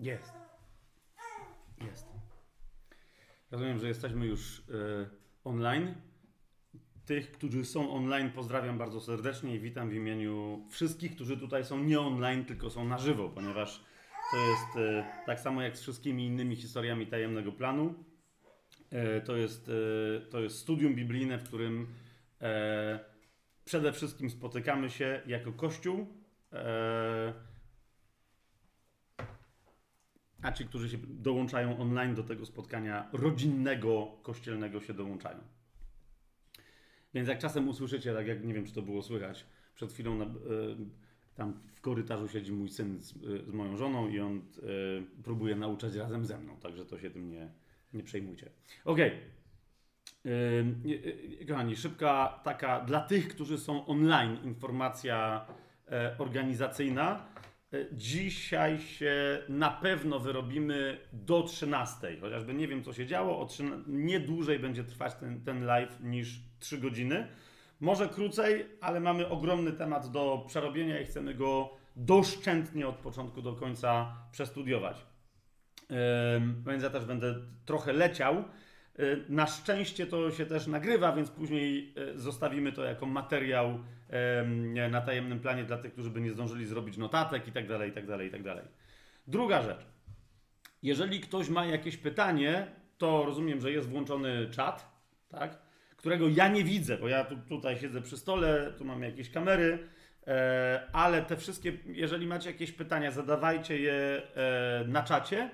Jest. Jest. Rozumiem, że jesteśmy już y, online. Tych, którzy są online, pozdrawiam bardzo serdecznie i witam w imieniu wszystkich, którzy tutaj są nie online, tylko są na żywo, ponieważ to jest y, tak samo jak z wszystkimi innymi historiami tajemnego planu. Y, to, jest, to jest studium biblijne, w którym przede wszystkim spotykamy się jako Kościół a ci, którzy się dołączają online do tego spotkania rodzinnego, kościelnego się dołączają. Więc jak czasem usłyszycie, tak jak nie wiem, czy to było słychać, przed chwilą na, y, tam w korytarzu siedzi mój syn z, y, z moją żoną i on y, próbuje nauczać razem ze mną, także to się tym nie, nie przejmujcie. Okej. Okay. Kochani, szybka taka dla tych, którzy są online informacja organizacyjna. Dzisiaj się na pewno wyrobimy do 13, chociażby nie wiem co się działo, o 13, nie dłużej będzie trwać ten, ten live niż 3 godziny. Może krócej, ale mamy ogromny temat do przerobienia i chcemy go doszczętnie od początku do końca przestudiować. Yy, więc ja też będę trochę leciał. Yy, na szczęście to się też nagrywa, więc później yy, zostawimy to jako materiał na tajemnym planie dla tych, którzy by nie zdążyli zrobić notatek i tak dalej, i tak dalej, i tak dalej. Druga rzecz. Jeżeli ktoś ma jakieś pytanie, to rozumiem, że jest włączony czat, tak? którego ja nie widzę, bo ja tu, tutaj siedzę przy stole, tu mam jakieś kamery, e, ale te wszystkie, jeżeli macie jakieś pytania, zadawajcie je e, na czacie.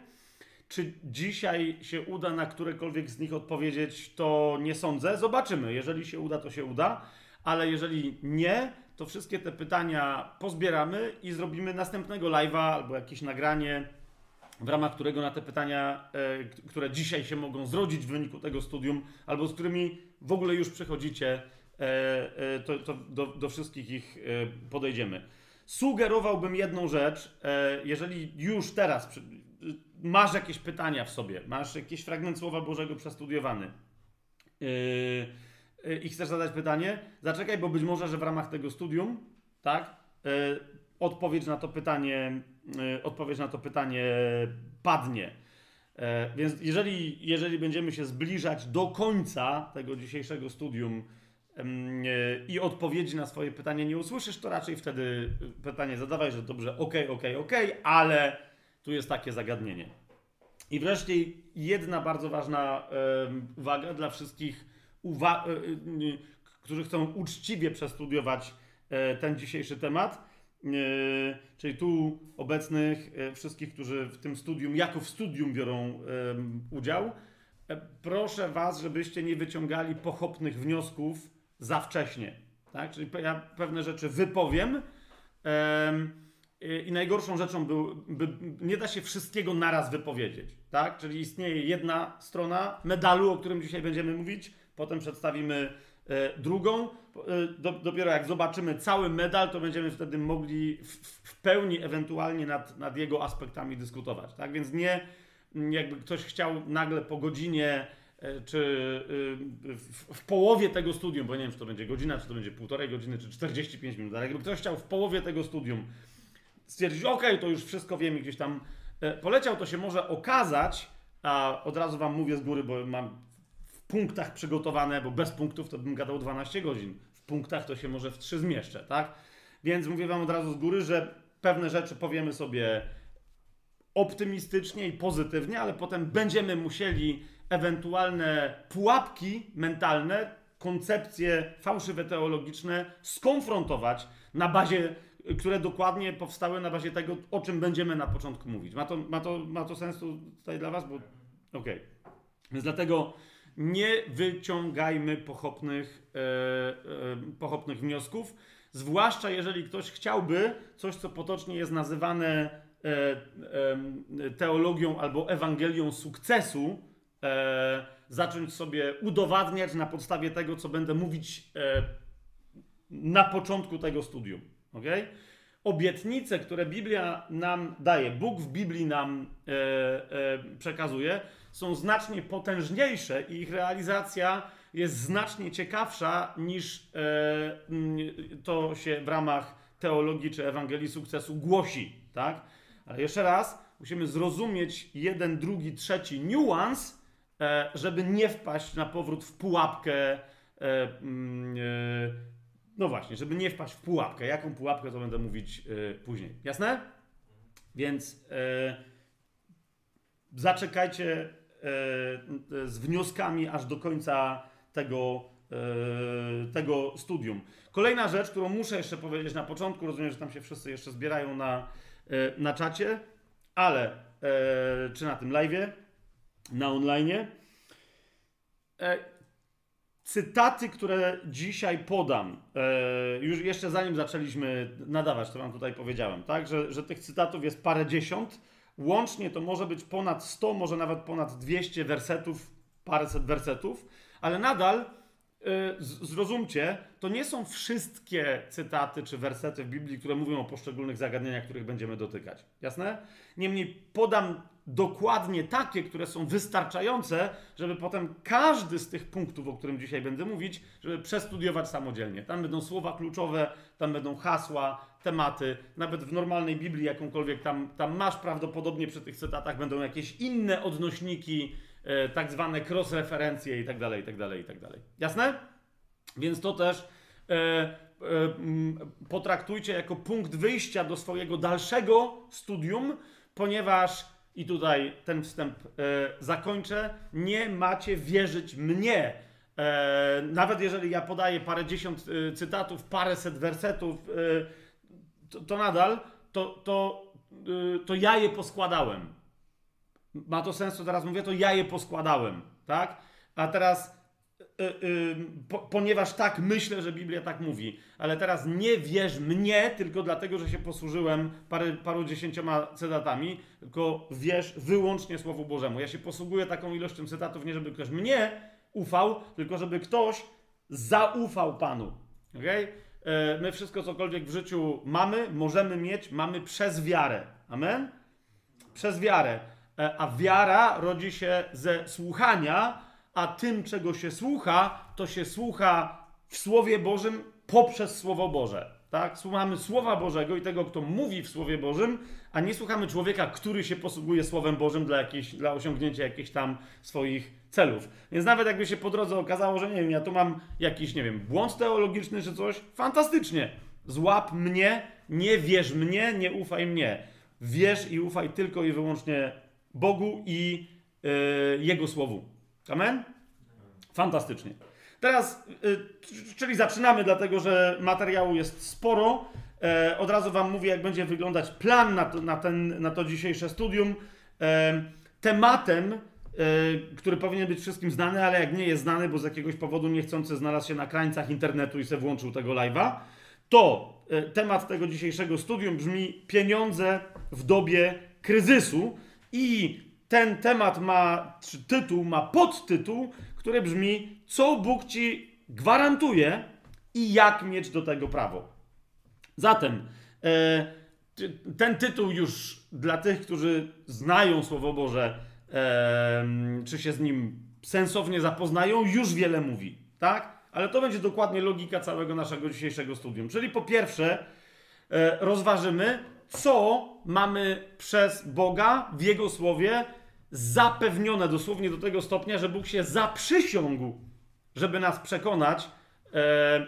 Czy dzisiaj się uda na którekolwiek z nich odpowiedzieć, to nie sądzę. Zobaczymy. Jeżeli się uda, to się uda ale jeżeli nie, to wszystkie te pytania pozbieramy i zrobimy następnego live'a albo jakieś nagranie, w ramach którego na te pytania, e, które dzisiaj się mogą zrodzić w wyniku tego studium, albo z którymi w ogóle już przychodzicie, e, e, to, to do, do, wszystkich ich podejdziemy. Sugerowałbym jedną rzecz, jeżeli już teraz masz jakieś pytania w sobie, masz jakiś fragment Słowa Bożego przestudiowany, Y, i chcesz zadać pytanie, zaczekaj, bo być może, że w ramach tego studium, tak, y, odpowiedź na to pytanie, y, odpowiedź na to pytanie padnie. Więc jeżeli, jeżeli będziemy się zbliżać do końca tego dzisiejszego studium i odpowiedzi na swoje pytanie nie usłyszysz, to raczej wtedy pytanie zadawaj, że dobrze, ok, ok, ok, ale tu jest takie zagadnienie. I wreszcie jedna bardzo ważna uwaga dla wszystkich którzy chcą uczciwie przestudiować e, ten dzisiejszy temat, czyli tu obecnych wszystkich, którzy w tym studium, jako w studium biorą udział, proszę Was, żebyście nie wyciągali pochopnych wniosków za wcześnie. Tak? Czyli ja pewne rzeczy wypowiem i najgorszą rzeczą był, by, nie da się wszystkiego naraz wypowiedzieć. Tak? Czyli istnieje jedna strona medalu, o którym dzisiaj będziemy mówić, potem przedstawimy e, drugą. E, dopiero jak zobaczymy cały medal, to będziemy wtedy mogli w, pełni ewentualnie nad, nad jego aspektami dyskutować. Tak więc nie, jakby ktoś chciał nagle po godzinie e, czy w, połowie tego studium, bo nie wiem, czy to będzie godzina, czy to będzie półtorej godziny, czy 45 minut, ale jakby ktoś chciał w połowie tego studium stwierdzić, ok, to już wszystko wiem i gdzieś tam poleciał, to się może okazać, a od razu wam mówię z góry, bo mam punktach przygotowane, bo bez punktów to bym gadał 12 godzin. W punktach to się może w 3 zmieszczę, tak? Więc mówię Wam od razu z góry, że pewne rzeczy powiemy sobie optymistycznie i pozytywnie, ale potem będziemy musieli ewentualne pułapki mentalne, koncepcje fałszywe teologiczne skonfrontować na bazie, które dokładnie powstały na bazie tego, o czym będziemy na początku mówić. Ma to, ma to, ma to sens tutaj dla Was? Bo okej. Okay. Więc dlatego nie wyciągajmy pochopnych, e, e, pochopnych wniosków, zwłaszcza jeżeli ktoś chciałby coś, co potocznie jest nazywane e, teologią albo Ewangelią sukcesu, zacząć sobie udowadniać na podstawie tego, co będę mówić na początku tego studium. Okay? Obietnice, które Biblia nam daje, Bóg w Biblii nam przekazuje, są znacznie potężniejsze i ich realizacja jest znacznie ciekawsza niż e, to się w ramach teologii czy Ewangelii sukcesu głosi, tak? Ale jeszcze raz, musimy zrozumieć jeden, drugi, trzeci niuans, e, żeby nie wpaść na powrót w pułapkę. E, no właśnie, żeby nie wpaść w pułapkę. Jaką pułapkę to będę mówić później. Jasne? Więc zaczekajcie z wnioskami aż do końca tego, tego studium. Kolejna rzecz, którą muszę jeszcze powiedzieć na początku, rozumiem, że tam się wszyscy jeszcze zbierają na, na czacie, ale e, czy na tym live, na online. E, cytaty, które dzisiaj podam, e, już jeszcze zanim zaczęliśmy nadawać, to wam tutaj powiedziałem, tak, że, że tych cytatów jest parę dziesiąt. Łącznie to może być ponad 100, może nawet ponad 200 wersetów, paręset wersetów, ale nadal Y, zrozumcie, to nie są wszystkie cytaty czy wersety w Biblii, które mówią o poszczególnych zagadnieniach, których będziemy dotykać. Jasne? Niemniej podam dokładnie takie, które są wystarczające, żeby potem każdy z tych punktów, o którym dzisiaj będę mówić, żeby przestudiować samodzielnie. Tam będą słowa kluczowe, tam będą hasła, tematy. Nawet w normalnej Biblii, jakąkolwiek tam, tam masz, prawdopodobnie przy tych cytatach będą jakieś inne odnośniki, E, tak zwane cross-referencje i tak dalej, i tak dalej, i tak dalej. Jasne? Więc to też e, e, potraktujcie jako punkt wyjścia do swojego dalszego studium, ponieważ, i tutaj ten wstęp e, zakończę, nie macie wierzyć mnie. E, nawet jeżeli ja podaję parę dziesiąt e, cytatów, paręset wersetów, to, to nadal to, to, to ja je poskładałem ma to sens, co teraz mówię, to ja je poskładałem, tak? A teraz, y, y, po, ponieważ tak myślę, że Biblia tak mówi, ale teraz nie wierz mnie tylko dlatego, że się posłużyłem parę, paru dziesięcioma cytatami, tylko wierz wyłącznie Słowu Bożemu. Ja się posługuję taką ilością cytatów, nie żeby ktoś mnie ufał, tylko żeby ktoś zaufał Panu. Okay? E, my wszystko, cokolwiek w życiu mamy, możemy mieć, mamy przez wiarę. Amen? Przez wiarę. E, a wiara rodzi się ze słuchania, a tym, czego się słucha, to się słucha w Słowie Bożym poprzez Słowo Boże. Tak? Słuchamy Słowa Bożego i tego, kto mówi w Słowie Bożym, a nie słuchamy człowieka, który się posługuje Słowem Bożym dla, jakiejś, dla osiągnięcia jakichś tam swoich celów. Więc nawet jakby się po drodze okazało, że nie wiem, ja tu mam jakiś, nie wiem, błąd teologiczny czy coś, fantastycznie. Złap mnie, nie wierz mnie, nie ufaj mnie. Wierz i ufaj tylko i wyłącznie Bogu i e, Jego Słowu. Amen? Fantastycznie. Teraz, e, czyli zaczynamy, dlatego że materiału jest sporo. E, od razu Wam mówię, jak będzie wyglądać plan na to, na ten, na to dzisiejsze studium. Tematem, który powinien być wszystkim znany, ale jak nie jest znany, bo z jakiegoś powodu niechcący znalazł się na krańcach internetu i se włączył tego live'a, to temat tego dzisiejszego studium brzmi pieniądze w dobie kryzysu. I ten temat ma, czy tytuł ma podtytuł, który brzmi: Co Bóg ci gwarantuje i jak mieć do tego prawo. Zatem e, ten tytuł już dla tych, którzy znają Słowo Boże, e, czy się z nim sensownie zapoznają, już wiele mówi, tak? Ale to będzie dokładnie logika całego naszego dzisiejszego studium. Czyli po pierwsze, e, rozważymy, co mamy przez Boga w Jego słowie zapewnione dosłownie do tego stopnia, że Bóg się zaprzysiągł, żeby nas przekonać. E,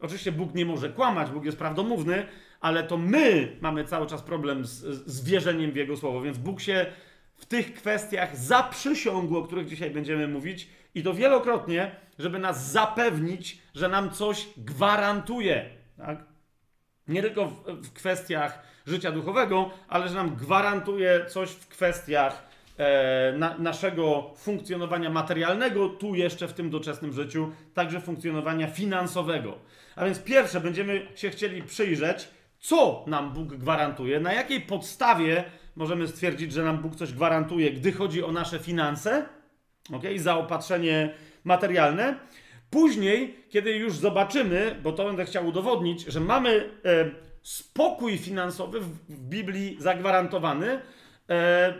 oczywiście Bóg nie może kłamać, Bóg jest prawdomówny, ale to my mamy cały czas problem z, z wierzeniem w Jego słowo, więc Bóg się w tych kwestiach zaprzysiągł, o których dzisiaj będziemy mówić, i to wielokrotnie, żeby nas zapewnić, że nam coś gwarantuje. Tak? Nie tylko w, w kwestiach życia duchowego, ale że nam gwarantuje coś w kwestiach e, na, naszego funkcjonowania materialnego, tu jeszcze w tym doczesnym życiu, także funkcjonowania finansowego. A więc pierwsze będziemy się chcieli przyjrzeć, co nam Bóg gwarantuje, na jakiej podstawie możemy stwierdzić, że nam Bóg coś gwarantuje, gdy chodzi o nasze finanse, okay? zaopatrzenie materialne. Później, kiedy już zobaczymy, bo to będę chciał udowodnić, że mamy e, spokój finansowy w, Biblii zagwarantowany,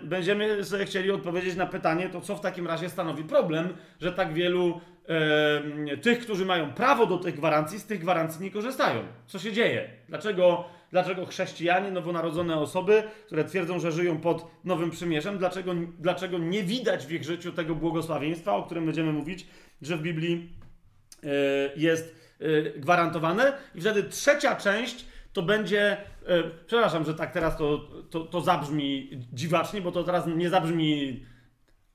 będziemy sobie chcieli odpowiedzieć na pytanie, to co w takim razie stanowi problem, że tak wielu e, tych, którzy mają prawo do tych gwarancji, z tych gwarancji nie korzystają. Co się dzieje? Dlaczego dlaczego chrześcijanie, nowonarodzone osoby, które twierdzą, że żyją pod Nowym Przymierzem, dlaczego, dlaczego nie widać w ich życiu tego błogosławieństwa, o którym będziemy mówić, że w Biblii yy, jest yy, gwarantowane. I wtedy trzecia część to będzie, przepraszam, że tak teraz to, to, to zabrzmi dziwacznie, bo to teraz nie zabrzmi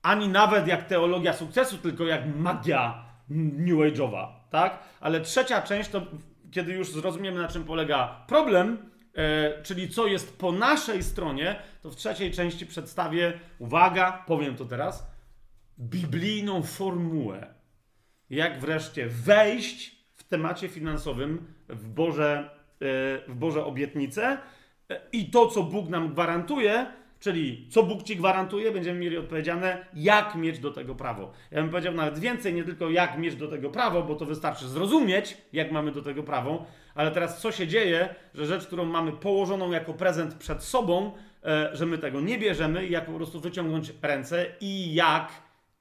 ani nawet jak teologia sukcesu, tylko jak magia New Age'owa, tak? Ale trzecia część to, kiedy już zrozumiemy na czym polega problem, e, czyli co jest po naszej stronie, to w trzeciej części przedstawię, uwaga, powiem to teraz, biblijną formułę. Jak wreszcie wejść w temacie finansowym w Boże, e, w Boże obietnice e, i to, co Bóg nam gwarantuje, Czyli co Bóg ci gwarantuje, będziemy mieli odpowiedziane, jak mieć do tego prawo. Ja bym powiedział nawet więcej, nie tylko jak mieć do tego prawo, bo to wystarczy zrozumieć, jak mamy do tego prawo, ale teraz co się dzieje, że rzecz, którą mamy położoną jako prezent przed sobą, e, że my tego nie bierzemy, jak po prostu wyciągnąć ręce i jak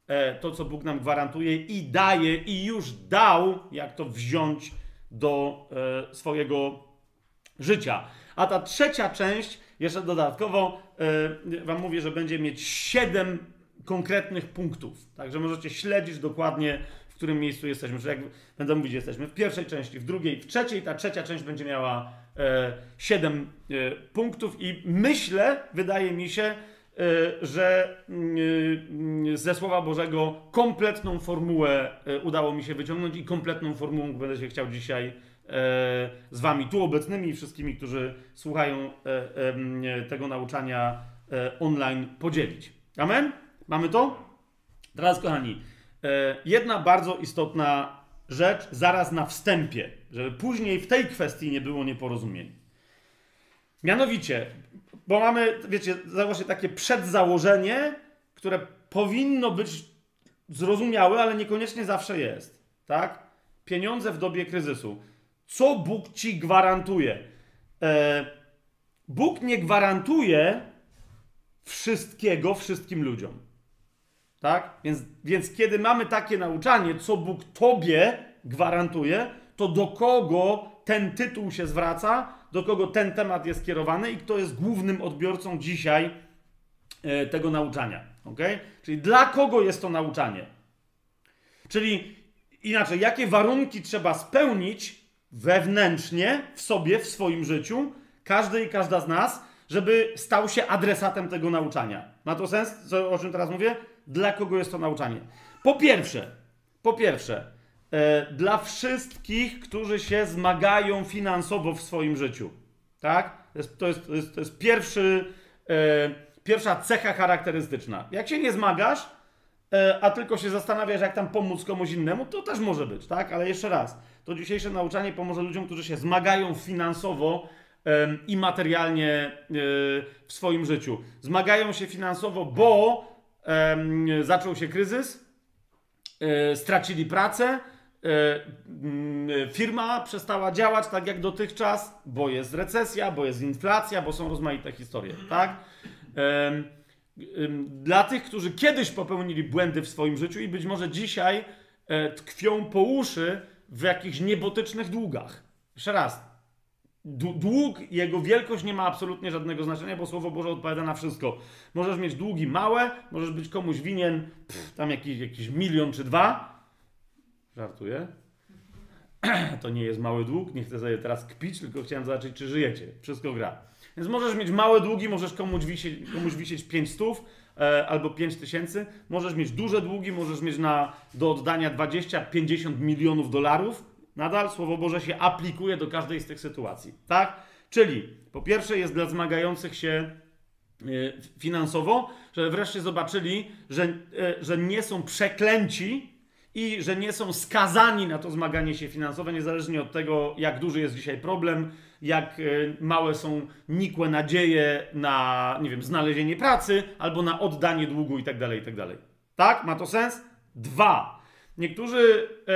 e, to, co Bóg nam gwarantuje i daje i już dał, jak to wziąć do e, swojego życia. A ta trzecia część jeszcze dodatkowo yy, Wam mówię, że będzie mieć 7 konkretnych punktów. Także możecie śledzić dokładnie, w którym miejscu jesteśmy. Że jak będę mówić, jesteśmy w pierwszej części, w drugiej, w trzeciej. Ta trzecia część będzie miała yy, 7 yy, punktów, i myślę, wydaje mi się, że ze Słowa Bożego kompletną formułę udało mi się wyciągnąć i kompletną formułą będę się chciał dzisiaj z Wami tu obecnymi i wszystkimi, którzy słuchają e, tego nauczania e, online podzielić. Amen? Mamy to? Teraz, kochani, e, jedna bardzo istotna rzecz zaraz na wstępie, żeby później w tej kwestii nie było nieporozumień. Mianowicie, bo mamy, wiecie, zauważcie, takie przedzałożenie, które powinno być zrozumiałe, ale niekoniecznie zawsze jest. Tak? Pieniądze w dobie kryzysu. Co Bóg ci gwarantuje? E, Bóg nie gwarantuje wszystkiego wszystkim ludziom. Tak? Więc, więc kiedy mamy takie nauczanie, co Bóg tobie gwarantuje, to do kogo ten tytuł się zwraca, do kogo ten temat jest kierowany i kto jest głównym odbiorcą dzisiaj e, tego nauczania. Okay? Czyli dla kogo jest to nauczanie? Czyli inaczej, jakie warunki trzeba spełnić, wewnętrznie, w sobie, w swoim życiu, każdy i każda z nas, żeby stał się adresatem tego nauczania. Ma to sens, co, o czym teraz mówię? Dla kogo jest to nauczanie? Po pierwsze, po pierwsze, e, dla wszystkich, którzy się zmagają finansowo w swoim życiu. Tak? To jest, to jest, to jest, to jest pierwszy, e, pierwsza cecha charakterystyczna. Jak się nie zmagasz, e, a tylko się zastanawiasz, jak tam pomóc komuś innemu, to też może być, tak? Ale jeszcze raz to dzisiejsze nauczanie pomoże ludziom, którzy się zmagają finansowo i materialnie e, w swoim życiu. Zmagają się finansowo, bo zaczął się kryzys, e, stracili pracę, e, firma przestała działać tak jak dotychczas, bo jest recesja, bo jest inflacja, bo są rozmaite historie, tak? Dla tych, którzy kiedyś popełnili błędy w swoim życiu i być może dzisiaj tkwią po uszy w jakichś niebotycznych długach. Jeszcze raz. Dług, jego wielkość nie ma absolutnie żadnego znaczenia, bo Słowo Boże odpowiada na wszystko. Możesz mieć długi małe, możesz być komuś winien pff, tam jakiś, jakiś milion czy dwa. Żartuję. To nie jest mały dług, nie chcę sobie teraz kpić, tylko chciałem zobaczyć, czy żyjecie. Wszystko gra. Więc możesz mieć małe długi, możesz komuś wisieć, komuś wisieć 5 stów, albo 5 tysięcy. Możesz mieć duże długi, możesz mieć na, do oddania 20-50 milionów dolarów. Nadal Słowo Boże się aplikuje do każdej z tych sytuacji. Tak? Czyli po pierwsze jest dla zmagających się e, finansowo, że wreszcie zobaczyli, że, e, że nie są przeklęci i że nie są skazani na to zmaganie się finansowe, niezależnie od tego, jak duży jest dzisiaj problem, jak e, małe są nikłe nadzieje na, nie wiem, znalezienie pracy albo na oddanie długu i tak dalej, i tak. Tak? Ma to sens? Dwa. Niektórzy e,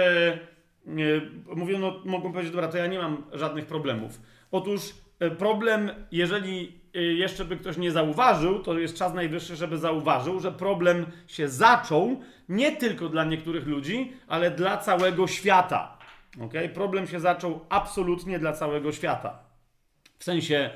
e, mówią, no mogą powiedzieć, dobra, to ja nie mam żadnych problemów. Otóż e, problem, jeżeli e, jeszcze by ktoś nie zauważył, to jest czas najwyższy, żeby zauważył, że problem się zaczął nie tylko dla niektórych ludzi, ale dla całego świata. Okay? Problem się zaczął absolutnie dla całego świata. W sensie,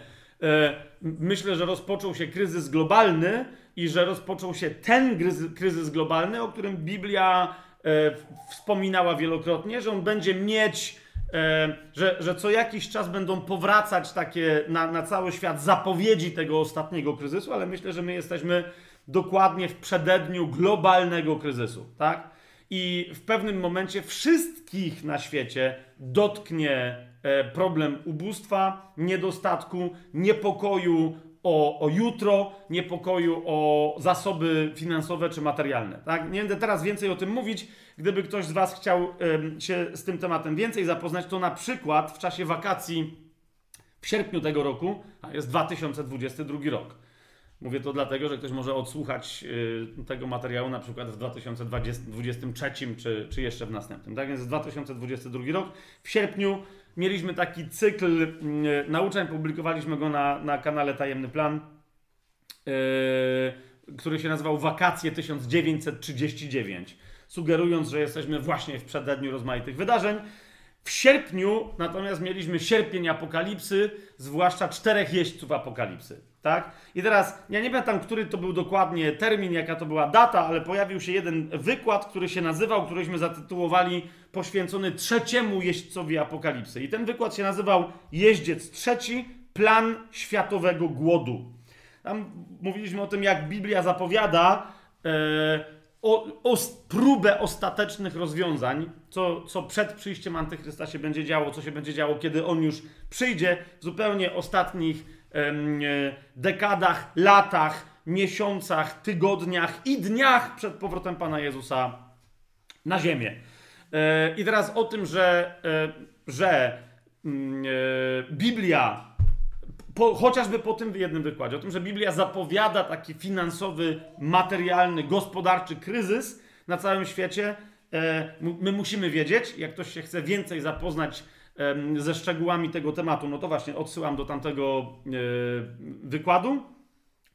e, myślę, że rozpoczął się kryzys globalny i że rozpoczął się ten kryzys, kryzys globalny, o którym Biblia e, wspominała wielokrotnie, że on będzie mieć, e, że, że co jakiś czas będą powracać takie na, na cały świat zapowiedzi tego ostatniego kryzysu, ale myślę, że my jesteśmy dokładnie w przededniu globalnego kryzysu, tak? I w pewnym momencie wszystkich na świecie dotknie e, problem ubóstwa, niedostatku, niepokoju o, o jutro, niepokoju o zasoby finansowe czy materialne. Tak? Nie będę teraz więcej o tym mówić. Gdyby ktoś z Was chciał się z tym tematem więcej zapoznać, to na przykład w czasie wakacji w sierpniu tego roku, a jest 2022 rok, Mówię to dlatego, że ktoś może odsłuchać y, tego materiału na przykład w 2023 czy, czy jeszcze w następnym. Tak więc 2022 rok. W sierpniu mieliśmy taki cykl y, nauczeń, publikowaliśmy go na, na kanale Tajemny Plan, y, który się nazywał Wakacje 1939, sugerując, że jesteśmy właśnie w przededniu rozmaitych wydarzeń. W sierpniu natomiast mieliśmy sierpień apokalipsy, zwłaszcza czterech jeźdźców apokalipsy. Tak? I teraz, ja nie pamiętam, który to był dokładnie termin, jaka to była data, ale pojawił się jeden wykład, który się nazywał, któryśmy zatytułowali poświęcony trzeciemu jeźdźcowi apokalipsy. I ten wykład się nazywał Jeździec trzeci, plan światowego głodu. Tam mówiliśmy o tym, jak Biblia zapowiada e, o, o próbę ostatecznych rozwiązań, co, co przed przyjściem Antychrysta się będzie działo, co się będzie działo, kiedy on już przyjdzie w zupełnie ostatnich dekadach, latach, miesiącach, tygodniach i dniach przed powrotem Pana Jezusa na ziemię. E, I teraz o tym, że, e, że mm, Biblia, po, chociażby po tym jednym wykładzie, o tym, że Biblia zapowiada taki finansowy, materialny, gospodarczy kryzys na całym świecie, my musimy wiedzieć, jak ktoś się chce więcej zapoznać ze szczegółami tego tematu, no to właśnie odsyłam do tamtego e, wykładu.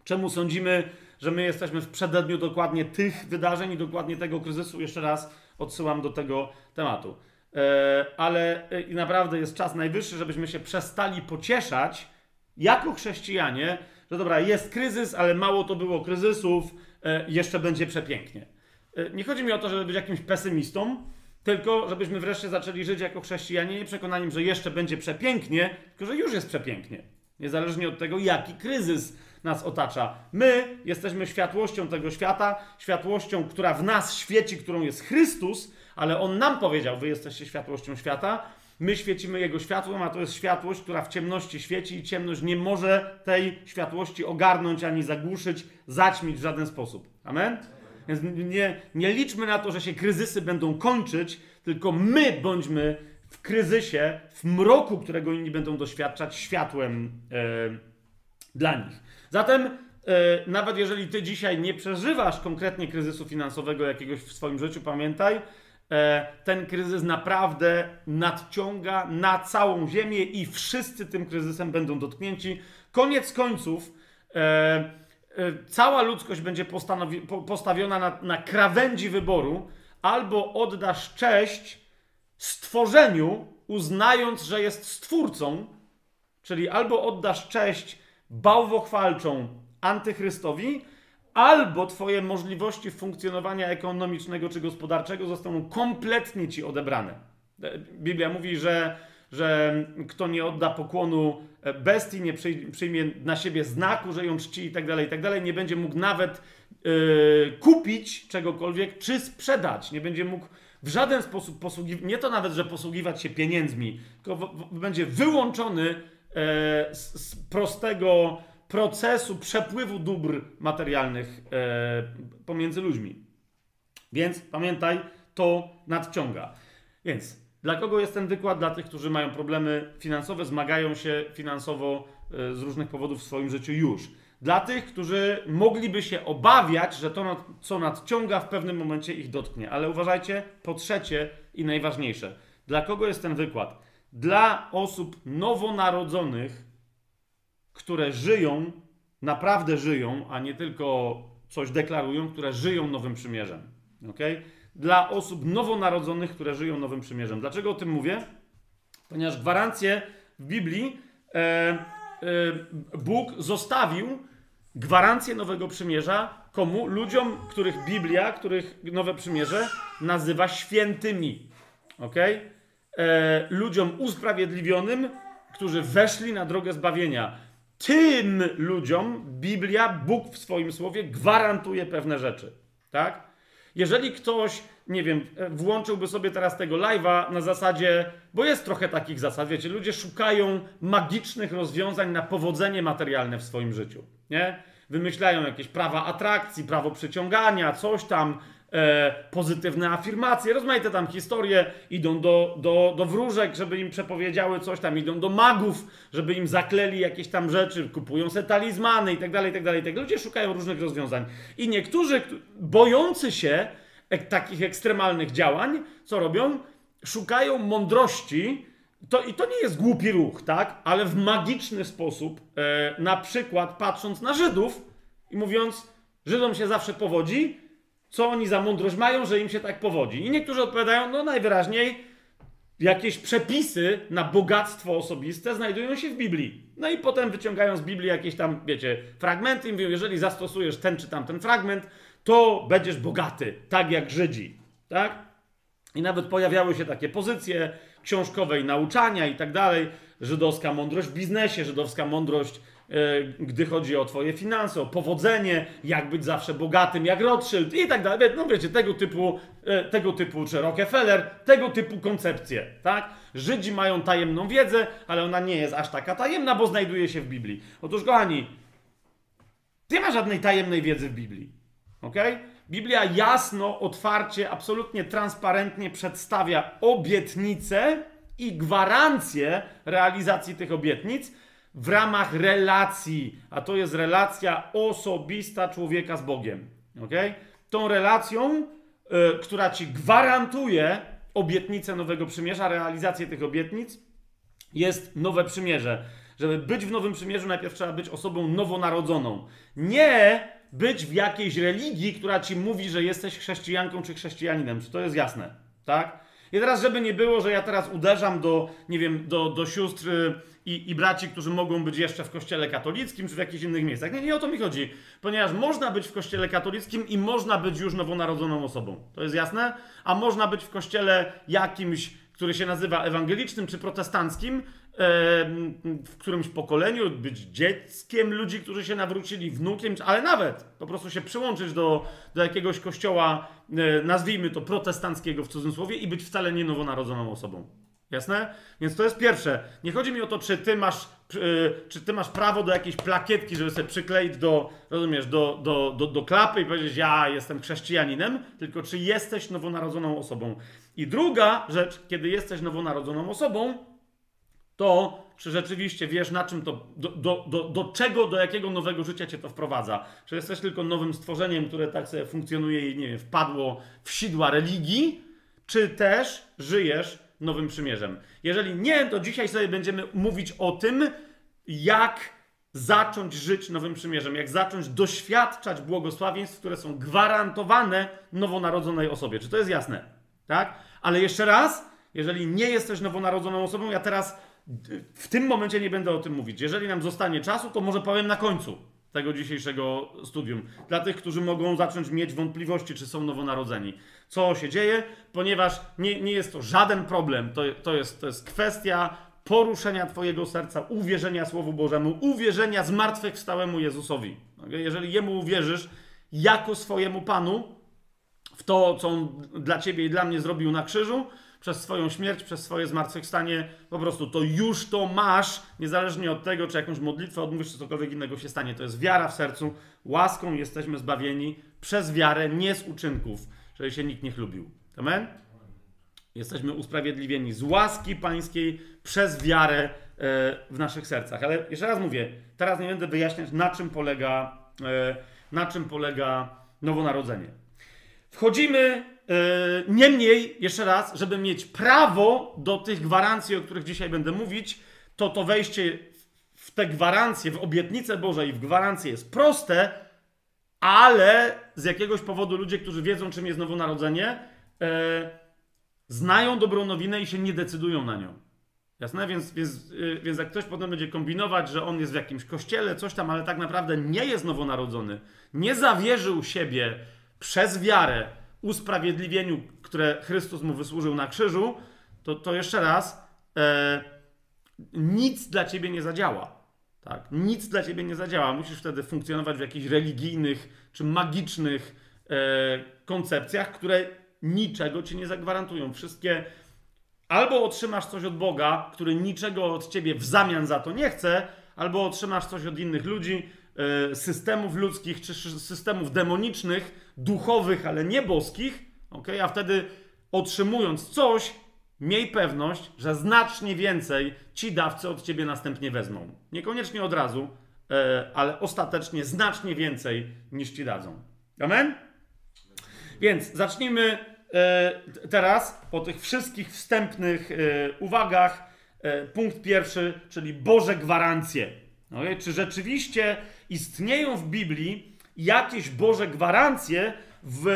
Czemu sądzimy, że my jesteśmy w przededniu dokładnie tych wydarzeń i dokładnie tego kryzysu? Jeszcze raz odsyłam do tego tematu. E, ale e, i naprawdę jest czas najwyższy, żebyśmy się przestali pocieszać jako chrześcijanie, że dobra, jest kryzys, ale mało to było kryzysów, jeszcze będzie przepięknie. Nie chodzi mi o to, żeby być jakimś pesymistą, tylko żebyśmy wreszcie zaczęli żyć jako chrześcijanie nie przekonaniem, że jeszcze będzie przepięknie, tylko że już jest przepięknie. Niezależnie od tego, jaki kryzys nas otacza. My jesteśmy światłością tego świata, światłością, która w nas świeci, którą jest Chrystus, ale On nam powiedział, wy jesteście światłością świata. My świecimy Jego światłem, a to jest światłość, która w ciemności świeci i ciemność nie może tej światłości ogarnąć ani zagłuszyć, zaćmić w żaden sposób. Amen? Więc nie, nie liczmy na to, że się kryzysy będą kończyć, tylko my bądźmy w kryzysie, w mroku, którego inni będą doświadczać, światłem e, dla nich. Zatem, e, nawet jeżeli ty dzisiaj nie przeżywasz konkretnie kryzysu finansowego jakiegoś w swoim życiu, pamiętaj, e, ten kryzys naprawdę nadciąga na całą Ziemię i wszyscy tym kryzysem będą dotknięci. Koniec końców. E, cała ludzkość będzie postawiona na, na krawędzi wyboru, albo oddasz cześć stworzeniu, uznając, że jest stwórcą, czyli albo oddasz cześć bałwochwalczą antychrystowi, albo twoje możliwości funkcjonowania ekonomicznego czy gospodarczego zostaną kompletnie ci odebrane. Biblia mówi, że że kto nie odda pokłonu e, bestii, nie przyjmie na siebie znaku, że ją czci i tak dalej, i tak dalej, nie będzie mógł nawet yy, kupić czegokolwiek, czy sprzedać. Nie będzie mógł w żaden sposób posługiwać, nie to nawet, że posługiwać się pieniędzmi, tylko w, w, będzie wyłączony e, z, z, prostego procesu przepływu dóbr materialnych e, pomiędzy ludźmi. Więc pamiętaj, to nadciąga. Więc dla kogo jest ten wykład? Dla tych, którzy mają problemy finansowe, zmagają się finansowo e, z różnych powodów w swoim życiu już. Dla tych, którzy mogliby się obawiać, że to, co nadciąga, w pewnym momencie ich dotknie. Ale uważajcie, po trzecie i najważniejsze, dla kogo jest ten wykład? Dla osób nowonarodzonych, które żyją, naprawdę żyją, a nie tylko coś deklarują, które żyją Nowym Przymierzem. Okay? Dla osób nowonarodzonych, które żyją Nowym Przymierzem. Dlaczego o tym mówię? Ponieważ gwarancje w Biblii e, Bóg zostawił gwarancję Nowego Przymierza komu? Ludziom, których Biblia, których Nowe Przymierze nazywa świętymi. Ok? E, ludziom usprawiedliwionym, którzy weszli na drogę zbawienia. Tym ludziom Biblia, Bóg w swoim słowie gwarantuje pewne rzeczy. Tak? Jeżeli ktoś, nie wiem, włączyłby sobie teraz tego live'a na zasadzie, bo jest trochę takich zasad, wiecie, ludzie szukają magicznych rozwiązań na powodzenie materialne w swoim życiu, nie? Wymyślają jakieś prawa atrakcji, prawo przyciągania, coś tam, e, pozytywne afirmacje, rozmaite tam historie, idą do, do, do wróżek, żeby im przepowiedziały coś tam, idą do magów, żeby im zakleli jakieś tam rzeczy, kupują se talizmany i tak dalej, i tak dalej. Tak ludzie szukają różnych rozwiązań. I niektórzy, bojący się ek, takich ekstremalnych działań, co robią? Szukają mądrości, to, I to nie jest głupi ruch, tak? Ale w magiczny sposób, e, na przykład patrząc na Żydów i mówiąc, Żydom się zawsze powodzi, co oni za mądrość mają, że im się tak powodzi. I niektórzy odpowiadają, no najwyraźniej jakieś przepisy na bogactwo osobiste znajdują się w Biblii. No i potem wyciągają z Biblii jakieś tam, wiecie, fragmenty i mówią, jeżeli zastosujesz ten czy tamten fragment, to będziesz bogaty, tak jak Żydzi, tak? I nawet pojawiały się takie pozycje książkowej nauczania i tak dalej, żydowska mądrość w biznesie, żydowska mądrość gdy chodzi o twoje finanse, o powodzenie, jak być zawsze bogatym, jak Rothschild i tak dalej. No wiecie, tego typu, e, tego typu, czy Rockefeller, tego typu koncepcje, tak? Żydzi mają tajemną wiedzę, ale ona nie jest aż taka tajemna, bo znajduje się w Biblii. Otóż, kochani, nie ma żadnej tajemnej wiedzy w Biblii, ok? Biblia jasno, otwarcie, absolutnie transparentnie przedstawia obietnice i gwarancje realizacji tych obietnic, w ramach relacji, a to jest relacja osobista człowieka z Bogiem. Okay? Tą relacją, y, która ci gwarantuje obietnicę Nowego Przymierza, realizację tych obietnic, jest Nowe Przymierze. Żeby być w Nowym Przymierzu, najpierw trzeba być osobą nowonarodzoną. Nie być w jakiejś religii, która ci mówi, że jesteś chrześcijanką czy chrześcijaninem. Czy to jest jasne? Tak? I teraz, żeby nie było, że ja teraz uderzam do, nie wiem, do, do sióstr i, i braci, którzy mogą być jeszcze w kościele katolickim czy w jakichś innych miejscach. Nie, nie o to mi chodzi. Ponieważ można być w kościele katolickim i można być już nowonarodzoną osobą. To jest jasne? A można być w kościele jakimś, który się nazywa ewangelicznym czy protestanckim, w którymś pokoleniu, być dzieckiem ludzi, którzy się nawrócili, wnukiem, ale nawet po prostu się przyłączyć do, do jakiegoś kościoła, e, nazwijmy to protestanckiego w cudzysłowie, i być wcale nie nowonarodzoną osobą. Jasne? Więc to jest pierwsze. Nie chodzi mi o to, czy ty masz, czy ty masz prawo do jakiejś plakietki, żeby sobie przykleić do, rozumiesz, do, do, do, do klapy i powiedzieć, ja jestem chrześcijaninem, tylko czy jesteś nowonarodzoną osobą. I druga rzecz, kiedy jesteś nowonarodzoną osobą, to czy rzeczywiście wiesz, na czym to, do, do, do, do czego, do jakiego nowego życia cię to wprowadza. Czy jesteś tylko nowym stworzeniem, które tak sobie funkcjonuje i nie wiem, wpadło w sidła religii, czy też żyjesz Nowym Przymierzem. Jeżeli nie, to dzisiaj sobie będziemy mówić o tym, jak zacząć żyć Nowym Przymierzem, jak zacząć doświadczać błogosławieństw, które są gwarantowane nowonarodzonej osobie. Czy to jest jasne? Tak? Ale jeszcze raz, jeżeli nie jesteś nowonarodzoną osobą, ja teraz w tym momencie nie będę o tym mówić. Jeżeli nam zostanie czasu, to może powiem na końcu tego dzisiejszego studium. Dla tych, którzy mogą zacząć mieć wątpliwości, czy są nowonarodzeni. Co się dzieje? Ponieważ nie, nie jest to żaden problem. To, to, jest, to jest kwestia poruszenia Twojego serca, uwierzenia Słowu Bożemu, uwierzenia zmartwychwstałemu Jezusowi. Jeżeli Jemu uwierzysz jako swojemu Panu, w to, co On dla Ciebie i dla mnie zrobił na krzyżu, przez swoją śmierć, przez swoje zmartwychwstanie, po prostu to już to masz, niezależnie od tego, czy jakąś modlitwę odmówisz, czy cokolwiek innego się stanie. To jest wiara w sercu. Łaską jesteśmy zbawieni przez wiarę, nie z uczynków, żeby się nikt nie chlubił. Amen? Jesteśmy usprawiedliwieni z łaski pańskiej przez wiarę e, w naszych sercach. Ale jeszcze raz mówię, teraz nie będę wyjaśniać, na czym polega, e, na czym polega nowonarodzenie. Wchodzimy niemniej, jeszcze raz, żeby mieć prawo do tych gwarancji, o których dzisiaj będę mówić, to to wejście w te gwarancje, w obietnicę Bożej, w gwarancje jest proste, ale z jakiegoś powodu ludzie, którzy wiedzą, czym jest nowonarodzenie, yy, znają dobrą nowinę i się nie decydują na nią. Jasne? Więc, więc, yy, więc jak ktoś potem będzie kombinować, że on jest w jakimś kościele, coś tam, ale tak naprawdę nie jest nowonarodzony, nie zawierzył siebie przez wiarę usprawiedliwieniu, które Chrystus mu wysłużył na krzyżu, to, to jeszcze raz, e, nic dla ciebie nie zadziała. Tak? Nic dla ciebie nie zadziała. Musisz wtedy funkcjonować w jakichś religijnych czy magicznych e, koncepcjach, które niczego ci nie zagwarantują. Wszystkie albo otrzymasz coś od Boga, który niczego od ciebie w zamian za to nie chce, albo otrzymasz coś od innych ludzi, e, systemów ludzkich czy systemów demonicznych, duchowych, ale nie boskich, okay? a wtedy otrzymując coś, miej pewność, że znacznie więcej ci dawcy od ciebie następnie wezmą. Niekoniecznie od razu, e, ale ostatecznie znacznie więcej niż ci dadzą. Amen? Więc zacznijmy e, teraz po tych wszystkich wstępnych e, uwagach. Punkt pierwszy, czyli Boże gwarancje. Okay? Czy rzeczywiście istnieją w Biblii jakieś Boże gwarancje, w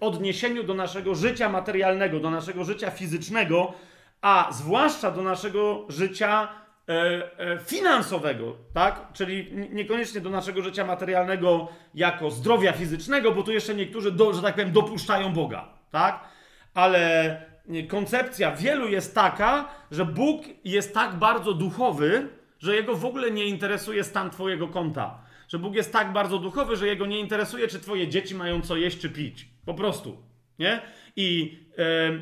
odniesieniu do naszego życia materialnego, do naszego życia fizycznego, a zwłaszcza do naszego życia e, e, finansowego, tak? Czyli niekoniecznie do naszego życia materialnego jako zdrowia fizycznego, bo tu jeszcze niektórzy, do, że tak powiem, dopuszczają Boga, tak? Ale koncepcja wielu jest taka, że Bóg jest tak bardzo duchowy, że jego w ogóle nie interesuje stan Twojego konta że Bóg jest tak bardzo duchowy, że jego nie interesuje, czy twoje dzieci mają co jeść, czy pić. Po prostu. Nie? I e, e,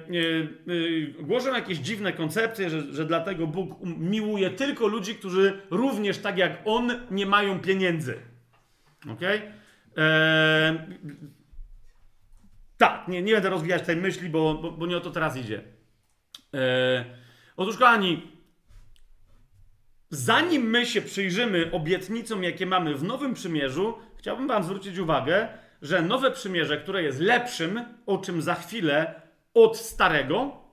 e, głoszą jakieś dziwne koncepcje, że, że dlatego Bóg miłuje tylko ludzi, którzy również tak jak On nie mają pieniędzy. Ok? E, tak, nie, nie będę rozwijać tej myśli, bo, bo, bo nie o to teraz idzie. E, otóż, kochani, zanim my się przyjrzymy obietnicom, jakie mamy w Nowym Przymierzu, chciałbym Wam zwrócić uwagę, że Nowe Przymierze, które jest lepszym, o czym za chwilę, od Starego,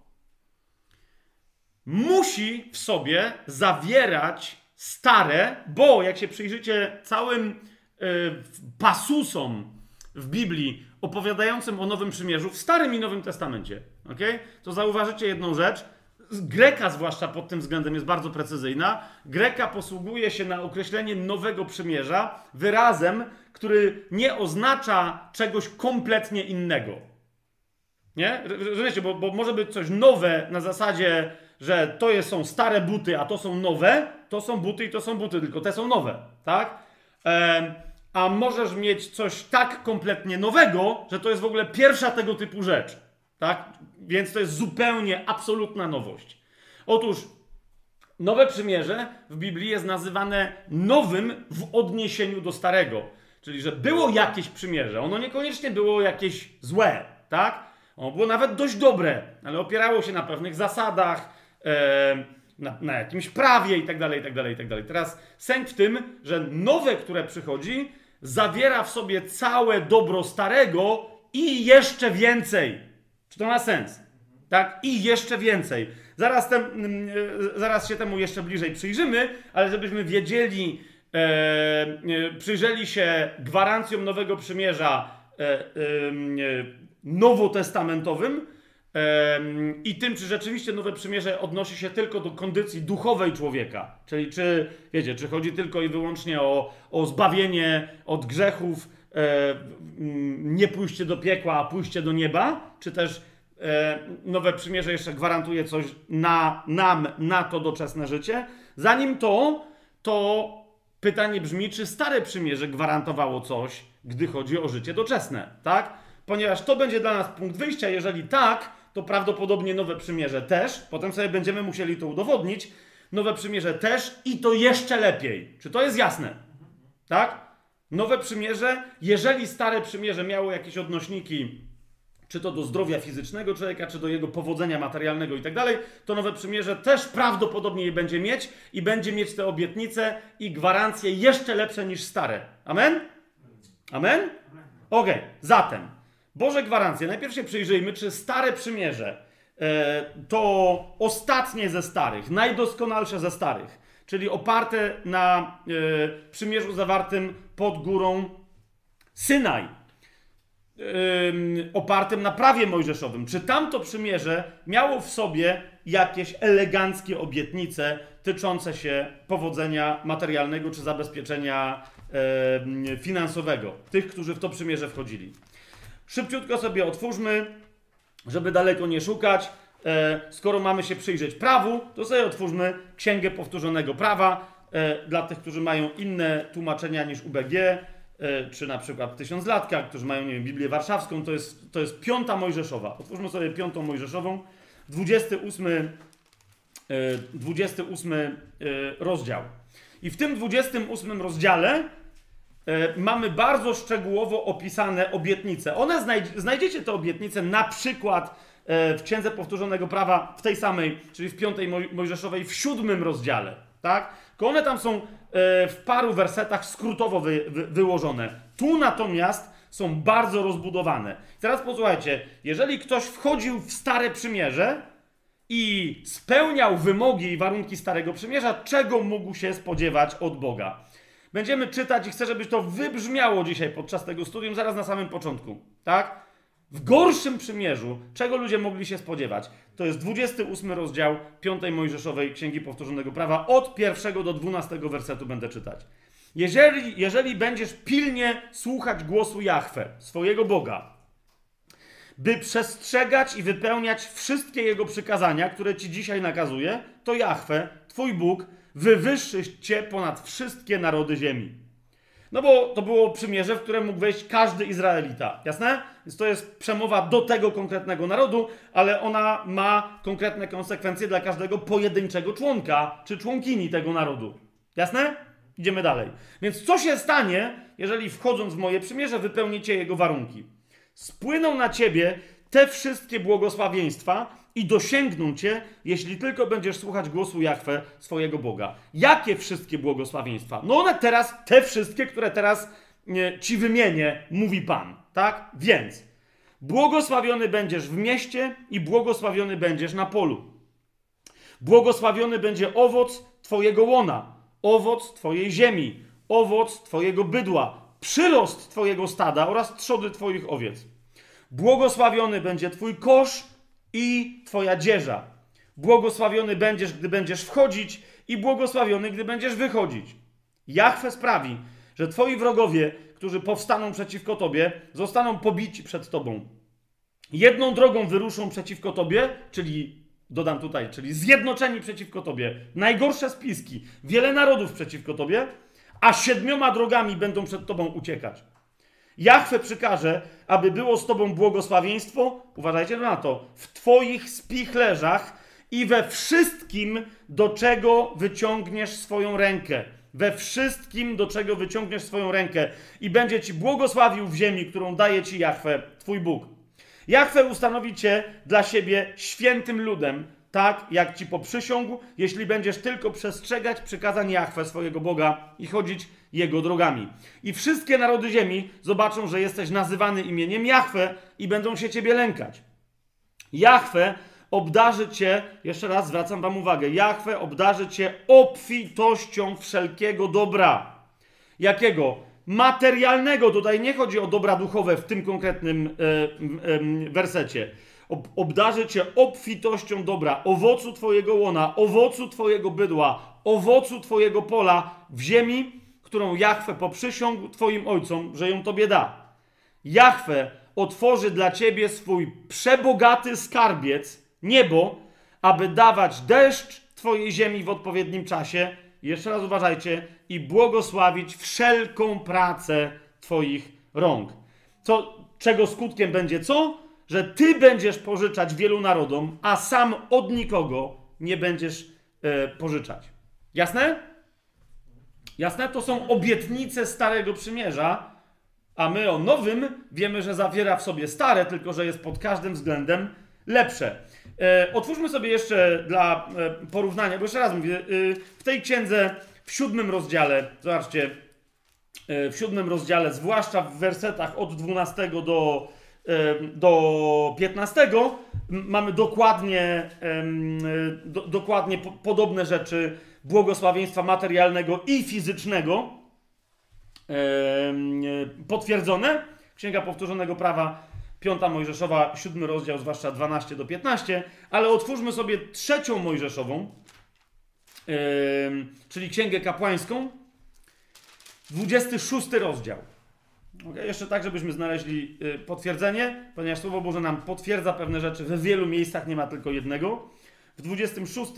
musi w sobie zawierać stare, bo jak się przyjrzycie całym y, pasusom w Biblii opowiadającym o Nowym Przymierzu, w Starym i Nowym Testamencie, okay? to zauważycie jedną rzecz, Greka zwłaszcza pod tym względem jest bardzo precyzyjna. Greka posługuje się na określenie nowego przymierza wyrazem, który nie oznacza czegoś kompletnie innego. Nie? Rozumiecie, bo, bo może być coś nowe na zasadzie, że to jest, są stare buty, a to są nowe. To są buty i to są buty, tylko te są nowe, tak? A możesz mieć coś tak kompletnie nowego, że to jest w ogóle pierwsza tego typu rzecz. Tak? Więc to jest zupełnie absolutna nowość. Otóż Nowe Przymierze w Biblii jest nazywane nowym w odniesieniu do starego. Czyli, że było jakieś przymierze. Ono niekoniecznie było jakieś złe, tak? Ono było nawet dość dobre, ale opierało się na pewnych zasadach, e, na, na, jakimś prawie i tak dalej, i tak dalej, i tak dalej. Teraz sęk w tym, że nowe, które przychodzi, zawiera w sobie całe dobro starego i jeszcze więcej. Czy to ma sens? Tak? I jeszcze więcej. Zaraz, tem, mm, e, zaraz się temu jeszcze bliżej przyjrzymy, ale żebyśmy wiedzieli, e, e, przyjrzeli się gwarancjom Nowego Przymierza e, e, nowotestamentowym e, i tym, czy rzeczywiście Nowe Przymierze odnosi się tylko do kondycji duchowej człowieka. Czyli czy, wiecie, czy chodzi tylko i wyłącznie o, o zbawienie od grzechów, nie pójście do piekła, a pójście do nieba, czy też e, nowe przymierze jeszcze gwarantuje coś na, nam, na to doczesne życie. Zanim to, to pytanie brzmi, czy stare przymierze gwarantowało coś, gdy chodzi o życie doczesne, tak? Ponieważ to będzie dla nas punkt wyjścia. Jeżeli tak, to prawdopodobnie nowe przymierze też. Potem sobie będziemy musieli to udowodnić. Nowe przymierze też i to jeszcze lepiej. Czy to jest jasne? Tak? Nowe przymierze, jeżeli stare przymierze miało jakieś odnośniki, czy to do zdrowia fizycznego człowieka, czy do jego powodzenia materialnego i tak dalej, to nowe przymierze też prawdopodobnie je będzie mieć i będzie mieć te obietnice i gwarancje jeszcze lepsze niż stare. Amen? Amen? Okay. zatem Boże gwarancje. Najpierw się przyjrzyjmy, czy stare przymierze e, to ostatnie ze starych, najdoskonalsze ze starych czyli oparte na y, przymierzu zawartym pod górą Synaj. opartym na prawie mojżeszowym. Czy tamto przymierze miało w sobie jakieś eleganckie obietnice tyczące się powodzenia materialnego czy zabezpieczenia finansowego tych, którzy w to przymierze wchodzili? Szybciutko sobie otwórzmy, żeby daleko nie szukać. E, skoro mamy się przyjrzeć prawu, to sobie otwórzmy Księgę Powtórzonego Prawa. E, dla tych, którzy mają inne tłumaczenia niż UBG, e, czy na przykład Tysiąclatka, którzy mają, nie wiem, Biblię Warszawską, to jest, to jest piąta Mojżeszowa. Otwórzmy sobie piątą Mojżeszową, 28, 28 rozdział. I w tym 28 rozdziale mamy bardzo szczegółowo opisane obietnice. One znajdziecie te obietnice na przykład w Księdze Powtórzonego Prawa w tej samej, czyli w piątej Mojżeszowej, w siódmym rozdziale, tak? Tylko one tam są e, w paru wersetach skrótowo wy, wy, wyłożone. Tu natomiast są bardzo rozbudowane. Teraz posłuchajcie, jeżeli ktoś wchodził w Stare Przymierze i spełniał wymogi i warunki Starego Przymierza, czego mógł się spodziewać od Boga? Będziemy czytać i chcę, żeby to wybrzmiało dzisiaj podczas tego studium, zaraz na samym początku. Tak? W gorszym przymierzu, czego ludzie mogli się spodziewać. To jest 28 rozdział 5 Mojżeszowej Księgi Powtórzonego Prawa. Od pierwszego do 12 wersetu będę czytać. Jeżeli, jeżeli będziesz pilnie słuchać głosu Jahwe, swojego Boga, by przestrzegać i wypełniać wszystkie Jego przykazania, które Ci dzisiaj nakazuje, to Jahwe, Twój Bóg, wywyższy Cię ponad wszystkie narody ziemi. No bo to było przymierze, w które mógł wejść każdy Izraelita. Jasne? Więc to jest przemowa do tego konkretnego narodu, ale ona ma konkretne konsekwencje dla każdego pojedynczego członka czy członkini tego narodu. Jasne? Idziemy dalej. Więc co się stanie, jeżeli wchodząc w moje przymierze wypełnicie jego warunki? Spłyną na ciebie te wszystkie błogosławieństwa, i dosięgną cię, jeśli tylko będziesz słuchać głosu Jahwe, swojego Boga. Jakie wszystkie błogosławieństwa? No one teraz, te wszystkie, które teraz nie, ci wymienię, mówi Pan. Tak? Więc błogosławiony będziesz w mieście i błogosławiony będziesz na polu. Błogosławiony będzie owoc Twojego łona, owoc Twojej ziemi, owoc Twojego bydła, przyrost Twojego stada oraz trzody Twoich owiec. Błogosławiony będzie Twój kosz i Twoja dzieża. Błogosławiony będziesz, gdy będziesz wchodzić, i błogosławiony, gdy będziesz wychodzić. Jachwę sprawi, że Twoi wrogowie, którzy powstaną przeciwko Tobie, zostaną pobici przed Tobą. Jedną drogą wyruszą przeciwko Tobie, czyli dodam tutaj, czyli zjednoczeni przeciwko Tobie, najgorsze spiski, wiele narodów przeciwko Tobie, a siedmioma drogami będą przed Tobą uciekać. Jachwę przykaże, aby było z tobą błogosławieństwo, uważajcie na to, w twoich spichlerzach i we wszystkim, do czego wyciągniesz swoją rękę. We wszystkim, do czego wyciągniesz swoją rękę. I będzie ci błogosławił w ziemi, którą daje ci Jachwę, twój Bóg. Jachwę ustanowi cię dla siebie świętym ludem, tak jak ci poprzysiągł, jeśli będziesz tylko przestrzegać przykazań Jachwę, swojego Boga i chodzić jego drogami. I wszystkie narody ziemi zobaczą, że jesteś nazywany imieniem Jahwe i będą się ciebie lękać. Jahwe obdarzy cię, jeszcze raz zwracam wam uwagę, Jahwe obdarzy cię obfitością wszelkiego dobra. Jakiego? Materialnego. Tutaj nie chodzi o dobra duchowe w tym konkretnym e, wersecie. Ob, obdarzy cię obfitością dobra, owocu twojego łona, owocu twojego bydła, owocu twojego pola w ziemi, którą Jachwę poprzysiągł Twoim ojcom, że ją Tobie da. Jachwę otworzy dla Ciebie swój przebogaty skarbiec, niebo, aby dawać deszcz Twojej ziemi w odpowiednim czasie. Jeszcze raz uważajcie, i błogosławić wszelką pracę Twoich rąk. Co, czego skutkiem będzie co? Że Ty będziesz pożyczać wielu narodom, a sam od nikogo nie będziesz e, pożyczać. Jasne? Jasne? To są obietnice Starego Przymierza, a my o nowym wiemy, że zawiera w sobie stare, tylko że jest pod każdym względem lepsze. E, otwórzmy sobie jeszcze dla e, porównania, bo jeszcze raz mówię, e, w tej księdze, w siódmym rozdziale, zobaczcie, e, w siódmym rozdziale, zwłaszcza w wersetach od 12 do, do 15, mamy dokładnie, e, do, dokładnie po, podobne rzeczy błogosławieństwa materialnego i fizycznego potwierdzone. Księga Powtórzonego Prawa, piąta Mojżeszowa, siódmy rozdział, zwłaszcza 12 do 15, ale otwórzmy sobie trzecią Mojżeszową, czyli Księgę Kapłańską, 26 rozdział. Okay, jeszcze tak, żebyśmy znaleźli yy, potwierdzenie, ponieważ Słowo Boże nam potwierdza pewne rzeczy we wielu miejscach, nie ma tylko jednego. W 26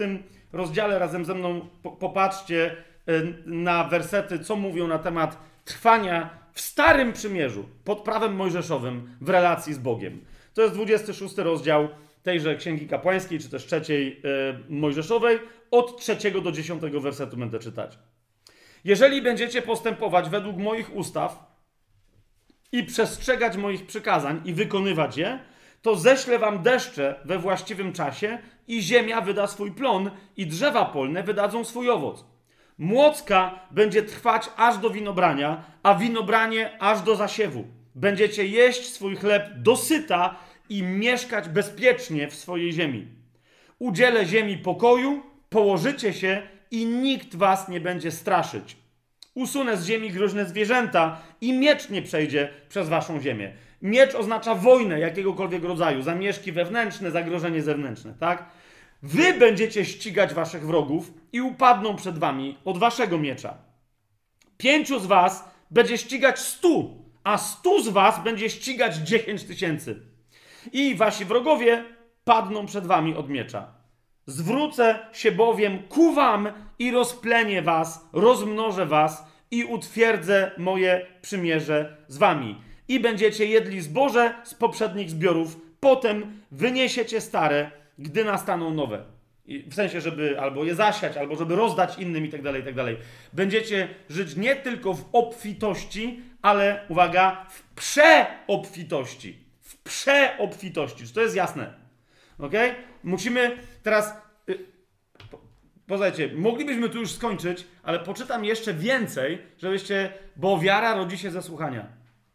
rozdziale razem ze mną po, popatrzcie yy, na wersety, co mówią na temat trwania w Starym Przymierzu, pod prawem mojżeszowym, w relacji z Bogiem. To jest 26 rozdział tejże Księgi Kapłańskiej, czy też trzeciej yy, Mojżeszowej, od trzeciego do dziesiątego wersetu będę czytać. Jeżeli będziecie postępować według moich ustaw i przestrzegać moich przykazań i wykonywać je, to ześlę wam deszcze we właściwym czasie i ziemia wyda swój plon i drzewa polne wydadzą swój owoc. Młocka będzie trwać aż do winobrania, a winobranie aż do zasiewu. Będziecie jeść swój chleb dosyta i mieszkać bezpiecznie w swojej ziemi. Udzielę ziemi pokoju, położycie się i nikt was nie będzie straszyć. Usunę z ziemi groźne zwierzęta i miecz nie przejdzie przez waszą ziemię. Miecz oznacza wojnę jakiegokolwiek rodzaju, zamieszki wewnętrzne, zagrożenie zewnętrzne, tak? Wy będziecie ścigać waszych wrogów i upadną przed wami od waszego miecza. Pięciu z was będzie ścigać stu, a stu z was będzie ścigać dziesięć tysięcy. I wasi wrogowie padną przed wami od miecza. Zwrócę się bowiem ku wam i rozplenię was, rozmnożę was i utwierdzę moje przymierze z wami. I będziecie jedli zboże z poprzednich zbiorów, potem wyniesiecie stare, gdy nastaną nowe. I w sensie, żeby albo je zasiać, albo żeby rozdać innym i tak dalej, i tak dalej. Będziecie żyć nie tylko w obfitości, ale uwaga, w przeobfitości. W przeobfitości. Czy to jest jasne? Ok? Musimy teraz. Y, moglibyśmy tu już skończyć, ale poczytam jeszcze więcej, żebyście, bo wiara rodzi się ze słuchania.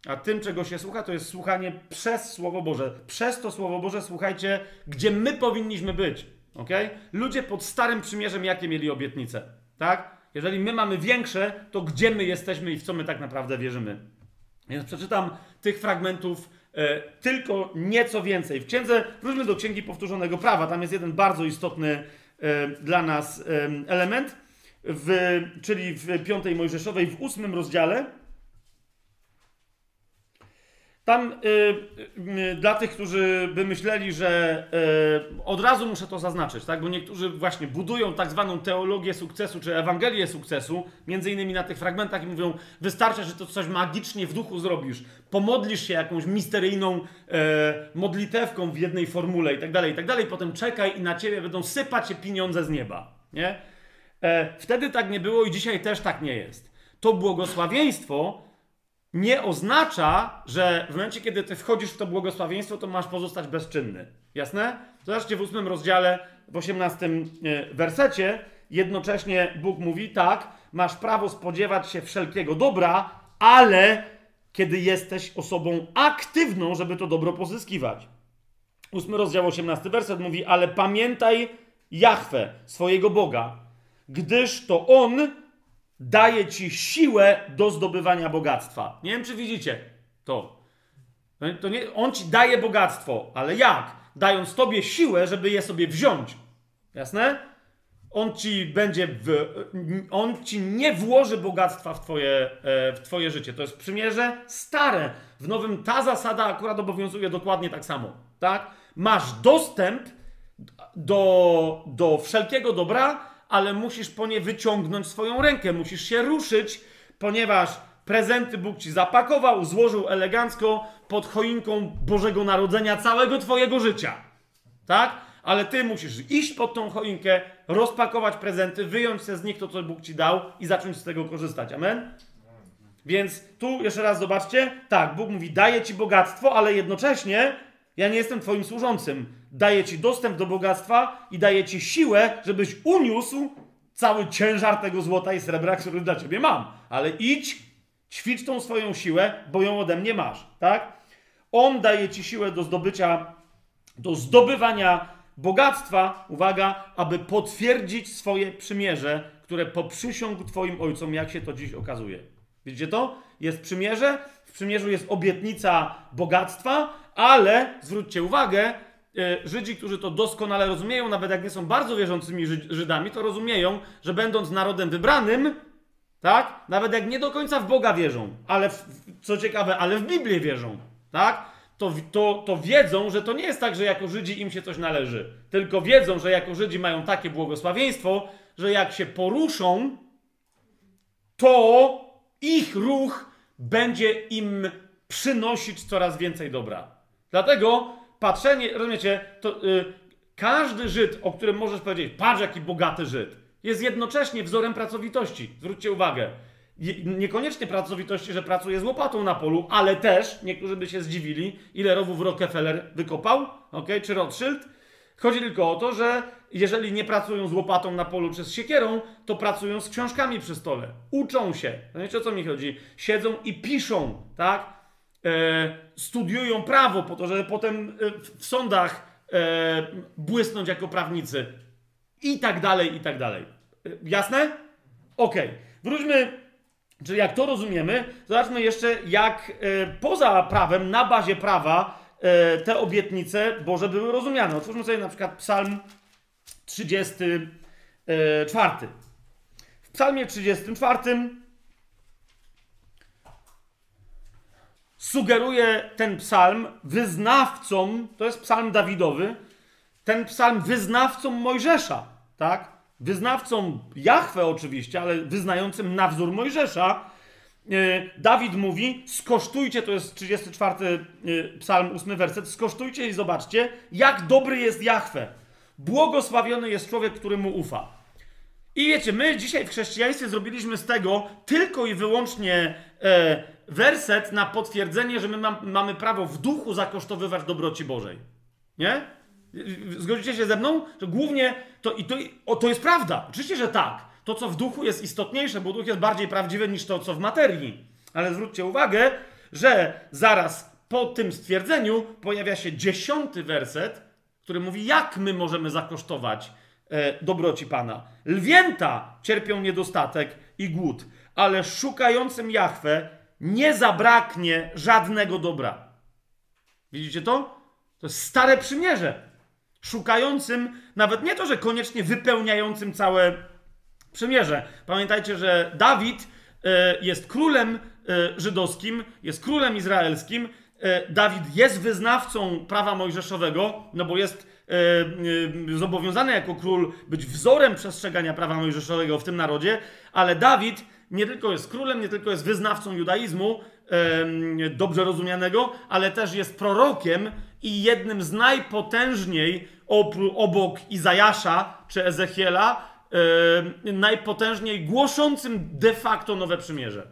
A tym, czego się słucha, to jest słuchanie przez Słowo Boże. Przez to Słowo Boże słuchajcie, gdzie my powinniśmy być. ok? Ludzie pod Starym Przymierzem jakie mieli obietnice? Tak? Jeżeli my mamy większe, to gdzie my jesteśmy i w co my tak naprawdę wierzymy? Więc przeczytam tych fragmentów tylko nieco więcej. W księdze, wróćmy do Księgi Powtórzonego Prawa, tam jest jeden bardzo istotny e, dla nas e, element, w, czyli w piątej Mojżeszowej, w ósmym rozdziale. Tam y, y, dla tych, którzy by myśleli, że y, od razu muszę to zaznaczyć, tak? bo niektórzy właśnie budują tak zwaną teologię sukcesu, czy Ewangelię sukcesu, między innymi na tych fragmentach i mówią, wystarczy, że to coś magicznie w duchu zrobisz, pomodlisz się jakąś misteryjną e, modlitewką w jednej formule i tak dalej, i tak dalej, potem czekaj i na ciebie będą sypać się pieniądze z nieba, nie? E, wtedy tak nie było i dzisiaj też tak nie jest. To błogosławieństwo nie oznacza, że w momencie, kiedy ty wchodzisz w to błogosławieństwo, to masz pozostać bezczynny. Jasne? Zobaczcie w ósmym rozdziale, w osiemnastym e, wersecie, jednocześnie Bóg mówi, tak, masz prawo spodziewać się wszelkiego dobra, ale kiedy jesteś osobą aktywną, żeby to dobro pozyskiwać. Ósmy rozdział, osiemnasty werset mówi, ale pamiętaj Jahwe, swojego Boga, gdyż to On daje ci siłę do zdobywania bogactwa. Nie wiem, czy widzicie to. To nie, on ci daje bogactwo, ale jak? Dając tobie siłę, żeby je sobie wziąć. Jasne? On ci będzie, w, on ci nie włoży bogactwa w twoje, e, w twoje życie. To jest przymierze stare. W nowym ta zasada akurat obowiązuje dokładnie tak samo. Tak? Masz dostęp do, do wszelkiego dobra, ale musisz po nie wyciągnąć swoją rękę, musisz się ruszyć, ponieważ prezenty Bóg ci zapakował, złożył elegancko pod choinką Bożego Narodzenia całego twojego życia. Tak? Ale ty musisz iść pod tą choinkę, rozpakować prezenty, wyjąć ze z nich to, co Bóg ci dał i zacząć z tego korzystać. Amen? Więc tu jeszcze raz zobaczcie, tak, Bóg mówi, daje ci bogactwo, ale jednocześnie ja nie jestem twoim służącym daje ci dostęp do bogactwa i daje ci siłę, żebyś uniósł cały ciężar tego złota i srebra, który dla ciebie mam. Ale idź, ćwicz tą swoją siłę, bo ją ode mnie masz, tak? On daje ci siłę do zdobycia, do zdobywania bogactwa, uwaga, aby potwierdzić swoje przymierze, które poprzysiągł twoim ojcom, jak się to dziś okazuje. Widzicie to? Jest przymierze, w przymierzu jest obietnica bogactwa, ale zwróćcie uwagę, e, Żydzi, którzy to doskonale rozumieją, nawet jak nie są bardzo wierzącymi Żydami, to rozumieją, że będąc narodem wybranym, tak? Nawet jak nie do końca w Boga wierzą, ale w, co ciekawe, ale w Biblię wierzą, tak? To, to, to wiedzą, że to nie jest tak, że jako Żydzi im się coś należy. Tylko wiedzą, że jako Żydzi mają takie błogosławieństwo, że jak się poruszą, to ich ruch będzie im przynosić coraz więcej dobra. Dlatego patrzenie, rozumiecie, to y, każdy Żyd, o którym możesz powiedzieć, patrz jaki bogaty Żyd, jest jednocześnie wzorem pracowitości. Zwróćcie uwagę. Niekoniecznie pracowitości, że pracuje z łopatą na polu, ale też, niektórzy by się zdziwili, ile rowów Rockefeller wykopał, ok, czy Rothschild. Chodzi tylko o to, że jeżeli nie pracują z łopatą na polu czy z siekierą, to pracują z książkami przy stole. Uczą się. Wiecie o co mi chodzi? Siedzą i piszą, tak? E, studiują prawo po to, żeby potem e, w sądach e, błysnąć jako prawnicy. I tak dalej, i tak dalej. Jasne? Okej. Okay. Wróćmy, czyli jak to rozumiemy, zobaczmy jeszcze, jak e, poza prawem, na bazie prawa, e, te obietnice Boże były rozumiane. Otwórzmy sobie na przykład Psalm 34. W Psalmie 34 sugeruje ten psalm wyznawcom, to jest psalm Dawidowy, ten psalm wyznawcom Mojżesza tak? Wyznawcą Jahwe oczywiście, ale wyznającym na wzór Mojżesza, e, Dawid mówi, skosztujcie, to jest 34 e, psalm, 8 werset, skosztujcie i zobaczcie, jak dobry jest Jahwe. Błogosławiony jest człowiek, który mu ufa. I wiecie, my dzisiaj w chrześcijaństwie zrobiliśmy z tego tylko i wyłącznie e, werset na potwierdzenie, że my mam, mamy prawo w duchu zakosztowywać dobroci Bożej. Nie? Zgodzicie się ze mną? Że głównie to, i to, o, to jest prawda. Oczywiście, że tak. To, co w duchu jest istotniejsze, bo duch jest bardziej prawdziwy niż to, co w materii. Ale zwróćcie uwagę, że zaraz po tym stwierdzeniu pojawia się dziesiąty werset, który mówi, jak my możemy zakosztować e, dobroci Pana. Lwięta cierpią niedostatek i głód, ale szukającym Jahwe nie zabraknie żadnego dobra. Widzicie to? To jest stare przymierze szukającym, nawet nie to, że koniecznie wypełniającym całe przymierze. Pamiętajcie, że Dawid e, jest królem e, żydowskim, jest królem izraelskim. E, Dawid jest wyznawcą prawa mojżeszowego, no bo jest zobowiązany jako król być wzorem przestrzegania prawa mojżeszowego w tym narodzie, ale Dawid nie tylko jest królem, nie tylko jest wyznawcą judaizmu, dobrze rozumianego, ale też jest prorokiem i jednym z najpotężniej obok Izajasza czy Ezechiela, najpotężniej głoszącym de facto nowe przymierze.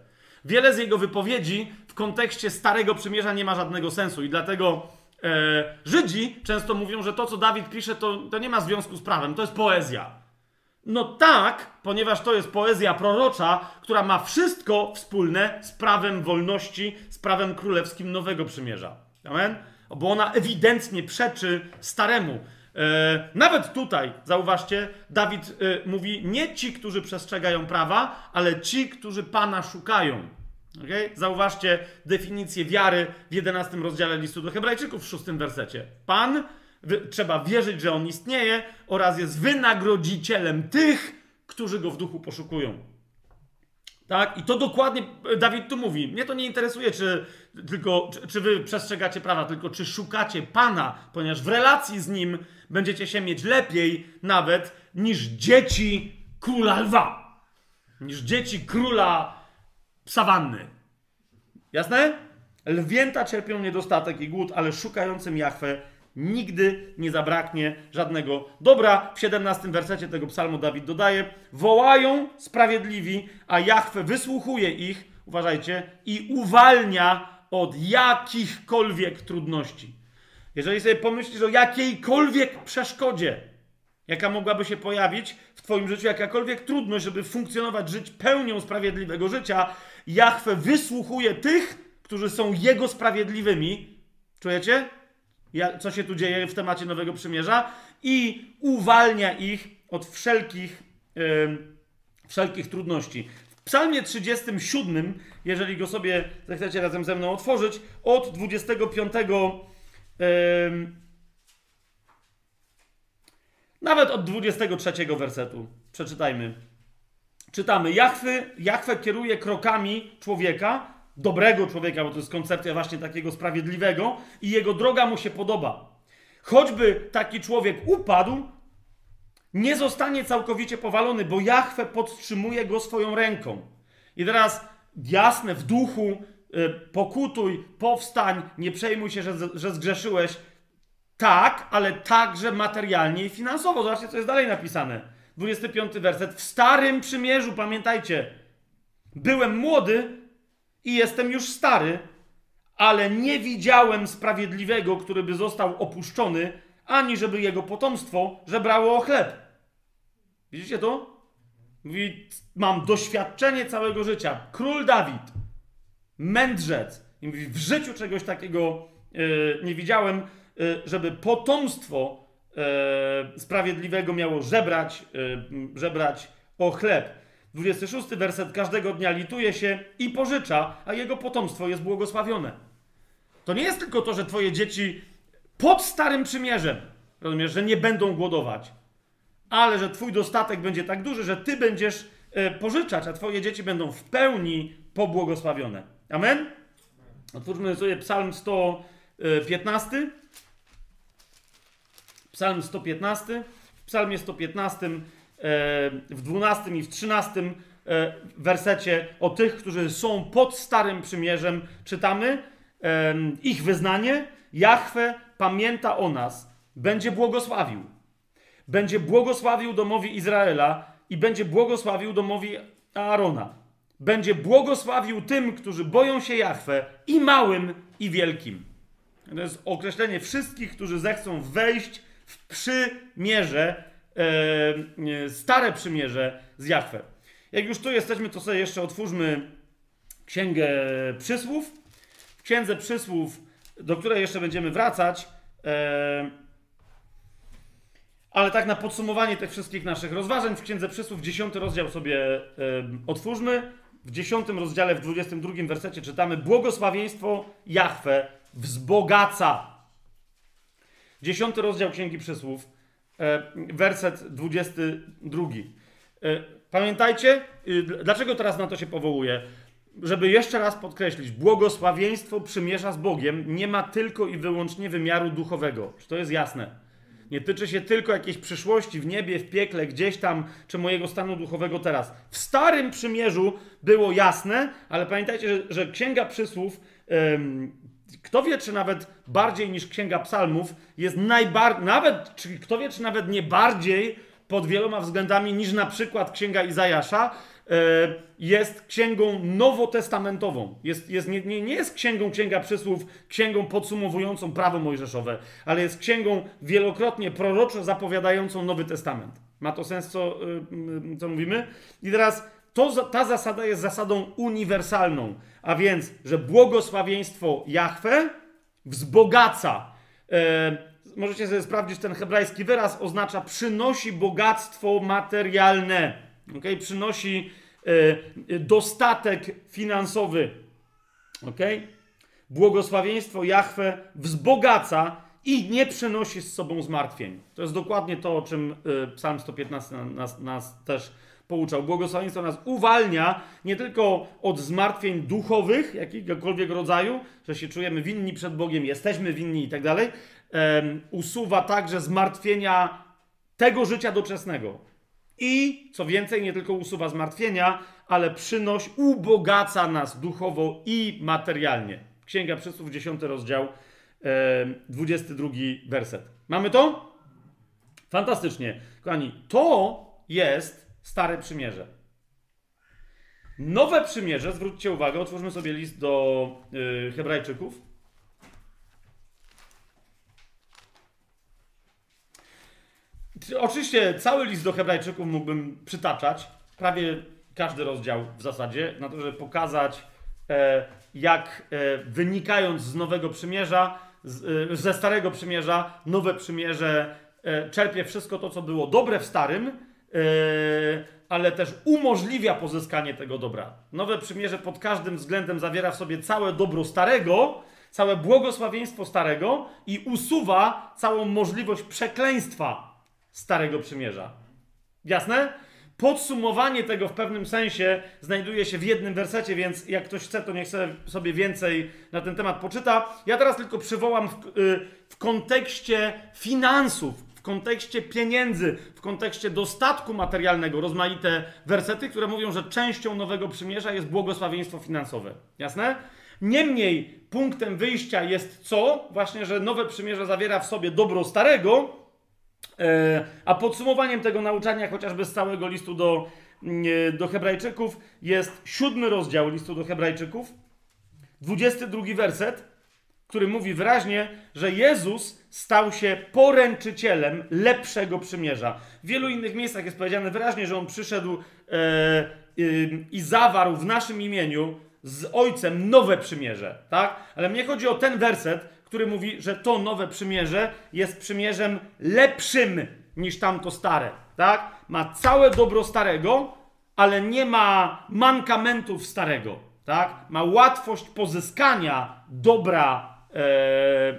Wiele z jego wypowiedzi w kontekście Starego Przymierza nie ma żadnego sensu i dlatego e, Żydzi często mówią, że to, co Dawid pisze, to, to nie ma związku z prawem, to jest poezja. No tak, ponieważ to jest poezja prorocza, która ma wszystko wspólne z prawem wolności, z prawem królewskim Nowego Przymierza. Amen? Bo ona ewidentnie przeczy staremu. E, nawet tutaj, zauważcie, Dawid e, mówi nie ci, którzy przestrzegają prawa, ale ci, którzy Pana szukają. Okay? Zauważcie definicję wiary w 11 rozdziale listu do Hebrajczyków w 6 wersecie. Pan trzeba wierzyć, że On istnieje oraz jest wynagrodzicielem tych, którzy Go w duchu poszukują. Tak? I to dokładnie Dawid tu mówi. Mnie to nie interesuje, czy, tylko, czy, czy wy przestrzegacie prawa, tylko czy szukacie Pana, ponieważ w relacji z Nim będziecie się mieć lepiej nawet niż dzieci króla lwa. Niż dzieci króla sawanny. Jasne? Lwięta cierpią niedostatek i głód, ale szukającym Jachwę nigdy nie zabraknie żadnego dobra. W 17 wersecie tego psalmu Dawid dodaje: Wołają sprawiedliwi, a Jahwe wysłuchuje ich, uważajcie, i uwalnia od jakichkolwiek trudności. Jeżeli sobie pomyślisz o jakiejkolwiek przeszkodzie, jaka mogłaby się pojawić w Twoim życiu, jakakolwiek trudność, żeby funkcjonować, żyć pełnią sprawiedliwego życia, Jahwe wysłuchuje tych, którzy są Jego sprawiedliwymi. Czujecie? Co się tu dzieje w temacie Nowego Przymierza i uwalnia ich od wszelkich, yy, wszelkich trudności. W Psalmie 37, jeżeli go sobie zechcecie razem ze mną otworzyć, od 25. nawet od 23 wersetu. Przeczytajmy. Czytamy: Jachwę kieruje krokami człowieka, dobrego człowieka, bo to jest koncepcja właśnie takiego sprawiedliwego, i jego droga mu się podoba. Choćby taki człowiek upadł, nie zostanie całkowicie powalony, bo Jachwę podtrzymuje go swoją ręką. I teraz jasne, w duchu, y, pokutuj, powstań, nie przejmuj się, że, że zgrzeszyłeś. Tak, ale także materialnie i finansowo. Zobaczcie, co jest dalej napisane. 25 werset. W starym przymierzu, pamiętajcie, byłem młody i jestem już stary, ale nie widziałem sprawiedliwego, który by został opuszczony, ani żeby jego potomstwo żebrało o chleb. Widzicie to? Mówi, mam doświadczenie całego życia. Król Dawid, mędrzec. I mówi, w życiu czegoś takiego yy, nie widziałem, yy, żeby potomstwo yy, sprawiedliwego miało żebrać, żebrać o chleb. 26 werset. Każdego dnia lituje się i pożycza, a jego potomstwo jest błogosławione. To nie jest tylko to, że twoje dzieci pod Starym Przymierzem, rozumiesz, że nie będą głodować, ale że twój dostatek będzie tak duży, że ty będziesz e, pożyczać, a twoje dzieci będą w pełni pobłogosławione. Amen? Otwórzmy sobie Psalm 115. Psalm 115. W Psalmie 115 e, w 12 i w 13 e, wersecie o tych, którzy są pod Starym Przymierzem czytamy ich wyznanie. Jahwe pamięta o nas, będzie błogosławił będzie błogosławił domowi Izraela i będzie błogosławił domowi Aarona. Będzie błogosławił tym, którzy boją się Jahwe, i małym, i wielkim. To jest określenie wszystkich, którzy zechcą wejść w przymierze, e, stare przymierze z Jahwe. Jak już tu jesteśmy, to sobie jeszcze otwórzmy Księgę Przysłów. W Księdze Przysłów, do której jeszcze będziemy wracać, e, ale tak na podsumowanie tych wszystkich naszych rozważań w Księdze Przysłów, 10 rozdział sobie otwórzmy. W 10 rozdziale, w 22 wersecie czytamy Błogosławieństwo Jahwe wzbogaca. 10 rozdział Księgi Przysłów, werset 22. Y, e, pamiętajcie, dlaczego teraz na to się powołuję? Żeby jeszcze raz podkreślić, błogosławieństwo przymierza z Bogiem nie ma tylko i wyłącznie wymiaru duchowego. Czy to jest jasne? Nie tyczy się tylko jakiejś przyszłości w niebie, w piekle, gdzieś tam, czy mojego stanu duchowego teraz. W Starym Przymierzu było jasne, ale pamiętajcie, że, że Księga Przysłów, kto wie, czy nawet bardziej niż Księga Psalmów, jest najbardziej, nawet, czy kto wie, czy nawet nie bardziej pod wieloma względami niż na przykład Księga Izajasza, E, jest księgą nowotestamentową. Jest, jest, nie, nie, nie jest księgą Księga Przysłów, księgą podsumowującą prawo mojżeszowe, ale jest księgą wielokrotnie proroczo zapowiadającą Nowy Testament. Ma to sens, co, y, co mówimy? I teraz to, ta zasada jest zasadą uniwersalną, a więc, że błogosławieństwo Jahwe wzbogaca. E, możecie sobie sprawdzić ten hebrajski wyraz, oznacza przynosi bogactwo materialne. Okay? Przynosi y, dostatek finansowy. Okay? Błogosławieństwo Jahwe wzbogaca i nie przynosi z sobą zmartwień. To jest dokładnie to, o czym y, Psalm 115 nas, nas też pouczał. Błogosławieństwo nas uwalnia nie tylko od zmartwień duchowych, jakiegokolwiek rodzaju, że się czujemy winni przed Bogiem, jesteśmy winni i tak dalej. Usuwa także zmartwienia tego życia doczesnego. I co więcej, nie tylko usuwa zmartwienia, ale przynosi, ubogaca nas duchowo i materialnie. Księga Przysłów, 10 rozdział, e, 22 werset. Mamy to? Fantastycznie. Kochani, to jest Stare Przymierze. Nowe Przymierze, zwróćcie uwagę, otwórzmy sobie list do y, Hebrajczyków. Oczywiście cały list do Hebrajczyków mógłbym przytaczać, prawie każdy rozdział w zasadzie, na to, żeby pokazać, e, jak e, wynikając z Nowego Przymierza, e, ze Starego Przymierza, Nowe Przymierze czerpie wszystko to, co było dobre w Starym, yy, ale też umożliwia pozyskanie tego dobra. Nowe przymierze pod każdym względem zawiera w sobie całe dobro starego, całe błogosławieństwo starego i usuwa całą możliwość przekleństwa starego przymierza. Jasne? Podsumowanie tego w pewnym sensie znajduje się w jednym wersecie, więc jak ktoś chce, to niech sobie więcej na ten temat poczyta. Ja teraz tylko przywołam w, y, w kontekście finansów, w kontekście pieniędzy, w kontekście dostatku materialnego rozmaite wersety, które mówią, że częścią nowego przymierza jest błogosławieństwo finansowe. Jasne? Niemniej punktem wyjścia jest co? Właśnie, że nowe przymierze zawiera w sobie dobro starego, e, a podsumowaniem tego nauczania, chociażby z całego listu do, e, do Hebrajczyków, jest siódmy rozdział listu do Hebrajczyków, 22 werset, który mówi wyraźnie, że Jezus stał się poręczycielem lepszego przymierza. W wielu innych miejscach jest powiedziane wyraźnie, że on przyszedł e, e, i zawarł w naszym imieniu z Ojcem nowe przymierze, tak? Ale mnie chodzi o ten werset, który mówi, że to nowe przymierze jest przymierzem lepszym niż tamto stare, tak? Ma całe dobro starego, ale nie ma mankamentów starego, tak? Ma łatwość pozyskania dobra, e,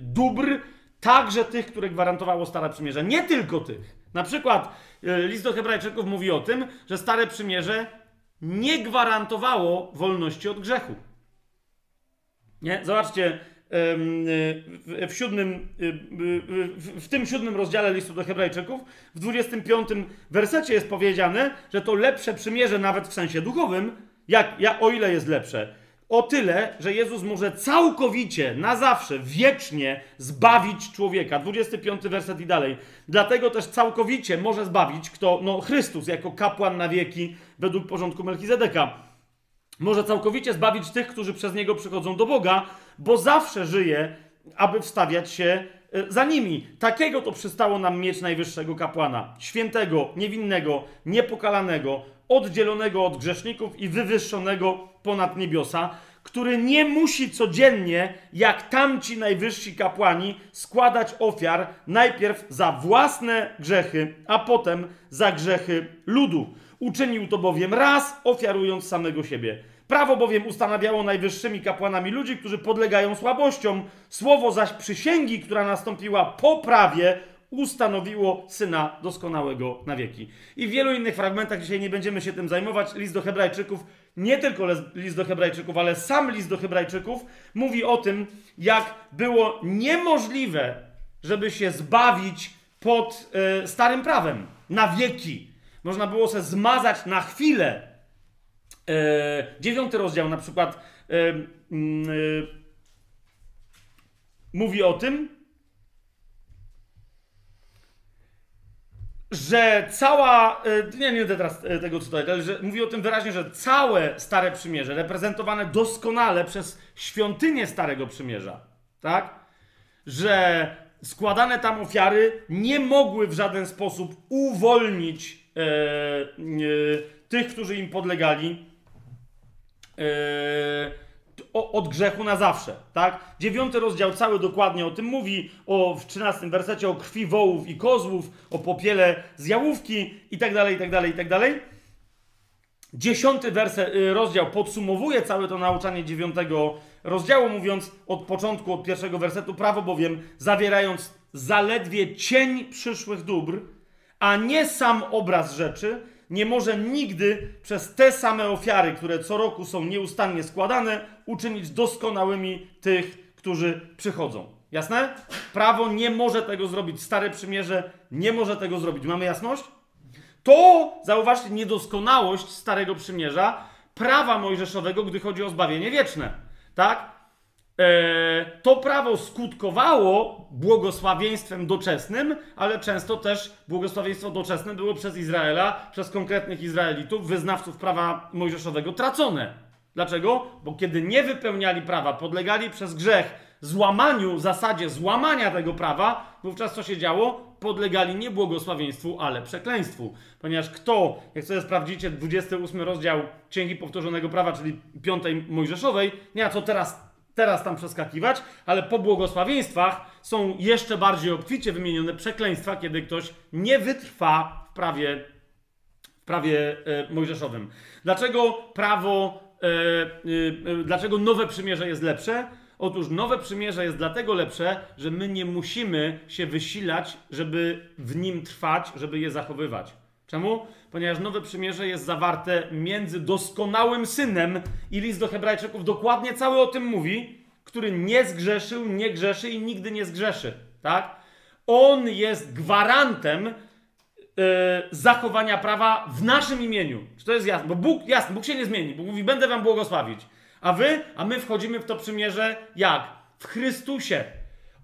dóbr, także tych, które gwarantowało stare przymierze. Nie tylko tych. Na przykład e, list do Hebrajczyków mówi o tym, że stare przymierze nie gwarantowało wolności od grzechu. Nie? Zobaczcie, w siódmym, w tym siódmym rozdziale listu do Hebrajczyków, w 25 wersecie jest powiedziane, że to lepsze przymierze, nawet w sensie duchowym, jak, o ile jest lepsze? O tyle, że Jezus może całkowicie, na zawsze, wiecznie zbawić człowieka. 25 werset i dalej. Dlatego też całkowicie może zbawić kto? No Chrystus jako kapłan na wieki według porządku Melchizedeka. Może całkowicie zbawić tych, którzy przez niego przychodzą do Boga, bo zawsze żyje, aby wstawiać się e, za nimi. Takiego to przystało nam mieć najwyższego kapłana. Świętego, niewinnego, niepokalanego, oddzielonego od grzeszników i wywyższonego ponad niebiosa, który nie musi codziennie, jak tamci najwyżsi kapłani, składać ofiar najpierw za własne grzechy, a potem za grzechy ludu. Uczynił to bowiem raz, ofiarując samego siebie. Prawo bowiem ustanawiało najwyższymi kapłanami ludzi, którzy podlegają słabościom. Słowo zaś przysięgi, która nastąpiła po prawie, ustanowiło Syna doskonałego na wieki. I w wielu innych fragmentach, dzisiaj nie będziemy się tym zajmować, list do Hebrajczyków, nie tylko list do Hebrajczyków, ale sam list do Hebrajczyków mówi o tym, jak było niemożliwe, żeby się zbawić pod y, starym prawem na wieki. Można było się zmazać na chwilę. Y, dziewiąty rozdział na przykład y, mówi o tym, że cała. E, nie, będę teraz e, tego czytać, ale że mówi o tym wyraźnie, że całe Stare Przymierze, reprezentowane doskonale przez świątynię Starego Przymierza, tak? Że składane tam ofiary nie mogły w żaden sposób uwolnić e, e, tych, którzy im podlegali. E, od grzechu na zawsze, tak? Dziewiąty rozdział cały dokładnie o tym mówi, o, w trzynastym wersecie o krwi wołów i kozłów, o popiele z jałówki i tak dalej, i tak dalej, i tak dalej. Dziesiąty werset, y, rozdział podsumowuje całe to nauczanie dziewiątego rozdziału, mówiąc od początku, od pierwszego wersetu, prawo bowiem zawierając zaledwie cień przyszłych dóbr, a nie sam obraz rzeczy, nie może nigdy przez te same ofiary, które co roku są nieustannie składane, uczynić doskonałymi tych, którzy przychodzą. Jasne? Prawo nie może tego zrobić. Stare przymierze nie może tego zrobić. Mamy jasność? To, zauważcie, niedoskonałość Starego Przymierza, prawa mojżeszowego, gdy chodzi o zbawienie wieczne. Tak? E, to prawo skutkowało błogosławieństwem doczesnym, ale często też błogosławieństwo doczesne było przez Izraela, przez konkretnych Izraelitów, wyznawców prawa mojżeszowego tracone. Dlaczego? Bo kiedy nie wypełniali prawa, podlegali przez grzech złamaniu, zasadzie złamania tego prawa, wówczas co się działo? Podlegali nie błogosławieństwu, ale przekleństwu. Ponieważ kto, jak sobie sprawdzicie, 28 rozdział Księgi Powtórzonego Prawa, czyli 5 Mojżeszowej, nie, a co teraz teraz tam przeskakiwać, ale po błogosławieństwach są jeszcze bardziej obficie wymienione przekleństwa, kiedy ktoś nie wytrwa w prawie w prawie e, mojżeszowym. Dlaczego prawo, e, e, dlaczego nowe przymierze jest lepsze? Otóż nowe przymierze jest dlatego lepsze, że my nie musimy się wysilać, żeby w nim trwać, żeby je zachowywać. Czemu? Ponieważ nowe przymierze jest zawarte między doskonałym synem i list do Hebrajczyków dokładnie cały o tym mówi, który nie zgrzeszył, nie grzeszy i nigdy nie zgrzeszy. Tak? On jest gwarantem yy, zachowania prawa w naszym imieniu. Czy to jest jasne? Bo Bóg, jasne, Bóg się nie zmieni. Bóg mówi, będę wam błogosławić. A wy? A my wchodzimy w to przymierze jak? W Chrystusie.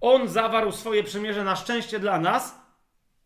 On zawarł swoje przymierze na szczęście dla nas,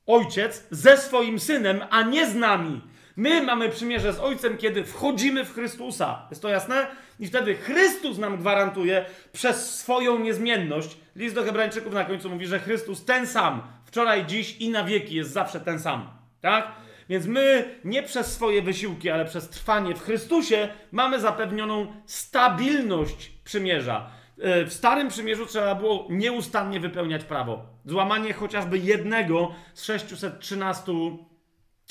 Ojciec, ze swoim Synem, a nie z nami. My mamy przymierze z Ojcem, kiedy wchodzimy w Chrystusa. Jest to jasne? I wtedy Chrystus nam gwarantuje przez swoją niezmienność. List do Hebrajczyków na końcu mówi, że Chrystus ten sam, wczoraj, dziś i na wieki jest zawsze ten sam. Tak? Więc my nie przez swoje wysiłki, ale przez trwanie w Chrystusie mamy zapewnioną stabilność przymierza. E, w Starym Przymierzu trzeba było nieustannie wypełniać prawo. Złamanie chociażby jednego z 613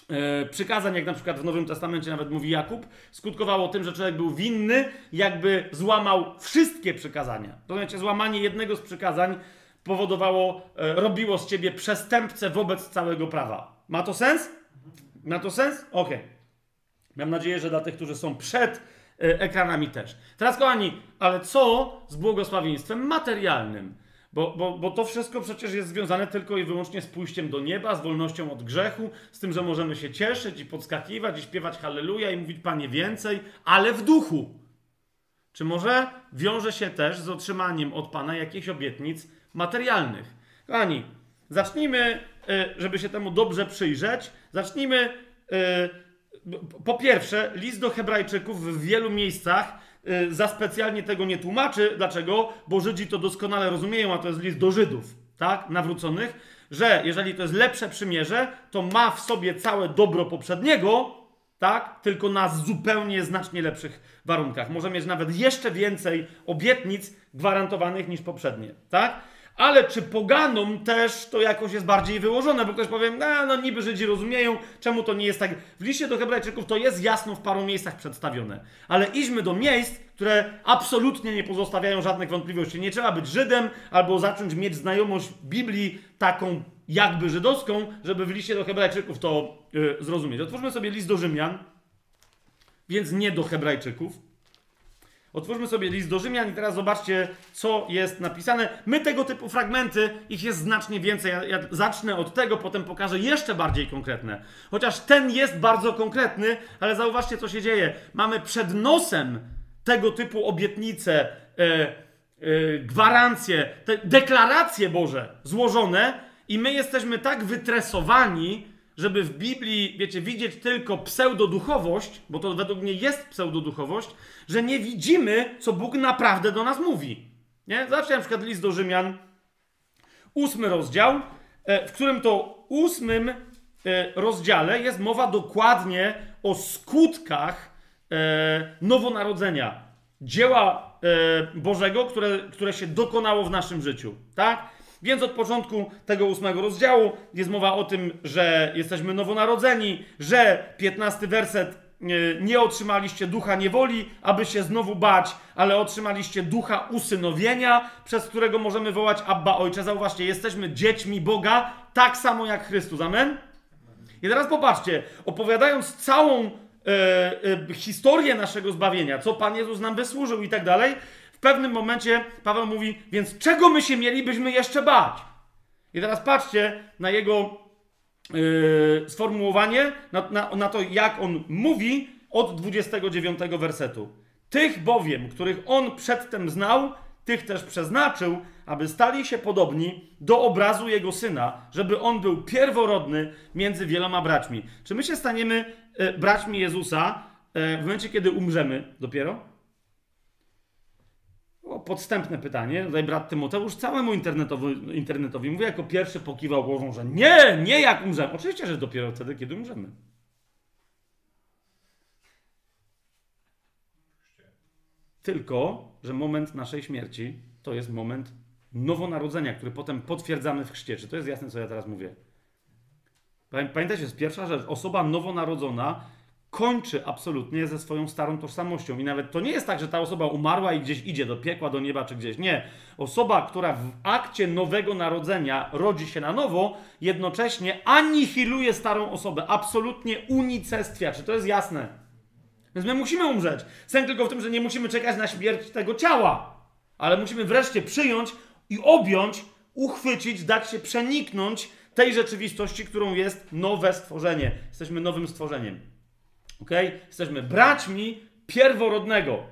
e, przykazań, jak na przykład w Nowym Testamencie nawet mówi Jakub, skutkowało tym, że człowiek był winny, jakby złamał wszystkie przykazania. To znaczy, złamanie jednego z przykazań powodowało, e, robiło z ciebie przestępcę wobec całego prawa. Ma to sens? Ma to sens? Okej. Okay. Mam nadzieję, że dla tych, którzy są przed ekranami też. Teraz, kochani, ale co z błogosławieństwem materialnym? Bo, bo, bo to wszystko przecież jest związane tylko i wyłącznie z pójściem do nieba, z wolnością od grzechu, z tym, że możemy się cieszyć i podskakiwać i śpiewać halleluja i mówić Panie więcej, ale w duchu. Czy może wiąże się też z otrzymaniem od Pana jakichś obietnic materialnych? Kochani, zacznijmy, e, żeby się temu dobrze przyjrzeć, zacznijmy e, po pierwsze, list do Hebrajczyków w wielu miejscach y, za specjalnie tego nie tłumaczy. Dlaczego? Bo Żydzi to doskonale rozumieją, a to jest list do Żydów, tak? Nawróconych, że jeżeli to jest lepsze przymierze, to ma w sobie całe dobro poprzedniego, tak? Tylko na zupełnie znacznie lepszych warunkach. Może mieć nawet jeszcze więcej obietnic gwarantowanych niż poprzednie, tak? Ale czy poganom też to jakoś jest bardziej wyłożone? Bo ktoś powie, no, no niby Żydzi rozumieją, czemu to nie jest tak. W liście do Hebrajczyków to jest jasno w paru miejscach przedstawione. Ale idźmy do miejsc, które absolutnie nie pozostawiają żadnych wątpliwości. Nie trzeba być Żydem albo zacząć mieć znajomość Biblii taką jakby żydowską, żeby w liście do Hebrajczyków to yy, zrozumieć. Otwórzmy sobie list do Rzymian, więc nie do Hebrajczyków. Otwórzmy sobie list do Rzymian i teraz zobaczcie, co jest napisane. My tego typu fragmenty, ich jest znacznie więcej. Ja, ja, zacznę od tego, potem pokażę jeszcze bardziej konkretne. Chociaż ten jest bardzo konkretny, ale zauważcie, co się dzieje. Mamy przed nosem tego typu obietnice, e, e, gwarancje, deklaracje Boże złożone i my jesteśmy tak wytresowani, żeby w Biblii, wiecie, widzieć tylko pseudoduchowość, bo to według mnie jest pseudoduchowość, że nie widzimy, co Bóg naprawdę do nas mówi. Nie? Zobaczcie na przykład list do Rzymian, ósmy rozdział, e, w którym to ósmym e, rozdziale jest mowa dokładnie o skutkach e, nowonarodzenia, dzieła Bożego, które, które się dokonało w naszym życiu. Tak? Więc od początku tego ósmego rozdziału jest mowa o tym, że jesteśmy nowonarodzeni, że piętnasty werset e, nie otrzymaliście ducha niewoli, aby się znowu bać, ale otrzymaliście ducha usynowienia, przez którego możemy wołać Abba Ojcze. Zauważcie, jesteśmy dziećmi Boga, tak samo jak Chrystus. Amen? I teraz popatrzcie, opowiadając całą e, e, historię naszego zbawienia, co Pan Jezus nam wysłużył i tak dalej, pewnym momencie Paweł mówi, więc czego my się mielibyśmy jeszcze bać? I teraz patrzcie na jego yy, sformułowanie, na, na, na to, jak on mówi od 29 wersetu. Tych bowiem, których on przedtem znał, tych też przeznaczył, aby stali się podobni do obrazu jego syna, żeby on był pierworodny między wieloma braćmi. Czy my się staniemy e, braćmi Jezusa e, w momencie, kiedy umrzemy dopiero? O, podstępne pytanie. Tutaj brat Tymoteusz całemu internetowi, internetowi mówi, jako pierwszy pokiwał głową, że nie, nie jak umrzemy. Oczywiście, że dopiero wtedy, kiedy umrzemy. Tylko, że moment naszej śmierci to jest moment nowonarodzenia, który potem potwierdzamy w chrzcie. Czy to jest jasne, co ja teraz mówię? Pamiętajcie, jest pierwsza rzecz. Osoba nowonarodzona kończy absolutnie ze swoją starą tożsamością. I nawet to nie jest tak, że ta osoba umarła i gdzieś idzie do piekła, do nieba czy gdzieś. Nie. Osoba, która w akcie nowego narodzenia rodzi się na nowo, jednocześnie anihiluje starą osobę. Absolutnie unicestwia. Czy to jest jasne? Więc my musimy umrzeć. Sęk tylko w tym, że nie musimy czekać na śmierć tego ciała, ale musimy wreszcie przyjąć i objąć, uchwycić, dać się przeniknąć tej rzeczywistości, którą jest nowe stworzenie. Jesteśmy nowym stworzeniem. Ok? Jesteśmy braćmi pierworodnego.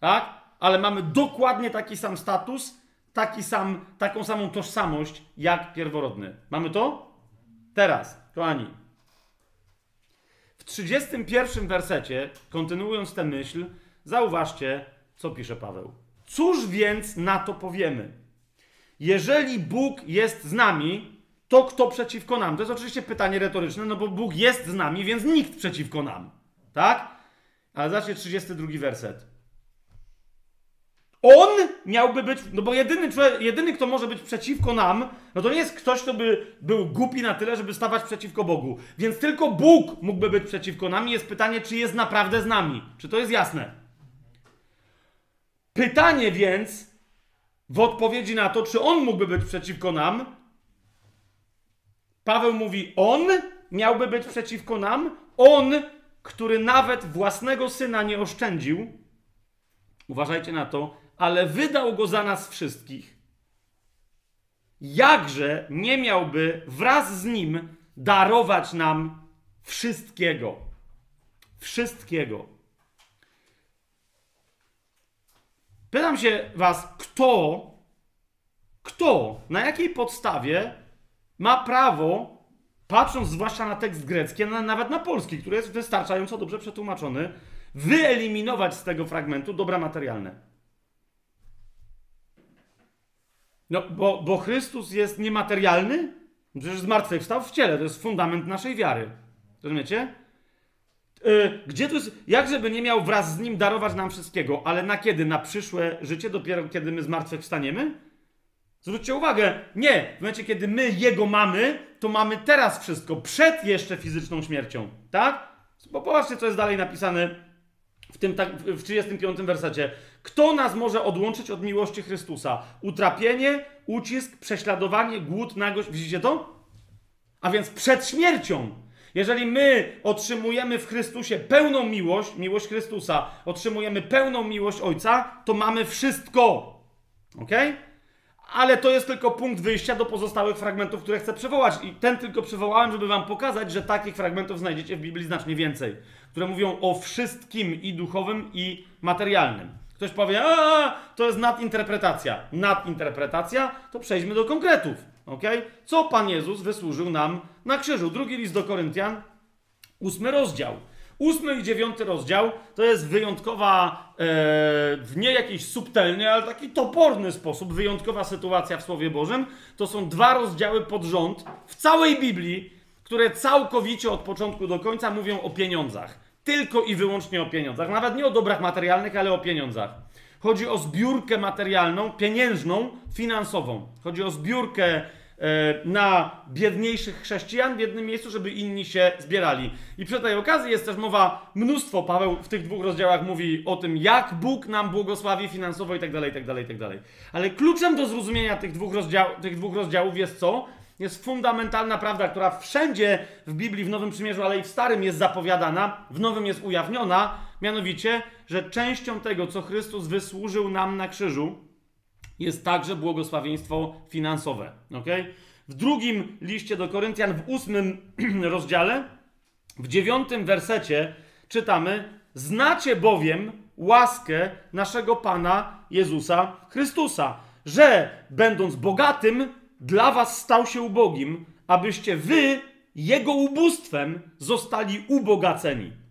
Tak? Ale mamy dokładnie taki sam status, taki sam, taką samą tożsamość jak pierworodny. Mamy to? Teraz, kochani. W 31 wersecie, kontynuując tę myśl, zauważcie, co pisze Paweł. Cóż więc na to powiemy? Jeżeli Bóg jest z nami, to kto przeciwko nam? To jest oczywiście pytanie retoryczne, no bo Bóg jest z nami, więc nikt przeciwko nam. Tak? Ale zacznie 32 werset. On miałby być, no bo jedyny, jedyny, kto może być przeciwko nam, no to nie jest ktoś, kto by był głupi na tyle, żeby stawać przeciwko Bogu. Więc tylko Bóg mógłby być przeciwko nam. I jest pytanie, czy jest naprawdę z nami. Czy to jest jasne? Pytanie więc, w odpowiedzi na to, czy On mógłby być przeciwko nam, Paweł mówi, On miałby być przeciwko nam, On, który nawet własnego syna nie oszczędził, uważajcie na to, ale wydał go za nas wszystkich, jakże nie miałby wraz z nim darować nam wszystkiego. Wszystkiego. Pytam się Was, kto, kto, na jakiej podstawie ma prawo, patrząc zwłaszcza na tekst grecki, a nawet na polski, który jest wystarczająco dobrze przetłumaczony, wyeliminować z tego fragmentu dobra materialne. No, bo, bo Chrystus jest niematerialny? Przecież zmartwychwstał w ciele, to jest fundament naszej wiary. Rozumiecie? Yy, gdzie tu jest, jak żeby nie miał wraz z nim darować nam wszystkiego, ale na kiedy? Na przyszłe życie, dopiero kiedy my zmartwychwstaniemy? Zwróćcie uwagę, nie, w momencie kiedy my Jego mamy, to mamy teraz wszystko, przed jeszcze fizyczną śmiercią, tak? Bo popatrzcie, co jest dalej napisane w tym tak, w 35 wersecie. Kto nas może odłączyć od miłości Chrystusa? Utrapienie, ucisk, prześladowanie, głód, nagość. Widzicie to? A więc przed śmiercią. Jeżeli my otrzymujemy w Chrystusie pełną miłość, miłość Chrystusa, otrzymujemy pełną miłość Ojca, to mamy wszystko. Ok? Ale to jest tylko punkt wyjścia do pozostałych fragmentów, które chcę przywołać. I ten tylko przywołałem, żeby wam pokazać, że takich fragmentów znajdziecie w Biblii znacznie więcej, które mówią o wszystkim i duchowym, i materialnym. Ktoś powie, a to jest nadinterpretacja. Nadinterpretacja, to przejdźmy do konkretów. ok? Co Pan Jezus wysłużył nam na krzyżu? Drugi list do Koryntian, ósmy rozdział. Ósmy i dziewiąty rozdział to jest wyjątkowa, e, w nie jakiś subtelny, ale taki toporny sposób, wyjątkowa sytuacja w Słowie Bożym. To są dwa rozdziały pod rząd w całej Biblii, które całkowicie od początku do końca mówią o pieniądzach. Tylko i wyłącznie o pieniądzach. Nawet nie o dobrach materialnych, ale o pieniądzach. Chodzi o zbiórkę materialną, pieniężną, finansową. Chodzi o zbiórkę na biedniejszych chrześcijan w jednym miejscu, żeby inni się zbierali. I przy tej okazji jest też mowa, mnóstwo, Paweł w tych dwóch rozdziałach mówi o tym, jak Bóg nam błogosławi finansowo i tak dalej, i tak dalej, i tak dalej. Ale kluczem do zrozumienia tych dwóch, rozdział, tych dwóch rozdziałów jest co? Jest fundamentalna prawda, która wszędzie w Biblii, w Nowym Przymierzu, ale i w Starym jest zapowiadana, w Nowym jest ujawniona, mianowicie, że częścią tego, co Chrystus wysłużył nam na krzyżu, jest także błogosławieństwo finansowe. Okay? W drugim liście do Koryntian, w ósmym rozdziale, w dziewiątym wersecie czytamy: Znacie bowiem łaskę naszego Pana Jezusa Chrystusa, że będąc bogatym, dla was stał się ubogim, abyście wy jego ubóstwem zostali ubogaceni.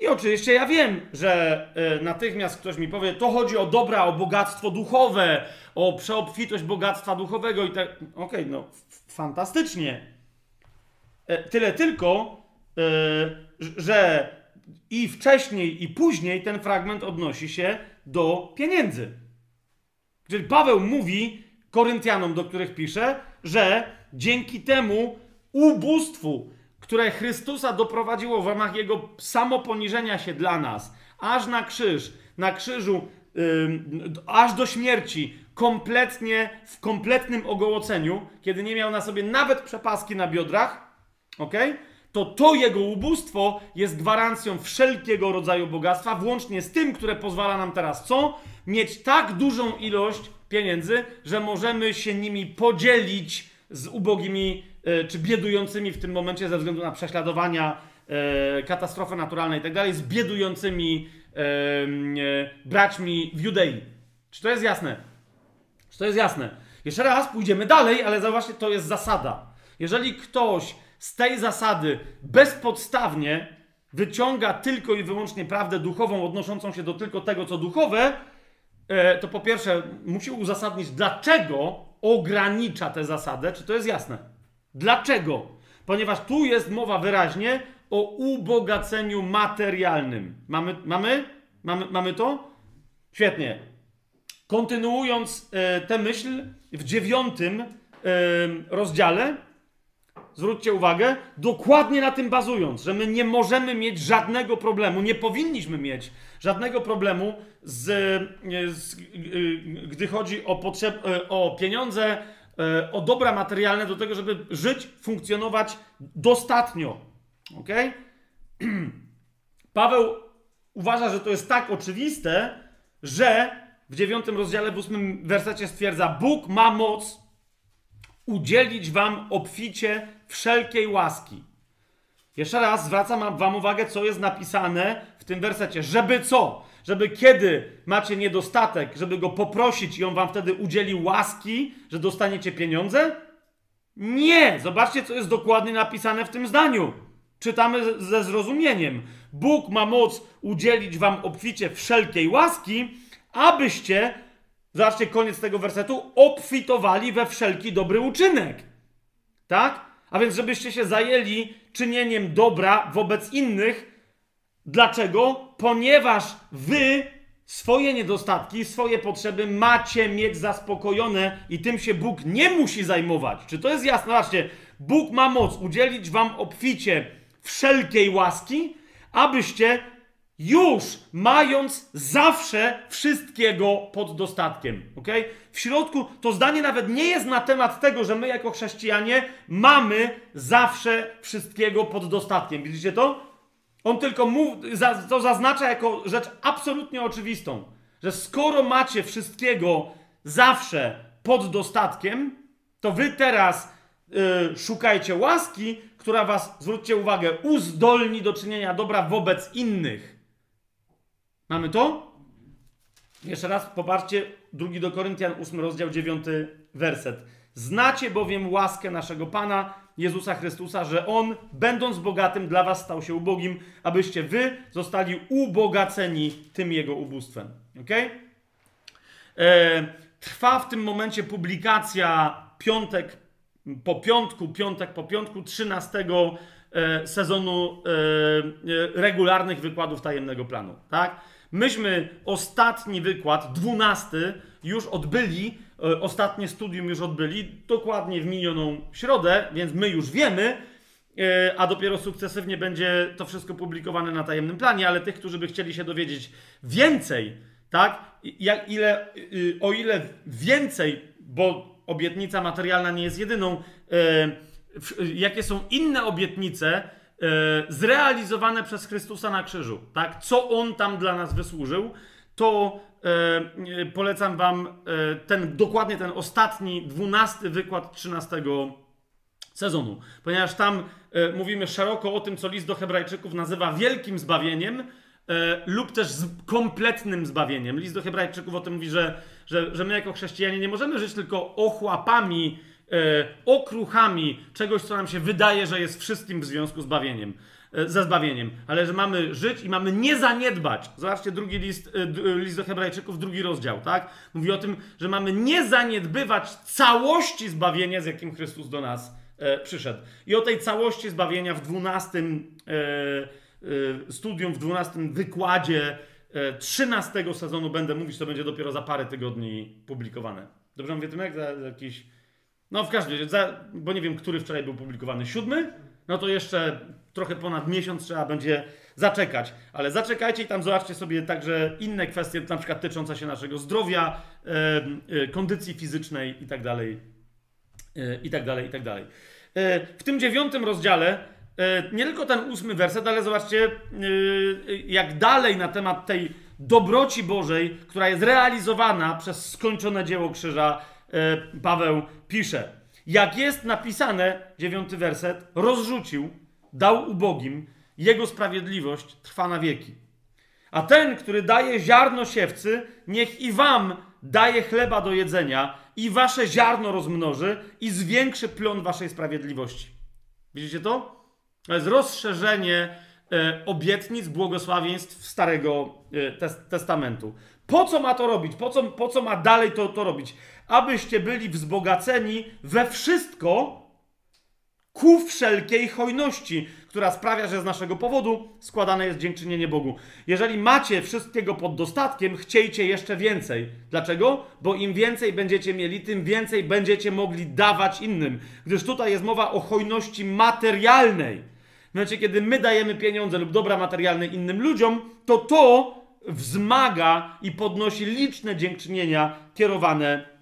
I oczywiście ja wiem, że y, natychmiast ktoś mi powie, to chodzi o dobra, o bogactwo duchowe, o przeobfitość bogactwa duchowego i tak. Okej, okay, no fantastycznie. E, tyle tylko, y, że i wcześniej, i później ten fragment odnosi się do pieniędzy. Czyli Paweł mówi Koryntianom, do których pisze, że dzięki temu ubóstwu, które Chrystusa doprowadziło w ramach Jego samoponiżenia się dla nas, aż na krzyż, na krzyżu, yy, aż do śmierci, kompletnie, w kompletnym ogołoceniu, kiedy nie miał na sobie nawet przepaski na biodrach, ok? To to jego ubóstwo jest gwarancją wszelkiego rodzaju bogactwa, włącznie z tym, które pozwala nam teraz co? Mieć tak dużą ilość pieniędzy, że możemy się nimi podzielić z ubogimi czy biedującymi w tym momencie ze względu na prześladowania, e, katastrofy naturalne i tak z biedującymi e, braćmi w Judei. Czy to jest jasne? Czy to jest jasne? Jeszcze raz pójdziemy dalej, ale zauważcie, to jest zasada. Jeżeli ktoś z tej zasady bezpodstawnie wyciąga tylko i wyłącznie prawdę duchową odnoszącą się do tylko tego, co duchowe, E, to po pierwsze musi uzasadnić, dlaczego ogranicza tę zasadę. Czy to jest jasne? Dlaczego? Ponieważ tu jest mowa wyraźnie o ubogaceniu materialnym. Mamy, mamy? Mamy, mamy to? Świetnie. Kontynuując e, tę myśl, w dziewiątym e, rozdziale, zwróćcie uwagę, dokładnie na tym bazując, że my nie możemy mieć żadnego problemu, nie powinniśmy mieć żadnego problemu z, z gdy chodzi o, potrzeb, o pieniądze, o dobra materialne do tego, żeby żyć, funkcjonować dostatnio. Ok? Paweł uważa, że to jest tak oczywiste, że w dziewiątym rozdziale, w ósmym wersecie stwierdza: Bóg ma moc udzielić wam obficie wszelkiej łaski. Jeszcze raz zwracam wam uwagę, co jest napisane w tym wersecie. Żeby co? Żeby kiedy macie niedostatek, żeby go poprosić i on wam wtedy udzieli łaski, że dostaniecie pieniądze? Nie! Zobaczcie, co jest dokładnie napisane w tym zdaniu. Czytamy ze zrozumieniem. Bóg ma moc udzielić wam obficie wszelkiej łaski, abyście, zobaczcie koniec tego wersetu, obfitowali we wszelki dobry uczynek. Tak? A więc, żebyście się zajęli czynieniem dobra wobec innych. Dlaczego? Ponieważ wy swoje niedostatki, swoje potrzeby macie mieć zaspokojone i tym się Bóg nie musi zajmować. Czy to jest jasne? Zobaczcie, Bóg ma moc udzielić wam obficie wszelkiej łaski, abyście już mając zawsze wszystkiego pod dostatkiem. ok? W środku to zdanie nawet nie jest na temat tego, że my jako chrześcijanie mamy zawsze wszystkiego pod dostatkiem. Widzicie to? On tylko mów, to zaznacza jako rzecz absolutnie oczywistą, że skoro macie wszystkiego zawsze pod dostatkiem, to wy teraz yy, szukajcie łaski, która was, zwróćcie uwagę, uzdolni do czynienia dobra wobec innych. Mamy to? Jeszcze raz popatrzcie, drugi do Koryntian, 8 rozdział, 9 werset. Znacie bowiem łaskę naszego Pana Jezusa Chrystusa, że On, będąc bogatym, dla was stał się ubogim, abyście wy zostali ubogaceni tym Jego ubóstwem. Ok? E, trwa w tym momencie publikacja piątek po piątku, piątek po piątku, 13 e, sezonu e, e, regularnych wykładów tajemnego planu. Tak? Myśmy ostatni wykład, dwunasty, już odbyli, ostatnie studium już odbyli, dokładnie w minioną środę, więc my już wiemy, e, a dopiero sukcesywnie będzie to wszystko publikowane na tajemnym planie, ale tych, którzy by chcieli się dowiedzieć więcej, tak, jak, ile, y, o ile więcej, bo obietnica materialna nie jest jedyną, e, jakie są inne obietnice, E, zrealizowane przez Chrystusa na krzyżu, tak? Co On tam dla nas wysłużył, to e, polecam Wam e, ten, dokładnie ten ostatni, dwunasty wykład trzynastego sezonu, ponieważ tam e, mówimy szeroko o tym, co list do Hebrajczyków nazywa wielkim zbawieniem, e, lub też kompletnym zbawieniem. List do Hebrajczyków o tym mówi, że, że, że my jako chrześcijanie nie możemy żyć tylko ochłapami e, okruchami czegoś, co nam się wydaje, że jest wszystkim w związku z bawieniem, e, ze zbawieniem, ale że mamy żyć i mamy nie zaniedbać. Zobaczcie drugi list, e, list do Hebrajczyków, drugi rozdział, tak? Mówi o tym, że mamy nie zaniedbywać całości zbawienia, z jakim Chrystus do nas e, przyszedł. I o tej całości zbawienia w dwunastym e, e, studium, w dwunastym wykładzie trzynastego sezonu będę mówić, to będzie dopiero za parę tygodni publikowane. Dobrze mówię, Tymek? Za, za jakiś No w każdym razie, bo nie wiem, który wczoraj był publikowany, siódmy? No to jeszcze trochę ponad miesiąc trzeba będzie zaczekać. Ale zaczekajcie i tam zobaczcie sobie także inne kwestie, na przykład tyczące się naszego zdrowia, e, kondycji fizycznej i dalej, i dalej, i tak dalej. E, w tym dziewiątym rozdziale e, nie tylko ten ósmy werset, ale zobaczcie, e, jak dalej na temat tej dobroci Bożej, która jest realizowana przez skończone dzieło krzyża, Paweł pisze. Jak jest napisane, dziewiąty werset, rozrzucił, dał ubogim, jego sprawiedliwość trwa na wieki. A ten, który daje ziarno siewcy, niech i wam daje chleba do jedzenia i wasze ziarno rozmnoży i zwiększy plon waszej sprawiedliwości. Widzicie to? To jest rozszerzenie e, obietnic, błogosławieństw Starego e, tes Testamentu. Po co ma to robić? Po co, po co ma dalej to, to robić? Abyście byli wzbogaceni we wszystko ku wszelkiej hojności, która sprawia, że z naszego powodu składane jest dziękczynienie Bogu. Jeżeli macie wszystkiego pod dostatkiem, chciejcie jeszcze więcej. Dlaczego? Bo im więcej będziecie mieli, tym więcej będziecie mogli dawać innym. Gdyż tutaj jest mowa o hojności materialnej. W momencie, kiedy my dajemy pieniądze lub dobra materialne innym ludziom, to to wzmaga i podnosi liczne dziękczynienia kierowane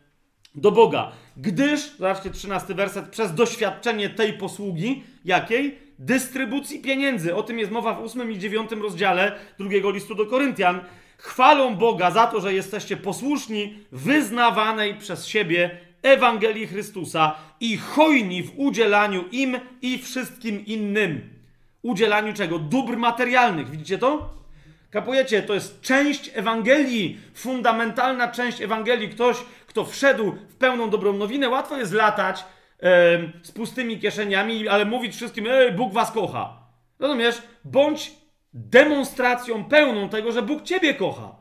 do Boga. Gdyż, zobaczcie 13 werset, przez doświadczenie tej posługi, jakiej? Dystrybucji pieniędzy. O tym jest mowa w 8 i 9 rozdziale drugiego listu do Koryntian. Chwalą Boga za to, że jesteście posłuszni wyznawanej przez siebie Ewangelii Chrystusa i hojni w udzielaniu im i wszystkim innym. Udzielaniu czego? Dóbr materialnych. Widzicie to? Kapujecie? To jest część Ewangelii, fundamentalna część Ewangelii. Ktoś, kto wszedł w pełną dobrą nowinę, łatwo jest latać z pustymi kieszeniami, ale mówić wszystkim, ej, Bóg was kocha. Rozumiesz? Bądź demonstracją pełną tego, że Bóg ciebie kocha.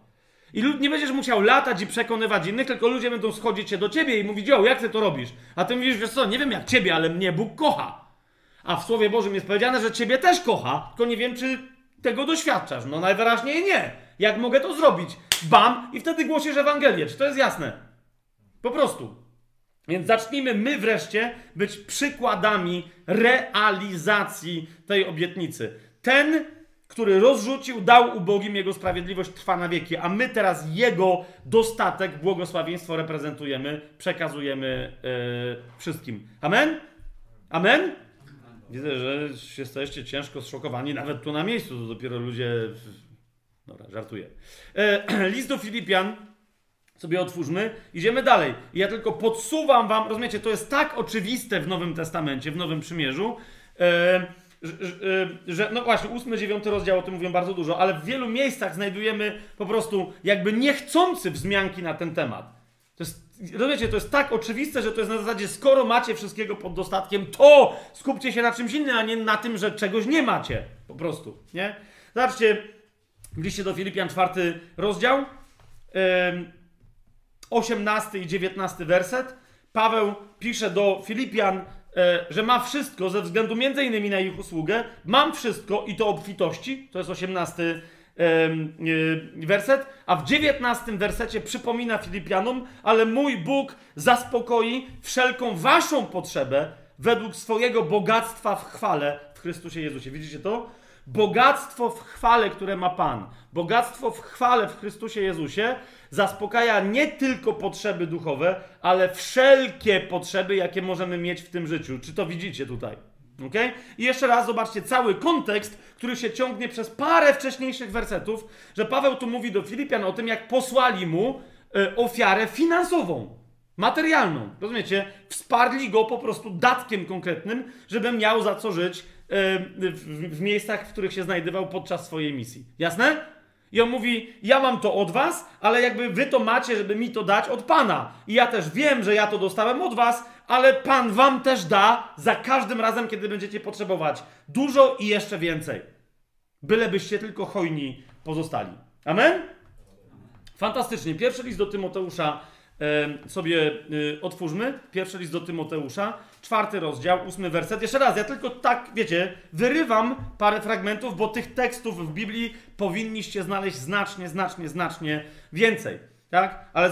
I nie będziesz musiał latać i przekonywać innych, tylko ludzie będą schodzić się do ciebie i mówić, o, jak ty to robisz? A ty mówisz, wiesz co, nie wiem jak ciebie, ale mnie Bóg kocha. A w Słowie Bożym jest powiedziane, że ciebie też kocha, tylko nie wiem, czy tego doświadczasz. No najwyraźniej nie. Jak mogę to zrobić? Bam! I wtedy głosisz Ewangelię. Czy to jest jasne? Po prostu. Więc zacznijmy my wreszcie być przykładami realizacji tej obietnicy. Ten, który rozrzucił, dał ubogim, jego sprawiedliwość trwa na wieki, a my teraz jego dostatek, błogosławieństwo reprezentujemy, przekazujemy yy, wszystkim. Amen? Amen? Widzę, że jesteście ciężko zszokowani, nawet tu na miejscu, to dopiero ludzie. Dobra, żartuję. E, list do Filipian, sobie otwórzmy, idziemy dalej. Ja tylko podsuwam wam, rozumiecie, to jest tak oczywiste w Nowym Testamencie, w Nowym Przymierzu, e, że, że, no właśnie, ósmy, dziewiąty rozdział o tym mówią bardzo dużo, ale w wielu miejscach znajdujemy po prostu jakby niechcący wzmianki na ten temat. To jest, rozumiecie, to jest tak oczywiste, że to jest na zasadzie, skoro macie wszystkiego pod dostatkiem, to skupcie się na czymś innym, a nie na tym, że czegoś nie macie. Po prostu, nie? Zobaczcie, w liście do Filipian, czwarty rozdział, 18 i 19 werset. Paweł pisze do Filipian, e, że ma wszystko ze względu między innymi na ich usługę. Mam wszystko i to obfitości. To jest 18 E, werset, a w dziewiętnastym wersecie przypomina Filipianom, ale mój Bóg zaspokoi wszelką waszą potrzebę według swojego bogactwa w chwale w Chrystusie Jezusie. Widzicie to? Bogactwo w chwale, które ma Pan, bogactwo w chwale w Chrystusie Jezusie zaspokaja nie tylko potrzeby duchowe, ale wszelkie potrzeby, jakie możemy mieć w tym życiu. Czy to widzicie tutaj? Okay? I jeszcze raz zobaczcie cały kontekst, który się ciągnie przez parę wcześniejszych wersetów, że Paweł tu mówi do Filipian o tym, jak posłali mu y, ofiarę finansową, materialną. Rozumiecie? Wsparli go po prostu datkiem konkretnym, żeby miał za co żyć w, w miejscach, w których się znajdował podczas swojej misji. Jasne? I on mówi: Ja mam to od was, ale jakby wy to macie, żeby mi to dać od Pana. I ja też wiem, że ja to dostałem od was, ale Pan wam też da za każdym razem, kiedy będziecie potrzebować dużo i jeszcze więcej. Bylebyście tylko hojni pozostali. Amen? Fantastycznie. Pierwszy list do Tymoteusza sobie e, otwórzmy. Pierwszy list do Tymoteusza, czwarty rozdział, ósmy werset. Jeszcze raz, ja tylko tak, wiecie, wyrywam parę fragmentów, bo tych tekstów w Biblii powinniście znaleźć znacznie, znacznie, znacznie więcej. Tak? Ale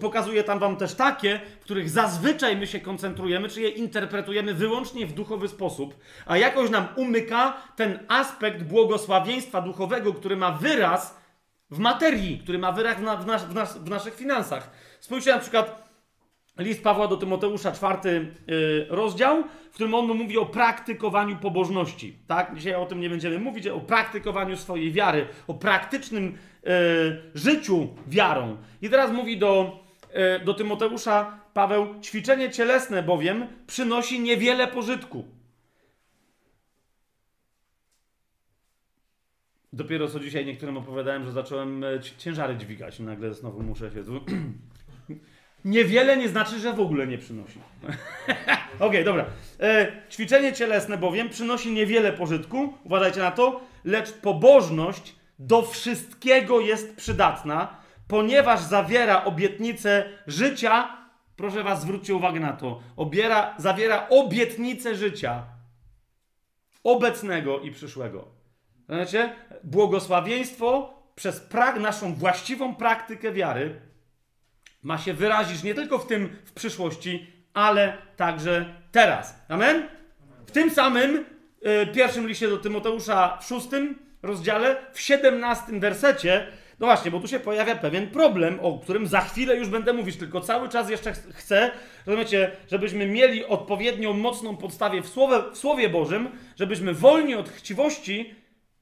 pokazuję tam wam też takie, w których zazwyczaj my się koncentrujemy, czy je interpretujemy wyłącznie w duchowy sposób, a jakoś nam umyka ten aspekt błogosławieństwa duchowego, który ma wyraz w materii, który ma wyraz w, nas, w, nas, w naszych finansach. Spójrzcie na przykład list Pawła do Tymoteusza, czwarty yy, rozdział, w którym on mówi o praktykowaniu pobożności. Tak? Dzisiaj o tym nie będziemy mówić, o praktykowaniu swojej wiary, o praktycznym yy, życiu wiarą. I teraz mówi do, yy, do Tymoteusza Paweł, ćwiczenie cielesne bowiem przynosi niewiele pożytku. Dopiero co dzisiaj niektórym opowiadałem, że zacząłem e, ciężary dźwigać. Nagle znowu muszę się. Niewiele nie znaczy, że w ogóle nie przynosi. Okej, okay, dobra. E, ćwiczenie cielesne bowiem przynosi niewiele pożytku, uważajcie na to, lecz pobożność do wszystkiego jest przydatna, ponieważ zawiera obietnicę życia. Proszę Was, zwróćcie uwagę na to. Obiera, zawiera obietnicę życia obecnego i przyszłego. Znaczy, błogosławieństwo przez prak- naszą właściwą praktykę wiary ma się wyrazić nie tylko w tym w przyszłości, ale także teraz. Amen? W tym samym y, pierwszym liście do Tymoteusza w szóstym rozdziale, w siedemnastym wersecie, no właśnie, bo tu się pojawia pewien problem, o którym za chwilę już będę mówić, tylko cały czas jeszcze chcę, rozumiecie, żebyśmy mieli odpowiednią mocną podstawę w Słowie, w Słowie Bożym, żebyśmy wolni od chciwości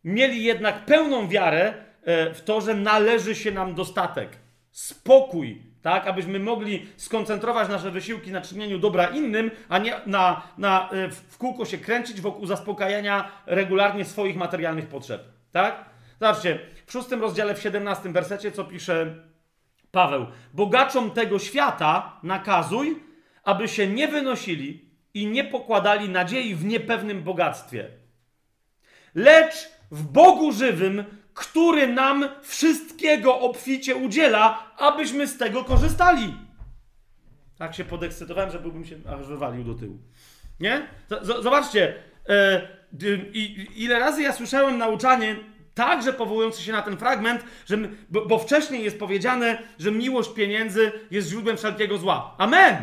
mieli jednak pełną wiarę e, w to, że należy się nam dostatek, spokój, tak, abyśmy mogli skoncentrować nasze wysiłki na czynieniu dobra innym, a nie na, na, e, w kółko się kręcić wokół zaspokajania regularnie swoich materialnych potrzeb. Tak? Zobaczcie, w szóstym rozdziale, w siedemnastym wersecie, co pisze Paweł. Bogaczom tego świata nakazuj, aby się nie wynosili i nie pokładali nadziei w niepewnym bogactwie. Lecz w Bogu żywym, który nam wszystkiego obficie udziela, abyśmy z tego korzystali. Tak się podekscytowałem, że byłbym się aż wywalił do tyłu. Nie? Zobaczcie, e, ile razy ja słyszałem nauczanie, także powołujące się na ten fragment, że, bo, bo wcześniej jest powiedziane, że miłość pieniędzy jest źródłem wszelkiego zła. Amen!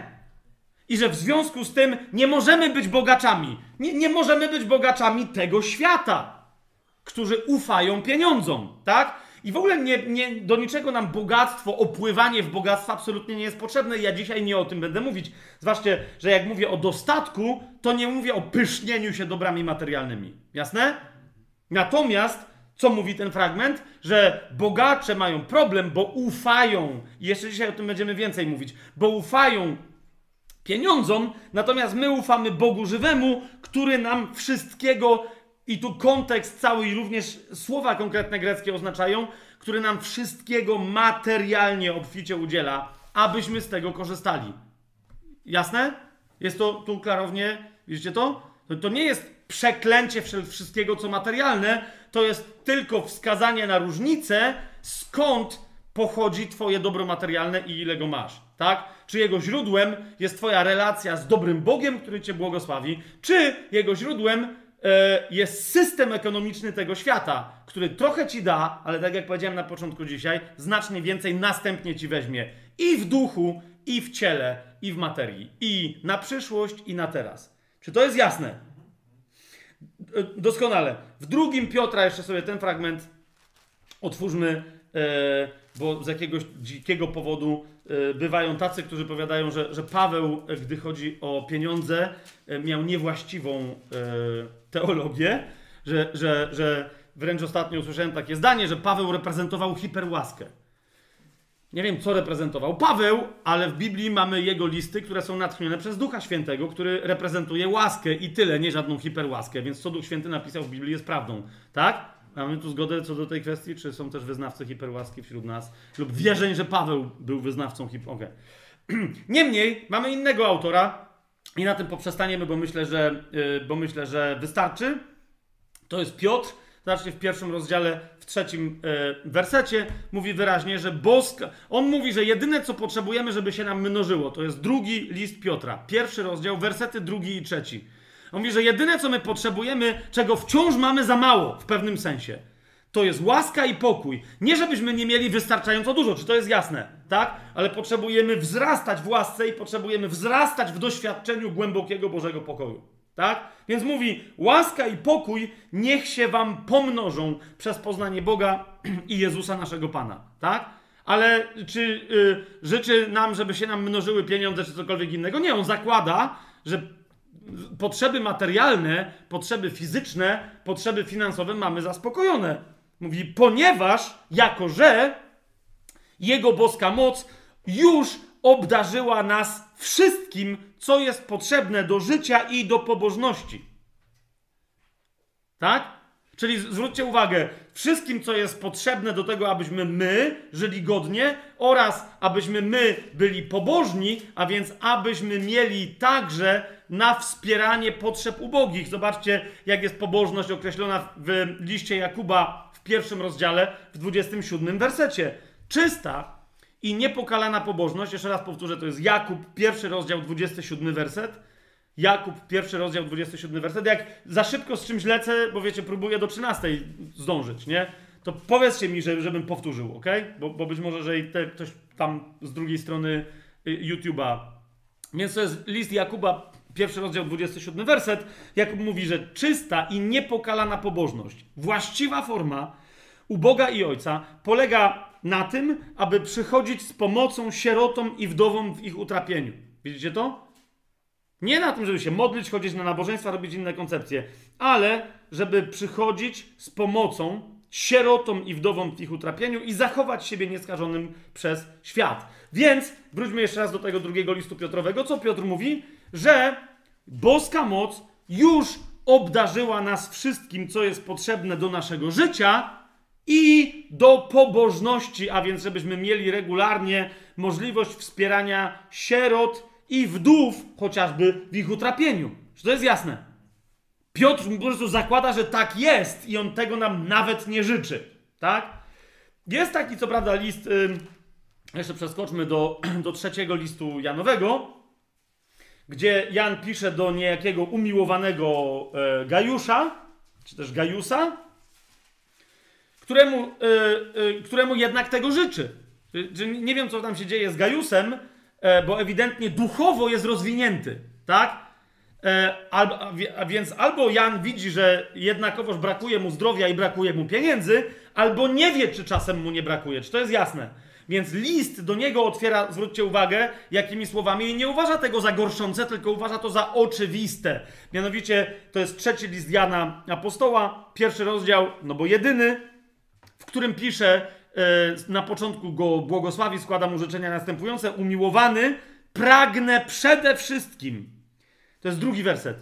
I że w związku z tym nie możemy być bogaczami. Nie, nie możemy być bogaczami tego świata którzy ufają pieniądzom, tak? I w ogóle nie, nie, do niczego nam bogactwo, opływanie w bogactwo absolutnie nie jest potrzebne. Ja dzisiaj nie o tym będę mówić. Zwłaszcza, że jak mówię o dostatku, to nie mówię o pysznieniu się dobrami materialnymi. Jasne? Natomiast, co mówi ten fragment? Że bogacze mają problem, bo ufają. I jeszcze dzisiaj o tym będziemy więcej mówić. Bo ufają pieniądzom, natomiast my ufamy Bogu żywemu, który nam wszystkiego i tu kontekst cały i również słowa konkretne greckie oznaczają, które nam wszystkiego materialnie obficie udziela, abyśmy z tego korzystali. Jasne? Jest to tu klarownie, widzicie to? To, to nie jest przeklęcie wszystkiego, co materialne, to jest tylko wskazanie na różnicę, skąd pochodzi Twoje dobro materialne i ile go masz. Tak? Czy jego źródłem jest Twoja relacja z dobrym Bogiem, który Cię błogosławi, czy jego źródłem jest system ekonomiczny tego świata, który trochę ci da, ale tak jak powiedziałem na początku dzisiaj, znacznie więcej następnie ci weźmie i w duchu, i w ciele, i w materii, i na przyszłość, i na teraz. Czy to jest jasne? E, doskonale. W drugim Piotra, jeszcze sobie ten fragment otwórzmy, e, bo z jakiegoś dzikiego powodu E, bywają tacy, którzy powiadają, że, że Paweł, e, gdy chodzi o pieniądze, e, miał niewłaściwą teologię, że, że, że wręcz ostatnio usłyszałem takie zdanie, że Paweł reprezentował hiperłaskę. Nie wiem, co reprezentował Paweł, ale w Biblii mamy jego listy, które są natchnione przez Ducha Świętego, który reprezentuje łaskę i tyle, nie żadną hiperłaskę. Więc co Duch Święty napisał w Biblii jest prawdą. Tak? Mamy tu zgodę co do tej kwestii, czy są też wyznawcy hiperłaski wśród nas? Lub wierzeń, że Paweł był wyznawcą hiper... Okay. Niemniej, mamy innego autora i na tym poprzestaniemy, bo myślę, że, yy, bo myślę, że wystarczy. To jest Piotr. Znacznie w pierwszym rozdziale, w trzecim yy, wersecie mówi wyraźnie, że boska... On mówi, że jedyne, co potrzebujemy, żeby się nam mnożyło, to jest drugi list Piotra. Pierwszy rozdział, wersety drugi i trzeci. On mówi, że jedyne, co my potrzebujemy, czego wciąż mamy za mało w pewnym sensie, To jest łaska i pokój. Nie żebyśmy nie mieli wystarczająco dużo, czy to jest jasne, tak? Ale potrzebujemy wzrastać w łasce i potrzebujemy wzrastać w doświadczeniu głębokiego Bożego pokoju. Tak? Więc mówi, łaska i pokój niech się wam pomnożą przez poznanie Boga i Jezusa naszego Pana. Tak? Ale czy y, życzy nam, żeby się nam mnożyły pieniądze czy cokolwiek innego? Nie, on zakłada, że potrzeby materialne, potrzeby fizyczne, potrzeby finansowe mamy zaspokojone. Mówi, ponieważ, jako że Jego boska moc już obdarzyła nas wszystkim, co jest potrzebne do życia i do pobożności. Tak? Czyli zwróćcie uwagę, wszystkim, co jest potrzebne do tego, abyśmy my żyli godnie oraz abyśmy my byli pobożni, a więc abyśmy mieli także na wspieranie potrzeb ubogich. Zobaczcie, jak jest pobożność określona w liście Jakuba pierwszym rozdziale, w 27 wersecie. Czysta i niepokalana pobożność, jeszcze raz powtórzę, to jest Jakub, pierwszy rozdział, 27 werset. Jakub, pierwszy rozdział, 27 werset. Jak za szybko z czymś lecę, bo wiecie, próbuję do 13 zdążyć, nie? To powiedzcie mi, że, żebym powtórzył, ok? Bo, bo być może, że i te, ktoś tam z drugiej strony y, YouTube'a. Więc to jest list Jakuba, pierwszy rozdział, 27 werset. Jakub mówi, że czysta i niepokalana pobożność, właściwa forma u Boga i Ojca polega na tym, aby przychodzić z pomocą sierotom i wdowom w ich utrapieniu. Widzicie to? Nie na tym, żeby się modlić, chodzić na nabożeństwa, robić inne koncepcje, ale żeby przychodzić z pomocą sierotom i wdowom w ich utrapieniu i zachować siebie nieskażonym przez świat. Więc wróćmy jeszcze raz do tego drugiego listu Piotrowego. Co Piotr mówi? Że boska moc już obdarzyła nas wszystkim, co jest potrzebne do naszego życia i do pobożności, a więc żebyśmy mieli regularnie możliwość wspierania sierot i wdów, chociażby w ich utrapieniu. Czy to jest jasne? Piotr po prostu zakłada, że tak jest i on tego nam nawet nie życzy. Tak? Jest taki, co prawda, list. Yy, jeszcze przeskoczmy do, do trzeciego listu Janowego, gdzie Jan pisze do niejakiego umiłowanego e, Gajusza, czy też Gajusa, któremu, yy, yy, któremu jednak tego życzy. Nie wiem, co tam się dzieje z Gajusem, e, bo ewidentnie duchowo jest rozwinięty, tak? E, a więc albo Jan widzi, że jednakowoż brakuje mu zdrowia i brakuje mu pieniędzy, albo nie wie, czy czasem mu nie brakuje. Czy to jest jasne? Więc list do niego otwiera, zwróćcie uwagę, jakimi słowami, i nie uważa tego za gorszące, tylko uważa to za oczywiste. Mianowicie to jest trzeci list Jana Apostoła, pierwszy rozdział, no bo jedyny, w którym pisze, e, na początku go błogosławi, składa mu życzenia następujące. Umiłowany, pragnę przede wszystkim, to jest drugi werset,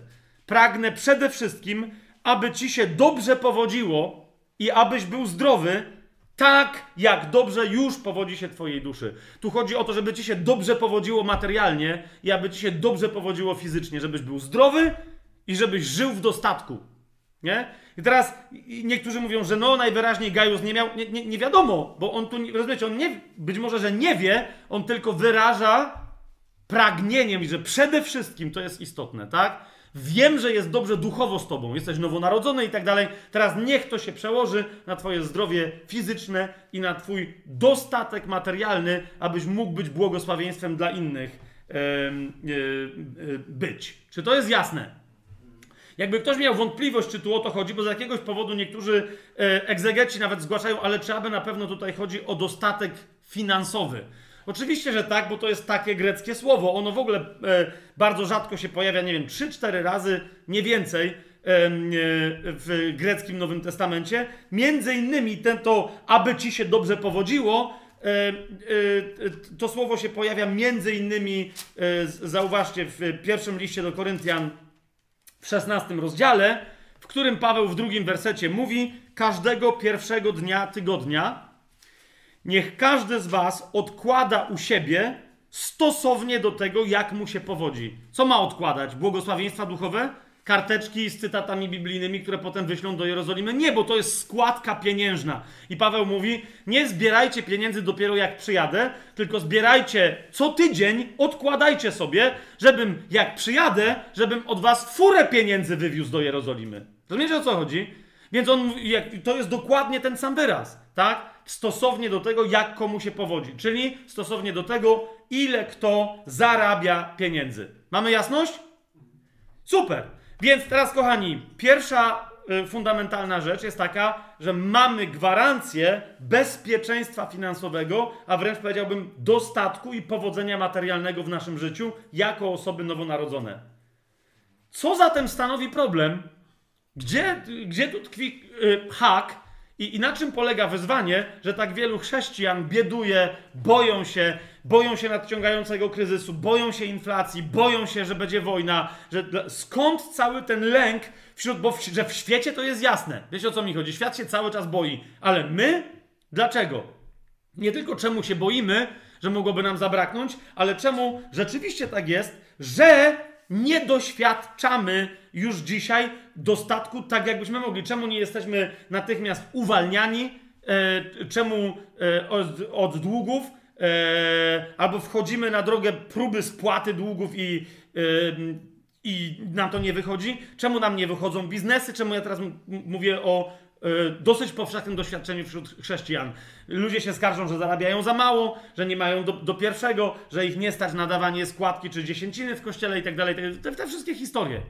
pragnę przede wszystkim, aby ci się dobrze powodziło i abyś był zdrowy, tak jak dobrze już powodzi się Twojej duszy. Tu chodzi o to, żeby Ci się dobrze powodziło materialnie i aby Ci się dobrze powodziło fizycznie, żebyś był zdrowy i żebyś żył w dostatku. Nie? I teraz niektórzy mówią, że no najwyraźniej Gajus nie miał, nie, nie, nie wiadomo, bo on tu, rozumiecie, on nie, być może, że nie wie, on tylko wyraża pragnieniem i że przede wszystkim to jest istotne, tak? Wiem, że jest dobrze duchowo z tobą, jesteś nowonarodzony i tak dalej. Teraz niech to się przełoży na twoje zdrowie fizyczne i na twój dostatek materialny, abyś mógł być błogosławieństwem dla innych yy, yy, być. Czy to jest jasne? Jakby ktoś miał wątpliwość, czy tu o to chodzi, bo z jakiegoś powodu niektórzy e, egzegeci nawet zgłaszają, ale czy aby na pewno tutaj chodzi o dostatek finansowy. Oczywiście, że tak, bo to jest takie greckie słowo. Ono w ogóle e, bardzo rzadko się pojawia, nie wiem, 3-4 razy, nie więcej e, w greckim Nowym Testamencie. Między innymi ten to, aby ci się dobrze powodziło, e, e, to słowo się pojawia między innymi, zauważcie, w pierwszym liście do Koryntian, w 16 rozdziale, w którym Paweł w drugim wersecie mówi: Każdego pierwszego dnia tygodnia niech każdy z Was odkłada u siebie stosownie do tego, jak mu się powodzi. Co ma odkładać? Błogosławieństwa duchowe? karteczki z cytatami biblijnymi, które potem wyślą do Jerozolimy. Nie, bo to jest składka pieniężna. I Paweł mówi: Nie zbierajcie pieniędzy dopiero jak przyjadę, tylko zbierajcie co tydzień, odkładajcie sobie, żebym jak przyjadę, żebym od was furę pieniędzy wywiózł do Jerozolimy. Rozumiecie o co chodzi? Więc on, to jest dokładnie ten sam wyraz, tak? Stosownie do tego, jak komu się powodzi. Czyli stosownie do tego, ile kto zarabia pieniędzy. Mamy jasność? Super. Więc teraz, kochani, pierwsza y, fundamentalna rzecz jest taka, że mamy gwarancję bezpieczeństwa finansowego, a wręcz powiedziałbym dostatku i powodzenia materialnego w naszym życiu jako osoby nowonarodzone. Co zatem stanowi problem? Gdzie, gdzie tu tkwi y, hak? I, I na czym polega wyzwanie, że tak wielu chrześcijan bieduje, boją się, boją się nadciągającego kryzysu, boją się inflacji, boją się, że będzie wojna, że skąd cały ten lęk wśród, bo w, że w świecie to jest jasne. Wiecie o co mi chodzi? Świat się cały czas boi, ale my? Dlaczego? Nie tylko czemu się boimy, że mogłoby nam zabraknąć, ale czemu rzeczywiście tak jest, że nie doświadczamy już dzisiaj dostatku tak, jakbyśmy mogli. Czemu nie jesteśmy natychmiast uwalniani? E, czemu e, od, od, długów? E, albo wchodzimy na drogę próby spłaty długów i, e, i nam to nie wychodzi? Czemu nam nie wychodzą biznesy? Czemu ja teraz mówię o e, dosyć powszechnym doświadczeniu wśród chrześcijan. Ludzie się skarżą, że zarabiają za mało, że nie mają do, do pierwszego, że ich nie stać na dawanie składki czy dziesięciny w kościele i tak dalej. Te, te wszystkie historie.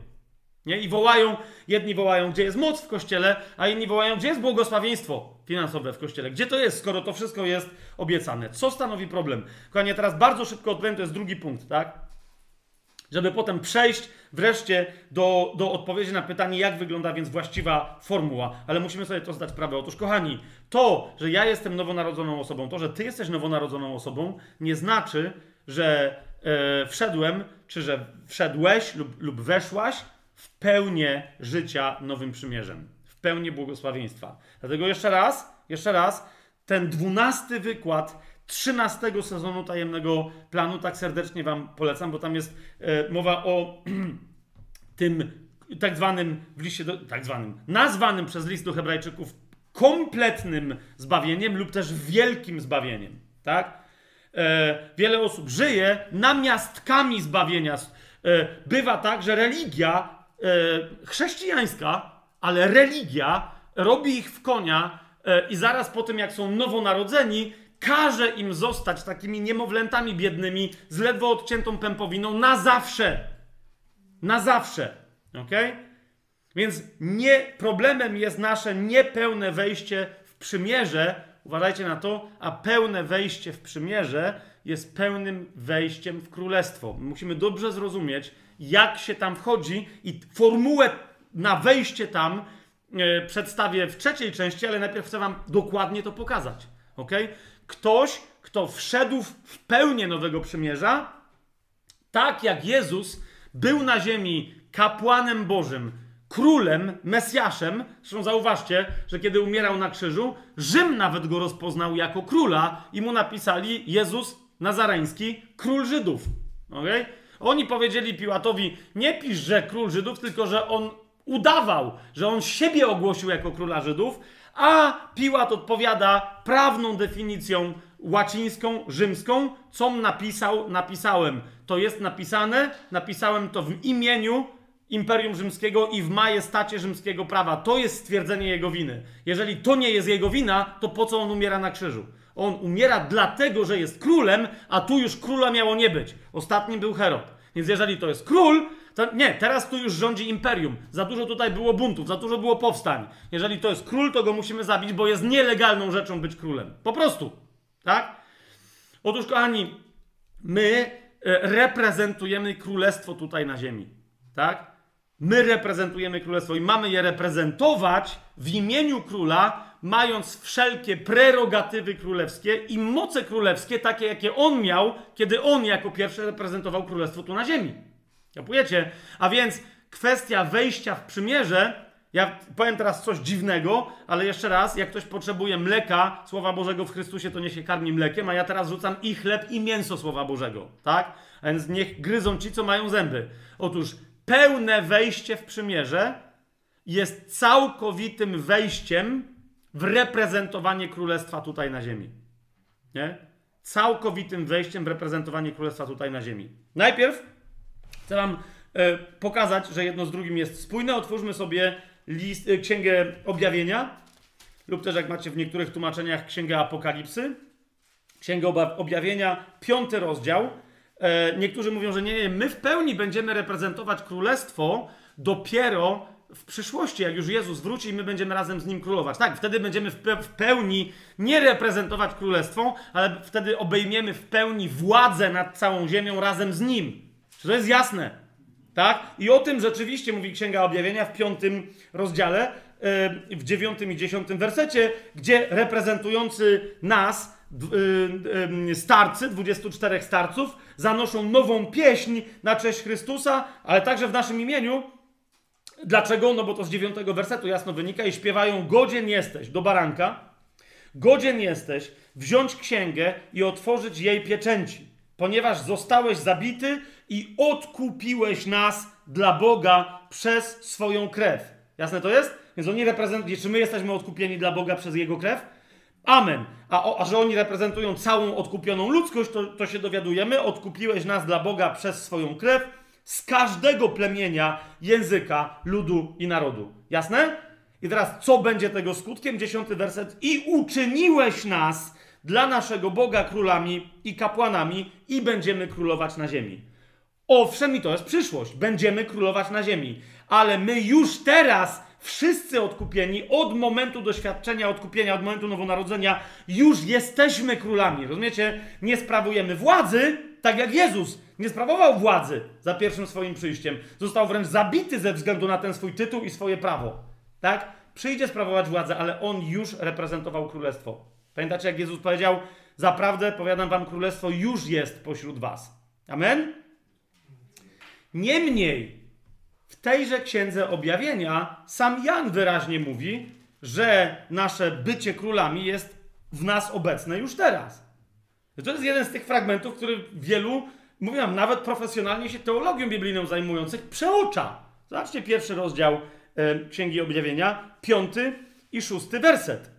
Nie? I wołają, jedni wołają, gdzie jest moc w kościele, a inni wołają, gdzie jest błogosławieństwo finansowe w kościele. Gdzie to jest, skoro to wszystko jest obiecane? Co stanowi problem? Kochanie, teraz bardzo szybko odpowiem, to jest drugi punkt, tak? Żeby potem przejść wreszcie do, do odpowiedzi na pytanie, jak wygląda więc właściwa formuła. Ale musimy sobie to zdać sprawę. Otóż, kochani, to, że ja jestem nowonarodzoną osobą, to, że ty jesteś nowonarodzoną osobą, nie znaczy, że e, wszedłem, czy że wszedłeś lub, lub weszłaś w pełnię życia nowym przymierzem, w pełnię błogosławieństwa. Dlatego jeszcze raz, jeszcze raz, ten dwunasty wykład trzynastego sezonu tajemnego planu tak serdecznie Wam polecam, bo tam jest e, mowa o tym tak zwanym w liście, do, tak zwanym, nazwanym przez list do Hebrajczyków kompletnym zbawieniem lub też wielkim zbawieniem, tak? E, wiele osób żyje namiastkami zbawienia. E, bywa tak, że religia chrześcijańska, ale religia robi ich w konia e, i zaraz po tym, jak są nowonarodzeni, każe im zostać takimi niemowlętami biednymi z ledwo odciętą pępowiną na zawsze. Na zawsze. Ok? Więc nie, problemem jest nasze niepełne wejście w przymierze. Uważajcie na to, a pełne wejście w przymierze jest pełnym wejściem w królestwo. Musimy dobrze zrozumieć, jak się tam wchodzi i formułę na wejście tam e, przedstawię w trzeciej części, ale najpierw chcę Wam dokładnie to pokazać. Ok? Ktoś, kto wszedł w pełnię Nowego Przymierza, tak jak Jezus był na ziemi kapłanem Bożym, królem, Mesjaszem. Zresztą zauważcie, że kiedy umierał na krzyżu, Rzym nawet go rozpoznał jako króla i mu napisali Jezus Nazareński, król Żydów. Okay? Oni powiedzieli Piłatowi, nie pisz, że król Żydów, tylko że on udawał, że on siebie ogłosił jako króla Żydów, a Piłat odpowiada prawną definicją łacińską, rzymską, co napisał, napisałem. To jest napisane, napisałem to w imieniu Imperium Rzymskiego i w majestacie rzymskiego prawa. To jest stwierdzenie jego winy. Jeżeli to nie jest jego wina, to po co on umiera na krzyżu? On umiera dlatego, że jest królem, a tu już króla miało nie być. Ostatnim był Herod. Więc jeżeli to jest król, to nie, teraz tu już rządzi imperium. Za dużo tutaj było buntów, za dużo było powstań. Jeżeli to jest król, to go musimy zabić, bo jest nielegalną rzeczą być królem. Po prostu. Tak? Otóż, kochani, my e, reprezentujemy królestwo tutaj na ziemi. Tak? My reprezentujemy królestwo i mamy je reprezentować w imieniu króla, mając wszelkie prerogatywy królewskie i moce królewskie, takie jakie on miał, kiedy on jako pierwszy reprezentował królestwo tu na ziemi. Kapujecie? A więc kwestia wejścia w przymierze, ja powiem teraz coś dziwnego, ale jeszcze raz, jak ktoś potrzebuje mleka Słowa Bożego w Chrystusie, to niech się karmi mlekiem, a ja teraz rzucam i chleb, i mięso Słowa Bożego, tak? A więc niech gryzą ci, co mają zęby. Otóż pełne wejście w przymierze jest całkowitym wejściem w reprezentowanie królestwa tutaj na ziemi. Nie? Całkowitym wejściem w reprezentowanie królestwa tutaj na ziemi. Najpierw chcę wam e, pokazać, że jedno z drugim jest spójne. Otwórzmy sobie list, e, Księgę Objawienia, lub też jak macie w niektórych tłumaczeniach Księgę Apokalipsy. Księgę Objawienia, piąty rozdział. E, niektórzy mówią, że nie, my w pełni będziemy reprezentować królestwo dopiero w przyszłości, jak już Jezus wróci i my będziemy razem z Nim królować. Tak, wtedy będziemy w, pe w pełni nie reprezentować królestwo, ale wtedy obejmiemy w pełni władzę nad całą ziemią razem z Nim. Czy to jest jasne? Tak? I o tym rzeczywiście mówi Księga Objawienia w piątym rozdziale, w dziewiątym i dziesiątym wersecie, gdzie reprezentujący nas y, y, starcy, 24 starców, zanoszą nową pieśń na cześć Chrystusa, ale także w naszym imieniu. Dlaczego? No bo to z dziewiątego wersetu jasno wynika i śpiewają godzien jesteś do baranka, godzien jesteś wziąć księgę i otworzyć jej pieczęci, ponieważ zostałeś zabity i odkupiłeś nas dla Boga przez swoją krew. Jasne to jest? Więc oni reprezentują, czy my jesteśmy odkupieni dla Boga przez Jego krew? Amen. A, a że oni reprezentują całą odkupioną ludzkość, to, to się dowiadujemy. Odkupiłeś nas dla Boga przez swoją krew z każdego plemienia, języka, ludu i narodu. Jasne? I teraz, co będzie tego skutkiem? Dziesiąty werset. I uczyniłeś nas dla naszego Boga królami i kapłanami i będziemy królować na ziemi. Owszem, i to jest przyszłość. Będziemy królować na ziemi. Ale my już teraz wszyscy odkupieni od momentu doświadczenia odkupienia, od momentu nowonarodzenia, już jesteśmy królami. Rozumiecie? Nie sprawujemy władzy, tak jak Jezus nie sprawował władzy za pierwszym swoim przyjściem. Został wręcz zabity ze względu na ten swój tytuł i swoje prawo. Tak? Przyjdzie sprawować władzę, ale on już reprezentował królestwo. Pamiętacie, jak Jezus powiedział: Zaprawdę, powiadam wam, królestwo już jest pośród was. Amen? Niemniej, tejże księdze objawienia sam Jan wyraźnie mówi, że nasze bycie królami jest w nas obecne już teraz. To jest jeden z tych fragmentów, który wielu, mówię wam, nawet profesjonalnie się teologią biblijną zajmujących, przeocza. Zobaczcie pierwszy rozdział e, Księgi Objawienia, piąty i szósty werset.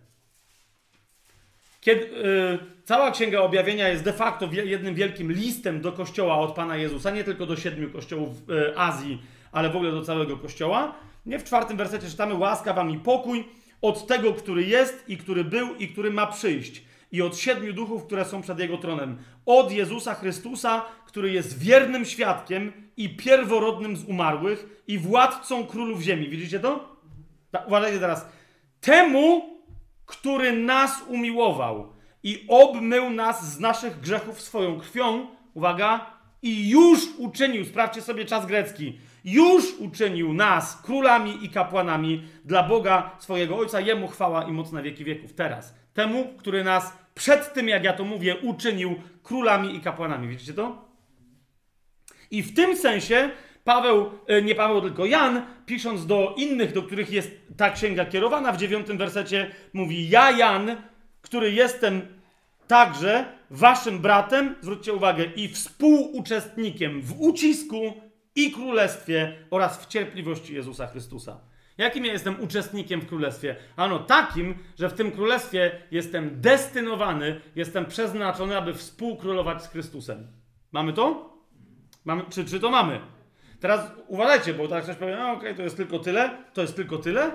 Kiedy, e, cała Księga Objawienia jest de facto jednym wielkim listem do Kościoła od Pana Jezusa, nie tylko do siedmiu kościołów e, Azji, ale w ogóle do całego Kościoła. Nie w czwartym wersecie czytamy łaska wam i pokój od tego, który jest i który był i który ma przyjść. I od siedmiu duchów, które są przed Jego tronem. Od Jezusa Chrystusa, który jest wiernym świadkiem i pierworodnym z umarłych i władcą królów ziemi. Widzicie to? Tak, uważajcie teraz. Temu, który nas umiłował i obmył nas z naszych grzechów swoją krwią, uwaga, i już uczynił, sprawdźcie sobie czas grecki, już uczynił nas królami i kapłanami dla Boga swojego Ojca. Jemu chwała i moc na wieki wieków. Teraz. Temu, który nas przed tym, jak ja to mówię, uczynił królami i kapłanami. Widzicie to? I w tym sensie Paweł, e, nie Paweł, tylko Jan, pisząc do innych, do których jest ta księga kierowana, w dziewiątym wersecie mówi: Ja, Jan, który jestem także waszym bratem, zwróćcie uwagę, i współuczestnikiem w ucisku i królestwie oraz w cierpliwości Jezusa Chrystusa. Jakim ja jestem uczestnikiem w królestwie? Ano takim, że w tym królestwie jestem destynowany, jestem przeznaczony, aby współkrólować z Chrystusem. Mamy to? Mamy, czy, czy to mamy? Teraz uważajcie, bo tak ktoś powie, no okej, okay, to jest tylko tyle, to jest tylko tyle.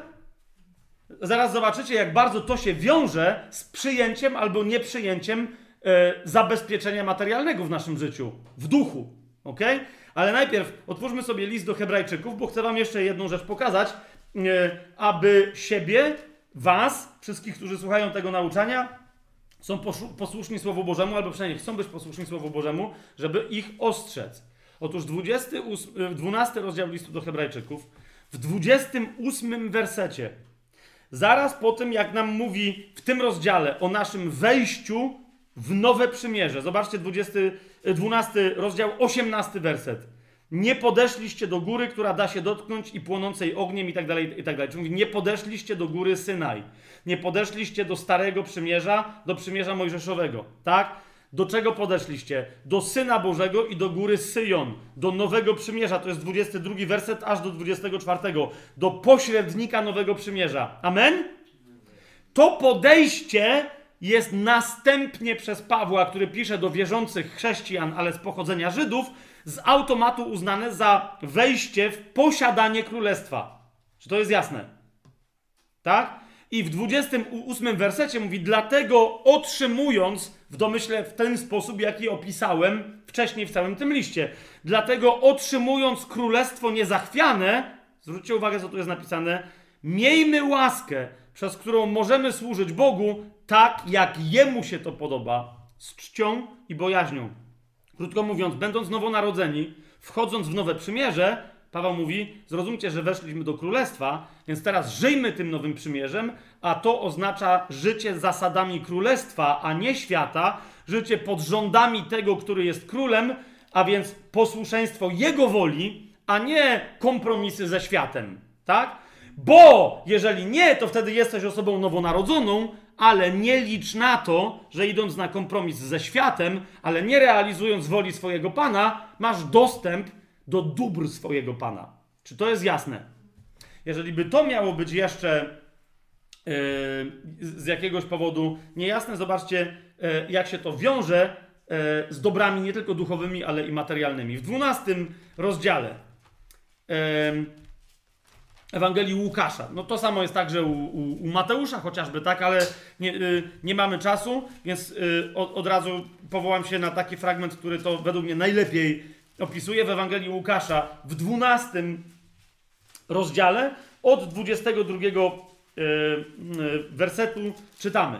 Zaraz zobaczycie, jak bardzo to się wiąże z przyjęciem albo nieprzyjęciem e, zabezpieczenia materialnego w naszym życiu, w duchu. ok? Ale najpierw otwórzmy sobie list do Hebrajczyków, bo chcę Wam jeszcze jedną rzecz pokazać, e, aby siebie, Was, wszystkich, którzy słuchają tego nauczania, są posłuszni Słowu Bożemu, albo przynajmniej chcą być posłuszni Słowu Bożemu, żeby ich ostrzec. Otóż 28, 12 e, rozdział listu do Hebrajczyków, w 28 wersecie, zaraz po tym, jak nam mówi w tym rozdziale o naszym wejściu w nowe przymierze. Zobaczcie 20, 12 rozdział, 18 werset. Nie podeszliście do góry, która da się dotknąć i płonącej ogniem i tak dalej, i tak dalej. Czyli mówi, nie podeszliście do góry Synaj. Nie podeszliście do starego przymierza, do przymierza mojżeszowego. Tak? Do czego podeszliście? Do Syna Bożego i do góry Syjon. Do nowego przymierza. To jest 22 werset aż do 24. Do pośrednika nowego przymierza. Amen? To podejście jest następnie przez Pawła, który pisze do wierzących chrześcijan, ale z pochodzenia Żydów, z automatu uznane za wejście w posiadanie królestwa. Czy to jest jasne? Tak? I w 28 wersecie mówi: Dlatego otrzymując w domyśle w ten sposób, jaki opisałem wcześniej w całym tym liście, dlatego otrzymując królestwo niezachwiane, zwróćcie uwagę, co tu jest napisane, miejmy łaskę, przez którą możemy służyć Bogu tak, jak Jemu się to podoba, z czcią i bojaźnią. Krótko mówiąc, będąc nowonarodzeni, wchodząc w nowe przymierze, Paweł mówi: Zrozumcie, że weszliśmy do królestwa, więc teraz żyjmy tym nowym przymierzem, a to oznacza życie zasadami królestwa, a nie świata, życie pod rządami tego, który jest królem, a więc posłuszeństwo jego woli, a nie kompromisy ze światem. Tak? Bo jeżeli nie, to wtedy jesteś osobą nowonarodzoną, ale nie licz na to, że idąc na kompromis ze światem, ale nie realizując woli swojego pana, masz dostęp do dóbr swojego Pana. Czy to jest jasne? Jeżeli by to miało być jeszcze yy, z jakiegoś powodu niejasne, zobaczcie, yy, jak się to wiąże yy, z dobrami nie tylko duchowymi, ale i materialnymi. W 12 rozdziale Ewangelii Łukasza. No to samo jest także u, u, u Mateusza chociażby, tak, ale nie, nie mamy czasu, więc od, od razu powołam się na taki fragment, który to według mnie najlepiej opisuje w Ewangelii Łukasza w 12 rozdziale od 22 e, e, wersetu czytamy.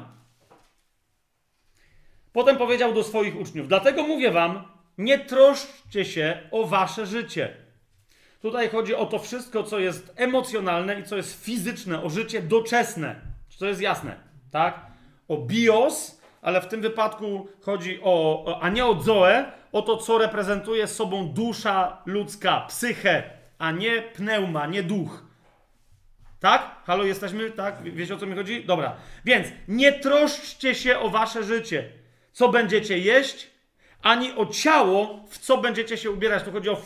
Potem powiedział do swoich uczniów: Dlatego mówię wam, nie troszczcie się o wasze życie. Tutaj chodzi o to wszystko, co jest emocjonalne i co jest fizyczne, o życie doczesne. Czy to jest jasne? Tak? O bios, ale w tym wypadku chodzi o, a nie o Zoe, o to, co reprezentuje sobą dusza ludzka, psychę, a nie pneuma, nie duch. Tak? Halo, jesteśmy? Tak? Wiecie o co mi chodzi? Dobra. Więc nie troszczcie się o wasze życie. Co będziecie jeść, ani o ciało, w co będziecie się ubierać. Tu chodzi o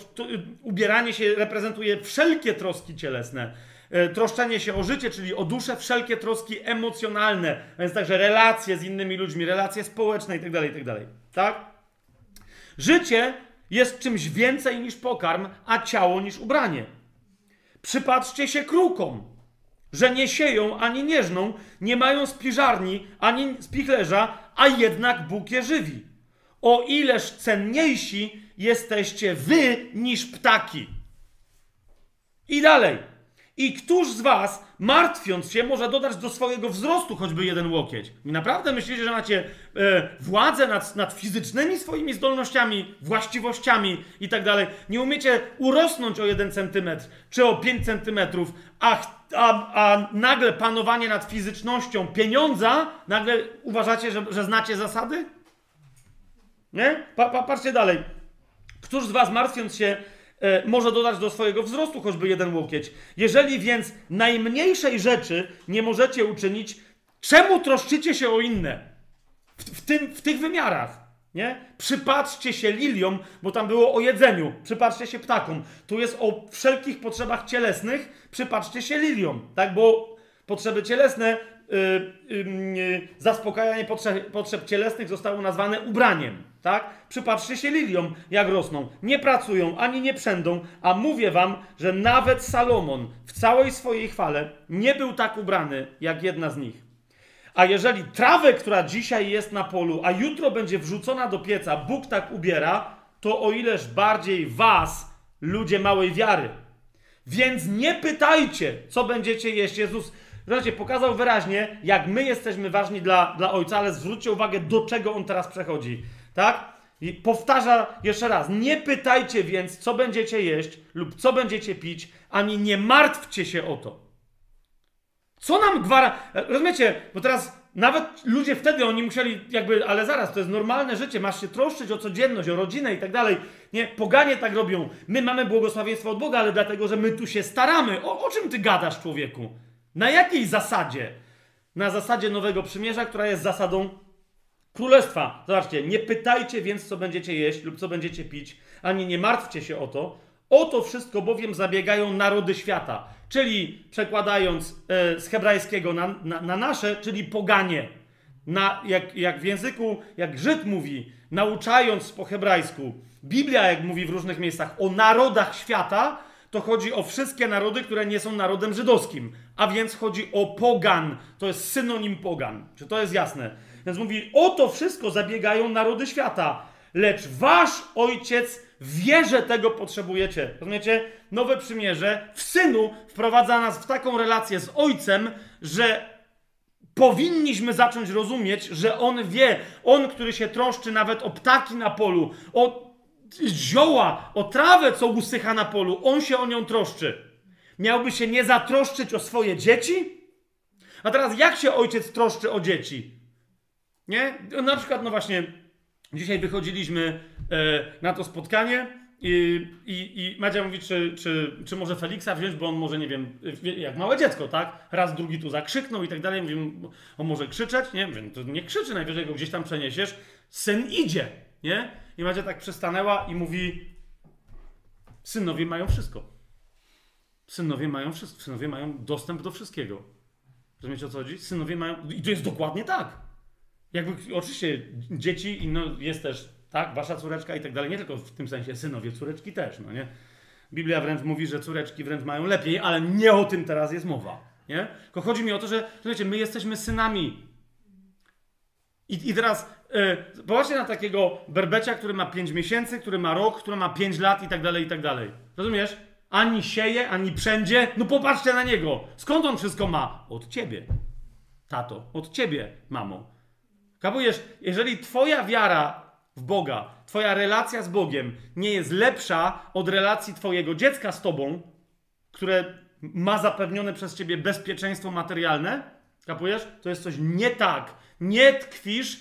ubieranie się, reprezentuje wszelkie troski cielesne. E, troszczenie się o życie, czyli o duszę, wszelkie troski emocjonalne, a więc także relacje z innymi ludźmi, relacje społeczne itd., tak itd. Tak, tak? Życie jest czymś więcej niż pokarm, a ciało niż ubranie. Przypatrzcie się krukom, że nie sieją ani nie żną, nie mają spiżarni ani spichlerza, a jednak Bóg je żywi. O ileż cenniejsi jesteście wy niż ptaki. I dalej. I któż z was, martwiąc się, może dodać do swojego wzrostu choćby jeden łokieć? I naprawdę myślicie, że macie e, władzę nad, nad fizycznymi swoimi zdolnościami, właściwościami i tak dalej. Nie umiecie urosnąć o jeden centymetr czy o pięć centymetrów, a, a, a nagle panowanie nad fizycznością pieniądza, nagle uważacie, że, że znacie zasady? Nie? Pa, pa, patrzcie dalej. Któż z was, martwiąc się, E, może dodać do swojego wzrostu choćby jeden łokieć. Jeżeli więc najmniejszej rzeczy nie możecie uczynić, czemu troszczycie się o inne? W, w, tym, w tych wymiarach. Nie? Przypatrzcie się liliom, bo tam było o jedzeniu. Przypatrzcie się ptakom. Tu jest o wszelkich potrzebach cielesnych. Przypatrzcie się liliom. Tak? Bo potrzeby cielesne, zaspokajanie potrzeb, potrzeb cielesnych zostało nazwane ubraniem. Tak? Przypatrzcie się liliom, jak rosną. Nie pracują, ani nie przędą, a mówię wam, że nawet Salomon w całej swojej chwale nie był tak ubrany, jak jedna z nich. A jeżeli trawę, która dzisiaj jest na polu, a jutro będzie wrzucona do pieca, Bóg tak ubiera, to o ileż bardziej was, ludzie małej wiary. Więc nie pytajcie, co będziecie jeść. Jezus, zobaczcie, pokazał wyraźnie, jak my jesteśmy ważni dla, dla Ojca, ale zwróćcie uwagę, do czego On teraz przechodzi. Tak? I powtarza jeszcze raz: Nie pytajcie więc, co będziecie jeść lub co będziecie pić, ani nie martwcie się o to. Co nam gwara. Rozumiecie? Bo teraz nawet ludzie wtedy oni musieli, jakby, ale zaraz, to jest normalne życie, masz się troszczyć o codzienność, o rodzinę i tak dalej. Nie, poganie tak robią. My mamy błogosławieństwo od Boga, ale dlatego, że my tu się staramy. O, o czym ty gadasz, człowieku? Na jakiej zasadzie? Na zasadzie nowego przymierza, która jest zasadą królestwa. Zobaczcie, nie pytajcie więc, co będziecie jeść lub co będziecie pić, ani nie martwcie się o to. O to wszystko bowiem zabiegają narody świata. Czyli przekładając e, z hebrajskiego na, na, na nasze, czyli poganie. na, jak, jak w języku, jak Żyd mówi, nauczając po hebrajsku, Biblia, jak mówi w różnych miejscach, o narodach świata, to chodzi o wszystkie narody, które nie są narodem żydowskim. A więc chodzi o pogan. To jest synonim pogan. Czy to jest jasne? Więc mówi, o to wszystko zabiegają narody świata. Lecz wasz ojciec wie, że tego potrzebujecie. Rozumiecie? Nowe przymierze w synu wprowadza nas w taką relację z ojcem, że powinniśmy zacząć rozumieć, że on wie, on, który się troszczy nawet o ptaki na polu, o zioła, o trawę, co usycha na polu, on się o nią troszczy. Miałby się nie zatroszczyć o swoje dzieci? A teraz jak się ojciec troszczy o dzieci? Nie? Na przykład, no właśnie, dzisiaj wychodziliśmy e, na to spotkanie i, i, i Madzia mówi, czy, czy, czy może Feliksa wziąć, bo on może, nie wiem, jak małe dziecko, tak? Raz, drugi tu zakrzyknął i tak dalej. Mówię, on może krzyczeć, nie? Mówię, to nie krzyczy, najwyżej go gdzieś tam przeniesiesz. Syn idzie, nie? I Madzia tak przystanęła i mówi, synowie mają wszystko. Synowie mają wszystko. Synowie mają dostęp do wszystkiego. Rozumiecie o co chodzi? Synowie mają... I to jest dokładnie tak. Jakby, oczywiście, dzieci, i no, jest też, tak, wasza córeczka i tak dalej, nie tylko w tym sensie synowie, córeczki też, no nie? Biblia wręcz mówi, że córeczki wręcz mają lepiej, ale nie o tym teraz jest mowa, nie? Tylko chodzi mi o to, że, słuchajcie, my jesteśmy synami. I, i teraz yy, popatrzcie na takiego berbecia, który ma 5 miesięcy, który ma rok, który ma 5 lat i tak dalej, i tak dalej. Rozumiesz? Ani sieje, ani wszędzie. No popatrzcie na niego. Skąd on wszystko ma? Od ciebie. Tato, od ciebie, mamo. Kapujesz, jeżeli twoja wiara w Boga, twoja relacja z Bogiem nie jest lepsza od relacji twojego dziecka z tobą, które ma zapewnione przez ciebie bezpieczeństwo materialne, kapujesz? To jest coś nie tak. Nie tkwisz,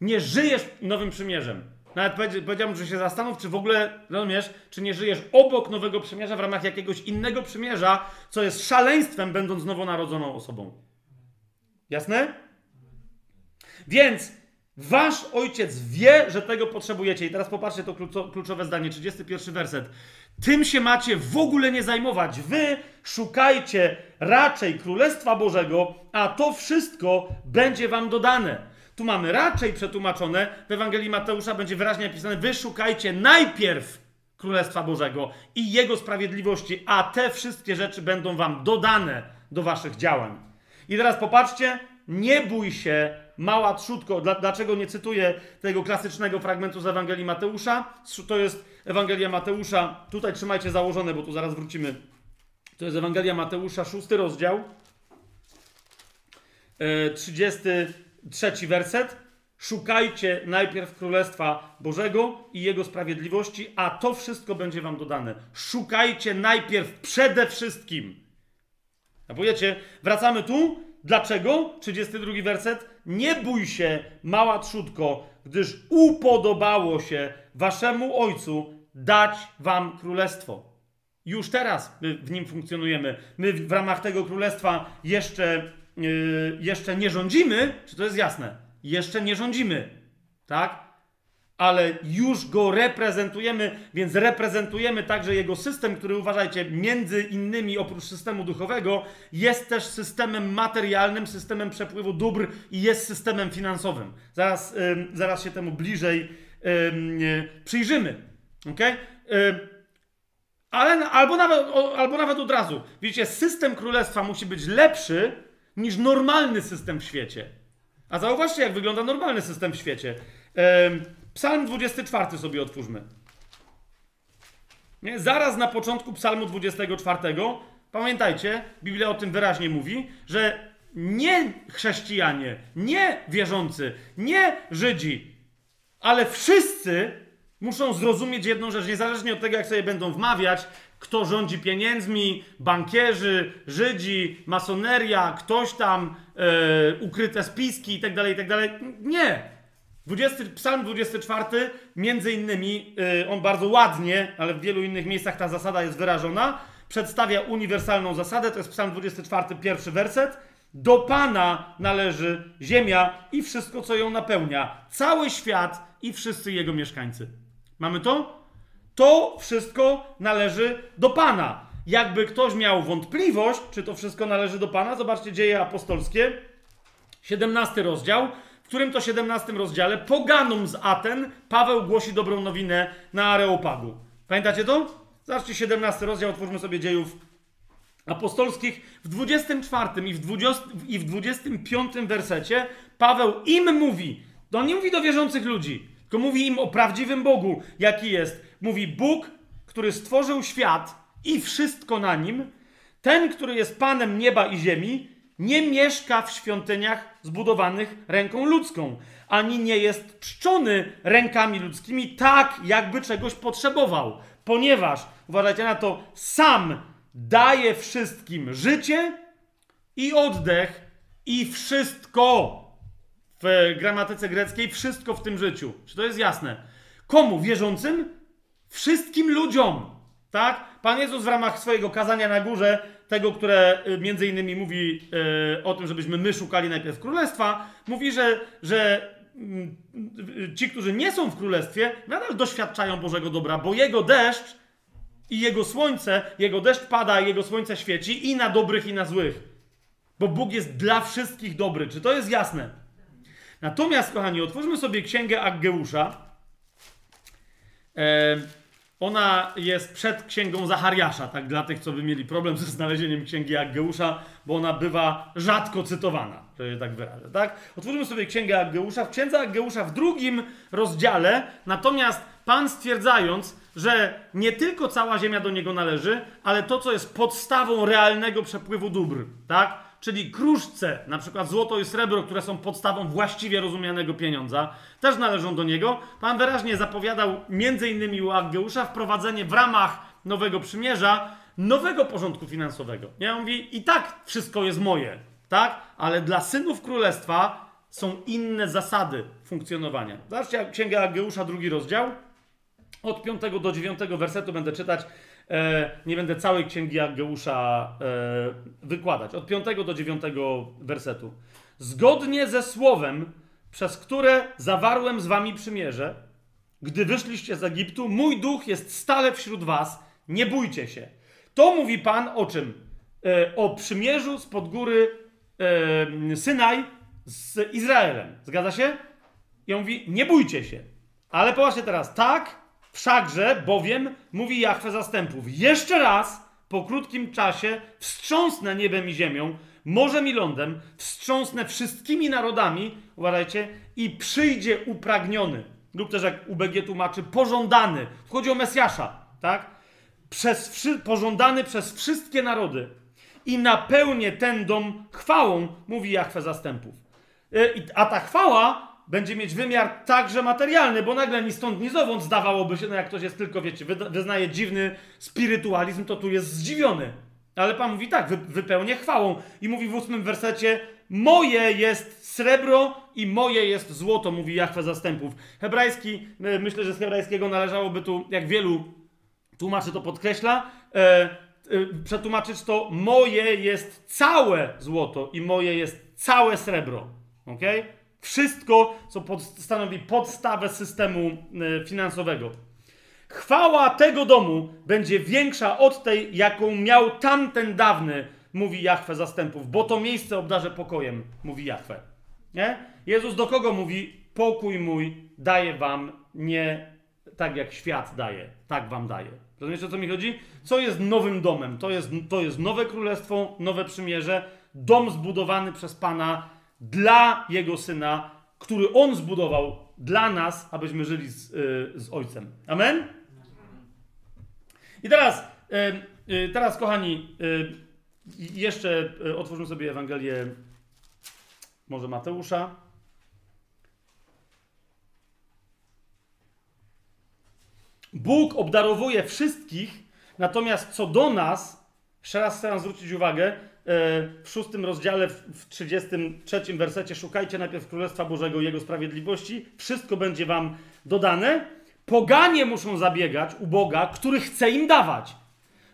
nie żyjesz nowym przymierzem. Nawet powiedziałbym, że się zastanów, czy w ogóle, rozumiesz, czy nie żyjesz obok nowego przymierza w ramach jakiegoś innego przymierza, co jest szaleństwem, będąc nowonarodzoną osobą. Jasne? Więc wasz ojciec wie, że tego potrzebujecie. I teraz popatrzcie to kluczowe zdanie, 31 werset. Tym się macie w ogóle nie zajmować. Wy szukajcie raczej Królestwa Bożego, a to wszystko będzie wam dodane. Tu mamy raczej przetłumaczone, w Ewangelii Mateusza będzie wyraźnie napisane: Wy szukajcie najpierw Królestwa Bożego i Jego sprawiedliwości, a te wszystkie rzeczy będą wam dodane do waszych działań. I teraz popatrzcie, nie bój się, mała trzutko. Dlaczego nie cytuję tego klasycznego fragmentu z Ewangelii Mateusza? To jest Ewangelia Mateusza. Tutaj trzymajcie założone, bo tu zaraz wrócimy. To jest Ewangelia Mateusza, szósty rozdział. 33 e, werset. Szukajcie najpierw Królestwa Bożego i Jego sprawiedliwości, a to wszystko będzie wam dodane. Szukajcie najpierw przede wszystkim. A powiecie, wracamy tu. Dlaczego? 32 werset. Nie bój się, mała trzutko, gdyż upodobało się waszemu Ojcu dać wam królestwo. Już teraz my w nim funkcjonujemy. My w ramach tego królestwa jeszcze, yy, jeszcze nie rządzimy, czy to jest jasne? Jeszcze nie rządzimy, tak? ale już go reprezentujemy, więc reprezentujemy także jego system, który uważajcie, między innymi oprócz systemu duchowego, jest też systemem materialnym, systemem przepływu dóbr i jest systemem finansowym. Zaraz, ym, zaraz się temu bliżej ym, przyjrzymy. Okay? ale, albo, nawet, albo nawet od razu. Widzicie, system królestwa musi być lepszy niż normalny system w świecie. A zauważcie, jak wygląda normalny system w świecie. Psalm 24 sobie otwórzmy. Nie? Zaraz na początku Psalmu 24, pamiętajcie, Biblia o tym wyraźnie mówi, że nie chrześcijanie, nie wierzący, nie Żydzi, ale wszyscy muszą zrozumieć jedną rzecz, niezależnie od tego, jak sobie będą wmawiać, kto rządzi pieniędzmi, bankierzy, Żydzi, masoneria, ktoś tam, e, ukryte spiski itd., tak itd. Tak nie. 20, Psalm 24, między innymi, yy, on bardzo ładnie, ale w wielu innych miejscach ta zasada jest wyrażona, przedstawia uniwersalną zasadę, to jest Psalm 24, pierwszy werset. Do Pana należy ziemia i wszystko, co ją napełnia, cały świat i wszyscy jego mieszkańcy. Mamy to? To wszystko należy do Pana. Jakby ktoś miał wątpliwość, czy to wszystko należy do Pana, zobaczcie dzieje apostolskie, 17 rozdział, w którym to 17 rozdziale poganom z Aten Paweł głosi dobrą nowinę na Areopagu. Pamiętacie to? Zobaczcie 17 rozdział, otwórzmy sobie dziejów apostolskich. W 24 i w, 20, i w 25 wersecie Paweł im mówi, to on nie mówi do wierzących ludzi, tylko mówi im o prawdziwym Bogu, jaki jest. Mówi Bóg, który stworzył świat i wszystko na nim, ten, który jest Panem nieba i ziemi, nie mieszka w świątyniach zbudowanych ręką ludzką, ani nie jest czczony rękami ludzkimi tak, jakby czegoś potrzebował, ponieważ, uważajcie na to, sam daje wszystkim życie i oddech i wszystko w gramatyce greckiej, wszystko w tym życiu. Czy to jest jasne? Komu? Wierzącym? Wszystkim ludziom. Tak? Pan Jezus w ramach swojego kazania na górze, tego, które y, między innymi mówi yy, o tym, żebyśmy my szukali najpierw królestwa, mówi, że, że yy, ci, którzy nie są w królestwie, nadal doświadczają Bożego dobra, bo jego deszcz i jego słońce, jego deszcz pada, jego słońce świeci i na dobrych, i na złych. Bo Bóg jest dla wszystkich dobry. Czy to jest jasne? Natomiast, kochani, otwórzmy sobie księgę Aggeusza. E, ona jest przed księgą Zachariasza, tak dla tych, co by mieli problem ze znalezieniem księgi Aggeusza, bo ona bywa rzadko cytowana, że się tak wyrażę, tak? Otwórzmy sobie księgę Aggeusza. W księdze Aggeusza w drugim rozdziale, natomiast Pan stwierdzając, że nie tylko cała ziemia do niego należy, ale to, co jest podstawą realnego przepływu dóbr, tak? Czyli kruszce, na przykład złoto i srebro, które są podstawą właściwie rozumianego pieniądza, też należą do niego. Pan wyraźnie zapowiadał, między innymi u Aggeusza, wprowadzenie w ramach nowego przymierza nowego porządku finansowego. Ja mówi, i tak wszystko jest moje, tak? Ale dla synów królestwa są inne zasady funkcjonowania. Zobaczcie Księgę Aggeusza, drugi rozdział. Od 5 do 9 wersetu będę czytać. E, nie będę całej księgi Aggeusza e, wykładać. Od 5 do 9 wersetu. Zgodnie ze słowem, przez które zawarłem z wami przymierze, gdy wyszliście z Egiptu, mój duch jest stale wśród was. Nie bójcie się. To mówi Pan o czym? E, o przymierzu spod góry Synaj z Izraelem. Zgadza się? I on mówi: Nie bójcie się. Ale popatrzcie teraz, tak, Wszakże, bowiem, mówi Jachwę zastępów, jeszcze raz, po krótkim czasie, wstrząsnę niebem i ziemią, morzem i lądem, wstrząsnę wszystkimi narodami, uważajcie, i przyjdzie upragniony, lub też jak UBG tłumaczy, pożądany. Chodzi o Mesjasza, tak? Przez, pożądany przez wszystkie narody i napełnię ten dom chwałą, mówi Jachwę zastępów. E, a ta chwała będzie mieć wymiar także materialny, bo nagle ni stąd, ni zowąd zdawałoby się, no jak ktoś jest tylko, wiecie, wyznaje dziwny spirytualizm, to tu jest zdziwiony. Ale Pan mówi tak, wy, wypełnię chwałą. I mówi w ósmym wersecie, moje jest srebro i moje jest złoto, mówi Jachwę zastępów. Hebrajski, myślę, że z hebrajskiego należałoby tu, jak wielu tłumaczy to podkreśla, e, e, przetłumaczyć to, moje jest całe złoto i moje jest całe srebro. Okej? Wszystko, co pod, stanowi podstawę systemu e, finansowego. Chwała tego domu będzie większa od tej, jaką miał tamten dawny, mówi Jachwę zastępów, bo to miejsce obdarze pokojem, mówi Jachwę. Nie? Jezus do kogo mówi? Pokój mój daje wam nie tak jak świat daje, tak wam daje. Rozumiecie o co mi chodzi? Co jest nowym domem? To jest, to jest nowe królestwo, nowe przymierze, dom zbudowany przez Pana dla Jego Syna, który On zbudował dla nas, abyśmy żyli z, yy, z Ojcem. Amen? I teraz, yy, yy, teraz kochani, jeszcze otworzymy sobie Ewangelię może Mateusza. Bóg obdarowuje wszystkich, natomiast co do nas, jeszcze raz chcę zwrócić uwagę, w szóstym rozdziale, w 33 wersecie, szukajcie najpierw Królestwa Bożego i Jego sprawiedliwości, wszystko będzie wam dodane. Poganie muszą zabiegać u Boga, który chce im dawać.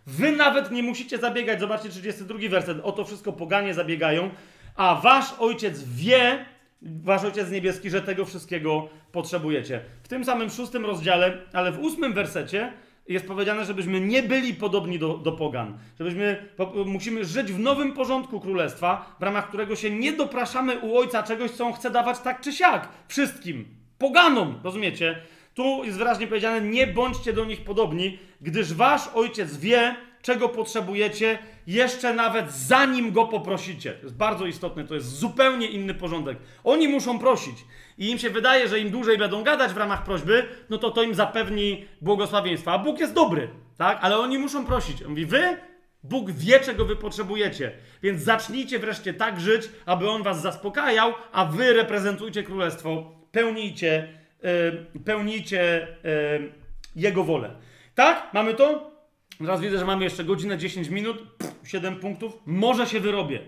Wy nawet nie musicie zabiegać, zobaczcie 32 werset, o to wszystko poganie zabiegają, a wasz ojciec wie, wasz ojciec niebieski, że tego wszystkiego potrzebujecie. W tym samym szóstym rozdziale, ale w ósmym wersecie, jest powiedziane, żebyśmy nie byli podobni do, do pogan. Żebyśmy po, musimy żyć w nowym porządku królestwa, w ramach którego się nie dopraszamy u ojca czegoś, co on chce dawać tak czy siak. Wszystkim. Poganom, rozumiecie? Tu jest wyraźnie powiedziane: nie bądźcie do nich podobni, gdyż wasz ojciec wie, czego potrzebujecie, jeszcze nawet zanim go poprosicie. To jest bardzo istotne, to jest zupełnie inny porządek. Oni muszą prosić i im się wydaje, że im dłużej będą gadać w ramach prośby, no to to im zapewni błogosławieństwa. A Bóg jest dobry, tak? Ale oni muszą prosić. On mówi, wy? Bóg wie, czego wy potrzebujecie. Więc zacznijcie wreszcie tak żyć, aby On was zaspokajał, a wy reprezentujcie królestwo, pełnijcie, yy, pełnijcie yy, Jego wolę. Tak? Mamy to? Teraz widzę, że mamy jeszcze godzinę 10 minut, pff, 7 punktów. Może się wyrobię.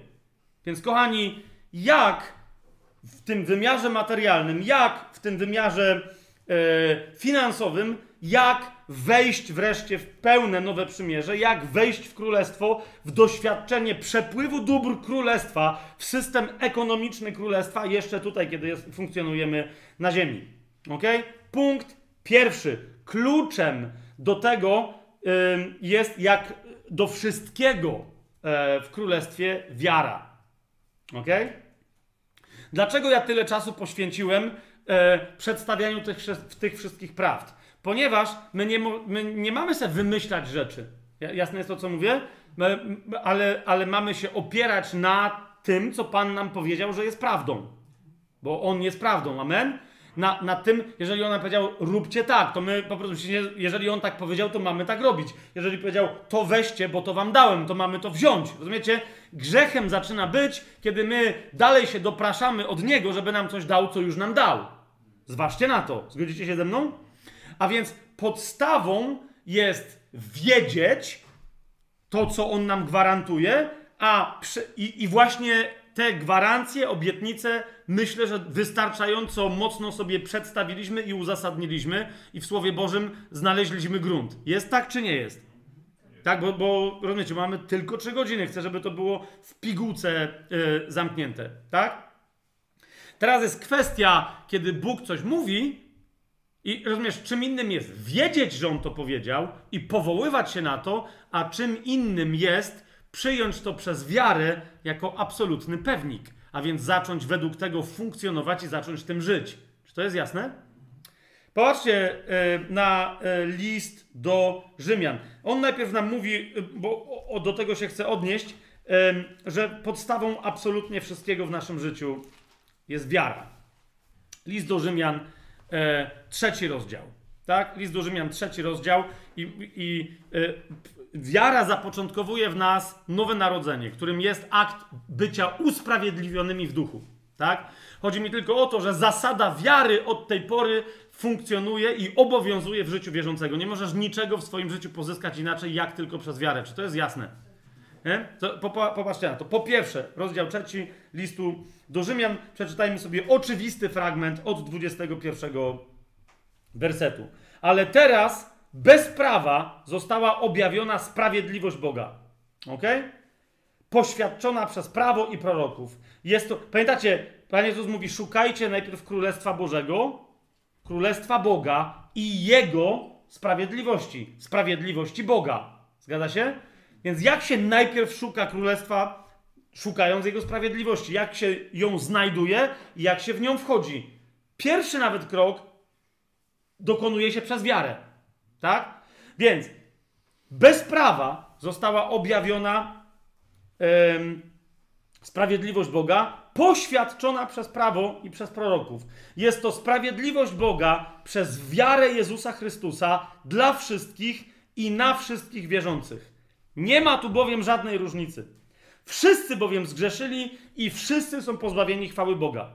Więc kochani, jak w tym wymiarze materialnym, jak w tym wymiarze e, finansowym, jak wejść wreszcie w pełne nowe przymierze, jak wejść w królestwo, w doświadczenie przepływu dóbr królestwa, w system ekonomiczny królestwa, jeszcze tutaj, kiedy jest, funkcjonujemy na ziemi. Ok? Punkt pierwszy. Kluczem do tego jest jak do wszystkiego y, w królestwie wiara. Ok? Dlaczego ja tyle czasu poświęciłem e, przedstawianiu tych, tych wszystkich prawd? Ponieważ my nie, my nie mamy sobie wymyślać rzeczy. Jasne jest to, co mówię? Ale, ale mamy się opierać na tym, co Pan nam powiedział, że jest prawdą. Bo On jest prawdą. Amen? Na, na tym, jeżeli ona powiedział, róbcie tak, to my po prostu, jeżeli on tak powiedział, to mamy tak robić. Jeżeli powiedział, to weźcie, bo to wam dałem, to mamy to wziąć. Rozumiecie? Grzechem zaczyna być, kiedy my dalej się dopraszamy od niego, żeby nam coś dał, co już nam dał. Zważcie na to. Zgodzicie się ze mną? A więc podstawą jest wiedzieć to, co on nam gwarantuje, a przy, i, i właśnie te gwarancje, obietnice myślę, że wystarczająco mocno sobie przedstawiliśmy i uzasadniliśmy i w Słowie Bożym znaleźliśmy grunt. Jest tak czy nie jest? Tak, bo, bo rozumiecie, mamy tylko trzy godziny. Chcę, żeby to było w pigułce yy, zamknięte. Tak? Teraz jest kwestia, kiedy Bóg coś mówi i rozumiesz, czym innym jest wiedzieć, że On to powiedział i powoływać się na to, a czym innym jest przyjąć to przez wiarę jako absolutny pewnik, a więc zacząć według tego funkcjonować i zacząć tym żyć. Czy to jest jasne? Popatrzcie e, na e, list do Rzymian. On najpierw nam mówi, e, bo do tego się chce odnieść, że podstawą absolutnie wszystkiego w naszym życiu jest wiara. List do Rzymian, trzeci rozdział. Tak? List do Rzymian, trzeci rozdział i, i wiara zapoczątkowuje w nas nowe narodzenie, którym jest akt bycia usprawiedliwionymi w duchu. Tak? Chodzi mi tylko o to, że zasada wiary od tej pory funkcjonuje i obowiązuje w życiu wierzącego. Nie możesz niczego w swoim życiu pozyskać inaczej, jak tylko przez wiarę. Czy to jest jasne? To, popatrzcie na to. Po pierwsze, rozdział trzeci listu do Rzymian. Przeczytajmy sobie oczywisty fragment od 21 wersetu. Ale teraz bez prawa została objawiona sprawiedliwość Boga. Ok? Poświadczona przez prawo i proroków. Jest to, pamiętacie, Pan Jezus mówi: szukajcie najpierw Królestwa Bożego, Królestwa Boga i Jego sprawiedliwości. Sprawiedliwości Boga. Zgadza się? Więc jak się najpierw szuka Królestwa, szukając Jego sprawiedliwości? Jak się ją znajduje i jak się w nią wchodzi? Pierwszy nawet krok dokonuje się przez wiarę. Tak? Więc bez prawa została objawiona sprawiedliwość Boga, poświadczona przez prawo i przez proroków. Jest to sprawiedliwość Boga przez wiarę Jezusa Chrystusa dla wszystkich i na wszystkich wierzących. Nie ma tu bowiem żadnej różnicy. Wszyscy bowiem zgrzeszyli i wszyscy są pozbawieni chwały Boga.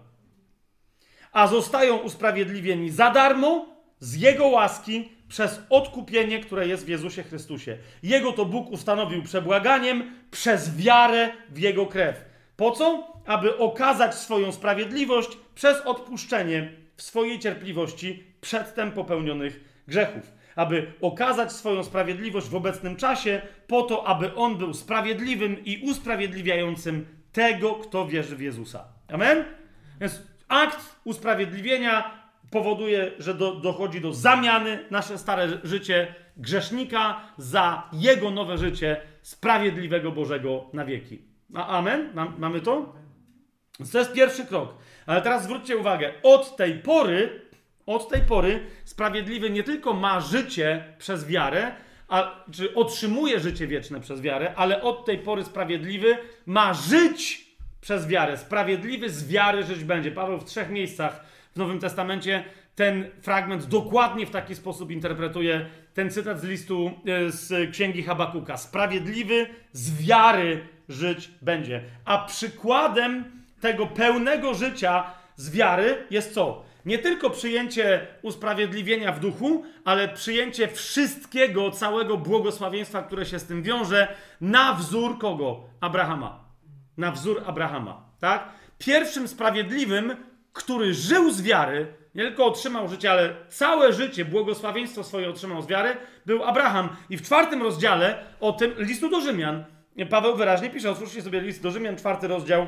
A zostają usprawiedliwieni za darmo z Jego łaski przez odkupienie, które jest w Jezusie Chrystusie. Jego to Bóg ustanowił przebłaganiem przez wiarę w Jego krew. Po co? Aby okazać swoją sprawiedliwość przez odpuszczenie w swojej cierpliwości przedtem popełnionych grzechów. Aby okazać swoją sprawiedliwość w obecnym czasie, po to, aby On był sprawiedliwym i usprawiedliwiającym tego, kto wierzy w Jezusa. Amen? Więc akt usprawiedliwienia powoduje, że do, dochodzi do zamiany nasze stare życie grzesznika za jego nowe życie sprawiedliwego Bożego na wieki. A, amen? mamy to? To jest pierwszy krok. Ale teraz zwróćcie uwagę, od tej pory, od tej pory sprawiedliwy nie tylko ma życie przez wiarę, a, czy otrzymuje życie wieczne przez wiarę, ale od tej pory sprawiedliwy ma żyć przez wiarę. Sprawiedliwy z wiary żyć będzie. Paweł w trzech miejscach w Nowym Testamencie ten fragment dokładnie w taki sposób interpretuje ten cytat z listu e, z księgi Habakuka. Sprawiedliwy z wiary żyć będzie. A przykładem tego pełnego życia z wiary jest co? Nie tylko przyjęcie usprawiedliwienia w duchu, ale przyjęcie wszystkiego, całego błogosławieństwa, które się z tym wiąże, na wzór kogo? Abrahama. Na wzór Abrahama. Tak? Pierwszym sprawiedliwym, który żył z wiary, nie tylko otrzymał życie, ale całe życie, błogosławieństwo swoje otrzymał z wiary, był Abraham. I w czwartym rozdziale o tym listu do Rzymian Paweł wyraźnie pisze, otwórzcie sobie list do Rzymian, czwarty rozdział,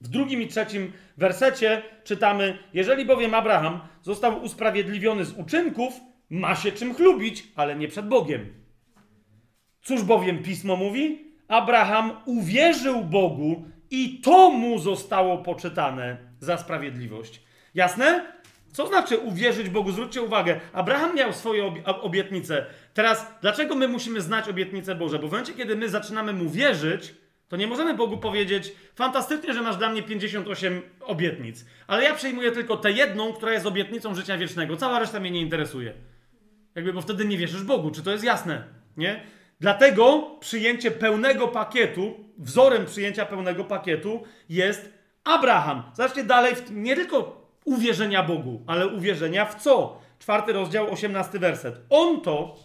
w drugim i trzecim wersecie czytamy: Jeżeli bowiem Abraham został usprawiedliwiony z uczynków, ma się czym chlubić, ale nie przed Bogiem. Cóż bowiem pismo mówi? Abraham uwierzył Bogu i to mu zostało poczytane za sprawiedliwość. Jasne? Co znaczy uwierzyć Bogu? Zwróćcie uwagę, Abraham miał swoje obietnice. Teraz, dlaczego my musimy znać obietnice Boże? Bo w momencie, kiedy my zaczynamy mu wierzyć, to nie możemy Bogu powiedzieć, fantastycznie, że masz dla mnie 58 obietnic, ale ja przejmuję tylko tę jedną, która jest obietnicą życia wiecznego. Cała reszta mnie nie interesuje. Jakby, bo wtedy nie wierzysz Bogu. Czy to jest jasne? Nie? Dlatego przyjęcie pełnego pakietu, wzorem przyjęcia pełnego pakietu jest Abraham. Zobaczcie dalej, nie tylko uwierzenia Bogu, ale uwierzenia w co? Czwarty rozdział, osiemnasty werset. On to,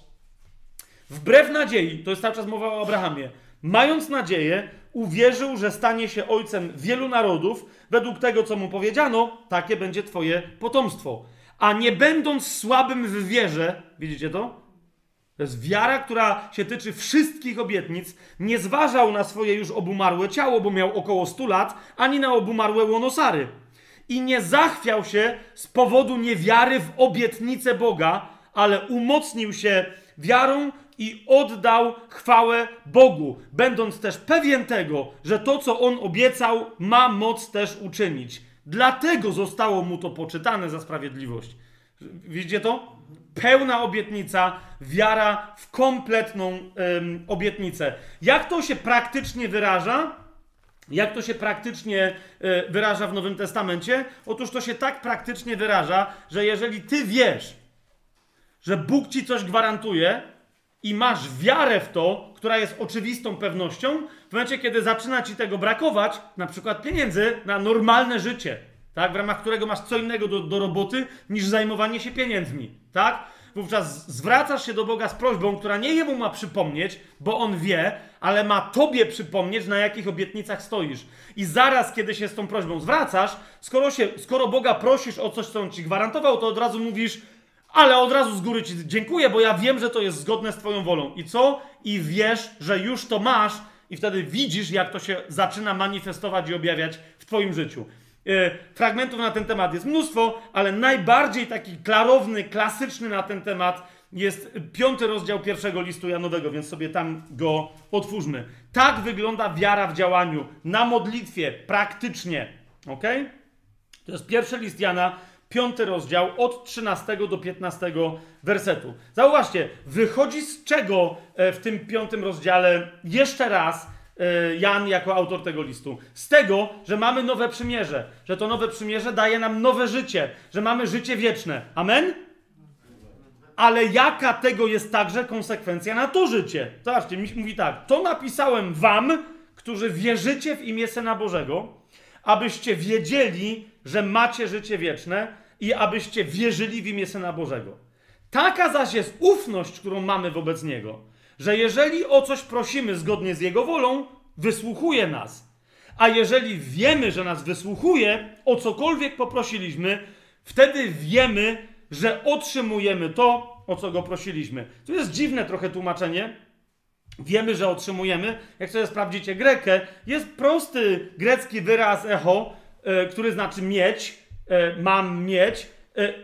wbrew nadziei, to jest cały czas mowa o Abrahamie, mając nadzieję, uwierzył, że stanie się ojcem wielu narodów, według tego, co mu powiedziano, takie będzie twoje potomstwo. A nie będąc słabym w wierze, widzicie to? To jest wiara, która się tyczy wszystkich obietnic. Nie zważał na swoje już obumarłe ciało, bo miał około 100 lat, ani na obumarłe łonosary. I nie zachwiał się z powodu niewiary w obietnicę Boga, ale umocnił się wiarą i oddał chwałę Bogu, będąc też pewien tego, że to, co on obiecał, ma moc też uczynić. Dlatego zostało mu to poczytane za sprawiedliwość. Widzicie to? Pełna obietnica, wiara w kompletną obietnicę. Jak to się praktycznie wyraża? Jak to się praktycznie y, wyraża w Nowym Testamencie? Otóż to się tak praktycznie wyraża, że jeżeli ty wiesz, że Bóg ci coś gwarantuje, i masz wiarę w to, która jest oczywistą pewnością, w momencie, kiedy zaczyna ci tego brakować, na przykład pieniędzy na normalne życie, tak, w ramach którego masz co innego do, do roboty niż zajmowanie się pieniędzmi, tak? Wówczas zwracasz się do Boga z prośbą, która nie jemu ma przypomnieć, bo on wie, ale ma tobie przypomnieć, na jakich obietnicach stoisz. I zaraz, kiedy się z tą prośbą zwracasz, skoro, się, skoro Boga prosisz o coś, co on ci gwarantował, to od razu mówisz: ale od razu z góry Ci dziękuję, bo ja wiem, że to jest zgodne z Twoją wolą. I co? I wiesz, że już to masz, i wtedy widzisz, jak to się zaczyna manifestować i objawiać w Twoim życiu. Yy, fragmentów na ten temat jest mnóstwo, ale najbardziej taki klarowny, klasyczny na ten temat jest piąty rozdział pierwszego listu Janowego, więc sobie tam go otwórzmy. Tak wygląda wiara w działaniu, na modlitwie, praktycznie. Ok? To jest pierwszy list Jana, piąty rozdział, od 13 do 15 wersetu. Zauważcie, wychodzi z czego e, w tym piątym rozdziale jeszcze raz e, Jan jako autor tego listu? Z tego, że mamy nowe przymierze, że to nowe przymierze daje nam nowe życie, że mamy życie wieczne. Amen? Ale jaka tego jest także konsekwencja na to życie? Zobaczcie, mówi tak, to napisałem wam, którzy wierzycie w imię Syna Bożego, abyście wiedzieli, że macie życie wieczne i abyście wierzyli w imię Syna Bożego. Taka zaś jest ufność, którą mamy wobec Niego, że jeżeli o coś prosimy zgodnie z Jego wolą, wysłuchuje nas. A jeżeli wiemy, że nas wysłuchuje, o cokolwiek poprosiliśmy, wtedy wiemy, że otrzymujemy to, o co go prosiliśmy. To jest dziwne trochę tłumaczenie. Wiemy, że otrzymujemy. Jak sobie sprawdzicie grekę, jest prosty grecki wyraz echo, E, który znaczy mieć, e, mam mieć,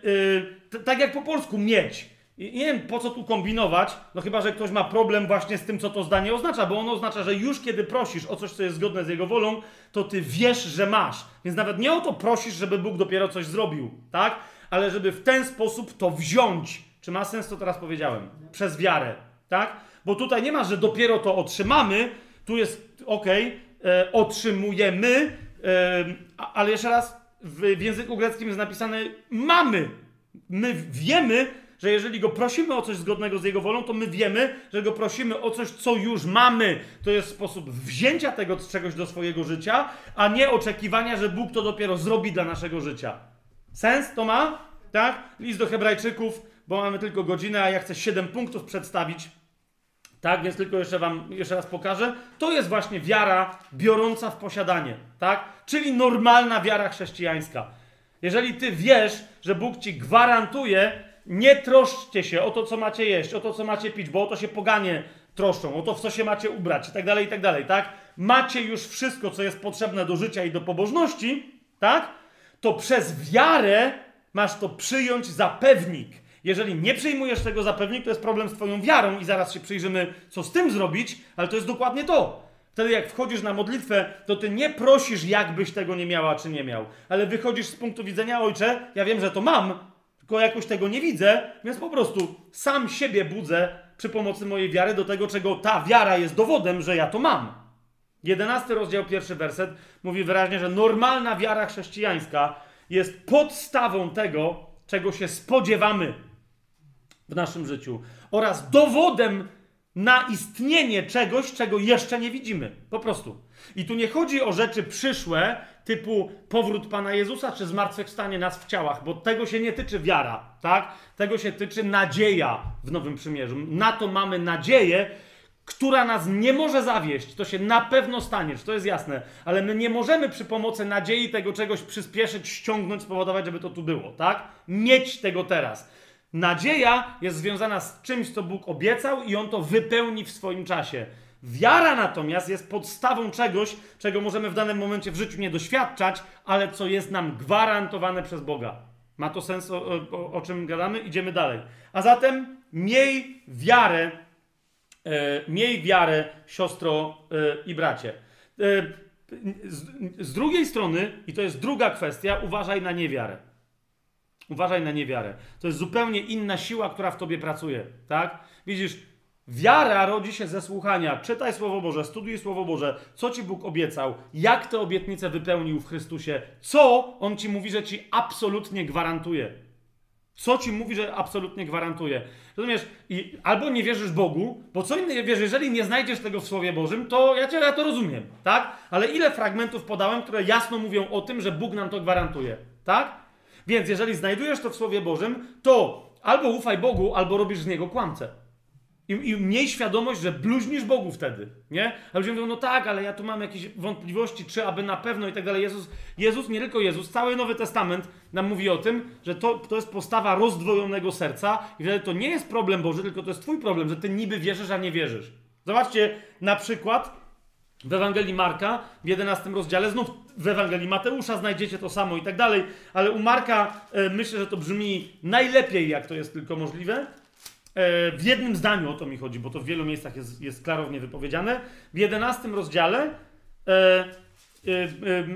yy, tak jak po polsku mieć. I nie wiem, po co tu kombinować, no chyba, że ktoś ma problem właśnie z tym, co to zdanie oznacza, bo ono oznacza, że już kiedy prosisz o coś, co jest zgodne z Jego wolą, to ty wiesz, że masz. Więc nawet nie o to prosisz, żeby Bóg dopiero coś zrobił, tak? Ale żeby w ten sposób to wziąć. Czy ma sens, co teraz powiedziałem? Przez wiarę, tak? Bo tutaj nie ma, że dopiero to otrzymamy, tu jest, ok, e, otrzymujemy, e, ale jeszcze raz, w, w języku greckim jest napisane mamy. My wiemy, że jeżeli go prosimy o coś zgodnego z jego wolą, to my wiemy, że go prosimy o coś, co już mamy. To jest sposób wzięcia tego czegoś do swojego życia, a nie oczekiwania, że Bóg to dopiero zrobi dla naszego życia. Sens to ma? Tak? List do Hebrajczyków, bo mamy tylko godzinę, a ja chcę 7 punktów przedstawić. Tak, więc tylko jeszcze wam jeszcze raz pokażę. To jest właśnie wiara biorąca w posiadanie, tak? Czyli normalna wiara chrześcijańska. Jeżeli ty wiesz, że Bóg ci gwarantuje, nie troszczcie się o to, co macie jeść, o to, co macie pić, bo o to się poganie troszczą, o to, w co się macie ubrać i tak dalej, i tak dalej, tak? Macie już wszystko, co jest potrzebne do życia i do pobożności, tak? To przez wiarę masz to przyjąć za pewnik. Jeżeli nie przyjmujesz tego za pewnik, to jest problem z twoją wiarą i zaraz się przyjrzymy, co z tym zrobić, ale to jest dokładnie to. Wtedy jak wchodzisz na modlitwę, to ty nie prosisz, jakbyś tego nie miała czy nie miał, ale wychodzisz z punktu widzenia, ojcze, ja wiem, że to mam, tylko jakoś tego nie widzę, więc po prostu sam siebie budzę przy pomocy mojej wiary do tego, czego ta wiara jest dowodem, że ja to mam. Jedenasty rozdział, pierwszy werset mówi wyraźnie, że normalna wiara chrześcijańska jest podstawą tego, czego się spodziewamy w naszym życiu oraz dowodem na istnienie czegoś, czego jeszcze nie widzimy. Po prostu. I tu nie chodzi o rzeczy przyszłe, typu powrót Pana Jezusa czy zmartwychwstanie nas w ciałach, bo tego się nie tyczy wiara, tak? Tego się tyczy nadzieja w Nowym Przymierzu. Na to mamy nadzieję, która nas nie może zawieść. To się na pewno stanie, to jest jasne, ale my nie możemy przy pomocy nadziei tego czegoś przyspieszyć, ściągnąć, spowodować, żeby to tu było, tak? Mieć tego teraz. Nadzieja jest związana z czymś, co Bóg obiecał i on to wypełni w swoim czasie. Wiara natomiast jest podstawą czegoś, czego możemy w danym momencie w życiu nie doświadczać, ale co jest nam gwarantowane przez Boga. Ma to sens, o, o, o czym gadamy? Idziemy dalej. A zatem miej wiarę, e, miej wiarę, siostro e, i bracie. E, z, z drugiej strony, i to jest druga kwestia, uważaj na niewiarę. Uważaj na niewiarę. To jest zupełnie inna siła, która w tobie pracuje, tak? Widzisz, Wiara rodzi się ze słuchania. Czytaj Słowo Boże, studiuj Słowo Boże, co Ci Bóg obiecał, jak te obietnice wypełnił w Chrystusie, co On Ci mówi, że Ci absolutnie gwarantuje. Co Ci mówi, że absolutnie gwarantuje. Rozumiesz? I albo nie wierzysz Bogu, bo co innego wiesz, jeżeli nie znajdziesz tego w Słowie Bożym, to ja Cię ja to rozumiem, tak? Ale ile fragmentów podałem, które jasno mówią o tym, że Bóg nam to gwarantuje, tak? Więc jeżeli znajdujesz to w Słowie Bożym, to albo ufaj Bogu, albo robisz z niego kłamcę. I, I miej świadomość, że bluźnisz Bogu wtedy, nie? A ludzie mówią, no tak, ale ja tu mam jakieś wątpliwości, czy aby na pewno i tak dalej. Jezus, Jezus, nie tylko Jezus, cały Nowy Testament nam mówi o tym, że to, to jest postawa rozdwojonego serca i wtedy to nie jest problem Boży, tylko to jest twój problem, że ty niby wierzysz, a nie wierzysz. Zobaczcie na przykład w Ewangelii Marka w 11 rozdziale, znów w Ewangelii Mateusza znajdziecie to samo i tak dalej, ale u Marka e, myślę, że to brzmi najlepiej, jak to jest tylko możliwe. E, w jednym zdaniu o to mi chodzi, bo to w wielu miejscach jest, jest klarownie wypowiedziane. W 11 rozdziale e, e,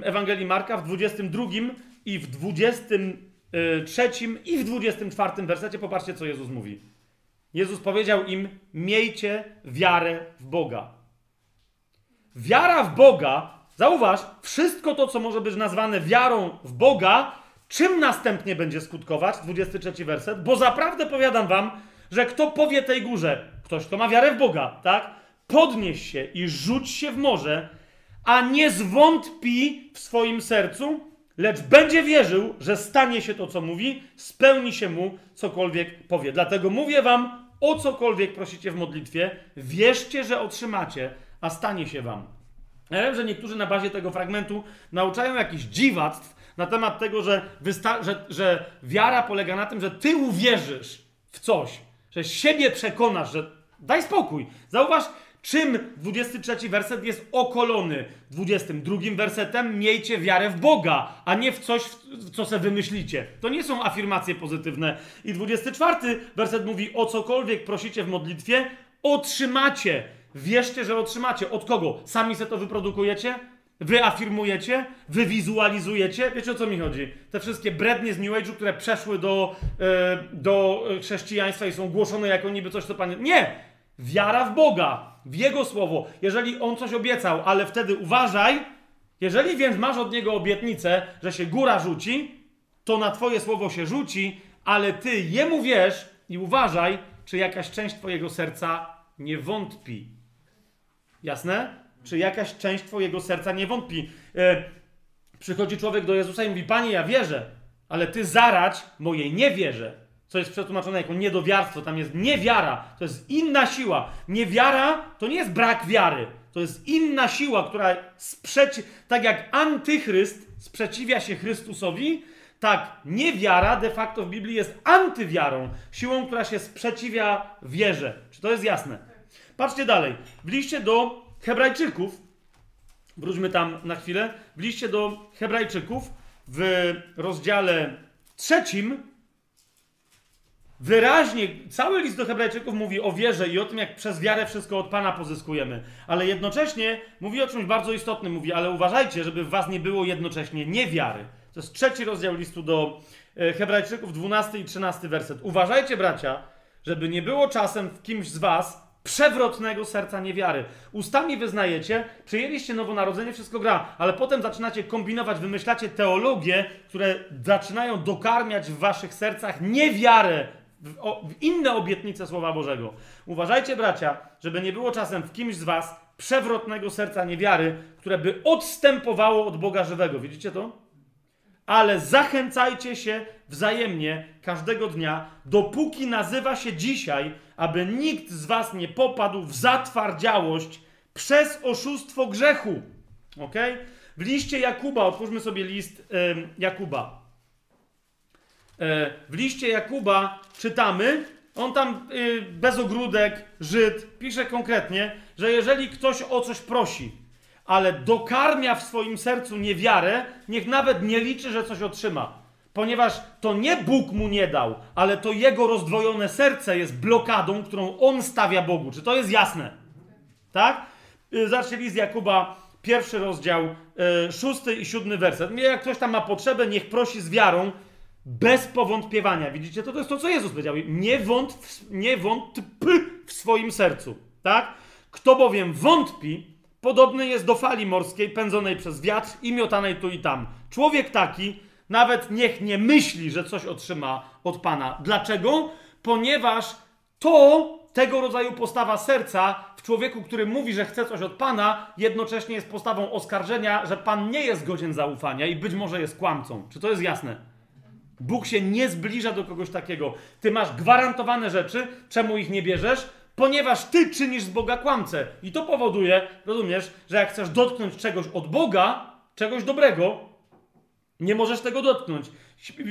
Ewangelii Marka, w 22 i w 23 i w 24 wersecie, popatrzcie, co Jezus mówi. Jezus powiedział im: Miejcie wiarę w Boga. Wiara w Boga, zauważ, wszystko to, co może być nazwane wiarą w Boga, czym następnie będzie skutkować? 23 werset. Bo zaprawdę powiadam wam, że kto powie tej górze, ktoś, kto ma wiarę w Boga, tak? Podnieś się i rzuć się w morze, a nie zwątpi w swoim sercu, lecz będzie wierzył, że stanie się to, co mówi, spełni się mu cokolwiek powie. Dlatego mówię wam, o cokolwiek prosicie w modlitwie, wierzcie, że otrzymacie, a stanie się wam. Ja wiem, że niektórzy na bazie tego fragmentu nauczają jakichś dziwactw na temat tego, że, że, że wiara polega na tym, że ty uwierzysz w coś, że siebie przekonasz, że daj spokój. Zauważ, Czym 23 werset jest okolony? 22 wersetem miejcie wiarę w Boga, a nie w coś, w co sobie wymyślicie. To nie są afirmacje pozytywne. I 24 werset mówi: O cokolwiek prosicie w modlitwie, otrzymacie. Wierzcie, że otrzymacie. Od kogo? Sami se to wyprodukujecie? Wy afirmujecie? Wy wizualizujecie? Wiecie o co mi chodzi? Te wszystkie brednie z New Age'u, które przeszły do, e, do chrześcijaństwa i są głoszone jako niby coś, co Pan... Nie! Wiara w Boga, w Jego Słowo. Jeżeli On coś obiecał, ale wtedy uważaj, jeżeli więc masz od Niego obietnicę, że się góra rzuci, to na Twoje Słowo się rzuci, ale Ty Jemu wiesz i uważaj, czy jakaś część Twojego serca nie wątpi. Jasne? Czy jakaś część Twojego serca nie wątpi. E, przychodzi człowiek do Jezusa i mówi, Panie, ja wierzę, ale Ty zarać mojej niewierze co jest przetłumaczone jako niedowiarstwo, tam jest niewiara, to jest inna siła. Niewiara to nie jest brak wiary, to jest inna siła, która sprzeci... tak jak antychryst sprzeciwia się Chrystusowi, tak niewiara de facto w Biblii jest antywiarą, siłą, która się sprzeciwia wierze. Czy to jest jasne? Patrzcie dalej. W liście do Hebrajczyków, wróćmy tam na chwilę, w liście do Hebrajczyków w rozdziale trzecim, Wyraźnie cały list do Hebrajczyków mówi o wierze i o tym, jak przez wiarę wszystko od Pana pozyskujemy. Ale jednocześnie mówi o czymś bardzo istotnym. Mówi, ale uważajcie, żeby w was nie było jednocześnie niewiary. To jest trzeci rozdział listu do e, Hebrajczyków, 12 i 13 werset. Uważajcie, bracia, żeby nie było czasem w kimś z was przewrotnego serca niewiary. Ustami wyznajecie, przyjęliście nowonarodzenie, wszystko gra, ale potem zaczynacie kombinować, wymyślacie teologie, które zaczynają dokarmiać w waszych sercach niewiarę w, o, w inne obietnice Słowa Bożego. Uważajcie, bracia, żeby nie było czasem w kimś z was przewrotnego serca niewiary, które by odstępowało od Boga żywego. Widzicie to? Ale zachęcajcie się wzajemnie każdego dnia, dopóki nazywa się dzisiaj, aby nikt z was nie popadł w zatwardziałość przez oszustwo grzechu. Ok? W liście Jakuba, otwórzmy sobie list y, Jakuba. E, w liście Jakuba czytamy, on tam y, bez ogródek, Żyd, pisze konkretnie, że jeżeli ktoś o coś prosi, ale dokarmia w swoim sercu niewiarę, niech nawet nie liczy, że coś otrzyma. Ponieważ to nie Bóg mu nie dał, ale to jego rozdwojone serce jest blokadą, którą on stawia Bogu. Czy to jest jasne? Tak? Y, zacznij list Jakuba, pierwszy rozdział, y, szósty i siódmy werset. Jak ktoś tam ma potrzebę, niech prosi z wiarą, bez powątpiewania. Widzicie, to, to jest to, co Jezus powiedział. Nie, wątp, nie wątp w swoim sercu. Tak? Kto bowiem wątpi, podobny jest do fali morskiej pędzonej przez wiatr i miotanej tu i tam. Człowiek taki nawet niech nie myśli, że coś otrzyma od Pana. Dlaczego? Ponieważ to, tego rodzaju postawa serca w człowieku, który mówi, że chce coś od Pana, jednocześnie jest postawą oskarżenia, że Pan nie jest godzien zaufania i być może jest kłamcą. Czy to jest jasne? Bóg się nie zbliża do kogoś takiego. Ty masz gwarantowane rzeczy, czemu ich nie bierzesz? Ponieważ ty czynisz z Boga kłamcę. I to powoduje, rozumiesz, że jak chcesz dotknąć czegoś od Boga, czegoś dobrego, nie możesz tego dotknąć.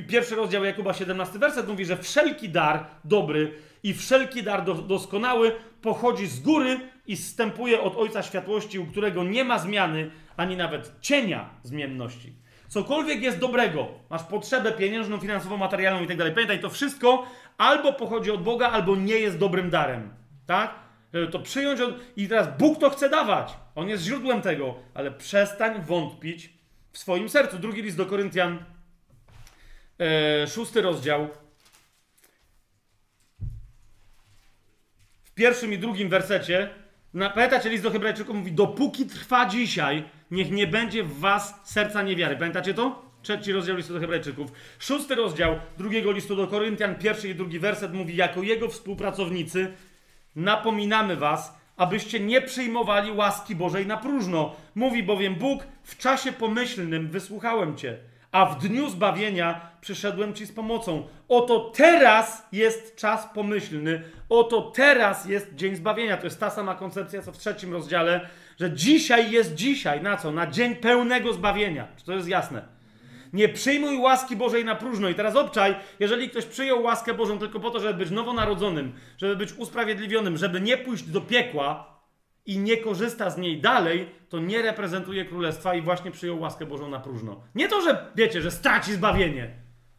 Pierwszy rozdział Jakuba 17 werset mówi, że wszelki dar dobry i wszelki dar do, doskonały pochodzi z góry i zstępuje od Ojca Światłości, u którego nie ma zmiany, ani nawet cienia zmienności. Cokolwiek jest dobrego, masz potrzebę pieniężną, finansową, materialną i tak. Pamiętaj, to wszystko albo pochodzi od Boga, albo nie jest dobrym darem. Tak? Żeby to przyjąć i teraz Bóg to chce dawać. On jest źródłem tego, ale przestań wątpić w swoim sercu. Drugi list do Koryntian, e, szósty rozdział. W pierwszym i drugim wersecie, na, pamiętacie, list do Hebrajczyków mówi, dopóki trwa dzisiaj, niech nie będzie w was serca niewiary. Pamiętacie to? Trzeci rozdział listu do Hebrajczyków. Szósty rozdział drugiego listu do Koryntian, pierwszy i drugi werset mówi, jako jego współpracownicy napominamy was, abyście nie przyjmowali łaski Bożej na próżno. Mówi bowiem Bóg, w czasie pomyślnym wysłuchałem cię, a w dniu zbawienia przyszedłem ci z pomocą. Oto teraz jest czas pomyślny, oto teraz jest dzień zbawienia. To jest ta sama koncepcja, co w trzecim rozdziale że dzisiaj jest dzisiaj. Na co? Na dzień pełnego zbawienia. Czy to jest jasne? Nie przyjmuj łaski Bożej na próżno. I teraz obczaj, jeżeli ktoś przyjął łaskę Bożą tylko po to, żeby być nowonarodzonym, żeby być usprawiedliwionym, żeby nie pójść do piekła i nie korzysta z niej dalej, to nie reprezentuje królestwa i właśnie przyjął łaskę Bożą na próżno. Nie to, że wiecie, że straci zbawienie,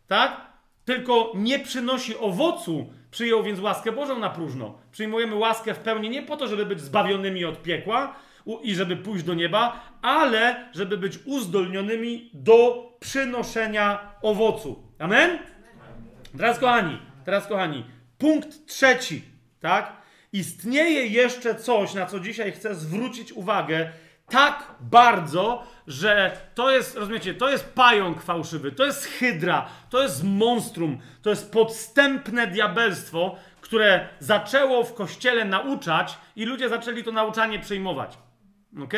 tak? Tylko nie przynosi owocu, przyjął więc łaskę Bożą na próżno. Przyjmujemy łaskę w pełni nie po to, żeby być zbawionymi od piekła i żeby pójść do nieba, ale żeby być uzdolnionymi do przynoszenia owocu. Amen? Teraz, kochani, teraz, kochani, punkt trzeci, tak? Istnieje jeszcze coś, na co dzisiaj chcę zwrócić uwagę tak bardzo, że to jest, rozumiecie, to jest pająk fałszywy, to jest hydra, to jest monstrum, to jest podstępne diabelstwo, które zaczęło w kościele nauczać i ludzie zaczęli to nauczanie przyjmować. Ok?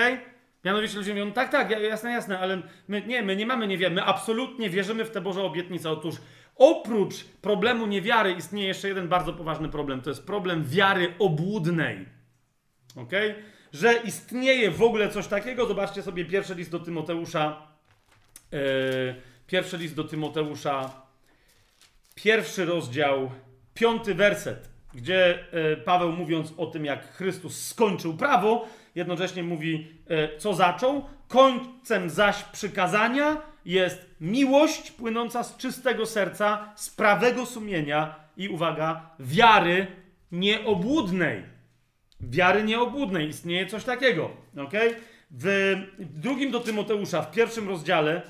Mianowicie ludzie mówią, tak, tak, jasne, jasne, ale my nie, my nie mamy niewiary, my absolutnie wierzymy w te Boże obietnice. Otóż oprócz problemu niewiary istnieje jeszcze jeden bardzo poważny problem. To jest problem wiary obłudnej. Ok? Że istnieje w ogóle coś takiego. Zobaczcie sobie pierwszy list do Tymoteusza. Yy, pierwszy list do Tymoteusza. Pierwszy rozdział, piąty werset, gdzie yy, Paweł mówiąc o tym, jak Chrystus skończył prawo, jednocześnie mówi, yy, co zaczął. Końcem zaś przykazania jest miłość płynąca z czystego serca, z prawego sumienia i uwaga, wiary nieobłudnej. Wiary nieobłudnej istnieje coś takiego. Okay? W drugim do Tymoteusza, w pierwszym rozdziale,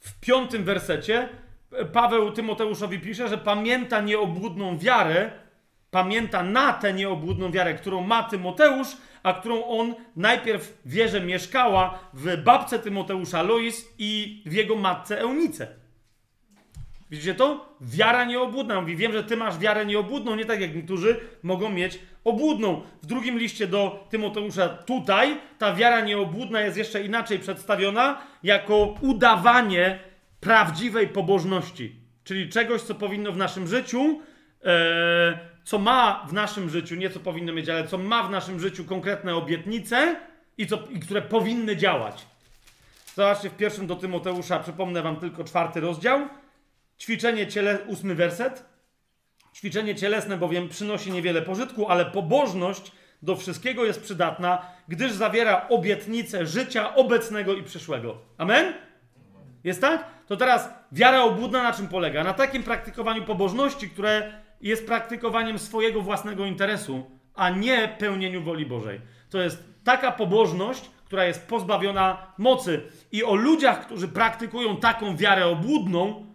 w piątym wersecie, Paweł Tymoteuszowi pisze, że pamięta nieobłudną wiarę, pamięta na tę nieobłudną wiarę, którą ma Tymoteusz, a którą on najpierw w wierze mieszkała w babce Tymoteusza Lois i w jego matce Eunice. Widzicie to? Wiara nieobłudna. Mówi, wiem, że ty masz wiarę nieobłudną, nie tak jak niektórzy mogą mieć obłudną. W drugim liście do Tymoteusza tutaj ta wiara nieobłudna jest jeszcze inaczej przedstawiona jako udawanie prawdziwej pobożności. Czyli czegoś, co powinno w naszym życiu e, co ma w naszym życiu, nie co powinno mieć, ale co ma w naszym życiu konkretne obietnice i, co, i które powinny działać. Zobaczcie w pierwszym do Tymoteusza, przypomnę wam tylko czwarty rozdział. Ćwiczenie ciele, ósmy werset. Ćwiczenie cielesne bowiem przynosi niewiele pożytku, ale pobożność do wszystkiego jest przydatna, gdyż zawiera obietnicę życia obecnego i przyszłego. Amen? Jest tak? To teraz wiara obłudna na czym polega? Na takim praktykowaniu pobożności, które jest praktykowaniem swojego własnego interesu, a nie pełnieniu woli Bożej. To jest taka pobożność, która jest pozbawiona mocy. I o ludziach, którzy praktykują taką wiarę obłudną,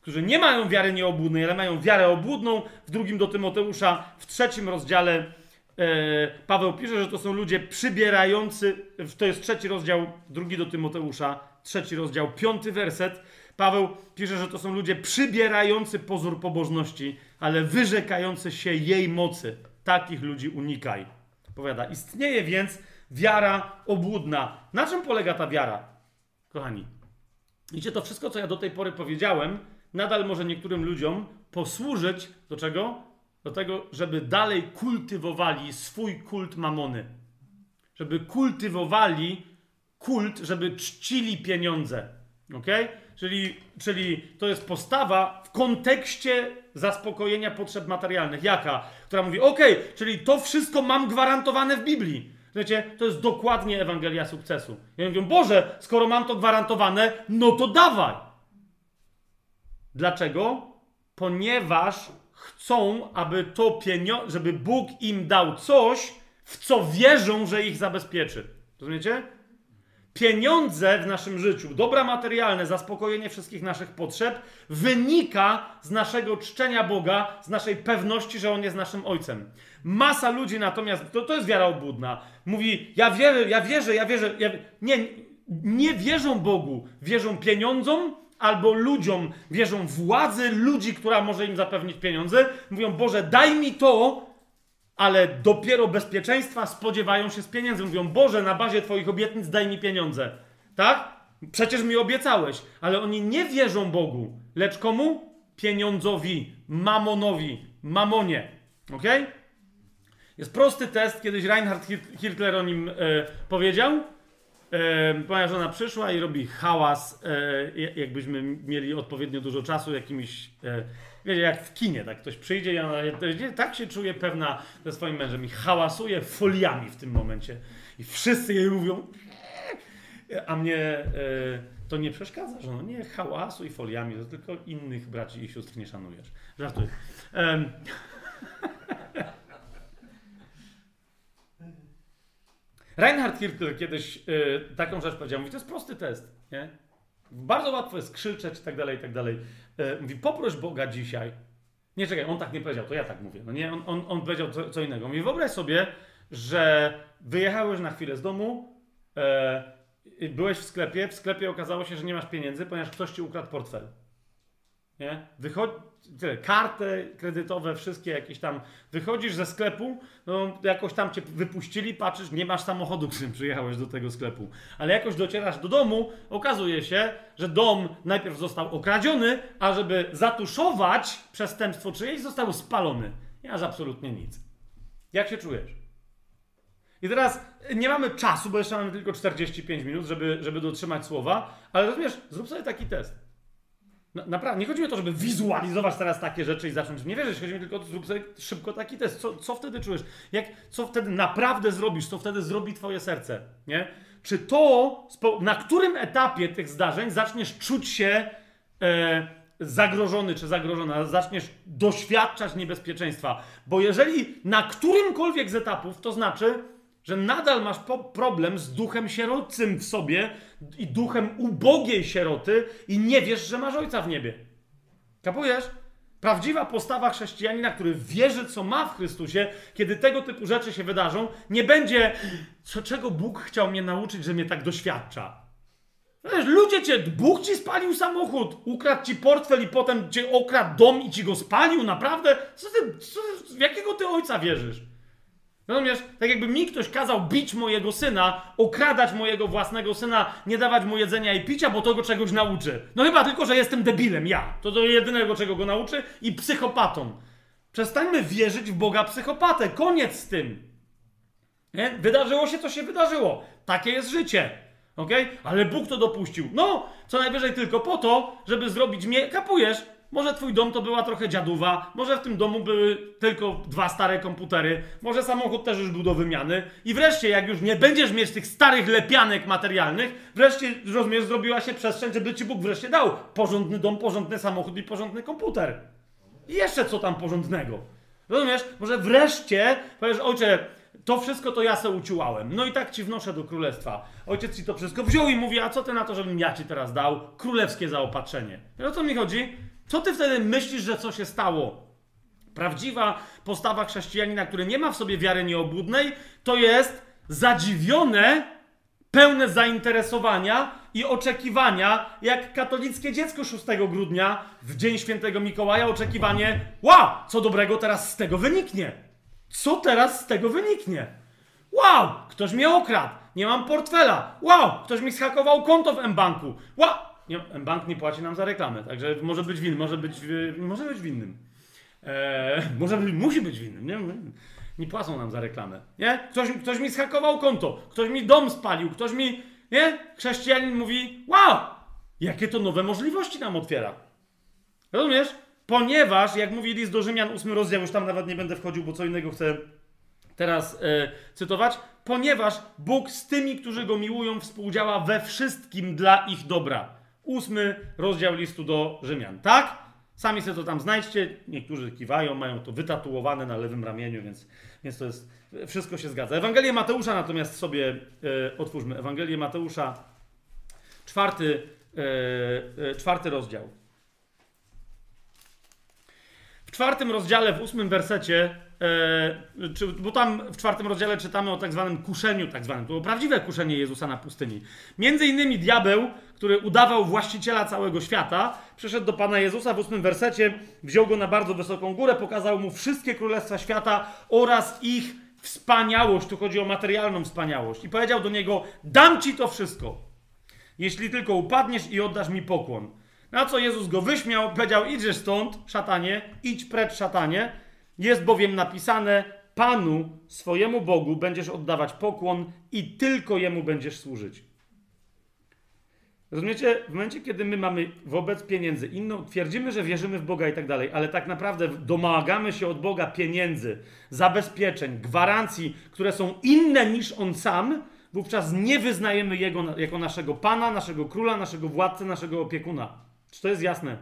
którzy nie mają wiary nieobłudnej, ale mają wiarę obłudną, w drugim do Tymoteusza, w trzecim rozdziale e, Paweł pisze, że to są ludzie przybierający, to jest trzeci rozdział, drugi do Tymoteusza, trzeci rozdział, piąty werset. Paweł pisze, że to są ludzie przybierający pozór pobożności, ale wyrzekający się jej mocy. Takich ludzi unikaj. Powiada, istnieje więc wiara obłudna. Na czym polega ta wiara? Kochani, widzicie, to wszystko, co ja do tej pory powiedziałem, nadal może niektórym ludziom posłużyć do czego? Do tego, żeby dalej kultywowali swój kult mamony. Żeby kultywowali kult, żeby czcili pieniądze. Okay? Czyli, czyli to jest postawa w kontekście zaspokojenia potrzeb materialnych. Jaka? Która mówi, ok, czyli to wszystko mam gwarantowane w Biblii. Wiecie, to jest dokładnie Ewangelia sukcesu. I oni mówią, Boże, skoro mam to gwarantowane, no to dawaj. Dlaczego? Ponieważ chcą, aby to pieniądze, żeby Bóg im dał coś, w co wierzą, że ich zabezpieczy. Rozumiecie? Pieniądze w naszym życiu, dobra materialne, zaspokojenie wszystkich naszych potrzeb wynika z naszego czczenia Boga, z naszej pewności, że On jest naszym Ojcem. Masa ludzi natomiast, to, to jest wiara obłudna, mówi, ja wierzę, ja wierzę, ja wierzę, ja... nie, nie wierzą Bogu, wierzą pieniądzom, albo ludziom, wierzą władzy ludzi, która może im zapewnić pieniądze, mówią, Boże, daj mi to, ale dopiero bezpieczeństwa spodziewają się z pieniędzy. Mówią, Boże, na bazie Twoich obietnic daj mi pieniądze. Tak? Przecież mi obiecałeś. Ale oni nie wierzą Bogu, lecz komu? Pieniądzowi, mamonowi, mamonie. Ok? Jest prosty test, kiedyś Reinhard Hitler o nim e, powiedział. E, moja żona przyszła i robi hałas, e, jakbyśmy mieli odpowiednio dużo czasu jakimiś e, wiecie, jak w kinie, tak ktoś przyjdzie i ona tak się czuje pewna ze swoim mężem i hałasuje foliami w tym momencie. I wszyscy jej mówią, a mnie to nie przeszkadza, że no nie hałasuj foliami, to tylko innych braci i sióstr nie szanujesz. Żartuję. Um. Reinhard Kirchler kiedyś y, taką rzecz powiedział, mówi, to jest prosty test, nie? Bardzo łatwo jest krzyczeć i tak dalej, i tak dalej. Y, mówi, poproś Boga dzisiaj. Nie, czekaj, on tak nie powiedział, to ja tak mówię. No nie, on, on, on powiedział co, co innego. Mówi, wyobraź sobie, że wyjechałeś na chwilę z domu, y, byłeś w sklepie, w sklepie okazało się, że nie masz pieniędzy, ponieważ ktoś ci ukradł portfel. Nie? Wychodzi, tyle, karty kredytowe, wszystkie jakieś tam. Wychodzisz ze sklepu, no jakoś tam cię wypuścili, patrzysz, nie masz samochodu, którym przyjechałeś do tego sklepu. Ale jakoś docierasz do domu, okazuje się, że dom najpierw został okradziony, a żeby zatuszować przestępstwo czyjeś, został spalony. Nie masz absolutnie nic. Jak się czujesz? I teraz nie mamy czasu, bo jeszcze mamy tylko 45 minut, żeby, żeby dotrzymać słowa, ale rozumiesz, zrób sobie taki test. Naprawdę, nie chodzi mi o to, żeby wizualizować teraz takie rzeczy i zacząć nie wierzyć. Chodzi mi tylko o to, zrób sobie szybko taki test. Co, co wtedy czujesz? Jak, co wtedy naprawdę zrobisz? Co wtedy zrobi twoje serce? Nie? Czy to, na którym etapie tych zdarzeń zaczniesz czuć się e, zagrożony czy zagrożona, zaczniesz doświadczać niebezpieczeństwa? Bo jeżeli na którymkolwiek z etapów, to znaczy, że nadal masz problem z duchem sierocym w sobie i duchem ubogiej sieroty i nie wiesz, że masz ojca w niebie. Kapujesz? Prawdziwa postawa chrześcijanina, który wierzy, co ma w Chrystusie, kiedy tego typu rzeczy się wydarzą, nie będzie, co, czego Bóg chciał mnie nauczyć, że mnie tak doświadcza. Wiesz, ludzie cię, Bóg ci spalił samochód, ukradł ci portfel i potem cię okradł dom i ci go spalił, naprawdę? Co ty, co, w jakiego ty ojca wierzysz? Rozumiesz? Tak jakby mi ktoś kazał bić mojego syna, okradać mojego własnego syna, nie dawać mu jedzenia i picia, bo to go czegoś nauczy. No chyba tylko, że jestem debilem, ja. To to jedynego, czego go nauczy i psychopatą. Przestańmy wierzyć w Boga psychopatę. Koniec z tym. Nie? Wydarzyło się, co się wydarzyło. Takie jest życie. ok? Ale Bóg to dopuścił. No, co najwyżej tylko po to, żeby zrobić mnie... Kapujesz? Może twój dom to była trochę dziaduwa, może w tym domu były tylko dwa stare komputery, może samochód też już był do wymiany. I wreszcie, jak już nie będziesz mieć tych starych lepianek materialnych, wreszcie, rozumiesz, zrobiła się przestrzeń, żeby ci Bóg wreszcie dał porządny dom, porządny samochód i porządny komputer. I jeszcze co tam porządnego. Rozumiesz? Może wreszcie powiesz, ojcze, to wszystko to ja se uciułałem. No i tak ci wnoszę do królestwa. Ojciec ci to wszystko wziął i mówi, a co ty na to, żebym ja ci teraz dał królewskie zaopatrzenie? I o co mi chodzi? Co ty wtedy myślisz, że co się stało? Prawdziwa postawa chrześcijanina, który nie ma w sobie wiary nieobłudnej, to jest zadziwione, pełne zainteresowania i oczekiwania, jak katolickie dziecko 6 grudnia w dzień świętego Mikołaja, oczekiwanie, wow, co dobrego teraz z tego wyniknie? Co teraz z tego wyniknie? Wow, ktoś mnie okradł, nie mam portfela. Wow, ktoś mi schakował konto w M-Banku. Wow, nie, bank nie płaci nam za reklamę, także może być winny, może być, może być winnym. Eee, może być, musi być winnym, nie? Nie płacą nam za reklamę, nie? Ktoś, ktoś mi schakował konto, ktoś mi dom spalił, ktoś mi, nie? Chrześcijanin mówi, wow, jakie to nowe możliwości nam otwiera. Rozumiesz? Ponieważ, jak mówi list do Rzymian, ósmy rozdział, już tam nawet nie będę wchodził, bo co innego chcę teraz e, cytować, ponieważ Bóg z tymi, którzy Go miłują, współdziała we wszystkim dla ich dobra ósmy rozdział listu do Rzymian. Tak? Sami sobie to tam znajdźcie. Niektórzy kiwają, mają to wytatuowane na lewym ramieniu, więc, więc to jest. Wszystko się zgadza. Ewangelię Mateusza natomiast sobie e, otwórzmy. Ewangelię Mateusza, czwarty, e, e, czwarty rozdział. W czwartym rozdziale, w ósmym wersecie, czy, bo tam w czwartym rozdziale czytamy o tak zwanym kuszeniu, tak zwanym. To było prawdziwe kuszenie Jezusa na pustyni. Między innymi diabeł który udawał właściciela całego świata, przyszedł do Pana Jezusa w ósmym wersecie, wziął go na bardzo wysoką górę, pokazał mu wszystkie królestwa świata oraz ich wspaniałość. Tu chodzi o materialną wspaniałość. I powiedział do niego: Dam ci to wszystko, jeśli tylko upadniesz i oddasz mi pokłon. Na co Jezus go wyśmiał, powiedział: Idziesz stąd, szatanie, idź precz, szatanie. Jest bowiem napisane: Panu, swojemu Bogu, będziesz oddawać pokłon i tylko jemu będziesz służyć. Rozumiecie? W momencie, kiedy my mamy wobec pieniędzy inną, twierdzimy, że wierzymy w Boga i tak dalej, ale tak naprawdę domagamy się od Boga pieniędzy, zabezpieczeń, gwarancji, które są inne niż On sam, wówczas nie wyznajemy Jego jako naszego Pana, naszego Króla, naszego Władcę, naszego opiekuna. Czy to jest jasne?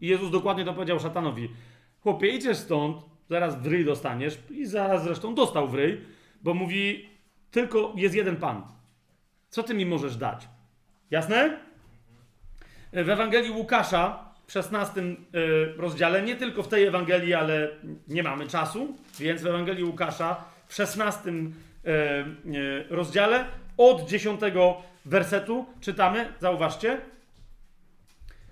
I Jezus dokładnie to powiedział szatanowi. Chłopie, idziesz stąd, zaraz w ryj dostaniesz i zaraz zresztą dostał w ryj, bo mówi, tylko jest jeden Pan. Co ty mi możesz dać? Jasne? W Ewangelii Łukasza w 16 y, rozdziale, nie tylko w tej Ewangelii, ale nie mamy czasu, więc w Ewangelii Łukasza w 16 y, y, rozdziale od 10 wersetu czytamy, zauważcie,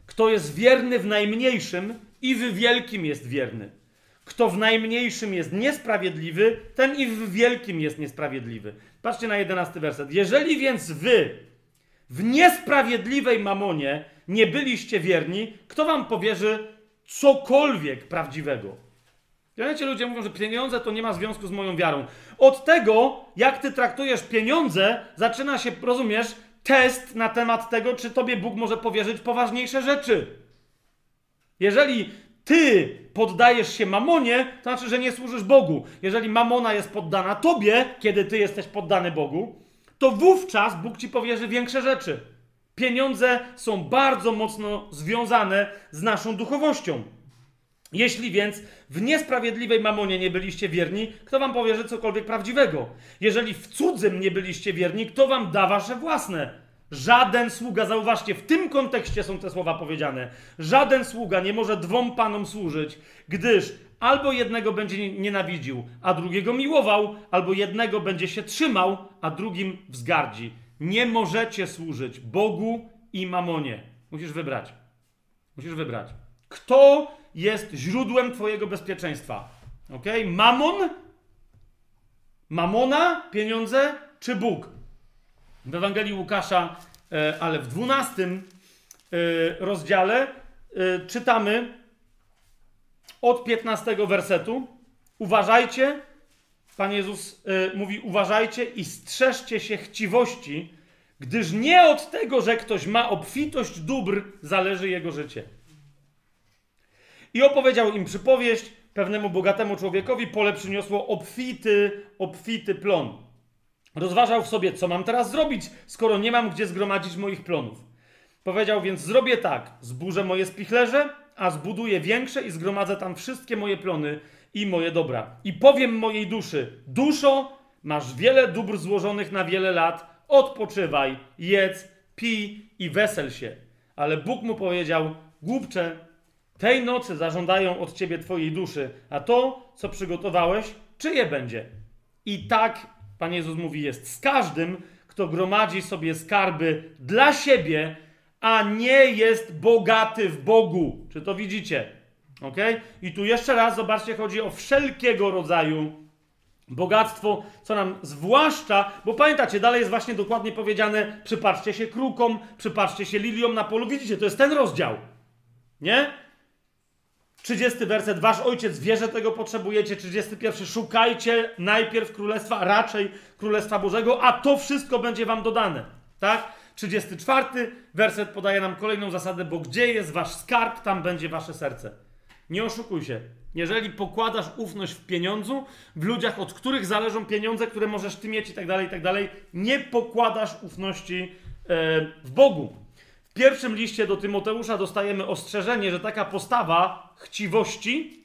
kto jest wierny w najmniejszym i w wielkim jest wierny. Kto w najmniejszym jest niesprawiedliwy, ten i w wielkim jest niesprawiedliwy. Patrzcie na 11 werset. Jeżeli więc wy w niesprawiedliwej mamonie nie byliście wierni, kto wam powierzy cokolwiek prawdziwego? Wiecie, ludzie mówią, że pieniądze to nie ma związku z moją wiarą. Od tego, jak ty traktujesz pieniądze, zaczyna się, rozumiesz, test na temat tego, czy tobie Bóg może powierzyć poważniejsze rzeczy. Jeżeli ty poddajesz się mamonie, to znaczy, że nie służysz Bogu. Jeżeli mamona jest poddana tobie, kiedy ty jesteś poddany Bogu, to wówczas Bóg ci powierzy większe rzeczy. Pieniądze są bardzo mocno związane z naszą duchowością. Jeśli więc w niesprawiedliwej mamonie nie byliście wierni, kto wam powierzy cokolwiek prawdziwego? Jeżeli w cudzym nie byliście wierni, kto wam da wasze własne? Żaden sługa, zauważcie, w tym kontekście są te słowa powiedziane. Żaden sługa nie może dwom panom służyć, gdyż albo jednego będzie nienawidził, a drugiego miłował, albo jednego będzie się trzymał, a drugim wzgardzi. Nie możecie służyć Bogu i mamonie. Musisz wybrać. Musisz wybrać. Kto jest źródłem Twojego bezpieczeństwa? Ok? Mamon? Mamona? Pieniądze? Czy Bóg? W Ewangelii Łukasza, e, ale w 12 e, rozdziale e, czytamy od 15 wersetu. Uważajcie, Pan Jezus mówi: Uważajcie i strzeżcie się chciwości, gdyż nie od tego, że ktoś ma obfitość dóbr, zależy jego życie. I opowiedział im przypowieść pewnemu bogatemu człowiekowi, pole przyniosło obfity, obfity plon. Rozważał w sobie, co mam teraz zrobić, skoro nie mam gdzie zgromadzić moich plonów. Powiedział więc: Zrobię tak, zburzę moje spichlerze, a zbuduję większe i zgromadzę tam wszystkie moje plony i moje dobra. I powiem mojej duszy: Duszo, masz wiele dóbr złożonych na wiele lat, odpoczywaj, jedz, pij i wesel się. Ale Bóg mu powiedział: Głupcze, tej nocy zażądają od ciebie twojej duszy, a to, co przygotowałeś, czyje będzie? I tak, Pan Jezus mówi, jest z każdym, kto gromadzi sobie skarby dla siebie, a nie jest bogaty w Bogu. Czy to widzicie? Ok? I tu jeszcze raz zobaczcie, chodzi o wszelkiego rodzaju bogactwo, co nam zwłaszcza, bo pamiętacie, dalej jest właśnie dokładnie powiedziane: przypatrzcie się krukom, przypatrzcie się liliom na polu. Widzicie, to jest ten rozdział. Nie? 30 werset, wasz ojciec wie, że tego potrzebujecie. 31, szukajcie najpierw królestwa, raczej królestwa Bożego, a to wszystko będzie wam dodane. Tak? 34 werset podaje nam kolejną zasadę, bo gdzie jest wasz skarb, tam będzie wasze serce. Nie oszukuj się. Jeżeli pokładasz ufność w pieniądzu, w ludziach, od których zależą pieniądze, które możesz ty mieć i tak dalej, i tak dalej, nie pokładasz ufności e, w Bogu. Pierwszym liście do Tymoteusza dostajemy ostrzeżenie, że taka postawa chciwości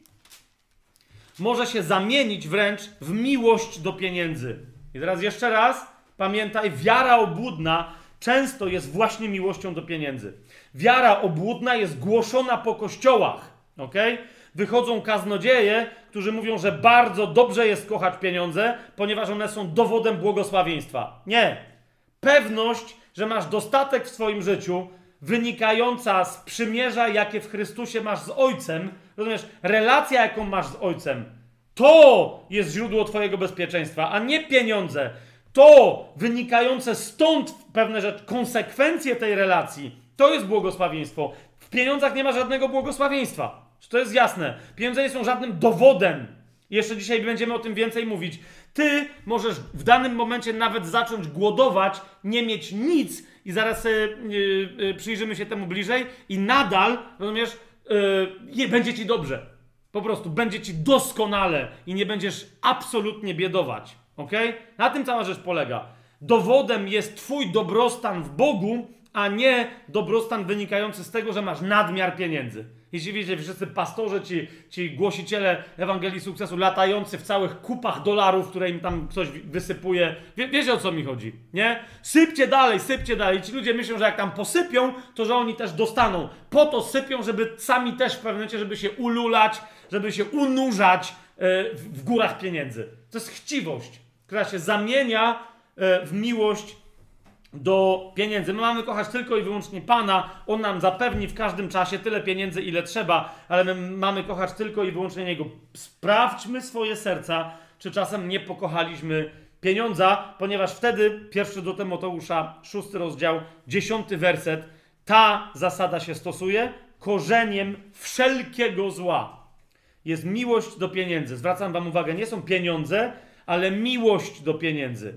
może się zamienić wręcz w miłość do pieniędzy. I teraz jeszcze raz, pamiętaj, wiara obłudna często jest właśnie miłością do pieniędzy. Wiara obłudna jest głoszona po kościołach. ok? Wychodzą kaznodzieje, którzy mówią, że bardzo dobrze jest kochać pieniądze, ponieważ one są dowodem błogosławieństwa. Nie. Pewność, że masz dostatek w swoim życiu, wynikająca z przymierza, jakie w Chrystusie masz z Ojcem, rozumiesz, relacja, jaką masz z Ojcem, to jest źródło Twojego bezpieczeństwa, a nie pieniądze to wynikające stąd pewne rzeczy, konsekwencje tej relacji, to jest błogosławieństwo. W pieniądzach nie ma żadnego błogosławieństwa. To jest jasne? Pieniądze nie są żadnym dowodem. Jeszcze dzisiaj będziemy o tym więcej mówić. Ty możesz w danym momencie nawet zacząć głodować, nie mieć nic i zaraz yy, yy, przyjrzymy się temu bliżej i nadal, rozumiesz, yy, będzie ci dobrze. Po prostu będzie ci doskonale i nie będziesz absolutnie biedować. Ok? Na tym cała rzecz polega. Dowodem jest Twój dobrostan w Bogu, a nie dobrostan wynikający z tego, że masz nadmiar pieniędzy. Jeśli wiecie, wszyscy pastorzy, ci, ci głosiciele Ewangelii Sukcesu, latający w całych kupach dolarów, które im tam ktoś wysypuje, wie, wiecie o co mi chodzi, nie? Sypcie dalej, sypcie dalej. Ci ludzie myślą, że jak tam posypią, to że oni też dostaną. Po to sypią, żeby sami też w pewnym momencie, żeby się ululać, żeby się unurzać e, w górach pieniędzy. To jest chciwość, która się zamienia e, w miłość do pieniędzy. My mamy kochać tylko i wyłącznie Pana. On nam zapewni w każdym czasie tyle pieniędzy, ile trzeba, ale my mamy kochać tylko i wyłącznie Niego. Sprawdźmy swoje serca, czy czasem nie pokochaliśmy pieniądza, ponieważ wtedy, pierwszy do Tymoteusza, szósty rozdział, dziesiąty werset, ta zasada się stosuje. Korzeniem wszelkiego zła jest miłość do pieniędzy. Zwracam Wam uwagę, nie są pieniądze, ale miłość do pieniędzy.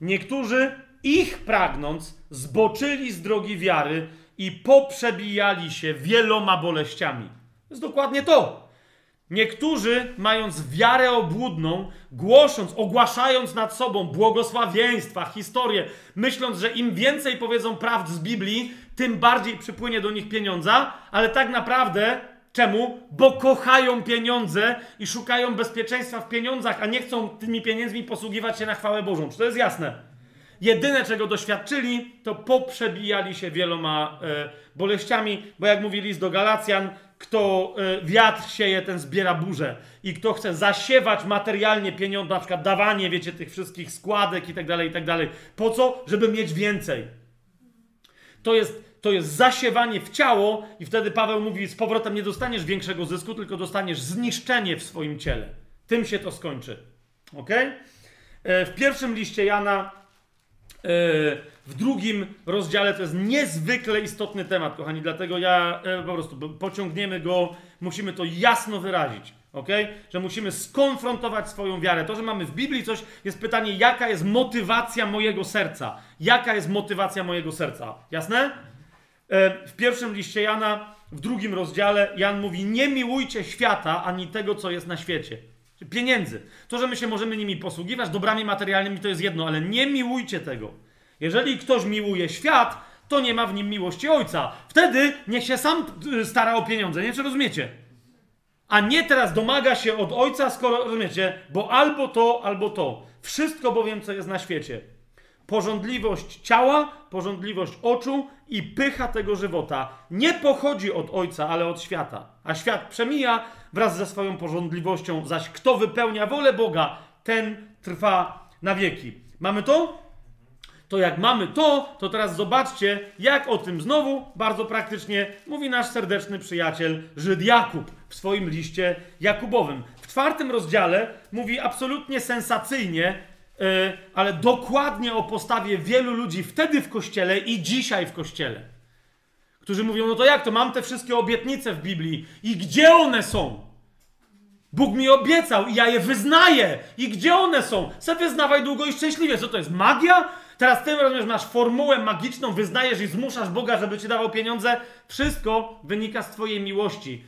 Niektórzy ich pragnąc, zboczyli z drogi wiary i poprzebijali się wieloma boleściami. To jest dokładnie to. Niektórzy, mając wiarę obłudną, głosząc, ogłaszając nad sobą błogosławieństwa, historię, myśląc, że im więcej powiedzą prawd z Biblii, tym bardziej przypłynie do nich pieniądza, ale tak naprawdę czemu? Bo kochają pieniądze i szukają bezpieczeństwa w pieniądzach, a nie chcą tymi pieniędzmi posługiwać się na chwałę Bożą. Czy to jest jasne? Jedyne, czego doświadczyli, to poprzebijali się wieloma e, boleściami, bo jak mówi list do Galacjan, kto e, wiatr sieje, ten zbiera burzę. I kto chce zasiewać materialnie pieniądze, na przykład dawanie, wiecie, tych wszystkich składek i tak dalej, i tak dalej. Po co? Żeby mieć więcej. To jest, to jest zasiewanie w ciało i wtedy Paweł mówi, z powrotem nie dostaniesz większego zysku, tylko dostaniesz zniszczenie w swoim ciele. Tym się to skończy. Ok? E, w pierwszym liście Jana w drugim rozdziale to jest niezwykle istotny temat, kochani, dlatego ja e, po prostu pociągniemy go, musimy to jasno wyrazić, ok? Że musimy skonfrontować swoją wiarę. To, że mamy w Biblii coś, jest pytanie, jaka jest motywacja mojego serca? Jaka jest motywacja mojego serca? Jasne? E, w pierwszym liście Jana, w drugim rozdziale, Jan mówi: Nie miłujcie świata ani tego, co jest na świecie pieniędzy. To, że my się możemy nimi posługiwać, dobrami materialnymi, to jest jedno, ale nie miłujcie tego. Jeżeli ktoś miłuje świat, to nie ma w nim miłości ojca. Wtedy niech się sam y, stara o pieniądze, nie czy rozumiecie? A nie teraz domaga się od ojca, skoro rozumiecie, bo albo to, albo to. Wszystko bowiem, co jest na świecie. Porządliwość ciała, porządliwość oczu i pycha tego żywota nie pochodzi od ojca, ale od świata. A świat przemija, wraz ze swoją porządliwością, zaś kto wypełnia wolę Boga, ten trwa na wieki. Mamy to? To jak mamy to, to teraz zobaczcie, jak o tym znowu bardzo praktycznie mówi nasz serdeczny przyjaciel Żyd Jakub w swoim liście Jakubowym. W czwartym rozdziale mówi absolutnie sensacyjnie, ale dokładnie o postawie wielu ludzi wtedy w kościele i dzisiaj w kościele którzy mówią, no to jak to, mam te wszystkie obietnice w Biblii i gdzie one są? Bóg mi obiecał i ja je wyznaję. I gdzie one są? Se wyznawaj długo i szczęśliwie. Co to jest, magia? Teraz ty rozumiesz, masz formułę magiczną, wyznajesz i zmuszasz Boga, żeby ci dawał pieniądze. Wszystko wynika z twojej miłości.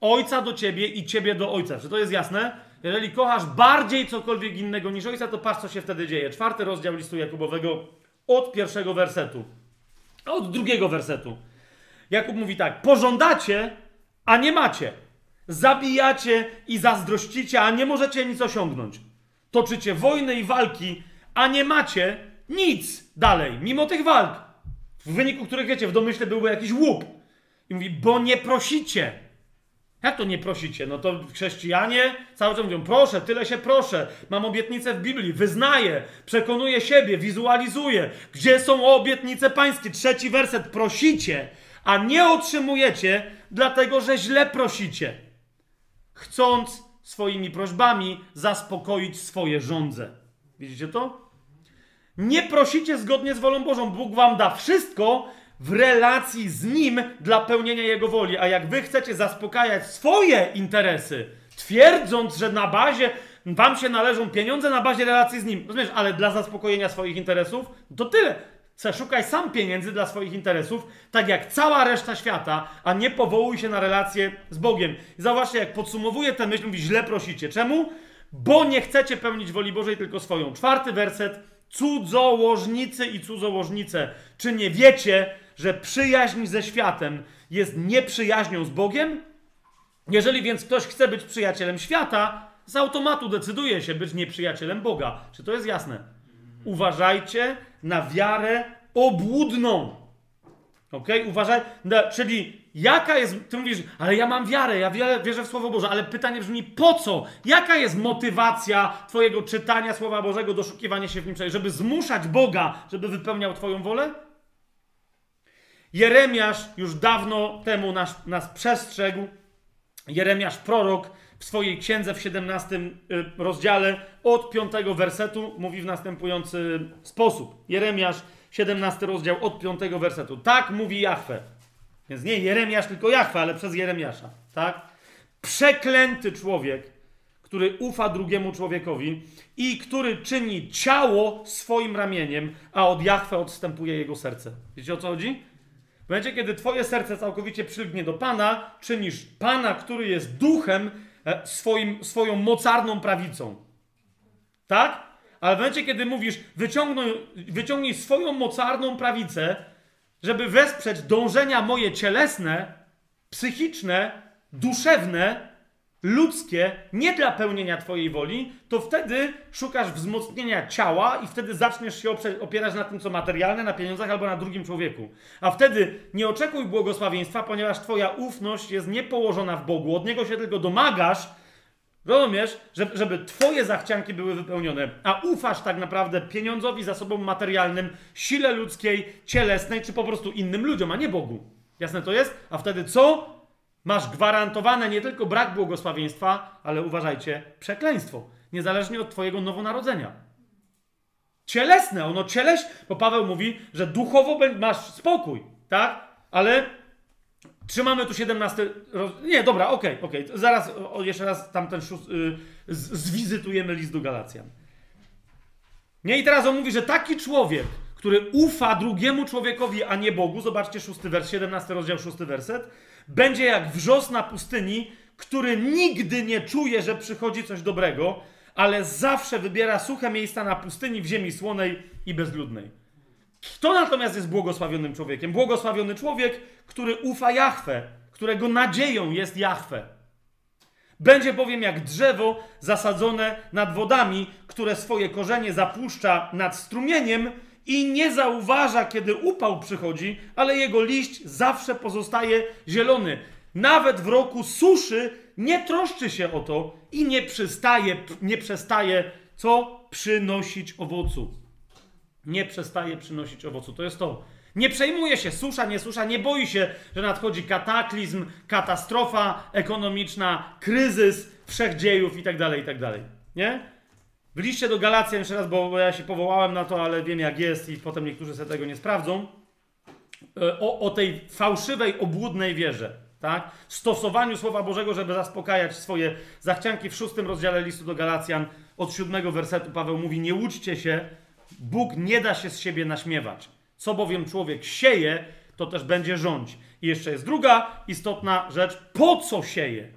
Ojca do ciebie i ciebie do ojca. Czy to jest jasne? Jeżeli kochasz bardziej cokolwiek innego niż ojca, to patrz, co się wtedy dzieje. Czwarty rozdział listu Jakubowego od pierwszego wersetu. Od drugiego wersetu. Jakub mówi tak: pożądacie, a nie macie. Zabijacie i zazdrościcie, a nie możecie nic osiągnąć. Toczycie wojny i walki, a nie macie nic dalej, mimo tych walk. W wyniku których, wiecie, w domyśle byłby jakiś łup. I mówi, bo nie prosicie. Jak to nie prosicie? No to chrześcijanie cały czas mówią, proszę, tyle się proszę, mam obietnicę w Biblii, wyznaję, przekonuję siebie, wizualizuję. Gdzie są obietnice pańskie? Trzeci werset, prosicie, a nie otrzymujecie, dlatego że źle prosicie, chcąc swoimi prośbami zaspokoić swoje żądze. Widzicie to? Nie prosicie zgodnie z wolą Bożą. Bóg wam da wszystko w relacji z Nim dla pełnienia Jego woli. A jak wy chcecie zaspokajać swoje interesy, twierdząc, że na bazie wam się należą pieniądze na bazie relacji z Nim, rozumiesz, ale dla zaspokojenia swoich interesów, to tyle. Szukaj sam pieniędzy dla swoich interesów, tak jak cała reszta świata, a nie powołuj się na relacje z Bogiem. I zauważcie, jak podsumowuje tę myśl, mówi, źle prosicie. Czemu? Bo nie chcecie pełnić woli Bożej, tylko swoją. Czwarty werset. Cudzołożnicy i cudzołożnice. Czy nie wiecie, że przyjaźń ze światem jest nieprzyjaźnią z Bogiem? Jeżeli więc ktoś chce być przyjacielem świata, z automatu decyduje się być nieprzyjacielem Boga. Czy to jest jasne? Uważajcie na wiarę obłudną. Ok? Uważaj, czyli jaka jest, ty mówisz, ale ja mam wiarę, ja wierzę, wierzę w Słowo Boże, ale pytanie brzmi, po co? Jaka jest motywacja twojego czytania Słowa Bożego, doszukiwania się w nim, żeby zmuszać Boga, żeby wypełniał twoją wolę? Jeremiasz już dawno temu nas, nas przestrzegł, Jeremiasz prorok w swojej księdze w 17 y, rozdziale od 5 wersetu mówi w następujący sposób. Jeremiasz 17 rozdział od 5 wersetu. Tak mówi Jahwe. Więc nie Jeremiasz, tylko Jahwe, ale przez Jeremiasza. Tak? Przeklęty człowiek, który ufa drugiemu człowiekowi i który czyni ciało swoim ramieniem, a od Jahwe odstępuje jego serce. Wiecie o co chodzi? W momencie, kiedy twoje serce całkowicie przylgnie do Pana, czynisz Pana, który jest duchem, e, swoim, swoją mocarną prawicą. Tak? Ale w momencie, kiedy mówisz, wyciągnij, wyciągnij swoją mocarną prawicę, żeby wesprzeć dążenia moje cielesne, psychiczne, duszewne, ludzkie, nie dla pełnienia Twojej woli, to wtedy szukasz wzmocnienia ciała i wtedy zaczniesz się opierać na tym, co materialne, na pieniądzach albo na drugim człowieku. A wtedy nie oczekuj błogosławieństwa, ponieważ Twoja ufność jest niepołożona w Bogu. Od Niego się tylko domagasz, rozumiesz, żeby, Twoje zachcianki były wypełnione. A ufasz tak naprawdę pieniądzowi, zasobom materialnym, sile ludzkiej, cielesnej, czy po prostu innym ludziom, a nie Bogu. Jasne to jest? A wtedy co? Masz gwarantowane nie tylko brak błogosławieństwa, ale uważajcie, przekleństwo, niezależnie od Twojego nowonarodzenia. Cielesne, ono cieleś, bo Paweł mówi, że duchowo masz spokój, tak? Ale trzymamy tu 17. Roz... Nie, dobra, okej, okay, okej. Okay. Zaraz o, jeszcze raz tamten szóst... yy, zwizytujemy list do Galacjan. Nie, i teraz on mówi, że taki człowiek, który ufa drugiemu człowiekowi, a nie Bogu, zobaczcie szósty wers, 17 rozdział, szósty werset, będzie jak wrzos na pustyni, który nigdy nie czuje, że przychodzi coś dobrego, ale zawsze wybiera suche miejsca na pustyni w ziemi słonej i bezludnej. Kto natomiast jest błogosławionym człowiekiem? Błogosławiony człowiek, który ufa Jahwe, którego nadzieją jest Jahwe. Będzie bowiem jak drzewo zasadzone nad wodami, które swoje korzenie zapuszcza nad strumieniem i nie zauważa, kiedy upał przychodzi, ale jego liść zawsze pozostaje zielony. Nawet w roku suszy nie troszczy się o to i nie przestaje, nie przestaje co? Przynosić owocu. Nie przestaje przynosić owocu. To jest to. Nie przejmuje się susza, nie susza, nie boi się, że nadchodzi kataklizm, katastrofa ekonomiczna, kryzys wszechdziejów itd., tak itd. Tak nie? W liście do Galacjan, jeszcze raz, bo ja się powołałem na to, ale wiem jak jest i potem niektórzy sobie tego nie sprawdzą, e, o, o tej fałszywej, obłudnej wierze, tak? Stosowaniu Słowa Bożego, żeby zaspokajać swoje zachcianki. W szóstym rozdziale listu do Galacjan od siódmego wersetu Paweł mówi, nie łudźcie się, Bóg nie da się z siebie naśmiewać. Co bowiem człowiek sieje, to też będzie rządź. I jeszcze jest druga istotna rzecz, po co sieje?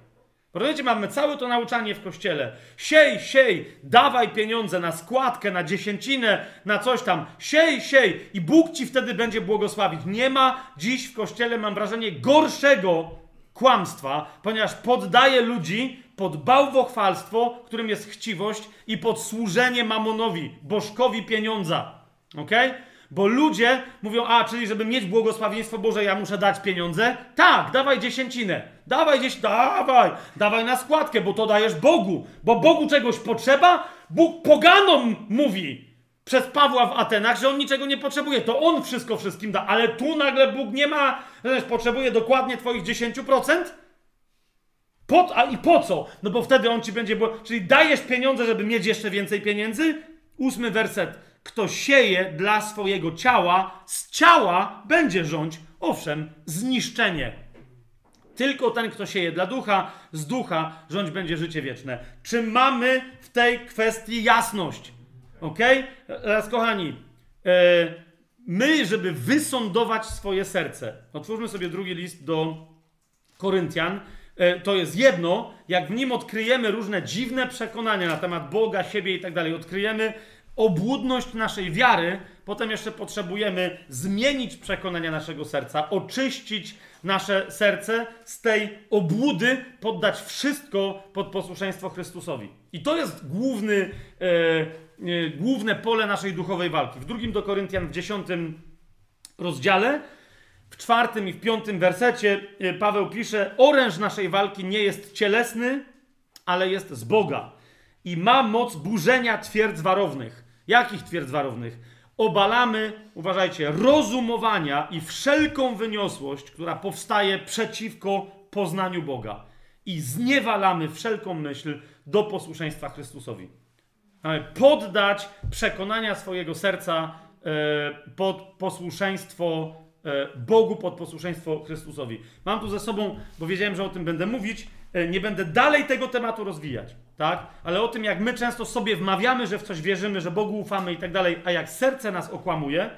Rozumiecie, mamy całe to nauczanie w kościele. Siej, siej, dawaj pieniądze na składkę, na dziesięcinę, na coś tam. Siej, siej i Bóg ci wtedy będzie błogosławić. Nie ma dziś w kościele, mam wrażenie, gorszego kłamstwa, ponieważ poddaje ludzi pod bałwochwalstwo, którym jest chciwość i pod służenie mamonowi, bożkowi pieniądza. Okej? Okay? Bo ludzie mówią, a, czyli żeby mieć błogosławieństwo Boże, ja muszę dać pieniądze? Tak, dawaj dziesięcinę. Dawaj gdzieś, dawaj, dawaj na składkę, bo to dajesz Bogu. Bo Bogu czegoś potrzeba? Bóg poganom mówi przez Pawła w Atenach, że on niczego nie potrzebuje. To on wszystko wszystkim da, ale tu nagle Bóg nie ma, że potrzebuje dokładnie twoich 10%? Po, a i po co? No bo wtedy on ci będzie, czyli dajesz pieniądze, żeby mieć jeszcze więcej pieniędzy? Ósmy werset kto sieje dla swojego ciała, z ciała będzie rządź, owszem, zniszczenie. Tylko ten, kto sieje dla ducha, z ducha rządź będzie życie wieczne. Czy mamy w tej kwestii jasność? Ok? Teraz, kochani, e, my, żeby wysądować swoje serce. Otwórzmy sobie drugi list do Koryntian. E, to jest jedno, jak w nim odkryjemy różne dziwne przekonania na temat Boga, siebie i tak dalej, odkryjemy obłudność naszej wiary, potem jeszcze potrzebujemy zmienić przekonania naszego serca, oczyścić nasze serce z tej obłudy, poddać wszystko pod posłuszeństwo Chrystusowi. I to jest główny, e, e, główne pole naszej duchowej walki. W drugim do Koryntian, w dziesiątym rozdziale, w czwartym i w piątym wersecie e, Paweł pisze: Oręż naszej walki nie jest cielesny, ale jest z Boga i ma moc burzenia twierdz warownych. Jakich twierdz warownych? Obalamy, uważajcie, rozumowania i wszelką wyniosłość, która powstaje przeciwko poznaniu Boga. I zniewalamy wszelką myśl do posłuszeństwa Chrystusowi. Mamy poddać przekonania swojego serca e, pod posłuszeństwo e, Bogu, pod posłuszeństwo Chrystusowi. Mam tu ze sobą, bo wiedziałem, że o tym będę mówić, nie będę dalej tego tematu rozwijać, tak? Ale o tym, jak my często sobie wmawiamy, że w coś wierzymy, że Bogu ufamy i tak dalej, a jak serce nas okłamuje,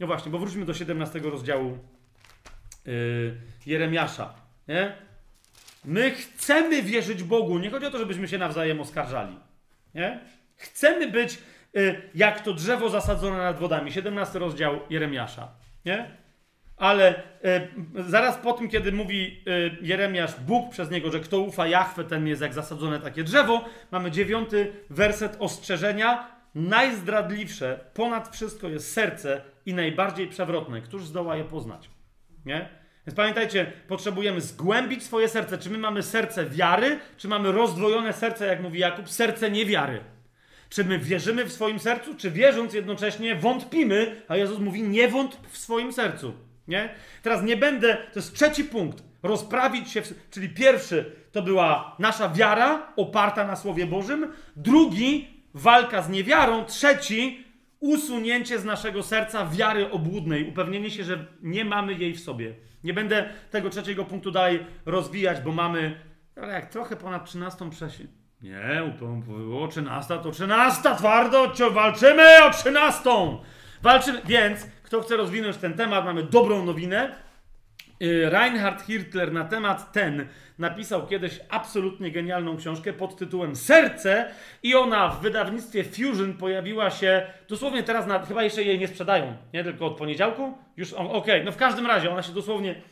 no właśnie, bo wróćmy do 17 rozdziału yy, Jeremiasza, nie? My chcemy wierzyć Bogu. Nie chodzi o to, żebyśmy się nawzajem oskarżali. Nie? Chcemy być y, jak to drzewo zasadzone nad wodami. 17 rozdział Jeremiasza. Nie? Ale y, zaraz po tym, kiedy mówi y, Jeremiasz, Bóg przez niego, że kto ufa Jachwę, ten jest jak zasadzone takie drzewo, mamy dziewiąty werset ostrzeżenia. Najzdradliwsze ponad wszystko jest serce i najbardziej przewrotne. Któż zdoła je poznać? Nie? Więc pamiętajcie, potrzebujemy zgłębić swoje serce. Czy my mamy serce wiary, czy mamy rozdwojone serce, jak mówi Jakub, serce niewiary? Czy my wierzymy w swoim sercu, czy wierząc jednocześnie wątpimy, a Jezus mówi nie wątp w swoim sercu. Nie? Teraz nie będę, to jest trzeci punkt, rozprawić się, w, czyli pierwszy to była nasza wiara oparta na Słowie Bożym, drugi walka z niewiarą, trzeci usunięcie z naszego serca wiary obłudnej, upewnienie się, że nie mamy jej w sobie. Nie będę tego trzeciego punktu dalej rozwijać, bo mamy, ale jak trochę ponad 13 przesi... Nie, było 13, to 13, twardo, walczymy o 13! Walczymy, więc kto chce rozwinąć ten temat, mamy dobrą nowinę. Y, Reinhard Hirtler na temat ten napisał kiedyś absolutnie genialną książkę pod tytułem Serce i ona w wydawnictwie Fusion pojawiła się dosłownie teraz, na, chyba jeszcze jej nie sprzedają, nie tylko od poniedziałku. Już, okej, okay. no w każdym razie ona się dosłownie,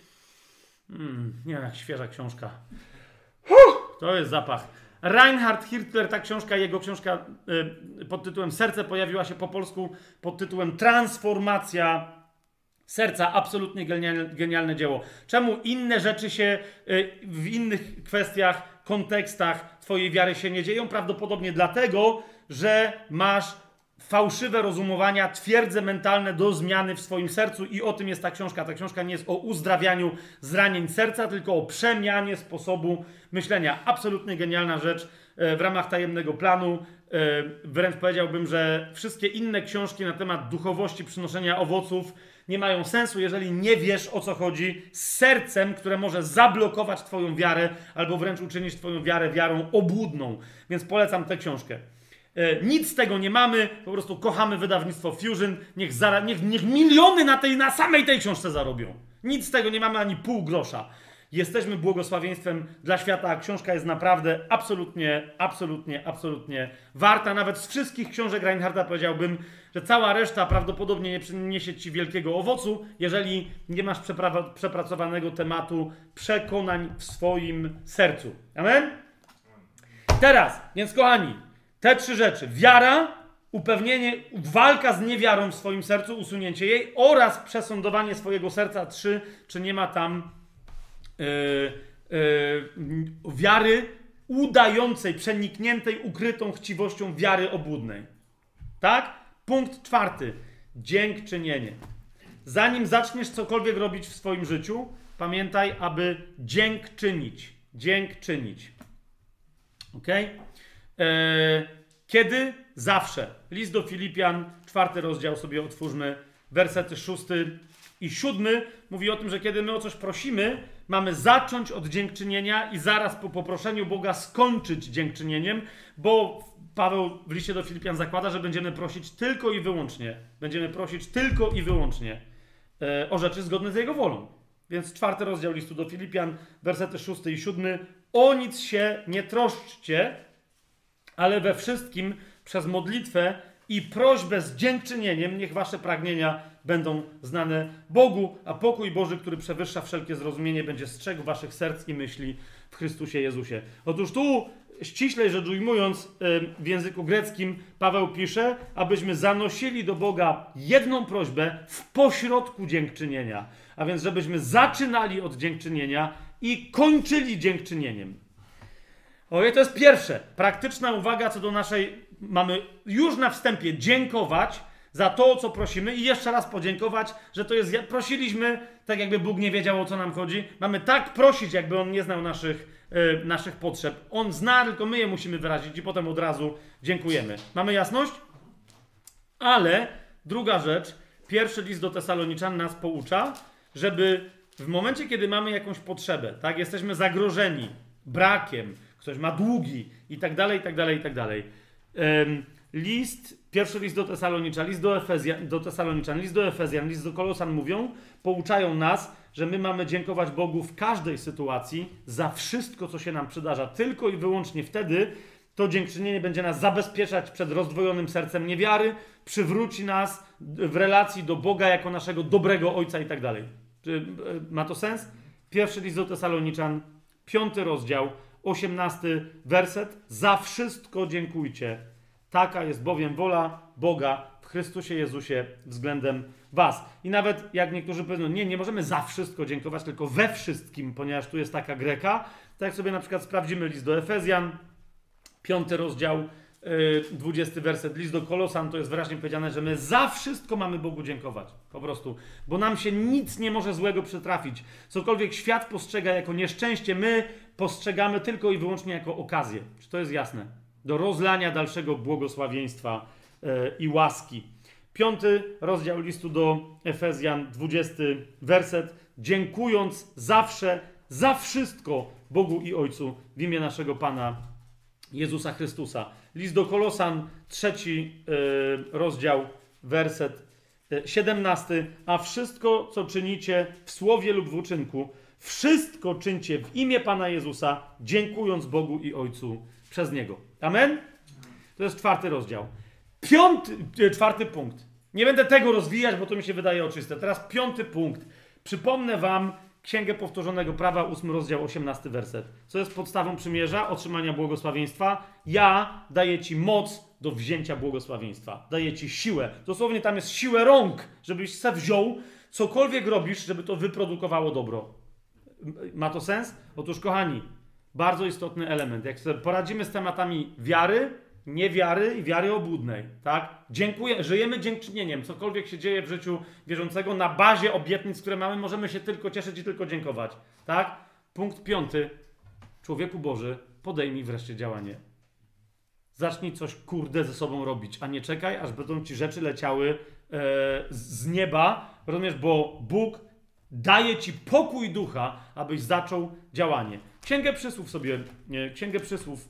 hmm, nie wiem, jak świeża książka. to jest zapach. Reinhard Hirtler, ta książka, jego książka y, pod tytułem Serce pojawiła się po polsku pod tytułem Transformacja serca. Absolutnie genialne, genialne dzieło. Czemu inne rzeczy się y, w innych kwestiach, kontekstach Twojej wiary się nie dzieją? Prawdopodobnie dlatego, że masz fałszywe rozumowania, twierdze mentalne do zmiany w swoim sercu i o tym jest ta książka. Ta książka nie jest o uzdrawianiu zranień serca, tylko o przemianie sposobu myślenia. Absolutnie genialna rzecz e, w ramach tajemnego planu. E, wręcz powiedziałbym, że wszystkie inne książki na temat duchowości, przynoszenia owoców nie mają sensu, jeżeli nie wiesz o co chodzi z sercem, które może zablokować Twoją wiarę albo wręcz uczynić Twoją wiarę wiarą obłudną. Więc polecam tę książkę. E, nic z tego nie mamy, po prostu kochamy wydawnictwo Fusion. Niech, zara, niech, niech miliony na, tej, na samej tej książce zarobią. Nic z tego nie mamy ani pół grosza. Jesteśmy błogosławieństwem dla świata, książka jest naprawdę absolutnie, absolutnie, absolutnie warta. Nawet z wszystkich książek Reinharda powiedziałbym, że cała reszta prawdopodobnie nie przyniesie ci wielkiego owocu, jeżeli nie masz przepracowanego tematu przekonań w swoim sercu. Amen? Teraz, więc kochani, te trzy rzeczy: wiara, upewnienie, walka z niewiarą w swoim sercu, usunięcie jej oraz przesądowanie swojego serca. Trzy, czy nie ma tam yy, yy, wiary udającej, przenikniętej, ukrytą chciwością wiary obłudnej. Tak? Punkt czwarty. Dziękczynienie. Zanim zaczniesz cokolwiek robić w swoim życiu, pamiętaj, aby dziękczynić. Dziękczynić. Okej? Okay? E, kiedy? Zawsze. List do Filipian, czwarty rozdział sobie otwórzmy, wersety szósty i siódmy mówi o tym, że kiedy my o coś prosimy, mamy zacząć od dziękczynienia i zaraz po poproszeniu Boga skończyć dziękczynieniem, bo Paweł w liście do Filipian zakłada, że będziemy prosić tylko i wyłącznie, będziemy prosić tylko i wyłącznie e, o rzeczy zgodne z Jego wolą. Więc czwarty rozdział listu do Filipian, wersety szósty i siódmy. O nic się nie troszczcie, ale we wszystkim przez modlitwę i prośbę z dziękczynieniem niech wasze pragnienia będą znane Bogu, a pokój Boży, który przewyższa wszelkie zrozumienie, będzie strzegł waszych serc i myśli w Chrystusie Jezusie. Otóż tu, ściślej rzecz ujmując, w języku greckim Paweł pisze, abyśmy zanosili do Boga jedną prośbę w pośrodku dziękczynienia. A więc, żebyśmy zaczynali od dziękczynienia i kończyli dziękczynieniem. Ojej, to jest pierwsze. Praktyczna uwaga co do naszej. Mamy już na wstępie dziękować za to, o co prosimy i jeszcze raz podziękować, że to jest. Prosiliśmy, tak jakby Bóg nie wiedział, o co nam chodzi. Mamy tak prosić, jakby On nie znał naszych, yy, naszych potrzeb. On zna, tylko my je musimy wyrazić i potem od razu dziękujemy. Mamy jasność? Ale druga rzecz. Pierwszy list do Tesaloniczan nas poucza, żeby w momencie, kiedy mamy jakąś potrzebę, tak, jesteśmy zagrożeni brakiem, ktoś ma długi i tak dalej, i tak dalej, i tak dalej. List, pierwszy list do Tesaloniczan, list do, Efezjan, do Tesaloniczan, list do Efezjan, list do Kolosan mówią, pouczają nas, że my mamy dziękować Bogu w każdej sytuacji za wszystko, co się nam przydarza. Tylko i wyłącznie wtedy to dziękczynienie będzie nas zabezpieczać przed rozdwojonym sercem niewiary, przywróci nas w relacji do Boga jako naszego dobrego Ojca i tak dalej. Czy e, ma to sens? Pierwszy list do Tesaloniczan, piąty rozdział, osiemnasty werset. Za wszystko dziękujcie. Taka jest bowiem wola Boga w Chrystusie Jezusie względem was. I nawet jak niektórzy powiedzą, nie, nie możemy za wszystko dziękować, tylko we wszystkim, ponieważ tu jest taka greka. Tak jak sobie na przykład sprawdzimy list do Efezjan, piąty rozdział, 20 y, werset, list do Kolosan, to jest wyraźnie powiedziane, że my za wszystko mamy Bogu dziękować. Po prostu. Bo nam się nic nie może złego przytrafić. Cokolwiek świat postrzega jako nieszczęście, my postrzegamy tylko i wyłącznie jako okazję. Czy to jest jasne? Do rozlania dalszego błogosławieństwa yy, i łaski. Piąty rozdział listu do Efezjan, 20 werset. Dziękując zawsze, za wszystko Bogu i Ojcu w imię naszego Pana Jezusa Chrystusa. List do Kolosan, trzeci yy, rozdział, werset yy, siedemnasty. A wszystko, co czynicie w słowie lub w uczynku, wszystko czyńcie w imię Pana Jezusa, dziękując Bogu i Ojcu przez Niego. Amen? To jest czwarty rozdział. Piąty, yy, czwarty punkt. Nie będę tego rozwijać, bo to mi się wydaje oczywiste. Teraz piąty punkt. Przypomnę Wam Księgę Powtórzonego Prawa, 8 rozdział, 18 werset. Co jest podstawą przymierza, otrzymania błogosławieństwa? Ja daję Ci moc do wzięcia błogosławieństwa. Daję Ci siłę. Dosłownie tam jest siłę rąk, żebyś se wziął, cokolwiek robisz, żeby to wyprodukowało dobro. Ma to sens? Otóż, kochani, bardzo istotny element. Jak sobie poradzimy z tematami wiary, niewiary i wiary obłudnej, tak? Dziękuję, żyjemy dziękczynieniem. Cokolwiek się dzieje w życiu wierzącego na bazie obietnic, które mamy, możemy się tylko cieszyć i tylko dziękować, tak? Punkt piąty. Człowieku Boży, podejmij wreszcie działanie. Zacznij coś kurde ze sobą robić, a nie czekaj, aż będą ci rzeczy leciały e, z nieba, rozumiesz, bo Bóg daje ci pokój ducha, abyś zaczął działanie. Księgę przysłów sobie, nie, księgę przysłów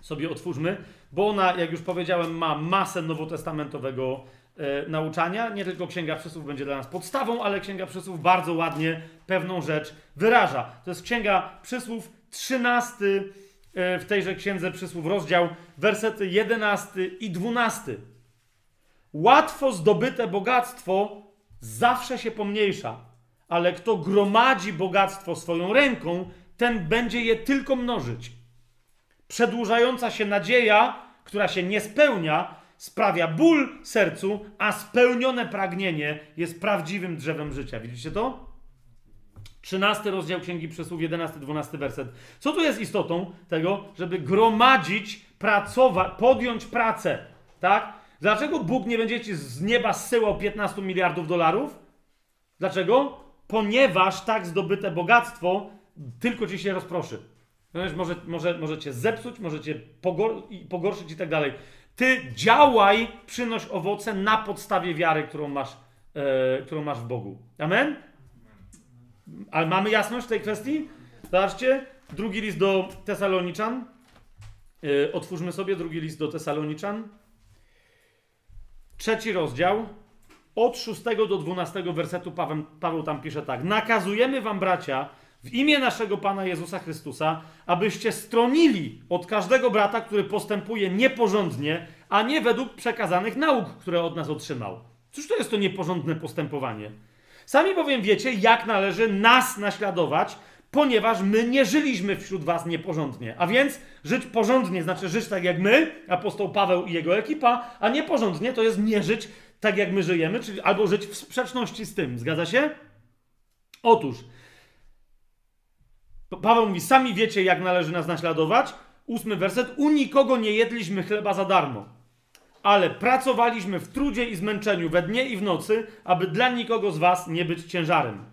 sobie otwórzmy bo ona, jak już powiedziałem, ma masę nowotestamentowego e, nauczania. Nie tylko Księga Przysłów będzie dla nas podstawą, ale Księga Przysłów bardzo ładnie pewną rzecz wyraża. To jest Księga Przysłów, 13 e, w tejże Księdze Przysłów rozdział, wersety 11 i 12. Łatwo zdobyte bogactwo zawsze się pomniejsza, ale kto gromadzi bogactwo swoją ręką, ten będzie je tylko mnożyć. Przedłużająca się nadzieja, która się nie spełnia, sprawia ból sercu, a spełnione pragnienie jest prawdziwym drzewem życia. Widzicie to? 13 rozdział Księgi Przysłów, 11-12 werset. Co tu jest istotą tego, żeby gromadzić, pracować, podjąć pracę, tak? Dlaczego Bóg nie będzie ci z nieba zsyłał 15 miliardów dolarów? Dlaczego? Ponieważ tak zdobyte bogactwo tylko ci się rozproszy. Ponieważ może, może, może cię zepsuć, może cię pogor pogorszyć i tak dalej. Ty działaj, przynoś owoce na podstawie wiary, którą masz, e, którą masz w Bogu. Amen? Ale mamy jasność w tej kwestii? Zobaczcie, drugi list do Tesaloniczan, Yy, otwórzmy sobie drugi list do Tesaloniczan. Trzeci rozdział. Od 6 do 12 wersetu Paweł, Paweł tam pisze tak. Nakazujemy wam, bracia, w imię naszego Pana Jezusa Chrystusa, abyście stronili od każdego brata, który postępuje nieporządnie, a nie według przekazanych nauk, które od nas otrzymał. Cóż to jest to nieporządne postępowanie? Sami bowiem wiecie, jak należy nas naśladować, ponieważ my nie żyliśmy wśród was nieporządnie. A więc żyć porządnie znaczy żyć tak jak my, apostoł Paweł i jego ekipa, a nieporządnie to jest nie żyć tak jak my żyjemy, czyli albo żyć w sprzeczności z tym. Zgadza się? Otóż Paweł mówi, sami wiecie, jak należy nas naśladować. Ósmy werset. U nikogo nie jedliśmy chleba za darmo, ale pracowaliśmy w trudzie i zmęczeniu we dnie i w nocy, aby dla nikogo z was nie być ciężarem.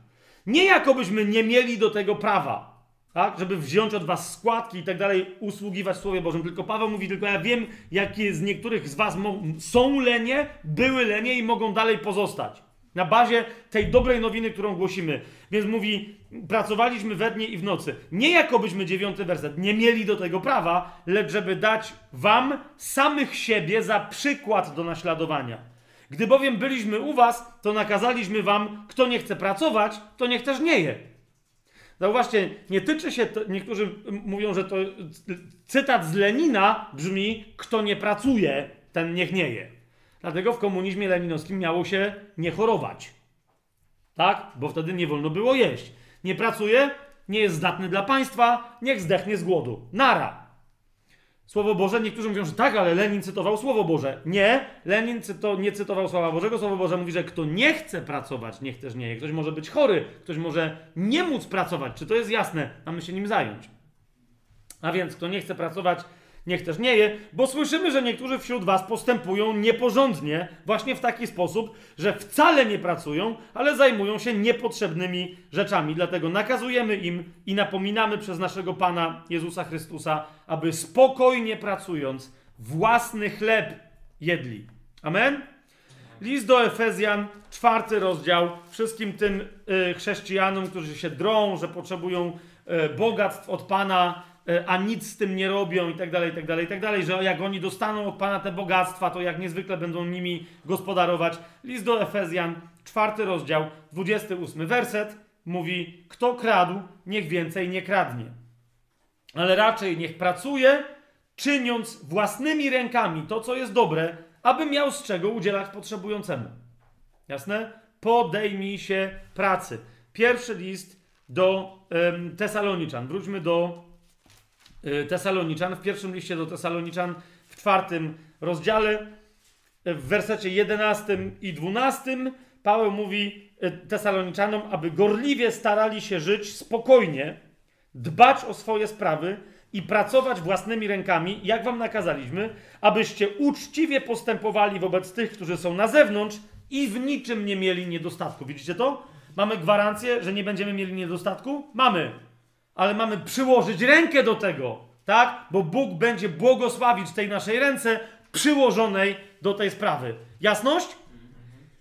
Nie jakobyśmy nie mieli do tego prawa, tak? żeby wziąć od was składki i tak dalej, usługiwać Słowie Bożym. Tylko Paweł mówi, tylko ja wiem, jakie z niektórych z was są lenie, były lenie i mogą dalej pozostać. Na bazie tej dobrej nowiny, którą głosimy. Więc mówi, pracowaliśmy we dnie i w nocy. Nie jakobyśmy, dziewiąty werset, nie mieli do tego prawa, lecz żeby dać wam samych siebie za przykład do naśladowania. Gdy bowiem byliśmy u was, to nakazaliśmy wam, kto nie chce pracować, to niech też nie je. Zauważcie, nie tyczy się, to, niektórzy mówią, że to cytat z Lenina brzmi, kto nie pracuje, ten niech nie je. Dlatego w komunizmie leninowskim miało się nie chorować. Tak? Bo wtedy nie wolno było jeść. Nie pracuje, nie jest zdatny dla państwa, niech zdechnie z głodu. Nara. Słowo Boże, niektórzy mówią, że tak, ale Lenin cytował Słowo Boże. Nie, Lenin cyto, nie cytował Słowa Bożego. Słowo Boże mówi, że kto nie chce pracować, niech też nie je. Ktoś może być chory, ktoś może nie móc pracować. Czy to jest jasne? Mamy się nim zająć. A więc kto nie chce pracować, niech też nie je, bo słyszymy, że niektórzy wśród was postępują nieporządnie, właśnie w taki sposób, że wcale nie pracują, ale zajmują się niepotrzebnymi rzeczami. Dlatego nakazujemy im i napominamy przez naszego Pana Jezusa Chrystusa, aby spokojnie pracując własny chleb jedli. Amen? List do Efezjan, czwarty rozdział, wszystkim tym y, chrześcijanom, którzy się drą, że potrzebują y, bogactw od Pana, a nic z tym nie robią i tak dalej, i tak dalej, i tak dalej, że jak oni dostaną od Pana te bogactwa, to jak niezwykle będą nimi gospodarować. List do Efezjan, czwarty rozdział, 28 werset mówi, kto kradł, niech więcej nie kradnie. Ale raczej niech pracuje, czyniąc własnymi rękami to, co jest dobre, aby miał z czego udzielać potrzebującemu. Jasne? Podejmij się pracy. Pierwszy list do um, Tesaloniczan. Wróćmy do Tesaloniczan, w pierwszym liście do Tesaloniczan, w czwartym rozdziale, y, w wersecie 11 i 12, Paweł mówi y, Tesaloniczanom, aby gorliwie starali się żyć spokojnie, dbać o swoje sprawy i pracować własnymi rękami, jak wam nakazaliśmy, abyście uczciwie postępowali wobec tych, którzy są na zewnątrz i w niczym nie mieli niedostatku. Widzicie to? Mamy gwarancję, że nie będziemy mieli niedostatku? Mamy ale mamy przyłożyć rękę do tego, tak? Bo Bóg będzie błogosławić tej naszej ręce przyłożonej do tej sprawy. Jasność?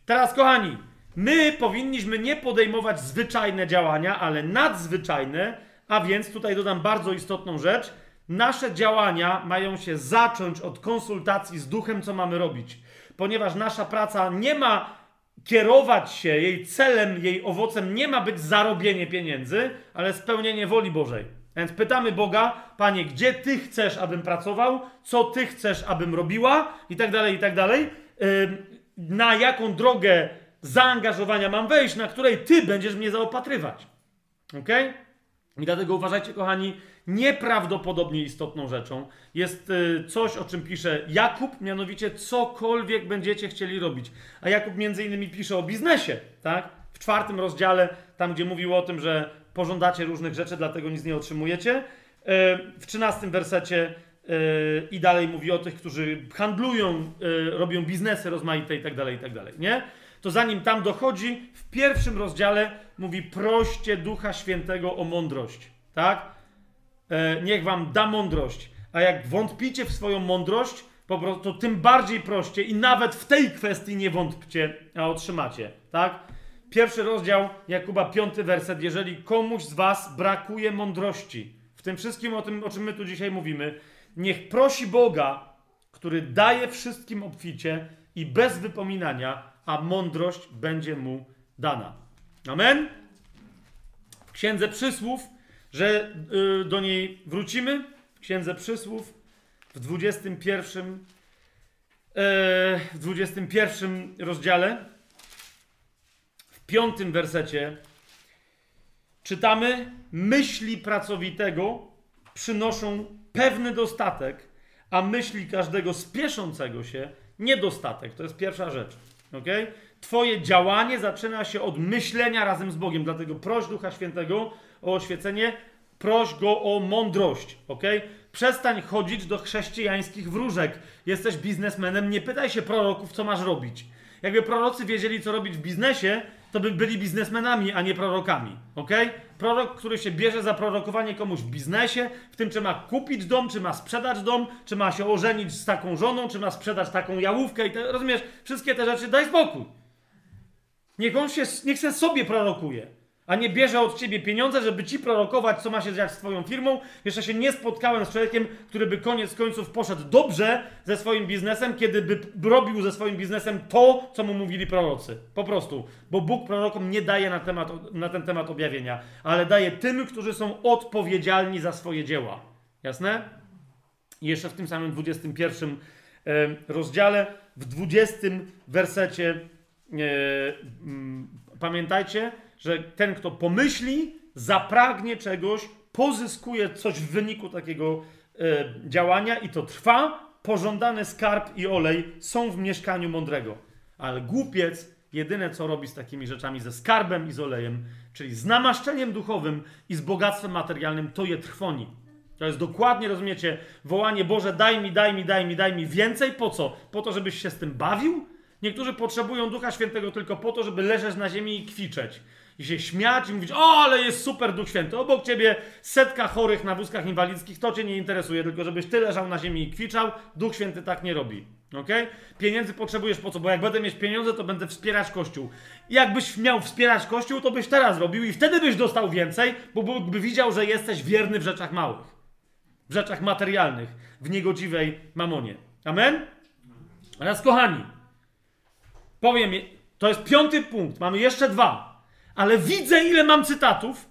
Teraz, kochani, my powinniśmy nie podejmować zwyczajne działania, ale nadzwyczajne, a więc tutaj dodam bardzo istotną rzecz. Nasze działania mają się zacząć od konsultacji z duchem, co mamy robić, ponieważ nasza praca nie ma kierować się, jej celem, jej owocem nie ma być zarobienie pieniędzy, ale spełnienie woli Bożej. Więc pytamy Boga, Panie, gdzie Ty chcesz, abym pracował, co Ty chcesz, abym robiła i tak dalej, i tak dalej. Na jaką drogę zaangażowania mam wejść, na której Ty będziesz mnie zaopatrywać. Ok? I dlatego uważajcie, kochani, nieprawdopodobnie istotną rzeczą jest y, coś, o czym pisze Jakub, mianowicie cokolwiek będziecie chcieli robić. A Jakub między innymi pisze o biznesie, tak? W czwartym rozdziale, tam gdzie mówił o tym, że pożądacie różnych rzeczy, dlatego nic nie otrzymujecie. Y, w trzynastym wersecie y, i dalej mówi o tych, którzy handlują, robią biznesy rozmaite i tak dalej, i tak dalej, nie? To zanim tam dochodzi, w pierwszym rozdziale mówi proście Ducha Świętego o mądrość, tak? E, niech wam da mądrość. A jak wątpicie w swoją mądrość, po prostu tym bardziej proście i nawet w tej kwestii nie wątpcie, a otrzymacie, tak? Pierwszy rozdział Jakuba, piąty werset. Jeżeli komuś z was brakuje mądrości, w tym wszystkim o tym, o czym my tu dzisiaj mówimy, niech prosi Boga, który daje wszystkim obficie i bez wypominania, a mądrość będzie mu dana. Amen? W Księdze Przysłów, że y, do niej wrócimy, w Księdze Przysłów, w 21, y, w 21 rozdziale, w piątym wersecie czytamy: Myśli pracowitego przynoszą pewny dostatek, a myśli każdego spieszącego się niedostatek. To jest pierwsza rzecz. Okay? Twoje działanie zaczyna się od myślenia razem z Bogiem, dlatego proś Ducha Świętego o oświecenie, proś Go o mądrość. Okay? Przestań chodzić do chrześcijańskich wróżek. Jesteś biznesmenem, nie pytaj się proroków, co masz robić. Jakby prorocy wiedzieli, co robić w biznesie, to by byli biznesmenami, a nie prorokami. Ok? Prorok, który się bierze za prorokowanie komuś w biznesie, w tym, czy ma kupić dom, czy ma sprzedać dom, czy ma się ożenić z taką żoną, czy ma sprzedać taką jałówkę i te, rozumiesz, wszystkie te rzeczy, daj spokój. Niech on się, niech się sobie prorokuje a nie bierze od ciebie pieniądze, żeby ci prorokować, co ma się dziać z twoją firmą. Jeszcze się nie spotkałem z człowiekiem, który by koniec końców poszedł dobrze ze swoim biznesem, kiedy by robił ze swoim biznesem to, co mu mówili prorocy. Po prostu. Bo Bóg prorokom nie daje na, temat, na ten temat objawienia, ale daje tym, którzy są odpowiedzialni za swoje dzieła. Jasne? I jeszcze w tym samym 21 rozdziale, w 20 wersecie, pamiętajcie, że ten, kto pomyśli, zapragnie czegoś, pozyskuje coś w wyniku takiego e, działania i to trwa. Pożądany skarb i olej są w mieszkaniu mądrego. Ale głupiec jedyne co robi z takimi rzeczami, ze skarbem i z olejem, czyli z namaszczeniem duchowym i z bogactwem materialnym, to je trwoni. To jest dokładnie, rozumiecie, wołanie Boże, daj mi, daj mi, daj mi, daj mi więcej. Po co? Po to, żebyś się z tym bawił? Niektórzy potrzebują Ducha Świętego tylko po to, żeby leżeć na ziemi i kwiczeć i się śmiać i mówić, o, ale jest super Duch Święty. Obok ciebie setka chorych na wózkach inwalidzkich, to cię nie interesuje, tylko żebyś ty leżał na ziemi i kwiczał. Duch Święty tak nie robi. ok? Pieniędzy potrzebujesz po co? Bo jak będę mieć pieniądze, to będę wspierać Kościół. Jakbyś miał wspierać Kościół, to byś teraz robił i wtedy byś dostał więcej, bo Bóg by widział, że jesteś wierny w rzeczach małych. W rzeczach materialnych, w niegodziwej mamonie. Amen? Teraz kochani, powiem, to jest piąty punkt, mamy jeszcze dwa ale widzę, ile mam cytatów.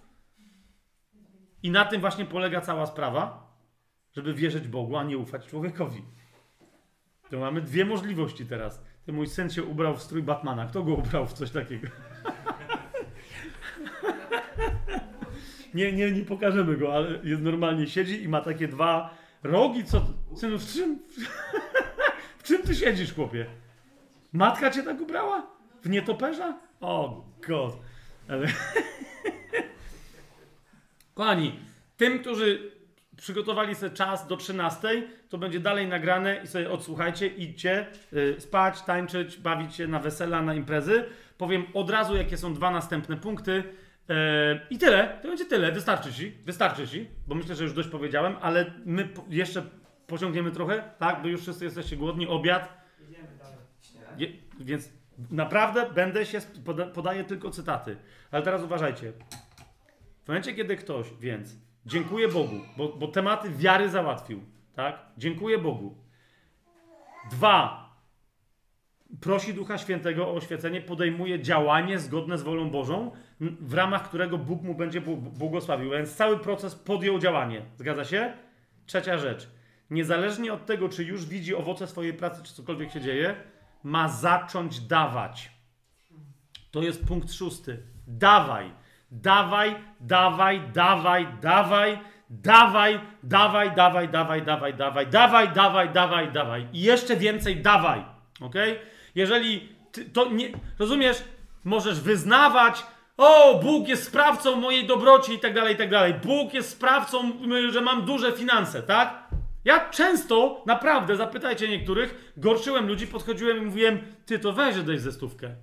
I na tym właśnie polega cała sprawa, żeby wierzyć Bogu, a nie ufać człowiekowi. To mamy dwie możliwości teraz. Ty mój syn się ubrał w strój Batmana. Kto go ubrał w coś takiego? nie, nie, nie pokażemy go, ale jest normalnie siedzi i ma takie dwa rogi. Co? Synu, w czym, w czym ty siedzisz, chłopie? Matka cię tak ubrała? W nietoperza? O, God. Ale... Kochani, tym, którzy przygotowali sobie czas do 13, to będzie dalej nagrane i sobie odsłuchajcie, idźcie yy, spać, tańczyć, bawić się na wesela, na imprezy. Powiem od razu, jakie są dwa następne punkty. Yy, I tyle, to będzie tyle, wystarczy ci, wystarczy ci, bo myślę, że już dość powiedziałem, ale my po, jeszcze pociągniemy trochę, tak, bo już wszyscy jesteście głodni, obiad. Je, więc Naprawdę będę się, poda, podaję tylko cytaty. Ale teraz uważajcie. W momencie, kiedy ktoś, więc dziękuję Bogu, bo, bo tematy wiary załatwił, tak? Dziękuję Bogu. Dwa, prosi Ducha Świętego o oświecenie, podejmuje działanie zgodne z wolą Bożą, w ramach którego Bóg mu będzie błogosławił. Więc cały proces podjął działanie. Zgadza się? Trzecia rzecz. Niezależnie od tego, czy już widzi owoce swojej pracy, czy cokolwiek się dzieje, ma zacząć dawać. To jest punkt szósty. Dawaj, dawaj, dawaj, dawaj, dawaj, dawaj, dawaj, dawaj, dawaj, dawaj, dawaj, dawaj, dawaj, dawaj, dawaj. I jeszcze więcej dawaj. Ok? Jeżeli to nie. Rozumiesz? Możesz wyznawać, o, Bóg jest sprawcą mojej dobroci i tak dalej, i tak dalej. Bóg jest sprawcą, że mam duże finanse, tak? Ja często, naprawdę, zapytajcie niektórych, gorszyłem ludzi, podchodziłem i mówiłem, ty to weź, daj ze stówkę.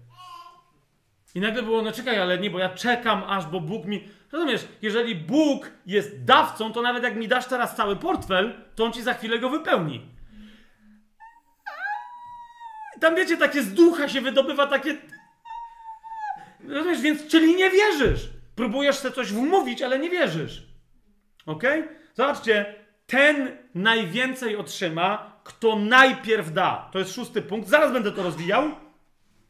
I nagle było, no czekaj, ale nie, bo ja czekam aż, bo Bóg mi... Rozumiesz, jeżeli Bóg jest dawcą, to nawet jak mi dasz teraz cały portfel, to On ci za chwilę go wypełni. Tam wiecie, takie z ducha się wydobywa takie... Rozumiesz, więc, czyli nie wierzysz. Próbujesz sobie coś wmówić, ale nie wierzysz. Ok? Zobaczcie, ten najwięcej otrzyma, kto najpierw da. To jest szósty punkt. Zaraz będę to rozwijał.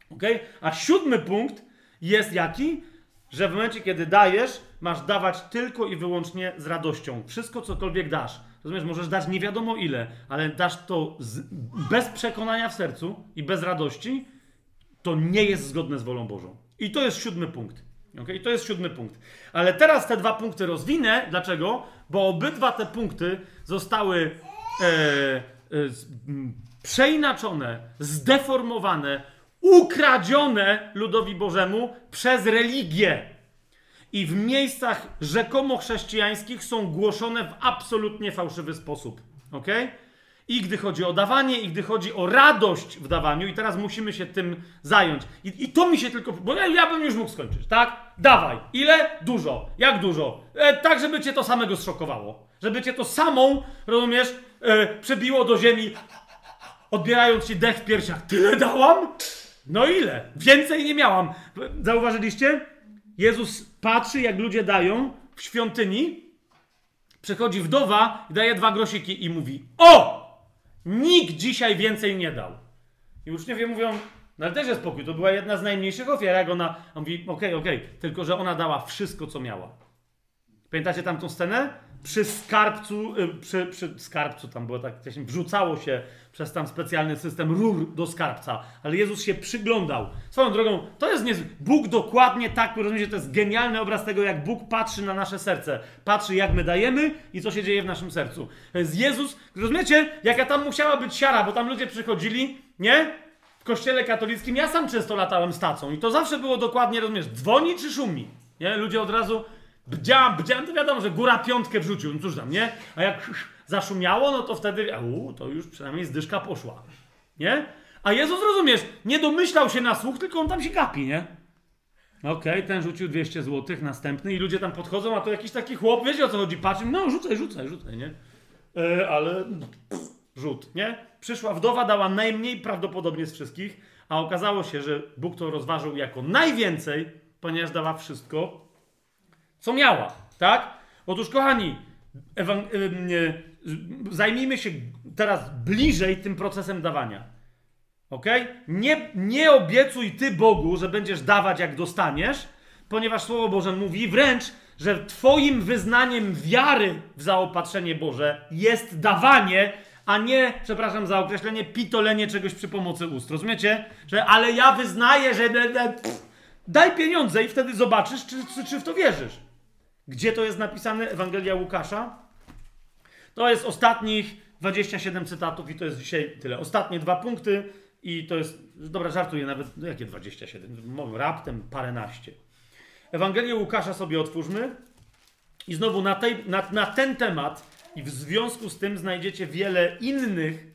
ok? A siódmy punkt jest jaki? Że w momencie, kiedy dajesz, masz dawać tylko i wyłącznie z radością. Wszystko, cokolwiek dasz. Rozumiesz, możesz dać nie wiadomo ile, ale dasz to z, bez przekonania w sercu i bez radości, to nie jest zgodne z wolą Bożą. I to jest siódmy punkt. Okay? To jest siódmy punkt. Ale teraz te dwa punkty rozwinę. Dlaczego? Bo obydwa te punkty zostały e, e, przeinaczone, zdeformowane, ukradzione ludowi Bożemu przez religię. I w miejscach rzekomo chrześcijańskich są głoszone w absolutnie fałszywy sposób. ok? I gdy chodzi o dawanie, i gdy chodzi o radość w dawaniu, i teraz musimy się tym zająć. I, i to mi się tylko. Bo ja, ja, bym już mógł skończyć, tak? Dawaj. Ile? Dużo. Jak dużo? E, tak, żeby cię to samego zszokowało. Żeby cię to samą, rozumiesz, e, przebiło do ziemi, odbierając ci dech w piersiach. Tyle dałam? No ile? Więcej nie miałam. Zauważyliście? Jezus patrzy, jak ludzie dają w świątyni. Przychodzi wdowa daje dwa grosiki i mówi: O! Nikt dzisiaj więcej nie dał. I uczniowie mówią, no ale też jest spokój, to była jedna z najmniejszych ofiar, jak ona, on mówi, okej, okay, okej, okay. tylko że ona dała wszystko, co miała. Pamiętacie tamtą scenę? Przy skarbcu, y, przy, przy skarbcu tam było tak, wrzucało się przez tam specjalny system rur do skarbca, ale Jezus się przyglądał. Swoją drogą, to jest nie... Bóg dokładnie tak, rozumiecie, to jest genialny obraz tego, jak Bóg patrzy na nasze serce. Patrzy, jak my dajemy i co się dzieje w naszym sercu. To jest Jezus, rozumiecie, jaka tam musiała być siara, bo tam ludzie przychodzili, nie? W kościele katolickim ja sam często latałem z tacą i to zawsze było dokładnie, rozumiesz, dzwoni czy szumi? Nie? Ludzie od razu bdziam, bdziam, to wiadomo, że góra piątkę wrzucił, no cóż tam, nie? A jak zaszumiało, no to wtedy, u, to już przynajmniej zdyszka poszła. Nie? A Jezus, rozumiesz, nie domyślał się na słuch, tylko on tam się kapi, nie? Okej, okay, ten rzucił 200 zł, następny i ludzie tam podchodzą, a to jakiś taki chłop, wiecie o co chodzi, patrzy, no rzucaj, rzucaj, rzucaj, nie? E, ale pff, rzut, nie? Przyszła wdowa, dała najmniej prawdopodobnie z wszystkich, a okazało się, że Bóg to rozważył jako najwięcej, ponieważ dała wszystko, co miała, tak? Otóż, kochani, zajmijmy się teraz bliżej tym procesem dawania. Ok? Nie, nie obiecuj ty Bogu, że będziesz dawać jak dostaniesz, ponieważ Słowo Boże mówi wręcz, że Twoim wyznaniem wiary w zaopatrzenie Boże jest dawanie, a nie, przepraszam za określenie, pitolenie czegoś przy pomocy ust. Rozumiecie? Że ale ja wyznaję, że. Pff, daj pieniądze i wtedy zobaczysz, czy, czy, czy w to wierzysz. Gdzie to jest napisane? Ewangelia Łukasza. To jest ostatnich 27 cytatów i to jest dzisiaj tyle. Ostatnie dwa punkty i to jest, dobra, żartuję nawet, no jakie 27? Mówię, raptem paręnaście. Ewangelię Łukasza sobie otwórzmy i znowu na, tej, na, na ten temat i w związku z tym znajdziecie wiele innych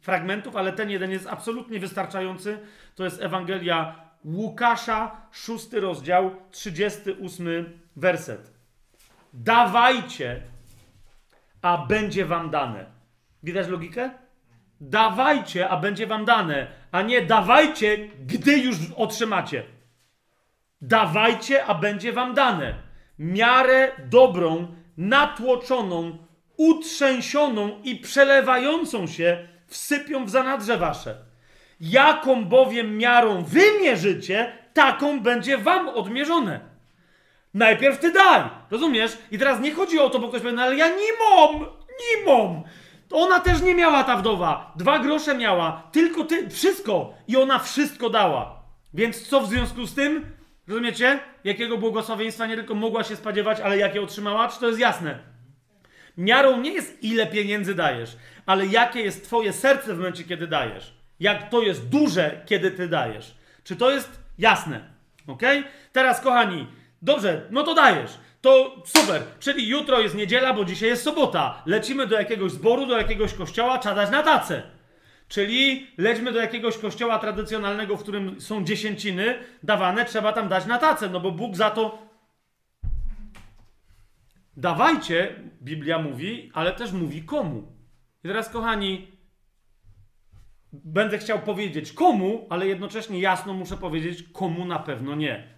fragmentów, ale ten jeden jest absolutnie wystarczający. To jest Ewangelia Łukasza, szósty rozdział, 38 werset. Dawajcie, a będzie wam dane. Widać logikę? Dawajcie, a będzie wam dane, a nie dawajcie, gdy już otrzymacie. Dawajcie, a będzie wam dane. Miarę dobrą, natłoczoną, utrzęsioną i przelewającą się wsypią w zanadrze wasze. Jaką bowiem miarą wy mierzycie, taką będzie wam odmierzone. Najpierw ty daj, rozumiesz? I teraz nie chodzi o to, bo ktoś powie, no ale ja nie mam, nie mam. Ona też nie miała ta wdowa. Dwa grosze miała, tylko ty, wszystko. I ona wszystko dała. Więc co w związku z tym? Rozumiecie? Jakiego błogosławieństwa nie tylko mogła się spodziewać, ale jakie otrzymała? Czy to jest jasne? Miarą nie jest ile pieniędzy dajesz, ale jakie jest twoje serce w momencie, kiedy dajesz. Jak to jest duże, kiedy ty dajesz. Czy to jest jasne? Ok? Teraz, kochani, Dobrze, no to dajesz. To super. Czyli jutro jest niedziela, bo dzisiaj jest sobota. Lecimy do jakiegoś zboru, do jakiegoś kościoła, trzeba dać na tacę. Czyli lećmy do jakiegoś kościoła tradycjonalnego, w którym są dziesięciny dawane, trzeba tam dać na tacę, no bo Bóg za to. Dawajcie, Biblia mówi, ale też mówi komu. I teraz, kochani, będę chciał powiedzieć komu, ale jednocześnie jasno muszę powiedzieć, komu na pewno nie.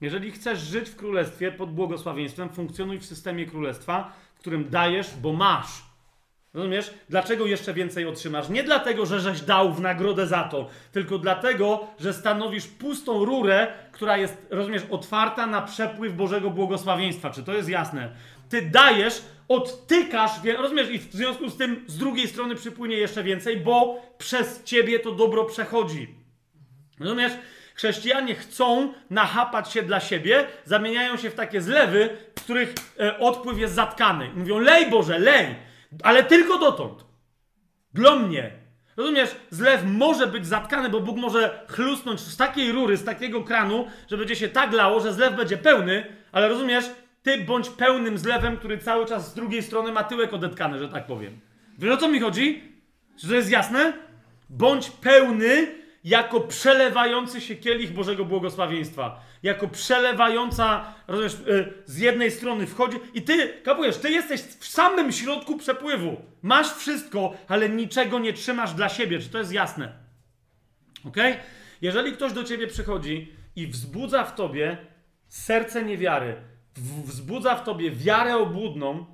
Jeżeli chcesz żyć w królestwie pod błogosławieństwem, funkcjonuj w systemie królestwa, w którym dajesz, bo masz. Rozumiesz? Dlaczego jeszcze więcej otrzymasz? Nie dlatego, że żeś dał w nagrodę za to, tylko dlatego, że stanowisz pustą rurę, która jest, rozumiesz, otwarta na przepływ Bożego błogosławieństwa. Czy to jest jasne? Ty dajesz, odtykasz, rozumiesz, i w związku z tym z drugiej strony przypłynie jeszcze więcej, bo przez ciebie to dobro przechodzi. Rozumiesz? Chrześcijanie chcą nachapać się dla siebie, zamieniają się w takie zlewy, w których e, odpływ jest zatkany. Mówią, lej Boże, lej, ale tylko dotąd. Dla mnie. Rozumiesz, zlew może być zatkany, bo Bóg może chlusnąć z takiej rury, z takiego kranu, że będzie się tak lało, że zlew będzie pełny, ale rozumiesz, ty bądź pełnym zlewem, który cały czas z drugiej strony ma tyłek odetkany, że tak powiem. Wiesz o co mi chodzi? Czy to jest jasne? Bądź pełny jako przelewający się kielich Bożego błogosławieństwa. Jako przelewająca, rozumiesz, y, z jednej strony wchodzi i ty, kapujesz, ty jesteś w samym środku przepływu. Masz wszystko, ale niczego nie trzymasz dla siebie. Czy to jest jasne? Ok? Jeżeli ktoś do ciebie przychodzi i wzbudza w tobie serce niewiary, wzbudza w tobie wiarę obłudną,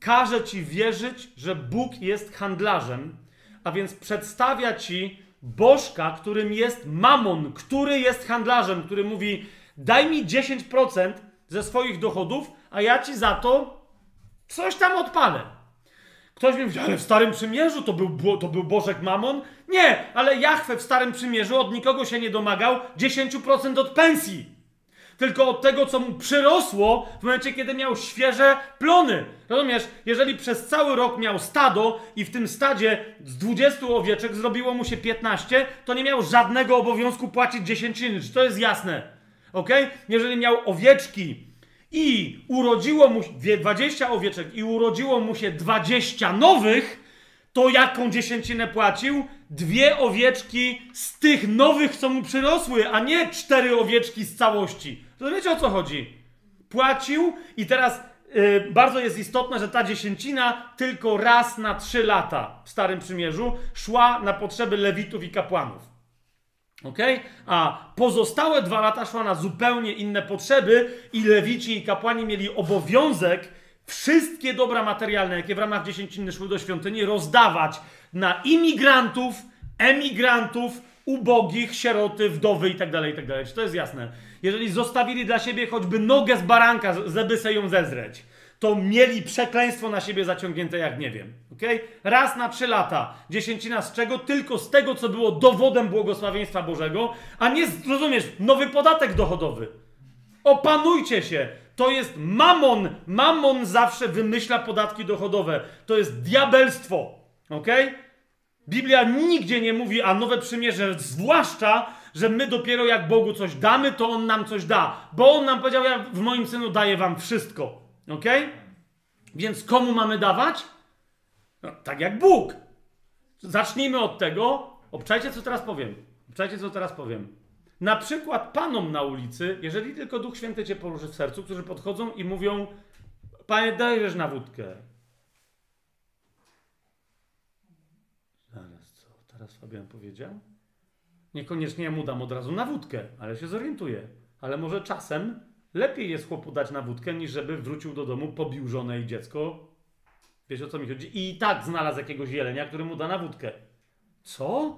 każe ci wierzyć, że Bóg jest handlarzem, a więc przedstawia ci bożka, którym jest mamon, który jest handlarzem, który mówi: Daj mi 10% ze swoich dochodów, a ja ci za to coś tam odpalę. Ktoś mi mówi, ale w Starym Przymierzu to był, to był Bożek Mamon? Nie, ale Jachwę w Starym Przymierzu od nikogo się nie domagał 10% od pensji tylko od tego, co mu przyrosło w momencie, kiedy miał świeże plony. Rozumiesz? Jeżeli przez cały rok miał stado i w tym stadzie z 20 owieczek zrobiło mu się 15, to nie miał żadnego obowiązku płacić dziesięciny. Czy to jest jasne? Ok? Jeżeli miał owieczki i urodziło mu 20 owieczek i urodziło mu się 20 nowych, to jaką dziesięcinę płacił? Dwie owieczki z tych nowych, co mu przyrosły, a nie cztery owieczki z całości. To wiecie o co chodzi? Płacił i teraz yy, bardzo jest istotne, że ta dziesięcina tylko raz na trzy lata w Starym Przymierzu szła na potrzeby lewitów i kapłanów. Ok? A pozostałe dwa lata szła na zupełnie inne potrzeby i lewici i kapłani mieli obowiązek wszystkie dobra materialne, jakie w ramach dziesięciny szły do świątyni, rozdawać na imigrantów, emigrantów, ubogich, sieroty, wdowy itd., tak itd. Tak Czy to jest jasne? Jeżeli zostawili dla siebie choćby nogę z baranka, żeby se ją zezreć, to mieli przekleństwo na siebie zaciągnięte jak nie wiem. Okay? Raz na trzy lata. Dziesięcina z czego? Tylko z tego, co było dowodem błogosławieństwa Bożego, a nie, rozumiesz, nowy podatek dochodowy. Opanujcie się. To jest mamon. Mamon zawsze wymyśla podatki dochodowe. To jest diabelstwo. Ok? Biblia nigdzie nie mówi, a nowe przymierze, zwłaszcza, że my dopiero jak Bogu coś damy, to On nam coś da. Bo On nam powiedział, ja w moim synu daję wam wszystko. Ok? Więc komu mamy dawać? No, tak jak Bóg. Zacznijmy od tego. Obczajcie, co teraz powiem. Obczajcie, co teraz powiem. Na przykład panom na ulicy, jeżeli tylko Duch Święty cię poruszy w sercu, którzy podchodzą i mówią: Panie, dajesz na wódkę. Zaraz, co teraz Fabian powiedział? Niekoniecznie ja mu dam od razu na wódkę, ale się zorientuję. Ale może czasem lepiej jest chłopu dać na wódkę, niż żeby wrócił do domu, pobił żonę i dziecko. Wiesz o co mi chodzi? I tak znalazł jakiegoś jelenia, który mu da na wódkę. Co?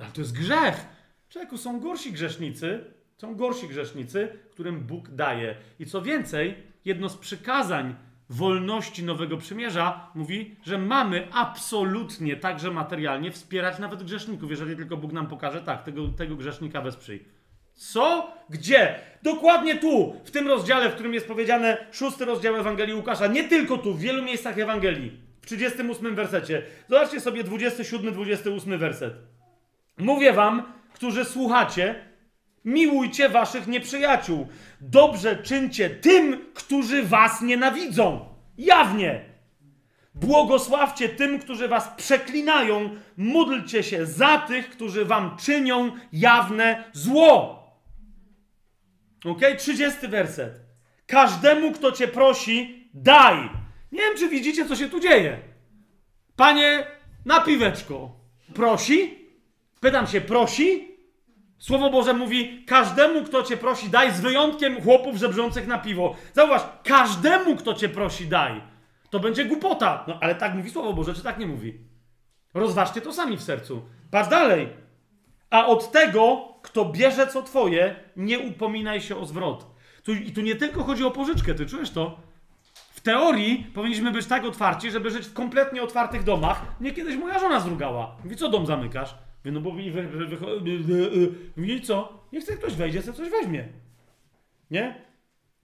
Ale to jest grzech. Człowieku, są gorsi grzesznicy, są gorsi grzesznicy, którym Bóg daje. I co więcej, jedno z przykazań wolności Nowego Przymierza mówi, że mamy absolutnie także materialnie wspierać nawet grzeszników, jeżeli tylko Bóg nam pokaże, tak, tego, tego grzesznika wesprzyj. Co? Gdzie? Dokładnie tu, w tym rozdziale, w którym jest powiedziane szósty rozdział Ewangelii Łukasza. Nie tylko tu, w wielu miejscach Ewangelii. W 38 wersecie. Zobaczcie sobie 27-28 werset. Mówię wam, którzy słuchacie, miłujcie waszych nieprzyjaciół. Dobrze czyńcie tym, którzy was nienawidzą. Jawnie. Błogosławcie tym, którzy was przeklinają. Módlcie się za tych, którzy wam czynią jawne zło. Ok? 30 werset. Każdemu, kto cię prosi, daj. Nie wiem, czy widzicie, co się tu dzieje. Panie, na piweczko. Prosi? Pytam się, prosi? Słowo Boże mówi, każdemu, kto cię prosi, daj, z wyjątkiem chłopów żebrzących na piwo. Zauważ, każdemu, kto cię prosi, daj. to będzie głupota. No ale tak mówi Słowo Boże, czy tak nie mówi? Rozważcie to sami w sercu. Patrz dalej. A od tego, kto bierze co twoje, nie upominaj się o zwrot. Tu, I tu nie tylko chodzi o pożyczkę, ty czujesz to? W teorii powinniśmy być tak otwarci, żeby żyć w kompletnie otwartych domach. Mnie kiedyś moja żona zrugała. Mówi, co dom zamykasz? No bo mi wy, wy, wy, Mówi, co? Nie chce ktoś wejdzie, chce coś weźmie. Nie?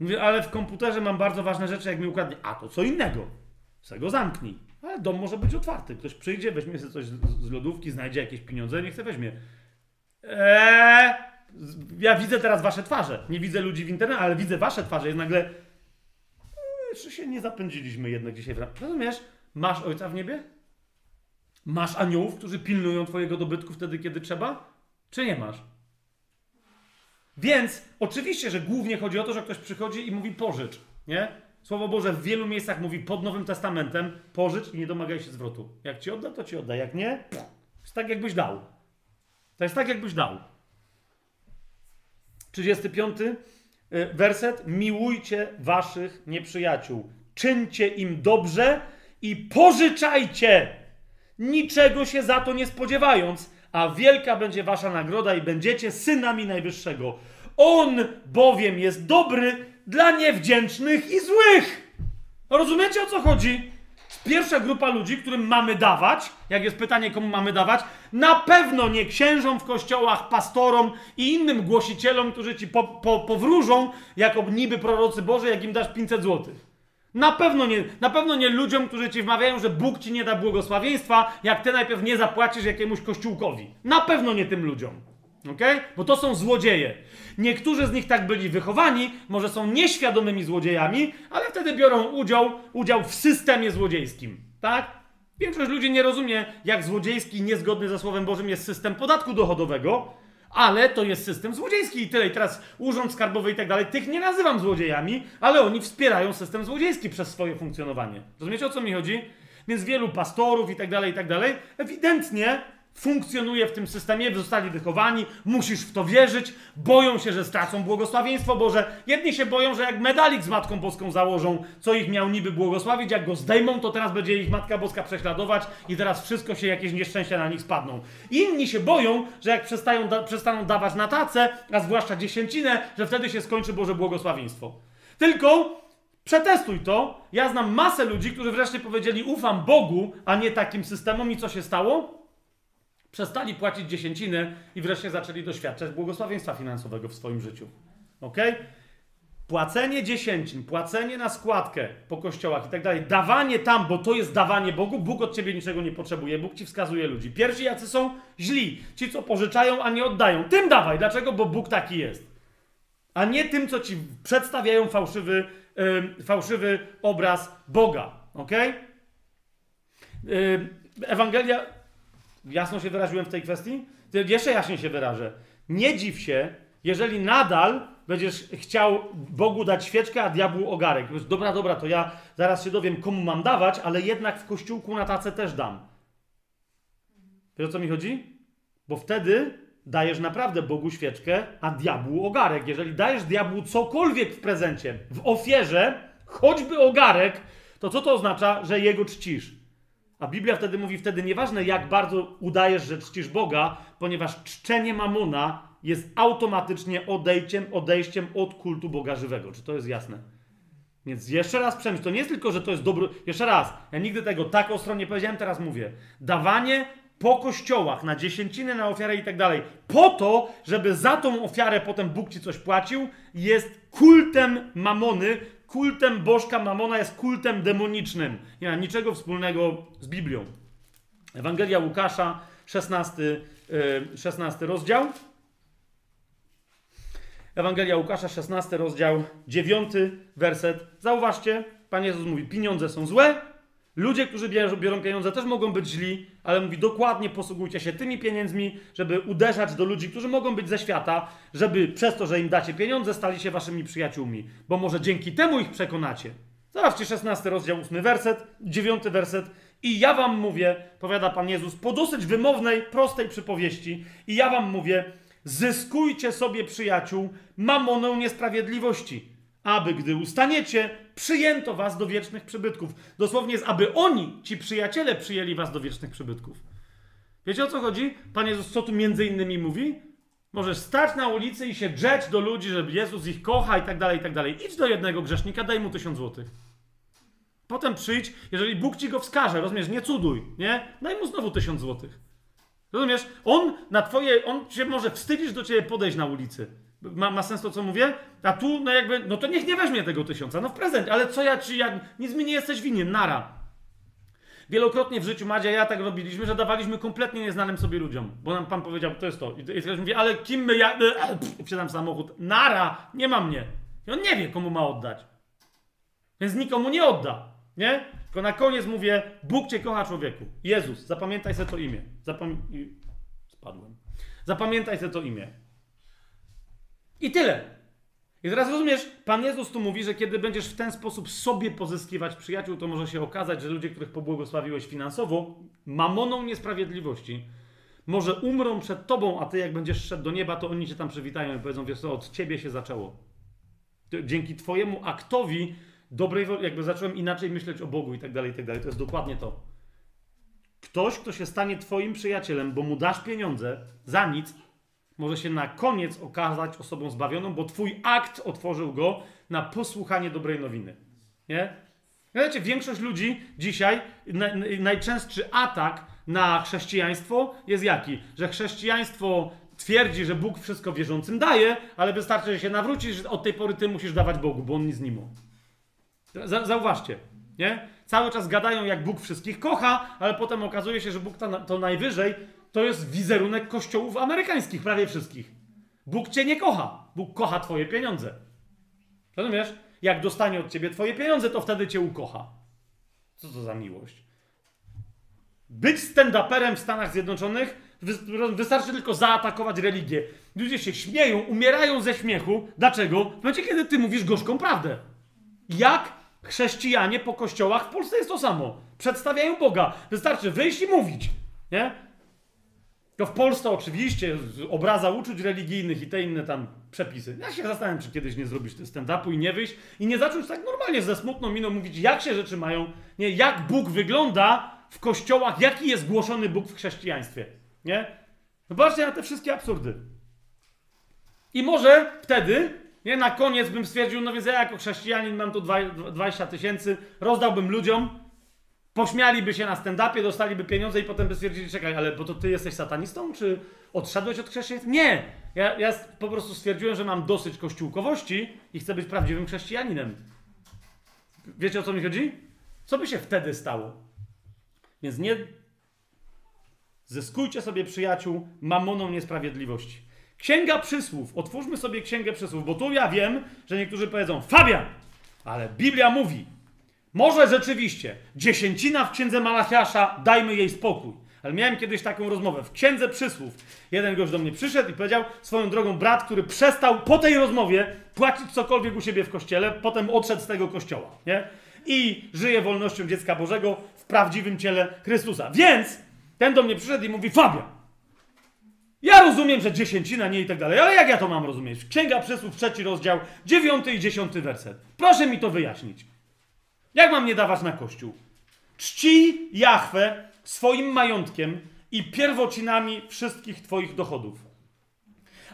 Mówię, ale w komputerze mam bardzo ważne rzeczy, jak mi ukradnie. A to co innego. Se go zamknij. Ale dom może być otwarty. Ktoś przyjdzie, weźmie sobie coś z lodówki, znajdzie jakieś pieniądze, nie chce weźmie. Eee, ja widzę teraz wasze twarze. Nie widzę ludzi w internecie, ale widzę wasze twarze. Jest nagle. Czy się nie zapędziliśmy jednak dzisiaj w Rozumiesz? Masz ojca w niebie? Masz aniołów, którzy pilnują twojego dobytku wtedy, kiedy trzeba? Czy nie masz? Więc oczywiście, że głównie chodzi o to, że ktoś przychodzi i mówi pożycz, nie? Słowo Boże w wielu miejscach mówi pod Nowym Testamentem pożycz i nie domagaj się zwrotu. Jak ci odda, to ci odda. Jak nie, to jest tak, jakbyś dał. To jest tak, jakbyś dał. 35 y, werset. Miłujcie waszych nieprzyjaciół. Czyńcie im dobrze i pożyczajcie, niczego się za to nie spodziewając, a wielka będzie wasza nagroda i będziecie synami Najwyższego. On bowiem jest dobry dla niewdzięcznych i złych. Rozumiecie o co chodzi? Pierwsza grupa ludzi, którym mamy dawać, jak jest pytanie, komu mamy dawać, na pewno nie księżom w kościołach, pastorom i innym głosicielom, którzy ci po, po, powróżą jako niby prorocy Boże, jak im dasz 500 złotych. Na pewno, nie, na pewno nie ludziom, którzy ci wmawiają, że Bóg ci nie da błogosławieństwa, jak ty najpierw nie zapłacisz jakiemuś kościółkowi. Na pewno nie tym ludziom. ok? Bo to są złodzieje. Niektórzy z nich tak byli wychowani, może są nieświadomymi złodziejami, ale wtedy biorą udział, udział w systemie złodziejskim. Tak? Większość ludzi nie rozumie, jak złodziejski, niezgodny ze Słowem Bożym jest system podatku dochodowego, ale to jest system złodziejski i tyle. I teraz urząd skarbowy i tak dalej, tych nie nazywam złodziejami, ale oni wspierają system złodziejski przez swoje funkcjonowanie. Rozumiecie o co mi chodzi? Więc wielu pastorów i tak dalej, i tak dalej, ewidentnie funkcjonuje w tym systemie, zostali wychowani, musisz w to wierzyć, boją się, że stracą błogosławieństwo Boże. Jedni się boją, że jak medalik z Matką Boską założą, co ich miał niby błogosławić, jak go zdejmą, to teraz będzie ich Matka Boska prześladować i teraz wszystko się, jakieś nieszczęścia na nich spadną. Inni się boją, że jak przestają da przestaną dawać na tacę, a zwłaszcza dziesięcinę, że wtedy się skończy Boże błogosławieństwo. Tylko Przetestuj to. Ja znam masę ludzi, którzy wreszcie powiedzieli: Ufam Bogu, a nie takim systemom. I co się stało? Przestali płacić dziesięciny i wreszcie zaczęli doświadczać błogosławieństwa finansowego w swoim życiu. Ok? Płacenie dziesięcin, płacenie na składkę po kościołach i tak dalej, dawanie tam, bo to jest dawanie Bogu, Bóg od ciebie niczego nie potrzebuje, Bóg ci wskazuje ludzi. Pierwsi jacy są źli, ci co pożyczają, a nie oddają. Tym dawaj, dlaczego? Bo Bóg taki jest. A nie tym, co ci przedstawiają fałszywy, yy, fałszywy obraz Boga. Ok? Yy, Ewangelia Jasno się wyraziłem w tej kwestii? Jeszcze jaśniej się wyrażę. Nie dziw się, jeżeli nadal będziesz chciał Bogu dać świeczkę, a diabłu ogarek. Powiesz, dobra, dobra, to ja zaraz się dowiem, komu mam dawać, ale jednak w kościółku na tacę też dam. Wiesz o co mi chodzi? Bo wtedy dajesz naprawdę Bogu świeczkę, a diabłu ogarek. Jeżeli dajesz diabłu cokolwiek w prezencie, w ofierze, choćby ogarek, to co to oznacza, że jego czcisz? A Biblia wtedy mówi, wtedy nieważne jak bardzo udajesz, że czcisz Boga, ponieważ czczenie mamona jest automatycznie odejściem, odejściem od kultu Boga żywego. Czy to jest jasne? Więc jeszcze raz przemyśl, to nie jest tylko, że to jest dobro. Jeszcze raz, ja nigdy tego tak ostro nie powiedziałem, teraz mówię. Dawanie po kościołach, na dziesięciny, na ofiarę i tak dalej, po to, żeby za tą ofiarę potem Bóg ci coś płacił, jest kultem mamony, kultem bożka Mamona jest kultem demonicznym. Nie ma niczego wspólnego z Biblią. Ewangelia Łukasza, 16, 16 rozdział. Ewangelia Łukasza, 16 rozdział, 9 werset. Zauważcie, Pan Jezus mówi, pieniądze są złe, Ludzie, którzy biorą pieniądze, też mogą być źli, ale mówi dokładnie posługujcie się tymi pieniędzmi, żeby uderzać do ludzi, którzy mogą być ze świata, żeby przez to, że im dacie pieniądze, stali się waszymi przyjaciółmi, bo może dzięki temu ich przekonacie. Zobaczcie 16 rozdział, 8 werset, 9 werset. I ja wam mówię, powiada Pan Jezus, po dosyć wymownej, prostej przypowieści, i ja wam mówię, zyskujcie sobie przyjaciół mamoną niesprawiedliwości aby gdy ustaniecie, przyjęto was do wiecznych przybytków. Dosłownie jest, aby oni, ci przyjaciele, przyjęli was do wiecznych przybytków. Wiecie o co chodzi? Pan Jezus co tu między innymi mówi? Możesz stać na ulicy i się drzeć do ludzi, że Jezus ich kocha i tak dalej, i tak dalej. Idź do jednego grzesznika, daj mu tysiąc złotych. Potem przyjdź, jeżeli Bóg ci go wskaże, rozumiesz, nie cuduj, nie? Daj mu znowu tysiąc złotych. Rozumiesz? On na twoje, on się może wstydzić do ciebie podejść na ulicy. Ma, ma sens to, co mówię? A tu, no jakby, no to niech nie weźmie tego tysiąca, no w prezent, ale co ja, czy ja, nic mi nie jesteś winien, nara. Wielokrotnie w życiu Madzia ja tak robiliśmy, że dawaliśmy kompletnie nieznanym sobie ludziom, bo nam pan powiedział, to jest to. I ktoś mówi, ale kim my, ja, wsiadam w samochód, nara, nie ma mnie. I on nie wie, komu ma oddać. Więc nikomu nie odda, nie? Tylko na koniec mówię, Bóg cię kocha człowieku. Jezus, zapamiętaj sobie to imię. Zapam... Spadłem. Zapamiętaj sobie to imię. I tyle. I teraz rozumiesz, Pan Jezus tu mówi, że kiedy będziesz w ten sposób sobie pozyskiwać przyjaciół, to może się okazać, że ludzie, których pobłogosławiłeś finansowo, mamoną niesprawiedliwości, może umrą przed tobą, a ty jak będziesz szedł do nieba, to oni cię tam przywitają i powiedzą, wiesz co, od ciebie się zaczęło. Dzięki twojemu aktowi dobrej woli, jakby zacząłem inaczej myśleć o Bogu i tak dalej, i tak dalej. To jest dokładnie to. Ktoś, kto się stanie twoim przyjacielem, bo mu dasz pieniądze za nic, może się na koniec okazać osobą zbawioną, bo twój akt otworzył go na posłuchanie dobrej nowiny. Nie? Wiecie, większość ludzi dzisiaj, na, najczęstszy atak na chrześcijaństwo jest jaki? Że chrześcijaństwo twierdzi, że Bóg wszystko wierzącym daje, ale wystarczy, że się nawrócisz, od tej pory ty musisz dawać Bogu, bo On nic nie ma. Zauważcie, nie? Cały czas gadają, jak Bóg wszystkich kocha, ale potem okazuje się, że Bóg to najwyżej to jest wizerunek kościołów amerykańskich, prawie wszystkich. Bóg cię nie kocha. Bóg kocha twoje pieniądze. Rozumiesz? Jak dostanie od ciebie twoje pieniądze, to wtedy cię ukocha. Co to za miłość? Być stand-uperem w Stanach Zjednoczonych wystarczy tylko zaatakować religię. Ludzie się śmieją, umierają ze śmiechu. Dlaczego? W momencie, kiedy ty mówisz gorzką prawdę. Jak chrześcijanie po kościołach w Polsce jest to samo. Przedstawiają Boga. Wystarczy wyjść i mówić. Nie? To w Polsce oczywiście obraza uczuć religijnych i te inne tam przepisy. Ja się zastanawiam, czy kiedyś nie zrobić stand-upu i nie wyjść i nie zacząć tak normalnie ze smutną miną mówić, jak się rzeczy mają, nie, jak Bóg wygląda w kościołach, jaki jest głoszony Bóg w chrześcijaństwie. Nie? Zobaczcie na te wszystkie absurdy. I może wtedy, nie, na koniec bym stwierdził, no więc ja jako chrześcijanin mam tu 20 tysięcy, rozdałbym ludziom, Pośmialiby się na stand-upie, dostaliby pieniądze i potem by stwierdzili, czekaj, ale bo to ty jesteś satanistą, czy odszedłeś od chrześcijaństwa? Nie! Ja, ja po prostu stwierdziłem, że mam dosyć kościółkowości i chcę być prawdziwym chrześcijaninem. Wiecie o co mi chodzi? Co by się wtedy stało? Więc nie zyskujcie sobie przyjaciół mamoną niesprawiedliwości. Księga przysłów. Otwórzmy sobie księgę przysłów, bo tu ja wiem, że niektórzy powiedzą, Fabian, ale Biblia mówi, może rzeczywiście, dziesięcina w księdze Malachiasza, dajmy jej spokój. Ale miałem kiedyś taką rozmowę w księdze przysłów. Jeden gość do mnie przyszedł i powiedział swoją drogą brat, który przestał po tej rozmowie płacić cokolwiek u siebie w kościele, potem odszedł z tego kościoła. Nie? I żyje wolnością dziecka Bożego w prawdziwym ciele Chrystusa. Więc ten do mnie przyszedł i mówi: Fabian, ja rozumiem, że dziesięcina nie i tak dalej, ale jak ja to mam rozumieć? Księga Przysłów, trzeci rozdział, dziewiąty i dziesiąty werset. Proszę mi to wyjaśnić. Jak mam nie dawać na kościół? Czci Jahwe swoim majątkiem i pierwocinami wszystkich Twoich dochodów.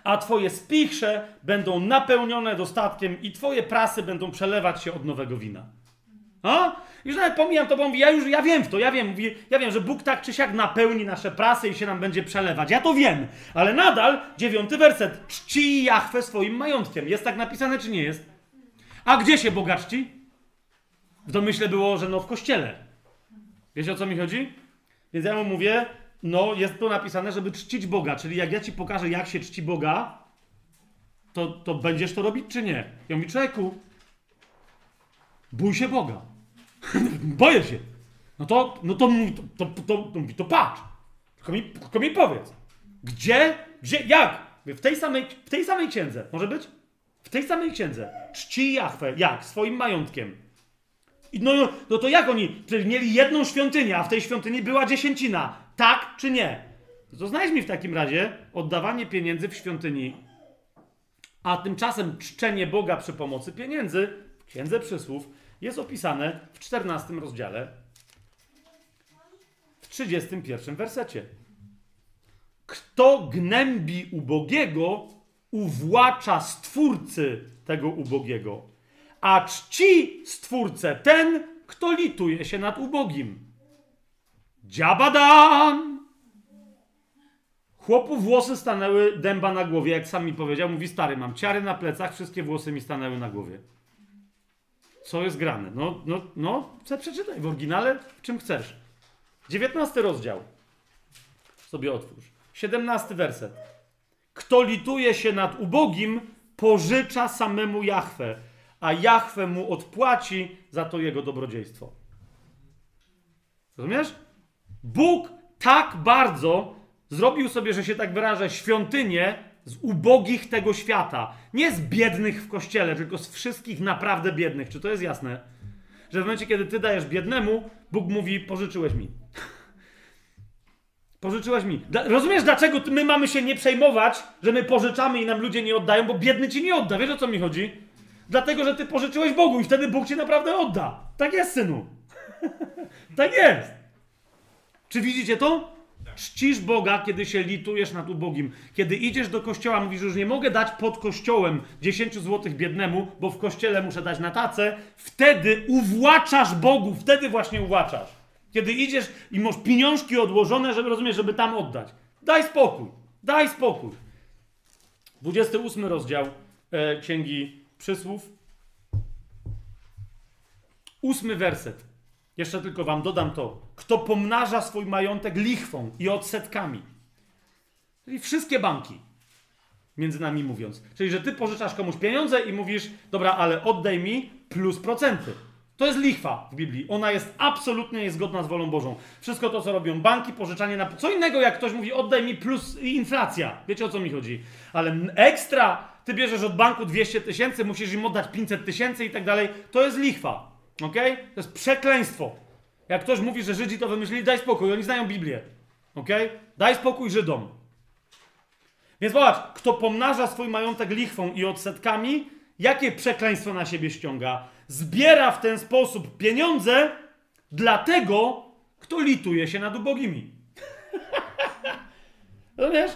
A Twoje spichrze będą napełnione dostatkiem i Twoje prasy będą przelewać się od nowego wina. A? Już nawet pomijam to, bo mówi, ja już ja wiem w to, ja wiem, mówi, ja wiem, że Bóg tak czy siak napełni nasze prasy i się nam będzie przelewać. Ja to wiem, ale nadal dziewiąty werset. Czci Jahwe swoim majątkiem. Jest tak napisane, czy nie jest? A gdzie się Boga czci? W domyśle było, że no w kościele. Wiecie o co mi chodzi? Więc ja mu mówię, no jest tu napisane, żeby czcić Boga, czyli jak ja ci pokażę, jak się czci Boga, to, to będziesz to robić, czy nie? Ja mówię, człowieku, bój się Boga. Boję się. No to, no to, to, to, to, to, to patrz. Tylko mi, tylko mi powiedz. Gdzie, gdzie, jak? W tej, samej, w tej samej księdze, może być? W tej samej księdze. Czci Jachwę, jak? Swoim majątkiem. No, no, no to jak oni? Mieli jedną świątynię, a w tej świątyni była dziesięcina. Tak czy nie? To znajdź mi w takim razie oddawanie pieniędzy w świątyni A tymczasem czczenie Boga przy pomocy pieniędzy w Księdze Przysłów jest opisane w 14 rozdziale, w 31 wersecie. Kto gnębi ubogiego, uwłacza stwórcy tego ubogiego, a czci stwórcę ten, kto lituje się nad ubogim. Dziabadam! Chłopu włosy stanęły dęba na głowie, jak sam mi powiedział. Mówi, stary, mam ciary na plecach, wszystkie włosy mi stanęły na głowie. Co jest grane? No, no, no, przeczytaj w oryginale, czym chcesz. 19 rozdział. Sobie otwórz. 17 werset. Kto lituje się nad ubogim, pożycza samemu Jahwe, a Jahwe mu odpłaci za to jego dobrodziejstwo. Rozumiesz? Bóg tak bardzo zrobił sobie, że się tak wyrażę, świątynię z ubogich tego świata. Nie z biednych w kościele, tylko z wszystkich naprawdę biednych. Czy to jest jasne? Że w momencie, kiedy ty dajesz biednemu, Bóg mówi: Pożyczyłeś mi. Pożyczyłeś mi. rozumiesz, dlaczego my mamy się nie przejmować, że my pożyczamy i nam ludzie nie oddają, bo biedny ci nie odda. Wiesz o co mi chodzi? Dlatego, że ty pożyczyłeś Bogu i wtedy Bóg ci naprawdę odda. Tak jest, synu. tak jest. Czy widzicie to? Czcisz Boga, kiedy się litujesz nad ubogim. Kiedy idziesz do kościoła, mówisz, że już nie mogę dać pod kościołem 10 złotych biednemu, bo w kościele muszę dać na tacę. Wtedy uwłaczasz Bogu, wtedy właśnie uwłaczasz. Kiedy idziesz i masz pieniążki odłożone, żeby rozumieć, żeby tam oddać. Daj spokój, daj spokój. 28 rozdział e, Księgi Przysłów. Ósmy werset. Jeszcze tylko wam dodam to. Kto pomnaża swój majątek lichwą i odsetkami. Czyli wszystkie banki. Między nami mówiąc. Czyli, że ty pożyczasz komuś pieniądze i mówisz, dobra, ale oddaj mi plus procenty. To jest lichwa w Biblii. Ona jest absolutnie niezgodna z wolą Bożą. Wszystko to, co robią banki, pożyczanie na. Co innego, jak ktoś mówi, oddaj mi plus inflacja. Wiecie o co mi chodzi? Ale ekstra, ty bierzesz od banku 200 tysięcy, musisz im oddać 500 tysięcy i tak dalej. To jest lichwa. Ok? To jest przekleństwo. Jak ktoś mówi, że Żydzi to wymyślili, daj spokój, oni znają Biblię. Ok? Daj spokój Żydom. Więc zobacz, kto pomnaża swój majątek lichwą i odsetkami, jakie przekleństwo na siebie ściąga? Zbiera w ten sposób pieniądze dla tego, kto lituje się nad ubogimi. Rozumiesz?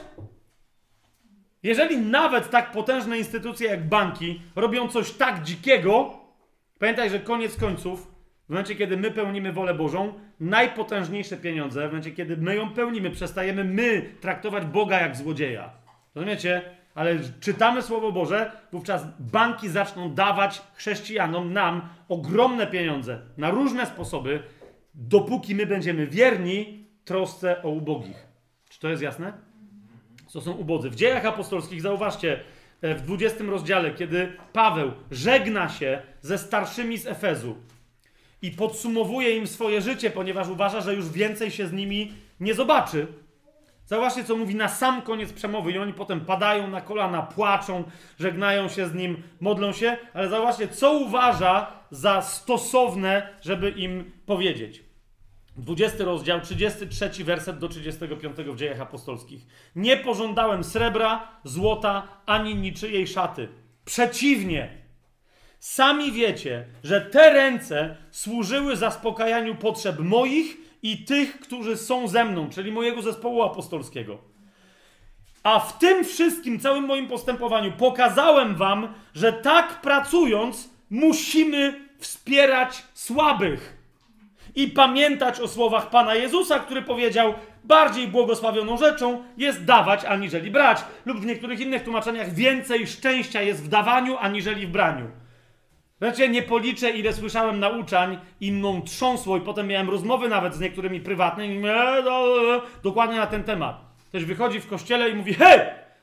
Jeżeli nawet tak potężne instytucje jak banki robią coś tak dzikiego, pamiętaj, że koniec końców, w momencie, kiedy my pełnimy wolę Bożą, najpotężniejsze pieniądze, w momencie, kiedy my ją pełnimy, przestajemy my traktować Boga jak złodzieja. Rozumiecie? ale czytamy Słowo Boże, wówczas banki zaczną dawać chrześcijanom, nam ogromne pieniądze na różne sposoby, dopóki my będziemy wierni trosce o ubogich. Czy to jest jasne? Co są ubodzy? W dziejach apostolskich, zauważcie, e, w 20 rozdziale, kiedy Paweł żegna się ze starszymi z Efezu i podsumowuje im swoje życie, ponieważ uważa, że już więcej się z nimi nie zobaczy Zauważcie, co mówi na sam koniec przemowy, i oni potem padają na kolana, płaczą, żegnają się z nim, modlą się, ale zauważcie, co uważa za stosowne, żeby im powiedzieć. 20 rozdział, 33 werset do 35 w dziejach apostolskich. Nie pożądałem srebra, złota, ani niczyjej szaty. Przeciwnie, sami wiecie, że te ręce służyły zaspokajaniu potrzeb moich i tych, którzy są ze mną, czyli mojego zespołu apostolskiego. A w tym wszystkim, całym moim postępowaniu, pokazałem wam, że tak pracując, musimy wspierać słabych. I pamiętać o słowach Pana Jezusa, który powiedział: Bardziej błogosławioną rzeczą jest dawać, aniżeli brać. Lub w niektórych innych tłumaczeniach więcej szczęścia jest w dawaniu, aniżeli w braniu. Znaczy, nie policzę, ile słyszałem nauczań i mną trząsło i potem miałem rozmowy nawet z niektórymi prywatnymi i mówię, e, dokładnie na ten temat. Ktoś wychodzi w kościele i mówi, hej,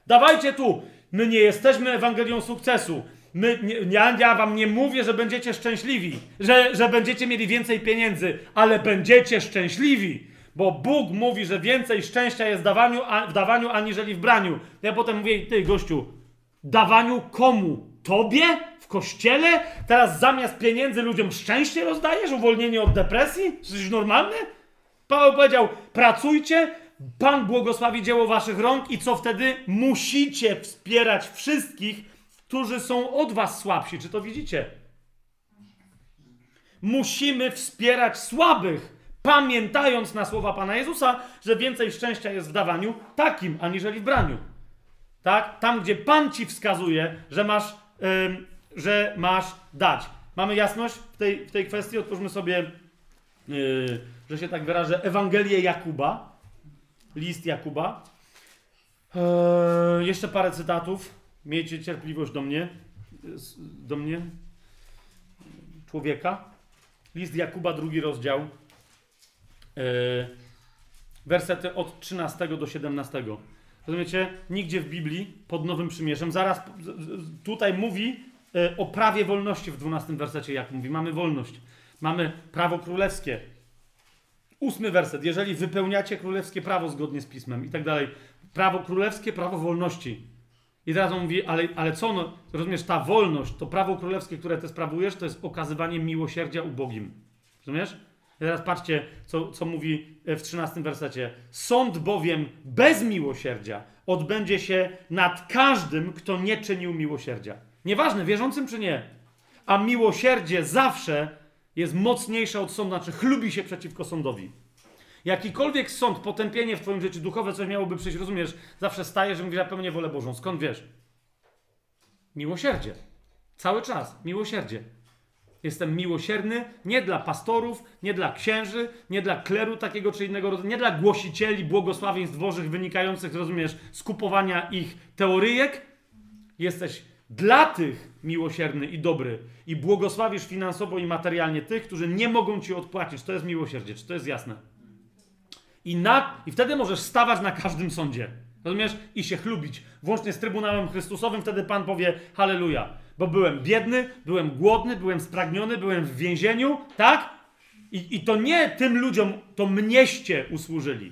dawajcie tu, my nie jesteśmy Ewangelią sukcesu. My, nie, ja, ja wam nie mówię, że będziecie szczęśliwi, że, że będziecie mieli więcej pieniędzy, ale będziecie szczęśliwi. Bo Bóg mówi, że więcej szczęścia jest w dawaniu, a, w dawaniu aniżeli w braniu. Ja potem mówię, ty gościu, dawaniu komu? Tobie? kościele? Teraz zamiast pieniędzy ludziom szczęście rozdajesz? Uwolnienie od depresji? Jesteś normalny? Paweł powiedział, pracujcie, Pan błogosławi dzieło waszych rąk i co wtedy? Musicie wspierać wszystkich w którzy są od was słabsi. Czy to widzicie? Musimy wspierać słabych, pamiętając na słowa Pana Jezusa, że więcej szczęścia jest w dawaniu takim, aniżeli w braniu. Tak? Tam, gdzie Pan ci wskazuje, że masz, ym, że masz dać. Mamy jasność w tej, w tej kwestii? Otwórzmy sobie, yy, że się tak wyrażę, Ewangelię Jakuba, list Jakuba. Eee, jeszcze parę cytatów. Miejcie cierpliwość do mnie. Do mnie. Człowieka. List Jakuba, drugi rozdział. Eee, wersety od 13 do 17. Rozumiecie? Nigdzie w Biblii pod Nowym Przymierzem. Zaraz tutaj mówi e, o prawie wolności w 12 wersecie, jak mówi. Mamy wolność. Mamy prawo królewskie. Ósmy werset. Jeżeli wypełniacie królewskie prawo zgodnie z pismem i tak dalej. Prawo królewskie, prawo wolności. I teraz on mówi, ale, ale co, no, rozumiesz, ta wolność, to prawo królewskie, które ty sprawujesz, to jest okazywanie miłosierdzia ubogim. Rozumiesz? I teraz patrzcie, co, co mówi w 13 wersecie. Sąd bowiem bez miłosierdzia odbędzie się nad każdym, kto nie czynił miłosierdzia. Nieważne, wierzącym czy nie. A miłosierdzie zawsze jest mocniejsze od sądu, znaczy chlubi się przeciwko sądowi. Jakikolwiek sąd, potępienie w twoim życiu duchowe, coś miałoby przyjść, rozumiesz, zawsze staje, że mówisz, ja pełnię wolę Bożą. Skąd wiesz? Miłosierdzie. Cały czas. Miłosierdzie. Jestem miłosierny nie dla pastorów, nie dla księży, nie dla kleru takiego czy innego rodzaju, nie dla głosicieli błogosławieństw Bożych wynikających, rozumiesz, z kupowania ich teoryjek. Jesteś dla tych miłosierny i dobry i błogosławisz finansowo i materialnie tych, którzy nie mogą ci odpłacić. To jest miłosierdzie, czy to jest jasne? I, na, I wtedy możesz stawać na każdym sądzie. Rozumiesz? I się chlubić. Włącznie z Trybunałem Chrystusowym, wtedy Pan powie Halleluja. Bo byłem biedny, byłem głodny, byłem spragniony, byłem w więzieniu, tak? I, I to nie tym ludziom, to mnieście usłużyli.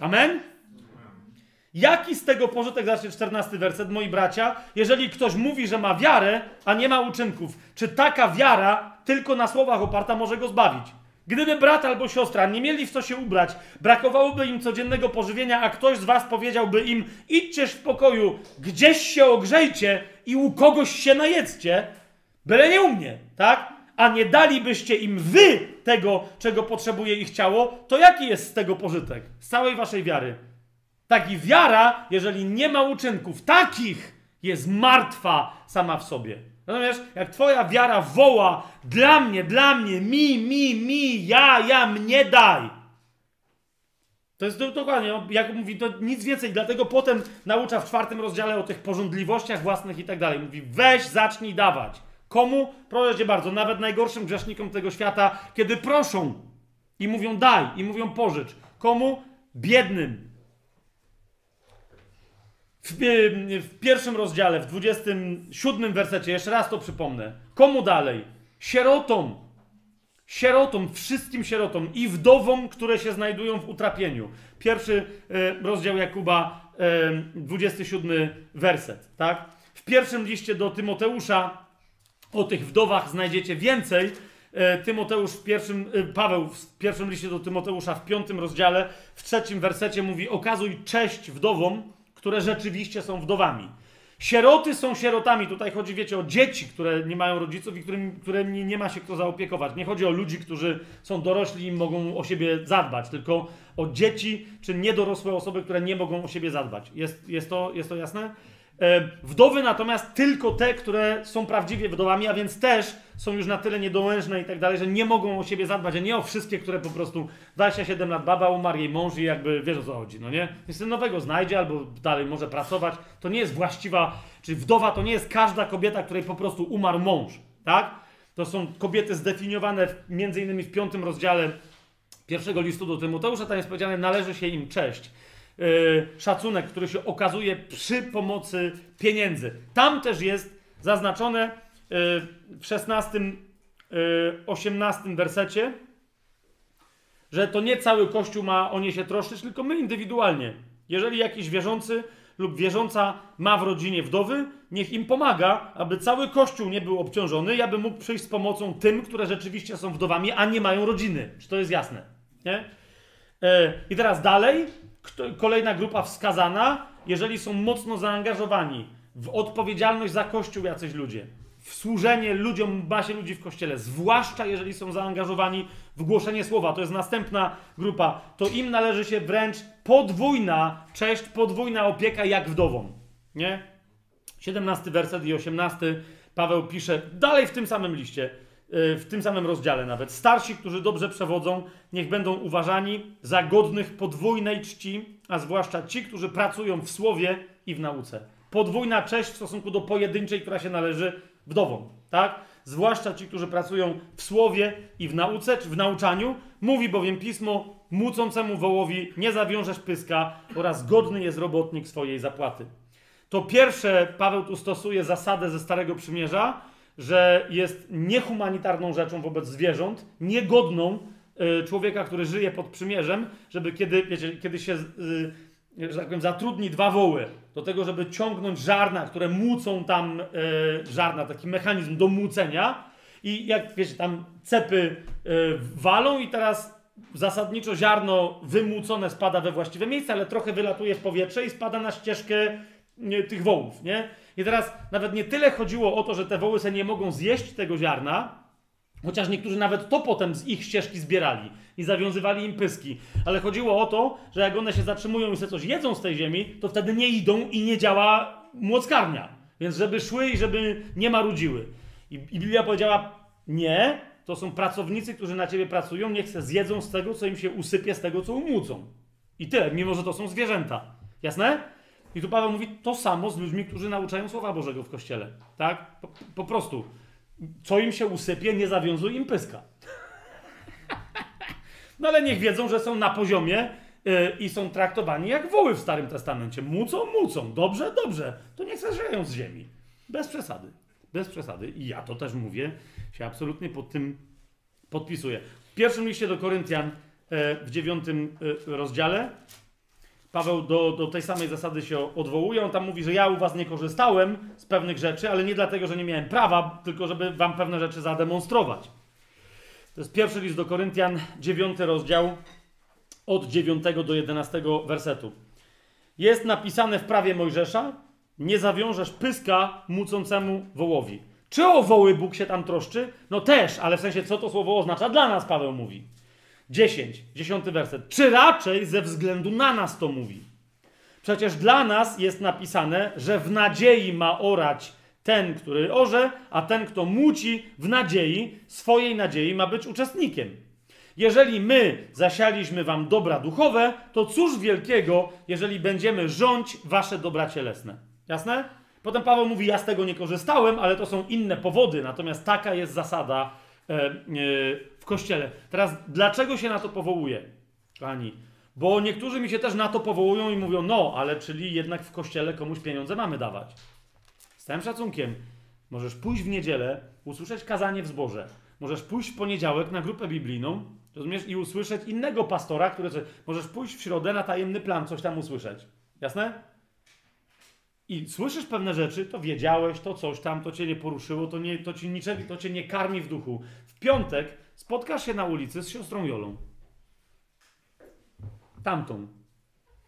Amen? Jaki z tego pożytek, zobaczcie 14 werset, moi bracia, jeżeli ktoś mówi, że ma wiarę, a nie ma uczynków, czy taka wiara tylko na słowach oparta może go zbawić? Gdyby brat albo siostra nie mieli w co się ubrać, brakowałoby im codziennego pożywienia, a ktoś z was powiedziałby im: idźcież w pokoju, gdzieś się ogrzejcie i u kogoś się najedzcie, byle nie u mnie, tak? A nie dalibyście im wy tego, czego potrzebuje ich ciało, to jaki jest z tego pożytek? Z całej waszej wiary. Taki wiara, jeżeli nie ma uczynków, takich jest martwa sama w sobie. Rozumiesz? Jak twoja wiara woła dla mnie, dla mnie, mi, mi, mi, ja, ja, mnie daj. To jest dokładnie, jak mówi, to nic więcej. Dlatego potem naucza w czwartym rozdziale o tych porządliwościach własnych i tak dalej. Mówi, weź, zacznij dawać. Komu? Proszę cię bardzo, nawet najgorszym grzesznikom tego świata, kiedy proszą i mówią daj, i mówią pożycz. Komu? Biednym, w, w, pierwszym rozdziale, w 27 wersecie, jeszcze raz to przypomnę. Komu dalej? Sierotom. Sierotom, wszystkim sierotom i wdowom, które się znajdują w utrapieniu. Pierwszy e, rozdział Jakuba, e, 27 werset, tak? W pierwszym liście do Tymoteusza o tych wdowach znajdziecie więcej. E, Tymoteusz w pierwszym, Paweł w pierwszym liście do Tymoteusza w piątym rozdziale, w trzecim wersecie mówi: Okazuj cześć wdowom, które rzeczywiście są wdowami. Sieroty są sierotami. Tutaj chodzi, wiecie, o dzieci, które nie mają rodziców i którym, którymi nie ma się kto zaopiekować. Nie chodzi o ludzi, którzy są dorośli i mogą o siebie zadbać, tylko o dzieci czy niedorosłe osoby, które nie mogą o siebie zadbać. Jest, jest, to, jest to jasne? E, wdowy natomiast tylko te, które są prawdziwie wdowami, a więc też są już na tyle niedołężne i tak dalej, że nie mogą o siebie zadbać, a nie o wszystkie, które po prostu 27 lat baba umarł, jej mąż i jakby wiesz o co chodzi, no nie? Więc nowego znajdzie albo dalej może pracować. To nie jest właściwa, czyli wdowa to nie jest każda kobieta, której po prostu umarł mąż, tak? To są kobiety zdefiniowane w, między innymi w piątym rozdziale pierwszego listu do Tymoteusza, tam jest powiedziane, należy się im cześć. Yy, szacunek, który się okazuje przy pomocy pieniędzy. Tam też jest zaznaczone yy, w 16, yy, 18 wersecie, że to nie cały Kościół ma o nie się troszczyć, tylko my indywidualnie. Jeżeli jakiś wierzący lub wierząca ma w rodzinie wdowy, niech im pomaga, aby cały Kościół nie był obciążony i aby mógł przyjść z pomocą tym, które rzeczywiście są wdowami, a nie mają rodziny. Czy to jest jasne? Nie? I teraz dalej, kolejna grupa wskazana, jeżeli są mocno zaangażowani w odpowiedzialność za Kościół jacyś ludzie, w służenie ludziom, basie ludzi w Kościele, zwłaszcza jeżeli są zaangażowani w głoszenie słowa, to jest następna grupa, to im należy się wręcz podwójna cześć, podwójna opieka jak wdowom. Nie? 17 werset i 18 Paweł pisze dalej w tym samym liście, w tym samym rozdziale nawet. Starsi, którzy dobrze przewodzą, niech będą uważani za godnych podwójnej czci, a zwłaszcza ci, którzy pracują w słowie i w nauce. Podwójna cześć w stosunku do pojedynczej, która się należy wdowom, tak? Zwłaszcza ci, którzy pracują w słowie i w nauce, czy w nauczaniu. Mówi bowiem pismo, mucącemu wołowi nie zawiążesz pyska oraz godny jest robotnik swojej zapłaty. To pierwsze, Paweł tu stosuje zasadę ze Starego Przymierza, że jest niehumanitarną rzeczą wobec zwierząt, niegodną y, człowieka, który żyje pod przymierzem, żeby kiedy, wiecie, kiedy się, y, że tak powiem, zatrudni dwa woły do tego, żeby ciągnąć żarna, które mucą tam y, żarna, taki mechanizm do mucenia i jak wiecie, tam cepy walą i teraz zasadniczo ziarno wymucone spada we właściwe miejsce, ale trochę wylatuje w powietrze i spada na ścieżkę nie, tych wołów, nie? I teraz nawet nie tyle chodziło o to, że te woły se nie mogą zjeść tego ziarna, chociaż niektórzy nawet to potem z ich ścieżki zbierali i zawiązywali im pyski, ale chodziło o to, że jak one się zatrzymują i sobie coś jedzą z tej ziemi, to wtedy nie idą i nie działa młockarnia. Więc żeby szły i żeby nie marudziły. I, i Biblia powiedziała, nie, to są pracownicy, którzy na ciebie pracują, niech se zjedzą z tego, co im się usypie, z tego, co umucą. I tyle, mimo że to są zwierzęta. Jasne? I tu Paweł mówi to samo z ludźmi, którzy nauczają Słowa Bożego w Kościele. Tak? Po, po prostu. Co im się usypie, nie zawiązuj im pyska. no ale niech wiedzą, że są na poziomie yy, i są traktowani jak woły w Starym Testamencie. Mucą, mucą. Dobrze, dobrze. To niech zerzeją z ziemi. Bez przesady. Bez przesady. I ja to też mówię. Się absolutnie pod tym podpisuję. W pierwszym liście do Koryntian yy, w dziewiątym yy, rozdziale Paweł do, do tej samej zasady się odwołuje. On tam mówi, że ja u was nie korzystałem z pewnych rzeczy, ale nie dlatego, że nie miałem prawa, tylko żeby wam pewne rzeczy zademonstrować. To jest pierwszy list do Koryntian, dziewiąty rozdział, od 9 do 11 wersetu. Jest napisane w prawie Mojżesza, nie zawiążesz pyska mucącemu wołowi. Czy o woły Bóg się tam troszczy? No też, ale w sensie, co to słowo oznacza dla nas, Paweł mówi. 10, 10 werset. Czy raczej ze względu na nas to mówi? Przecież dla nas jest napisane, że w nadziei ma orać ten, który orze, a ten, kto muci w nadziei, swojej nadziei ma być uczestnikiem. Jeżeli my zasialiśmy wam dobra duchowe, to cóż wielkiego, jeżeli będziemy rządź wasze dobra cielesne. Jasne? Potem Paweł mówi: Ja z tego nie korzystałem, ale to są inne powody, natomiast taka jest zasada E, e, kościele. Teraz, dlaczego się na to powołuje, kochani? Bo niektórzy mi się też na to powołują i mówią, no, ale czyli jednak w kościele komuś pieniądze mamy dawać. Z całym szacunkiem, możesz pójść w niedzielę, usłyszeć kazanie w zborze. Możesz pójść w poniedziałek na grupę biblijną, rozumiesz, i usłyszeć innego pastora, który coś. Możesz pójść w środę na tajemny plan, coś tam usłyszeć. Jasne? i słyszysz pewne rzeczy, to wiedziałeś, to coś tam, to cię nie poruszyło, to, nie, to, ci niczego, to cię nie karmi w duchu. W piątek spotkasz się na ulicy z siostrą Jolą. Tamtą.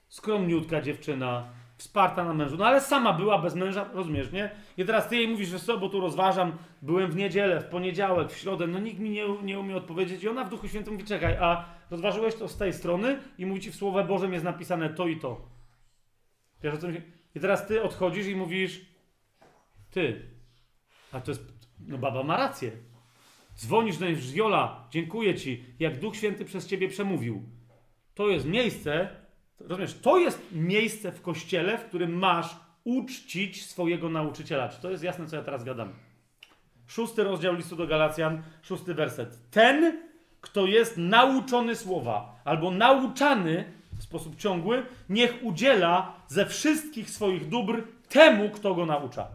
Skromniutka dziewczyna, wsparta na mężu. No ale sama była bez męża, rozumiesz, nie? I teraz ty jej mówisz, że co, bo tu rozważam, byłem w niedzielę, w poniedziałek, w środę, no nikt mi nie, nie umie odpowiedzieć. I ona w Duchu Świętym mówi, czekaj, a rozważyłeś to z tej strony i mówi ci w Słowie Bożym jest napisane to i to. Wiesz o co mi i teraz ty odchodzisz i mówisz, ty, a to jest, no baba ma rację. Dzwonisz do Jola, dziękuję ci, jak Duch Święty przez ciebie przemówił. To jest miejsce, rozumiesz, to jest miejsce w kościele, w którym masz uczcić swojego nauczyciela. Czy to jest jasne, co ja teraz gadam? Szósty rozdział listu do Galacjan, szósty werset. Ten, kto jest nauczony słowa, albo nauczany w sposób ciągły, niech udziela ze wszystkich swoich dóbr temu, kto go naucza.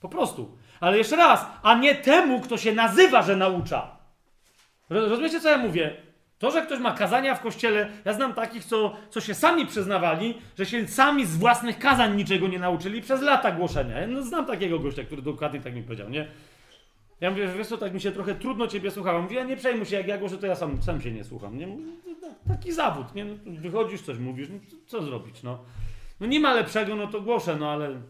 Po prostu. Ale jeszcze raz, a nie temu, kto się nazywa, że naucza. Rozumiecie, co ja mówię? To, że ktoś ma kazania w kościele, ja znam takich, co, co się sami przyznawali, że się sami z własnych kazań niczego nie nauczyli przez lata głoszenia. Ja no, znam takiego gościa, który dokładnie tak mi powiedział, nie? Ja mówię, wiesz co, tak mi się trochę trudno ciebie słuchałem. Mówię, ja nie przejmuj się, jak ja głoszę, to ja sam, sam się nie słucham. Nie? Taki zawód, nie? No, wychodzisz, coś mówisz, no, co zrobić, no. No nie ma lepszego, no to głoszę, no ale...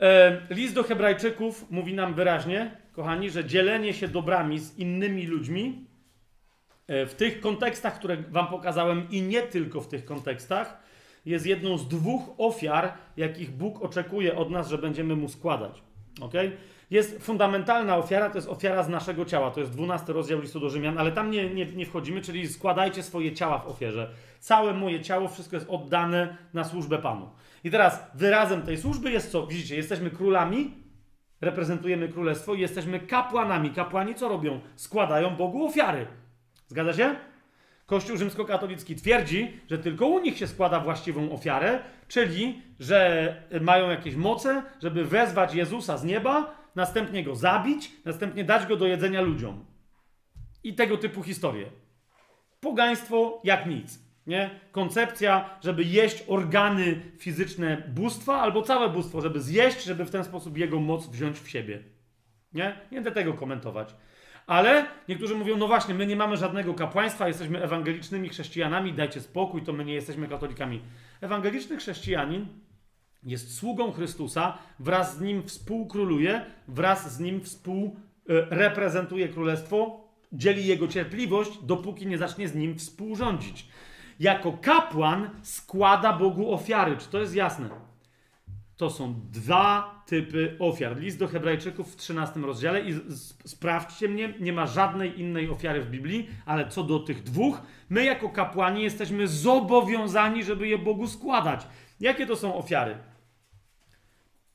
E, list do Hebrajczyków mówi nam wyraźnie, kochani, że dzielenie się dobrami z innymi ludźmi e, w tych kontekstach, które Wam pokazałem i nie tylko w tych kontekstach, jest jedną z dwóch ofiar, jakich Bóg oczekuje od nas, że będziemy mu składać. Okay? Jest fundamentalna ofiara, to jest ofiara z naszego ciała. To jest 12 rozdział listu do Rzymian, ale tam nie, nie, nie wchodzimy, czyli składajcie swoje ciała w ofierze. Całe moje ciało, wszystko jest oddane na służbę Panu. I teraz wyrazem tej służby jest co? Widzicie, jesteśmy królami, reprezentujemy królestwo i jesteśmy kapłanami. Kapłani co robią? Składają Bogu ofiary. Zgadza się? Kościół rzymskokatolicki twierdzi, że tylko u nich się składa właściwą ofiarę, czyli że mają jakieś moce, żeby wezwać Jezusa z nieba, następnie go zabić, następnie dać go do jedzenia ludziom. I tego typu historie. Pogaństwo jak nic. Nie? Koncepcja, żeby jeść organy fizyczne bóstwa albo całe bóstwo, żeby zjeść, żeby w ten sposób jego moc wziąć w siebie. Nie? Nie będę tego komentować. Ale niektórzy mówią, no właśnie, my nie mamy żadnego kapłaństwa, jesteśmy ewangelicznymi chrześcijanami, dajcie spokój, to my nie jesteśmy katolikami. Ewangeliczny chrześcijanin jest sługą Chrystusa, wraz z nim współkróluje, wraz z nim współreprezentuje królestwo, dzieli jego cierpliwość, dopóki nie zacznie z nim współrządzić. Jako kapłan składa Bogu ofiary. Czy to jest jasne? To są dwa typy ofiar. List do Hebrajczyków w 13 rozdziale i sprawdźcie mnie, nie ma żadnej innej ofiary w Biblii, ale co do tych dwóch, my jako kapłani jesteśmy zobowiązani, żeby je Bogu składać. Jakie to są ofiary?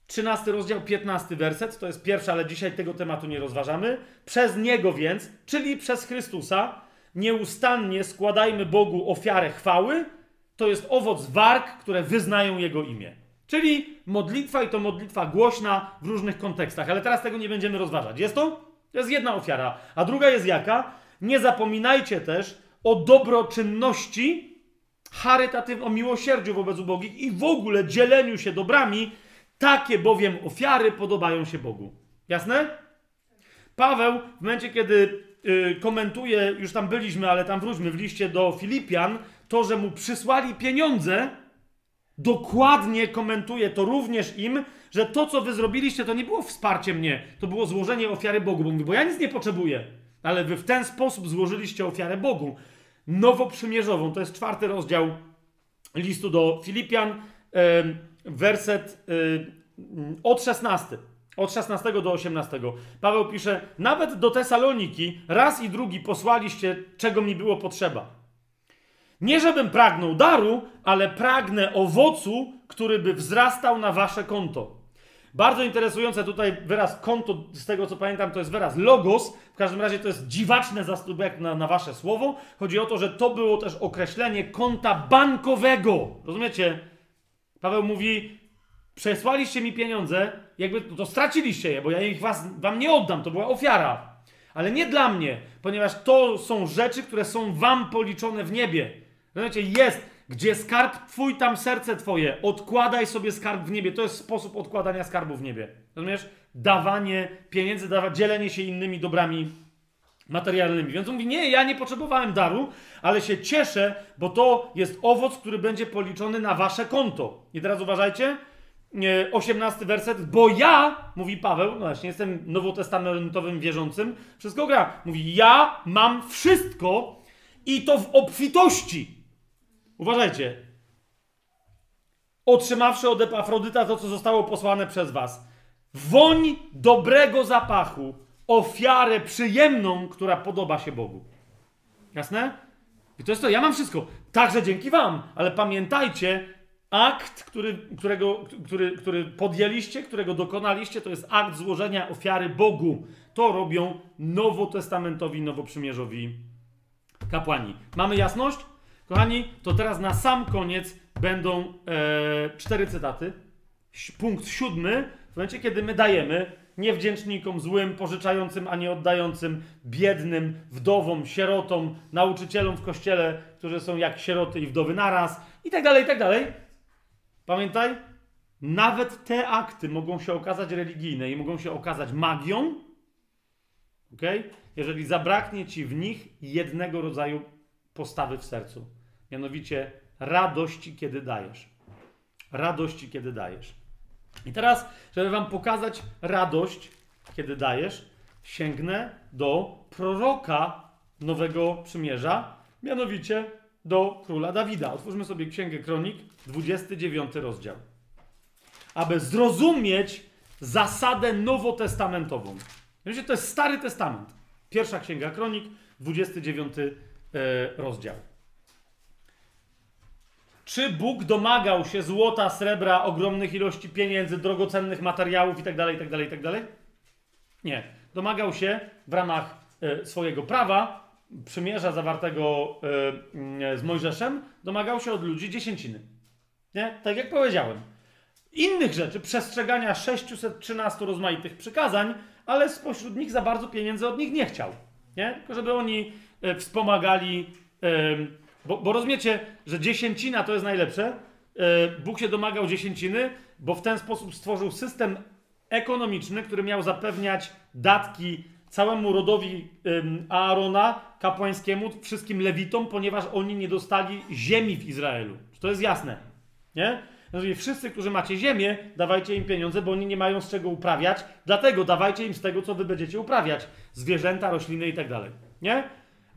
13 rozdział, 15 werset, to jest pierwszy, ale dzisiaj tego tematu nie rozważamy. Przez Niego więc, czyli przez Chrystusa, nieustannie składajmy Bogu ofiarę chwały, to jest owoc warg, które wyznają Jego imię. Czyli modlitwa i to modlitwa głośna w różnych kontekstach, ale teraz tego nie będziemy rozważać. Jest to? To jest jedna ofiara. A druga jest jaka? Nie zapominajcie też o dobroczynności, charytatywnym, o miłosierdziu wobec ubogich i w ogóle dzieleniu się dobrami. Takie bowiem ofiary podobają się Bogu. Jasne? Paweł w momencie, kiedy komentuje, już tam byliśmy, ale tam wróćmy w liście do Filipian, to, że mu przysłali pieniądze, dokładnie komentuje to również im, że to, co wy zrobiliście, to nie było wsparcie mnie, to było złożenie ofiary Bogu. Bo bo ja nic nie potrzebuję, ale wy w ten sposób złożyliście ofiarę Bogu. Nowoprzymierzową, to jest czwarty rozdział listu do Filipian, werset yy, od 16. Od 16 do 18. Paweł pisze: Nawet do Tesaloniki raz i drugi posłaliście, czego mi było potrzeba nie żebym pragnął daru, ale pragnę owocu, który by wzrastał na wasze konto. Bardzo interesujące tutaj wyraz konto, z tego co pamiętam, to jest wyraz logos. W każdym razie to jest dziwaczne zastępek na, na wasze słowo. Chodzi o to, że to było też określenie konta bankowego. Rozumiecie? Paweł mówi: Przesłaliście mi pieniądze, jakby to straciliście je, bo ja ich was, wam nie oddam, to była ofiara. Ale nie dla mnie, ponieważ to są rzeczy, które są wam policzone w niebie. Rozumiecie, jest, gdzie skarb twój, tam serce twoje. Odkładaj sobie skarb w niebie. To jest sposób odkładania skarbu w niebie. Rozumiesz? Dawanie pieniędzy, dawa, dzielenie się innymi dobrami materialnymi. Więc on mówi, nie, ja nie potrzebowałem daru, ale się cieszę, bo to jest owoc, który będzie policzony na wasze konto. I teraz uważajcie, 18 werset, bo ja, mówi Paweł, no właśnie, jestem nowotestamentowym wierzącym, wszystko gra. Mówi, ja mam wszystko i to w obfitości. Uważajcie. Otrzymawszy od Epafrodyta to, co zostało posłane przez was. Woń dobrego zapachu, ofiarę przyjemną, która podoba się Bogu. Jasne? I to jest to, ja mam wszystko. Także dzięki wam, ale pamiętajcie, akt, który, którego, który, który podjęliście, którego dokonaliście, to jest akt złożenia ofiary Bogu. To robią nowotestamentowi, nowoprzymierzowi kapłani. Mamy jasność? Kochani, to teraz na sam koniec będą e, cztery cytaty. Punkt siódmy, w momencie, kiedy my dajemy niewdzięcznikom, złym, pożyczającym, a nie oddającym, biednym, wdowom, sierotom, nauczycielom w kościele, którzy są jak sieroty i wdowy naraz, i tak dalej, i tak dalej. Pamiętaj, nawet te akty mogą się okazać religijne i mogą się okazać magią, ok? Jeżeli zabraknie ci w nich jednego rodzaju postawy w sercu. Mianowicie radości, kiedy dajesz. Radości, kiedy dajesz. I teraz, żeby wam pokazać radość, kiedy dajesz, sięgnę do proroka Nowego Przymierza, mianowicie do króla Dawida. Otwórzmy sobie Księgę Kronik, 29 rozdział. Aby zrozumieć zasadę nowotestamentową. Wiecie, to jest Stary Testament. Pierwsza Księga Kronik, 29 e, rozdział. Czy Bóg domagał się złota, srebra, ogromnych ilości pieniędzy, drogocennych materiałów itd., itd., itd.? Nie. Domagał się w ramach e, swojego prawa, przymierza zawartego e, z Mojżeszem, domagał się od ludzi dziesięciny. Nie? Tak jak powiedziałem. Innych rzeczy, przestrzegania 613 rozmaitych przykazań, ale spośród nich za bardzo pieniędzy od nich nie chciał. Nie? Tylko żeby oni e, wspomagali. E, bo, bo rozumiecie, że dziesięcina to jest najlepsze. E, Bóg się domagał dziesięciny, bo w ten sposób stworzył system ekonomiczny, który miał zapewniać datki całemu rodowi Aarona, kapłańskiemu, wszystkim lewitom, ponieważ oni nie dostali ziemi w Izraelu. To jest jasne. Nie? Znaczy, wszyscy, którzy macie ziemię, dawajcie im pieniądze, bo oni nie mają z czego uprawiać, dlatego dawajcie im z tego, co wy będziecie uprawiać. Zwierzęta, rośliny i tak dalej. Nie?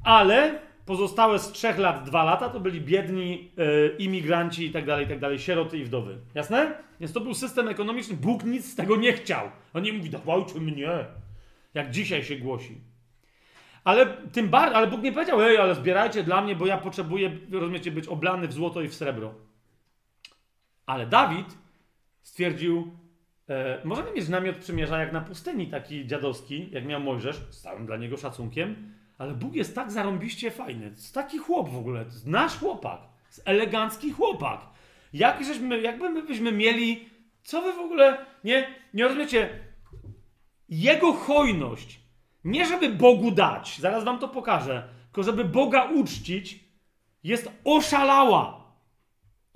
Ale pozostałe z trzech lat, dwa lata to byli biedni yy, imigranci i tak dalej, i tak dalej, sieroty i wdowy. Jasne? Więc to był system ekonomiczny. Bóg nic z tego nie chciał. On nie mówi, dawajcie mnie. Jak dzisiaj się głosi. Ale tym bardziej, ale Bóg nie powiedział, ej, ale zbierajcie dla mnie, bo ja potrzebuję, rozumiecie, być oblany w złoto i w srebro. Ale Dawid stwierdził, e, możemy mieć namiot przymierza jak na pustyni, taki dziadowski, jak miał Mojżesz, z całym dla niego szacunkiem, ale Bóg jest tak zarąbiście fajny. To jest taki chłop w ogóle, to jest nasz chłopak, to jest elegancki chłopak. Jak żeśmy, my byśmy mieli, co wy w ogóle, nie, nie rozumiecie, jego hojność, nie żeby Bogu dać, zaraz wam to pokażę, tylko żeby Boga uczcić, jest oszalała.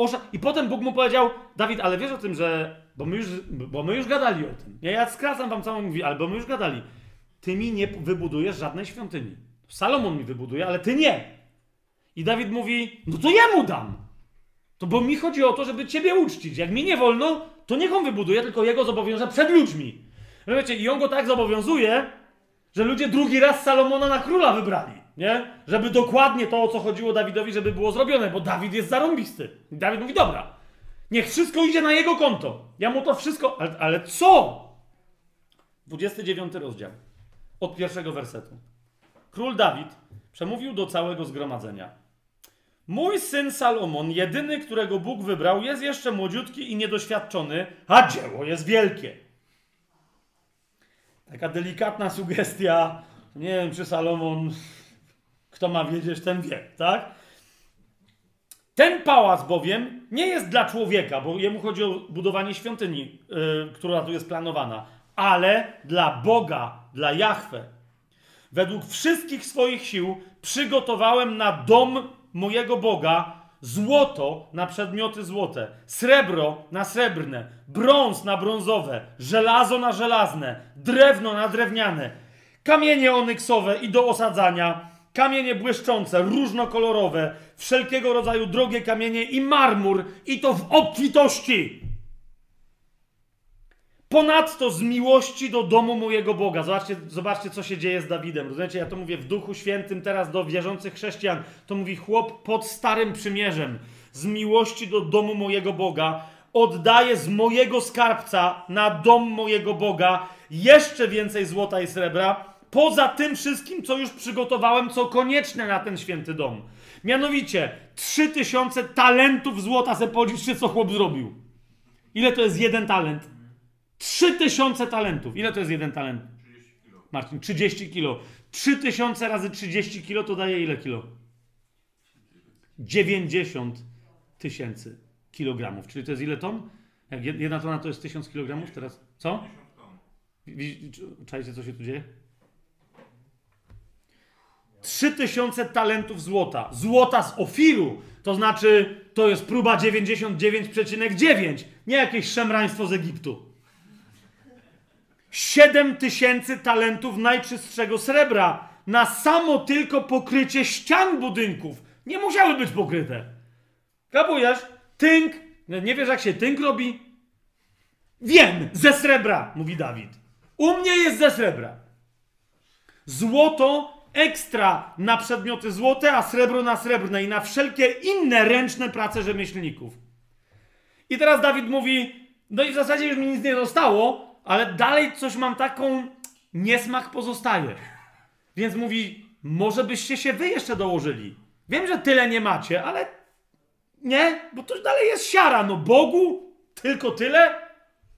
Osza... I potem Bóg mu powiedział, Dawid, ale wiesz o tym, że. Bo my już, bo my już gadali o tym. Ja, ja skracam wam całą mówię, ale bo my już gadali. Ty mi nie wybudujesz żadnej świątyni. Salomon mi wybuduje, ale ty nie. I Dawid mówi, no to jemu dam. To bo mi chodzi o to, żeby ciebie uczcić. Jak mi nie wolno, to niech on wybuduje, tylko jego zobowiąże przed ludźmi. Wiecie, i on go tak zobowiązuje, że ludzie drugi raz Salomona na króla wybrali. Nie? Żeby dokładnie to, o co chodziło Dawidowi, żeby było zrobione, bo Dawid jest zarąbisty. I Dawid mówi, dobra, niech wszystko idzie na jego konto. Ja mu to wszystko... Ale, ale co? 29 rozdział. Od pierwszego wersetu. Król Dawid przemówił do całego zgromadzenia. Mój syn Salomon, jedyny, którego Bóg wybrał, jest jeszcze młodziutki i niedoświadczony, a dzieło jest wielkie. Taka delikatna sugestia. Nie wiem, czy Salomon kto ma wiedzieć, ten wie, tak? Ten pałac bowiem nie jest dla człowieka, bo jemu chodzi o budowanie świątyni, yy, która tu jest planowana, ale dla Boga, dla Jahwe. Według wszystkich swoich sił przygotowałem na dom mojego Boga złoto na przedmioty złote, srebro na srebrne, brąz na brązowe, żelazo na żelazne, drewno na drewniane, kamienie onyksowe i do osadzania, kamienie błyszczące, różnokolorowe, wszelkiego rodzaju drogie kamienie i marmur, i to w obfitości. Ponadto z miłości do domu mojego Boga. Zobaczcie, zobaczcie, co się dzieje z Dawidem. Rozumiecie, ja to mówię w Duchu Świętym teraz do wierzących chrześcijan. To mówi chłop pod starym przymierzem. Z miłości do domu mojego Boga oddaję z mojego skarbca na dom mojego Boga jeszcze więcej złota i srebra, poza tym wszystkim, co już przygotowałem, co konieczne na ten święty dom. Mianowicie, 3000 talentów złota se co chłop zrobił. Ile to jest jeden talent? 3000 talentów. Ile to jest jeden talent? 30 kilo. Marcin, 30 kilo. 3000 razy 30 kilo to daje ile kilo? 90 tysięcy kilogramów. Czyli to jest ile ton? Jak jedna tona to jest 1000 kilogramów teraz? Co? Czajcie, co się tu dzieje? 3000 talentów złota. Złota z Ofiru. To znaczy, to jest próba 99,9. Nie jakieś szemraństwo z Egiptu. 7 tysięcy talentów najczystszego srebra na samo tylko pokrycie ścian budynków. Nie musiały być pokryte. Kapujesz? Tynk. Nie wiesz, jak się tynk robi? Wiem, ze srebra, mówi Dawid. U mnie jest ze srebra. Złoto ekstra na przedmioty złote, a srebro na srebrne i na wszelkie inne ręczne prace rzemieślników. I teraz Dawid mówi, no i w zasadzie już mi nic nie zostało, ale dalej coś mam taką, niesmak pozostaje. Więc mówi, może byście się wy jeszcze dołożyli. Wiem, że tyle nie macie, ale nie, bo to dalej jest siara. No Bogu tylko tyle?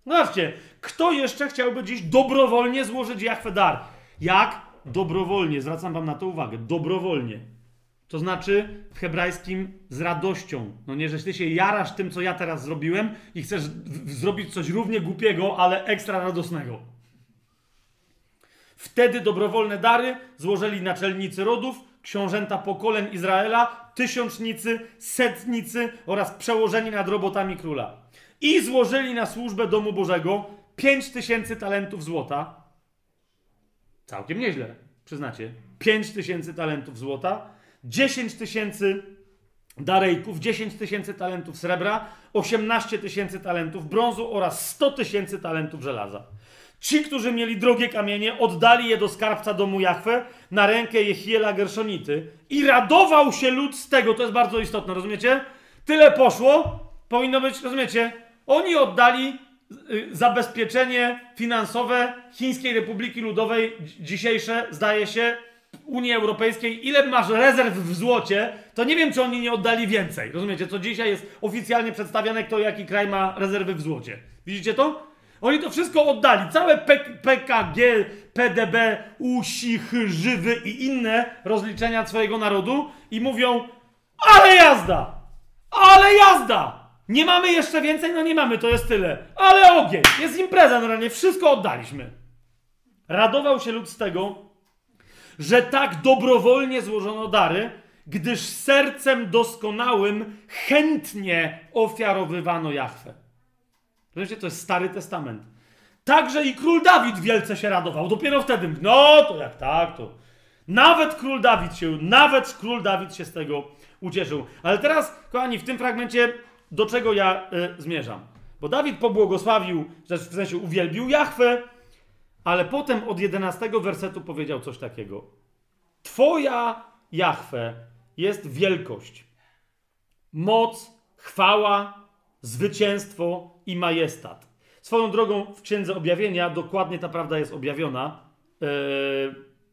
No zobaczcie, kto jeszcze chciałby dziś dobrowolnie złożyć Jachwę dar? Jak? Dobrowolnie, zwracam wam na to uwagę, dobrowolnie. To znaczy w hebrajskim z radością. No nie, że ty się jarasz tym, co ja teraz zrobiłem i chcesz zrobić coś równie głupiego, ale ekstra radosnego. Wtedy dobrowolne dary złożyli naczelnicy rodów, książęta pokoleń Izraela, tysiącznicy, setnicy oraz przełożeni nad robotami króla. I złożyli na służbę domu Bożego pięć tysięcy talentów złota. Całkiem nieźle, przyznacie. Pięć tysięcy talentów złota, dziesięć tysięcy darejków, dziesięć tysięcy talentów srebra, osiemnaście tysięcy talentów brązu oraz sto tysięcy talentów żelaza. Ci, którzy mieli drogie kamienie, oddali je do skarbca domu Jachwę na rękę Jehiela Gerszonity i radował się lud z tego. To jest bardzo istotne, rozumiecie? Tyle poszło, powinno być, rozumiecie? Oni oddali zabezpieczenie finansowe Chińskiej Republiki Ludowej, dzisiejsze, zdaje się, Unii Europejskiej. Ile masz rezerw w złocie, to nie wiem, czy oni nie oddali więcej. Rozumiecie? Co dzisiaj jest oficjalnie przedstawiane, kto jaki kraj ma rezerwy w złocie. Widzicie to? Oni to wszystko oddali. Całe PKG, PDB, USICH, Żywy i inne rozliczenia swojego narodu i mówią, ale jazda! Ale jazda! Nie mamy jeszcze więcej? No nie mamy, to jest tyle. Ale ogień! Jest impreza na ranie, wszystko oddaliśmy. Radował się lud z tego, że tak dobrowolnie złożono dary, gdyż sercem doskonałym chętnie ofiarowywano Jachwę. Rozumiecie, to jest Stary Testament. Także i król Dawid wielce się radował. Dopiero wtedy, no to jak tak, to. Nawet król Dawid się, nawet król Dawid się z tego ucieszył. Ale teraz, kochani, w tym fragmencie, do czego ja y, zmierzam? Bo Dawid pobłogosławił, w sensie uwielbił Jachwę, ale potem od 11 wersetu powiedział coś takiego. Twoja Jachwę jest wielkość, moc, chwała, zwycięstwo i majestat. Swoją drogą w Księdze Objawienia dokładnie ta prawda jest objawiona, yy,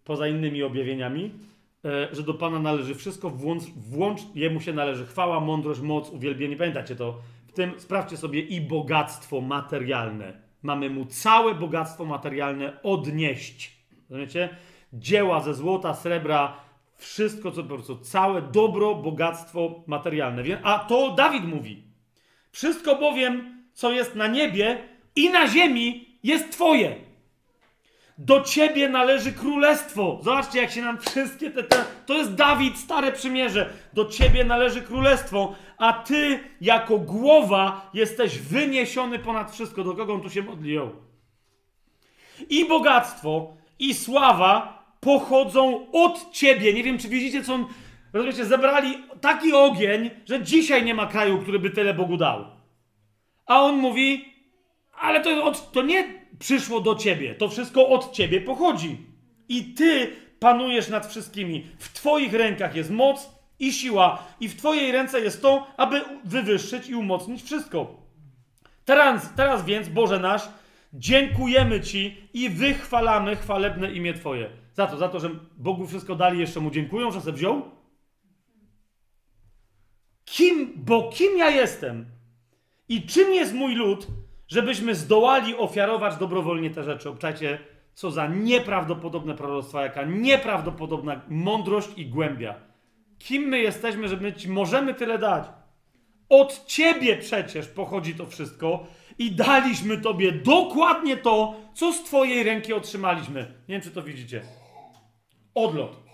poza innymi objawieniami, że do Pana należy wszystko, włącz, włącz, Jemu się należy chwała, mądrość, moc, uwielbienie. Pamiętacie to? W tym sprawdźcie sobie i bogactwo materialne. Mamy Mu całe bogactwo materialne odnieść. Rozumiecie? Dzieła ze złota, srebra, wszystko, co po prostu, całe dobro, bogactwo materialne. A to Dawid mówi. Wszystko bowiem, co jest na niebie i na ziemi, jest Twoje. Do Ciebie należy królestwo. Zobaczcie, jak się nam wszystkie te, te. To jest Dawid, stare przymierze. Do Ciebie należy królestwo, a Ty, jako głowa, jesteś wyniesiony ponad wszystko. Do kogo on tu się modli? I bogactwo, i sława pochodzą od Ciebie. Nie wiem, czy widzicie, co on Rozumiecie, zebrali taki ogień, że dzisiaj nie ma kraju, który by tyle Bogu dał. A on mówi, ale to, od, to nie przyszło do ciebie, to wszystko od ciebie pochodzi. I ty panujesz nad wszystkimi. W twoich rękach jest moc i siła, i w twojej ręce jest to, aby wywyższyć i umocnić wszystko. Teraz, teraz więc, Boże nasz, dziękujemy Ci i wychwalamy chwalebne imię Twoje. Za to, za to, że Bogu wszystko dali, jeszcze Mu dziękują, że se wziął? Kim, bo kim ja jestem i czym jest mój lud, żebyśmy zdołali ofiarować dobrowolnie te rzeczy. Obczajcie, co za nieprawdopodobne proroctwa, jaka nieprawdopodobna mądrość i głębia. Kim my jesteśmy, że my ci możemy tyle dać? Od ciebie przecież pochodzi to wszystko i daliśmy tobie dokładnie to, co z twojej ręki otrzymaliśmy. Nie wiem, czy to widzicie. Odlot.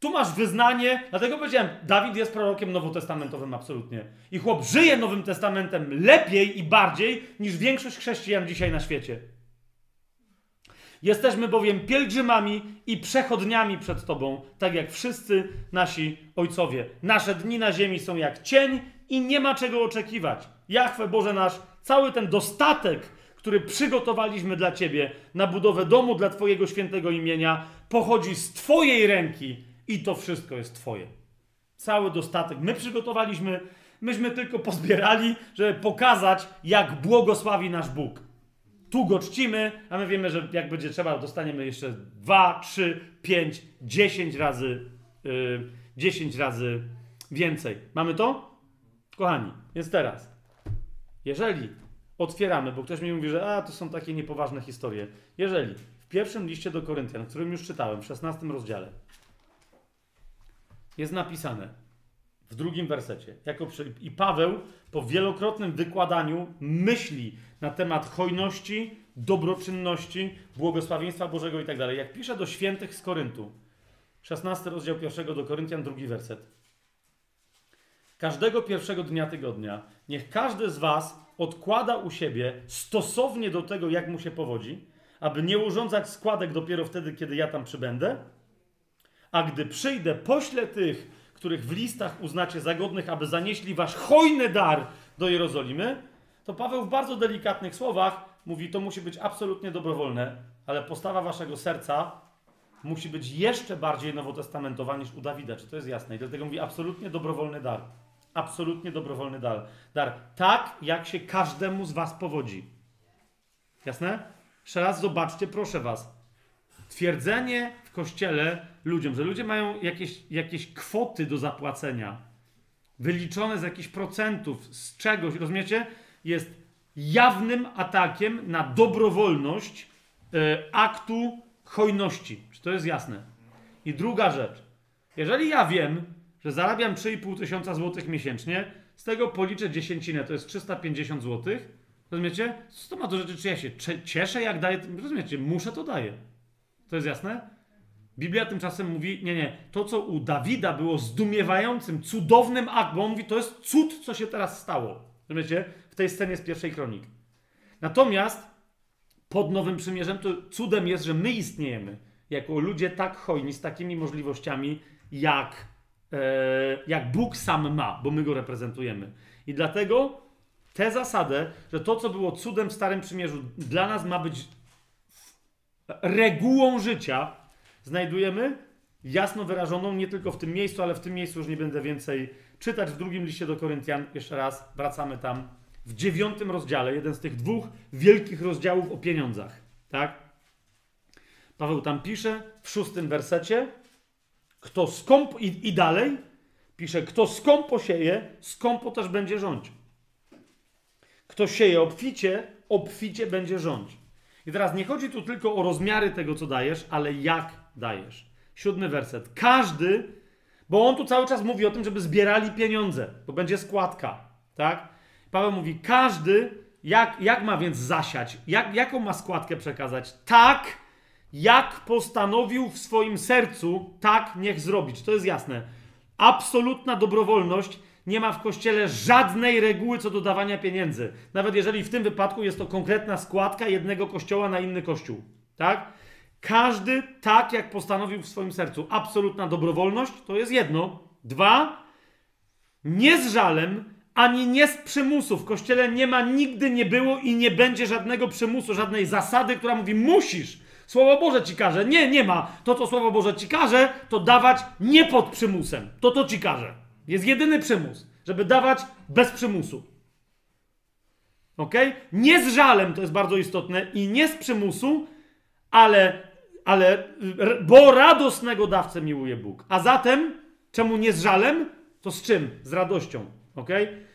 Tu masz wyznanie, dlatego powiedziałem, Dawid jest prorokiem nowotestamentowym absolutnie. I chłop żyje Nowym Testamentem lepiej i bardziej niż większość chrześcijan dzisiaj na świecie. Jesteśmy bowiem pielgrzymami i przechodniami przed Tobą, tak jak wszyscy nasi ojcowie. Nasze dni na ziemi są jak cień i nie ma czego oczekiwać. Jachwę Boże nasz cały ten dostatek, który przygotowaliśmy dla Ciebie na budowę domu dla Twojego świętego imienia, pochodzi z Twojej ręki i to wszystko jest Twoje. Cały dostatek my przygotowaliśmy, myśmy tylko pozbierali, żeby pokazać, jak błogosławi nasz Bóg. Tu go czcimy, a my wiemy, że jak będzie trzeba, dostaniemy jeszcze dwa, trzy, pięć, dziesięć razy, yy, dziesięć razy więcej. Mamy to? Kochani, więc teraz, jeżeli otwieramy, bo ktoś mi mówi, że a, to są takie niepoważne historie. Jeżeli w pierwszym liście do Koryntian, którym już czytałem, w 16 rozdziale, jest napisane w drugim wersecie, jako i Paweł po wielokrotnym wykładaniu myśli na temat hojności, dobroczynności, błogosławieństwa Bożego i tak dalej. Jak pisze do świętych z Koryntu, 16 rozdział pierwszego do Koryntian, drugi werset. Każdego pierwszego dnia tygodnia niech każdy z was odkłada u siebie stosownie do tego, jak mu się powodzi, aby nie urządzać składek dopiero wtedy, kiedy ja tam przybędę, a gdy przyjdę, poślę tych, których w listach uznacie za godnych, aby zanieśli wasz hojny dar do Jerozolimy, to Paweł w bardzo delikatnych słowach mówi, to musi być absolutnie dobrowolne, ale postawa waszego serca musi być jeszcze bardziej nowotestamentowa niż u Dawida. Czy to jest jasne? I dlatego mówi absolutnie dobrowolny dar. Absolutnie dobrowolny dar. dar. Tak, jak się każdemu z was powodzi. Jasne? Jeszcze raz zobaczcie, proszę was. Twierdzenie w kościele ludziom, że ludzie mają jakieś, jakieś kwoty do zapłacenia, wyliczone z jakichś procentów, z czegoś, rozumiecie? Jest jawnym atakiem na dobrowolność y, aktu hojności. Czy to jest jasne? I druga rzecz. Jeżeli ja wiem, że zarabiam 3,5 tysiąca złotych miesięcznie, z tego policzę dziesięcinę, to jest 350 złotych. Rozumiecie? Co to ma do rzeczy, czy ja się cieszę, jak daję? Rozumiecie? Muszę, to daję. To jest jasne? Biblia tymczasem mówi, nie, nie, to co u Dawida było zdumiewającym, cudownym aktem, on mówi, to jest cud, co się teraz stało. Rozumiecie? W tej scenie z pierwszej kronik. Natomiast pod Nowym Przymierzem to cudem jest, że my istniejemy jako ludzie tak hojni, z takimi możliwościami, jak, e, jak Bóg sam ma, bo my go reprezentujemy. I dlatego tę zasadę, że to, co było cudem w Starym Przymierzu, dla nas ma być regułą życia, znajdujemy jasno wyrażoną nie tylko w tym miejscu, ale w tym miejscu już nie będę więcej czytać. W drugim liście do Koryntian, jeszcze raz wracamy tam, w dziewiątym rozdziale, jeden z tych dwóch wielkich rozdziałów o pieniądzach. Tak? Paweł tam pisze w szóstym wersecie, kto skąpo, i, i dalej pisze, kto skąpo sieje, skąpo też będzie rządził. Kto sieje obficie, obficie będzie rządził. I teraz nie chodzi tu tylko o rozmiary tego, co dajesz, ale jak dajesz. Siódmy werset. Każdy, bo on tu cały czas mówi o tym, żeby zbierali pieniądze, bo będzie składka, tak? Paweł mówi, każdy, jak, jak ma więc zasiać? Jak, jaką ma składkę przekazać? Tak, jak postanowił w swoim sercu, tak niech zrobić. To jest jasne. Absolutna dobrowolność nie ma w kościele żadnej reguły co do dawania pieniędzy. Nawet jeżeli w tym wypadku jest to konkretna składka jednego kościoła na inny kościół. Tak? Każdy tak, jak postanowił w swoim sercu. Absolutna dobrowolność to jest jedno. Dwa, nie z żalem, ani nie z przymusu. W kościele nie ma, nigdy nie było i nie będzie żadnego przymusu, żadnej zasady, która mówi musisz. Słowo Boże ci każe. Nie, nie ma. To, co Słowo Boże ci każe, to dawać nie pod przymusem. To to ci każe. Jest jedyny przymus, żeby dawać bez przymusu. Ok? Nie z żalem, to jest bardzo istotne, i nie z przymusu, ale, ale bo radosnego dawcę miłuje Bóg. A zatem, czemu nie z żalem? To z czym? Z radością. Ok?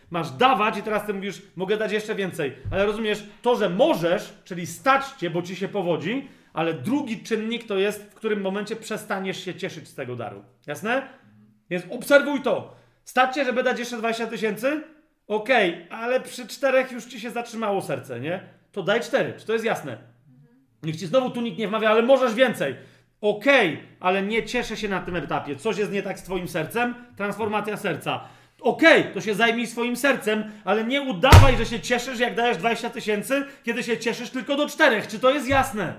Masz dawać i teraz ty mówisz, mogę dać jeszcze więcej. Ale rozumiesz, to, że możesz, czyli stać cię, bo ci się powodzi, ale drugi czynnik to jest, w którym momencie przestaniesz się cieszyć z tego daru. Jasne? Więc obserwuj to. Stać cię, żeby dać jeszcze 20 tysięcy? Okej, okay, ale przy czterech już ci się zatrzymało serce, nie? To daj cztery. Czy to jest jasne? Niech ci znowu tu nikt nie wmawia, ale możesz więcej. Okej, okay, ale nie cieszę się na tym etapie. Coś jest nie tak z twoim sercem? Transformacja serca. Okej, okay, to się zajmij swoim sercem, ale nie udawaj, że się cieszysz, jak dajesz 20 tysięcy, kiedy się cieszysz tylko do czterech. Czy to jest jasne?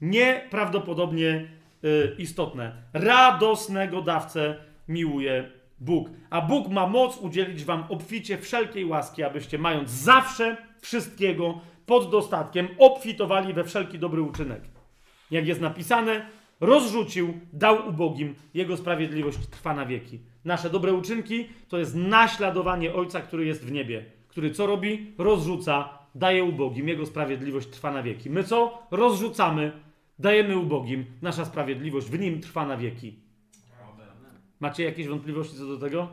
Nieprawdopodobnie y, istotne. Radosnego dawcę miłuje Bóg. A Bóg ma moc udzielić wam obficie wszelkiej łaski, abyście mając zawsze wszystkiego pod dostatkiem, obfitowali we wszelki dobry uczynek. Jak jest napisane, rozrzucił, dał ubogim, jego sprawiedliwość trwa na wieki. Nasze dobre uczynki to jest naśladowanie Ojca, który jest w niebie, który co robi? Rozrzuca, daje ubogim, jego sprawiedliwość trwa na wieki. My co? Rozrzucamy, dajemy ubogim, nasza sprawiedliwość w nim trwa na wieki. Macie jakieś wątpliwości co do tego?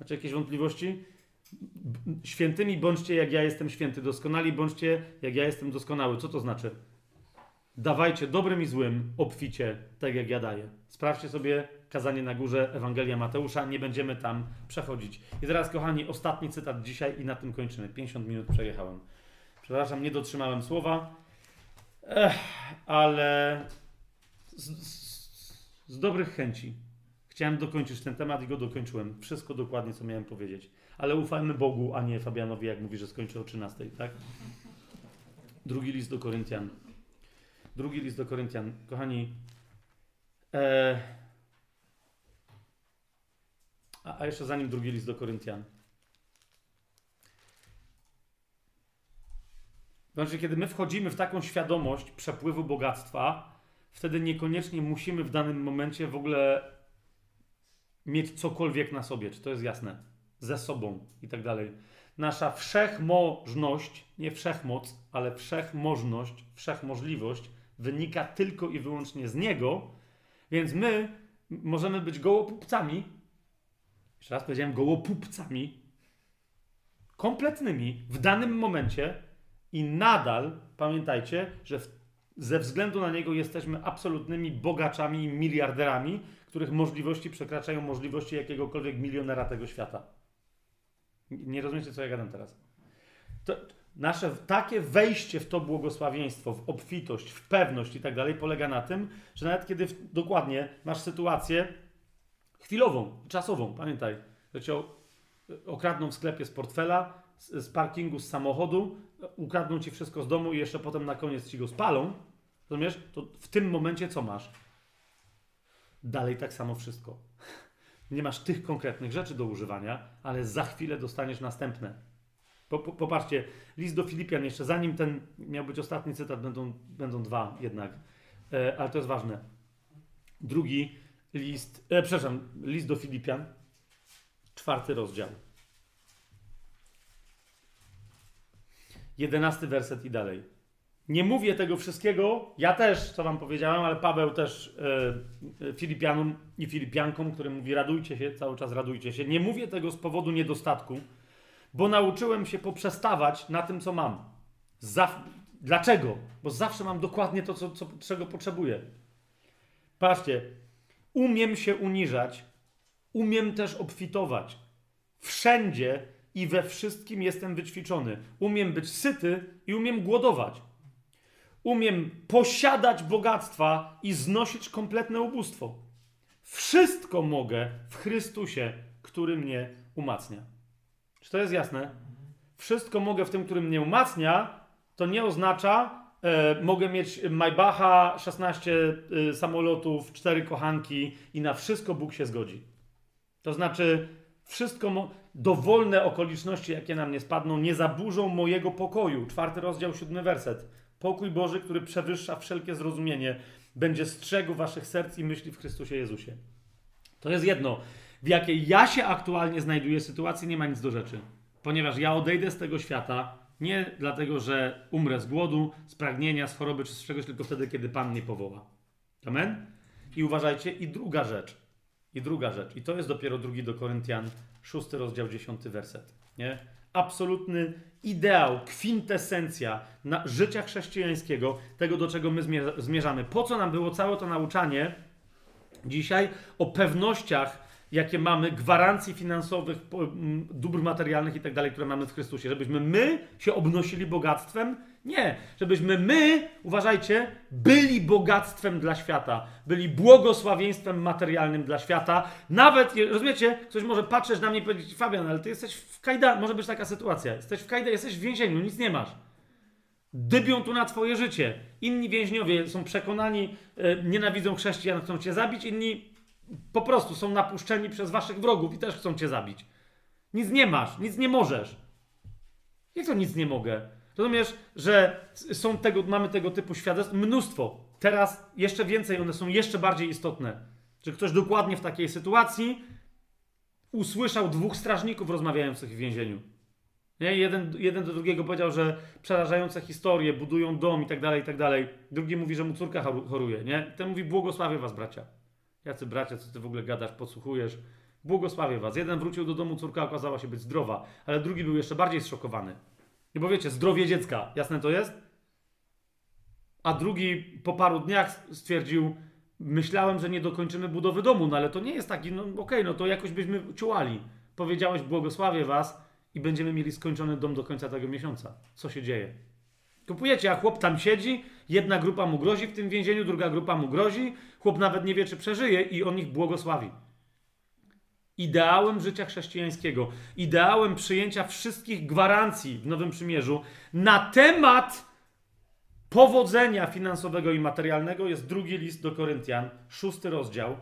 Macie jakieś wątpliwości? Świętymi bądźcie, jak ja jestem święty. Doskonali bądźcie, jak ja jestem doskonały. Co to znaczy? Dawajcie dobrym i złym obficie, tak jak ja daję. Sprawdźcie sobie kazanie na górze Ewangelia Mateusza. Nie będziemy tam przechodzić. I teraz, kochani, ostatni cytat dzisiaj i na tym kończymy. 50 minut przejechałem. Przepraszam, nie dotrzymałem słowa, Ech, ale z, z, z dobrych chęci chciałem dokończyć ten temat i go dokończyłem. Wszystko dokładnie, co miałem powiedzieć. Ale ufajmy Bogu, a nie Fabianowi, jak mówi, że skończy o 13, tak? Drugi list do Koryntian. Drugi list do Koryntian. Kochani, e, a, a jeszcze zanim drugi list do Koryntian. Znaczy, kiedy my wchodzimy w taką świadomość przepływu bogactwa, wtedy niekoniecznie musimy w danym momencie w ogóle mieć cokolwiek na sobie. Czy to jest jasne? Ze sobą i tak dalej. Nasza wszechmożność, nie wszechmoc, ale wszechmożność, wszechmożliwość wynika tylko i wyłącznie z Niego, więc my możemy być gołopupcami. Jeszcze raz powiedziałem gołopupcami. Kompletnymi w danym momencie i nadal pamiętajcie, że w, ze względu na niego jesteśmy absolutnymi bogaczami i miliarderami, których możliwości przekraczają możliwości jakiegokolwiek milionera tego świata. Nie rozumiecie, co ja gadam teraz? To nasze takie wejście w to błogosławieństwo, w obfitość, w pewność i tak dalej polega na tym, że nawet kiedy w, dokładnie masz sytuację chwilową, czasową, pamiętaj, że cię okradną w sklepie z portfela, z, z parkingu, z samochodu, ukradną ci wszystko z domu i jeszcze potem na koniec ci go spalą, rozumiesz? To w tym momencie co masz? Dalej tak samo wszystko. Nie masz tych konkretnych rzeczy do używania, ale za chwilę dostaniesz następne. Popatrzcie, list do Filipian, jeszcze zanim ten miał być ostatni cytat, będą, będą dwa jednak, e, ale to jest ważne. Drugi list, e, przepraszam, list do Filipian, czwarty rozdział. Jedenasty werset i dalej. Nie mówię tego wszystkiego, ja też, co wam powiedziałem, ale Paweł też e, Filipianom i Filipiankom, który mówi radujcie się, cały czas radujcie się. Nie mówię tego z powodu niedostatku, bo nauczyłem się poprzestawać na tym, co mam. Zaf Dlaczego? Bo zawsze mam dokładnie to, co, co, czego potrzebuję. Patrzcie, umiem się uniżać, umiem też obfitować. Wszędzie i we wszystkim jestem wyćwiczony. Umiem być syty i umiem głodować. Umiem posiadać bogactwa i znosić kompletne ubóstwo. Wszystko mogę w Chrystusie, który mnie umacnia. Czy to jest jasne? Wszystko mogę w tym, który mnie umacnia, to nie oznacza, e, mogę mieć Maybacha, 16 e, samolotów, 4 kochanki i na wszystko Bóg się zgodzi. To znaczy, wszystko, dowolne okoliczności, jakie na mnie spadną, nie zaburzą mojego pokoju. Czwarty rozdział, siódmy werset. Pokój Boży, który przewyższa wszelkie zrozumienie, będzie strzegł waszych serc i myśli w Chrystusie Jezusie. To jest jedno. W jakiej ja się aktualnie znajduję sytuacji, nie ma nic do rzeczy. Ponieważ ja odejdę z tego świata nie dlatego, że umrę z głodu, z pragnienia, z choroby czy z czegoś, tylko wtedy, kiedy Pan mnie powoła. Amen? I uważajcie, i druga rzecz. I druga rzecz. I to jest dopiero drugi do Koryntian, szósty rozdział, dziesiąty werset. Nie? Absolutny ideał, kwintesencja życia chrześcijańskiego, tego do czego my zmierzamy. Po co nam było całe to nauczanie dzisiaj o pewnościach, jakie mamy, gwarancji finansowych, dóbr materialnych i tak dalej, które mamy w Chrystusie? Żebyśmy my się obnosili bogactwem? Nie, żebyśmy my, uważajcie, byli bogactwem dla świata, byli błogosławieństwem materialnym dla świata. Nawet, rozumiecie, ktoś może patrzeć na mnie i powiedzieć, Fabian, ale ty jesteś w kajda, może być taka sytuacja, jesteś w kajda, jesteś w więzieniu, nic nie masz. Dybią tu na twoje życie. Inni więźniowie są przekonani, e, nienawidzą chrześcijan, chcą cię zabić, inni po prostu są napuszczeni przez waszych wrogów i też chcą cię zabić. Nic nie masz, nic nie możesz. Jak to nic nie mogę? Rozumiesz, że są tego, mamy tego typu świadectw mnóstwo. Teraz jeszcze więcej, one są jeszcze bardziej istotne. Że ktoś dokładnie w takiej sytuacji usłyszał dwóch strażników rozmawiających w więzieniu. Nie? Jeden, jeden do drugiego powiedział, że przerażające historie, budują dom i tak dalej, i tak dalej. Drugi mówi, że mu córka choruje, nie? ten mówi, błogosławię was, bracia. Jacy bracia, co ty w ogóle gadasz, podsłuchujesz? Błogosławię was. Jeden wrócił do domu, córka okazała się być zdrowa, ale drugi był jeszcze bardziej zszokowany. Nie bo wiecie, zdrowie dziecka, jasne to jest? A drugi po paru dniach stwierdził, myślałem, że nie dokończymy budowy domu, no ale to nie jest taki, no okej, okay, no to jakoś byśmy ciułali. Powiedziałeś, błogosławię was i będziemy mieli skończony dom do końca tego miesiąca. Co się dzieje? Kupujecie, a chłop tam siedzi, jedna grupa mu grozi w tym więzieniu, druga grupa mu grozi, chłop nawet nie wie, czy przeżyje i on ich błogosławi. Ideałem życia chrześcijańskiego, ideałem przyjęcia wszystkich gwarancji w Nowym Przymierzu na temat powodzenia finansowego i materialnego jest drugi list do Koryntian, szósty rozdział,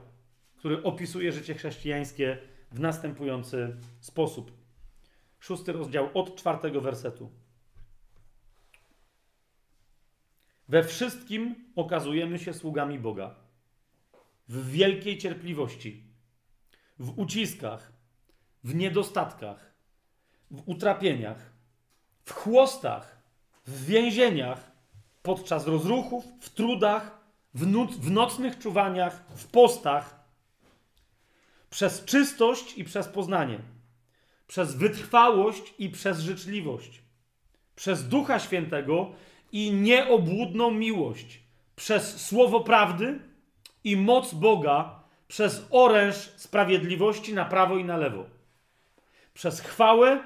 który opisuje życie chrześcijańskie w następujący sposób. Szósty rozdział od czwartego wersetu. We wszystkim okazujemy się sługami Boga. W wielkiej cierpliwości, w uciskach, w niedostatkach, w utrapieniach, w chłostach, w więzieniach, podczas rozruchów, w trudach, w, noc, w nocnych czuwaniach, w postach, przez czystość i przez poznanie, przez wytrwałość i przez życzliwość, przez Ducha Świętego i nieobłudną miłość, przez słowo prawdy i moc Boga, przez oręż sprawiedliwości na prawo i na lewo, przez chwałę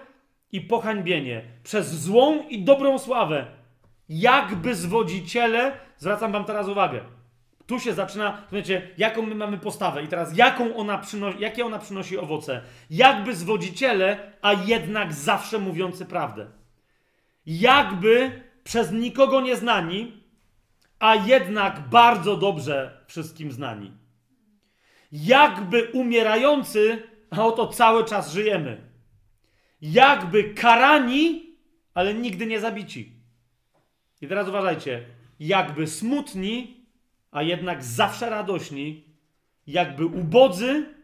i pohańbienie, przez złą i dobrą sławę, jakby zwodziciele, zwracam wam teraz uwagę, tu się zaczyna, wiecie, jaką my mamy postawę i teraz jaką ona przynosi, jakie ona przynosi owoce. Jakby zwodziciele, a jednak zawsze mówiący prawdę. Jakby przez nikogo nie znani, a jednak bardzo dobrze wszystkim znani. Jakby umierający, a oto cały czas żyjemy. Jakby karani, ale nigdy nie zabici. I teraz uważajcie, jakby smutni, a jednak zawsze radośni, jakby ubodzy,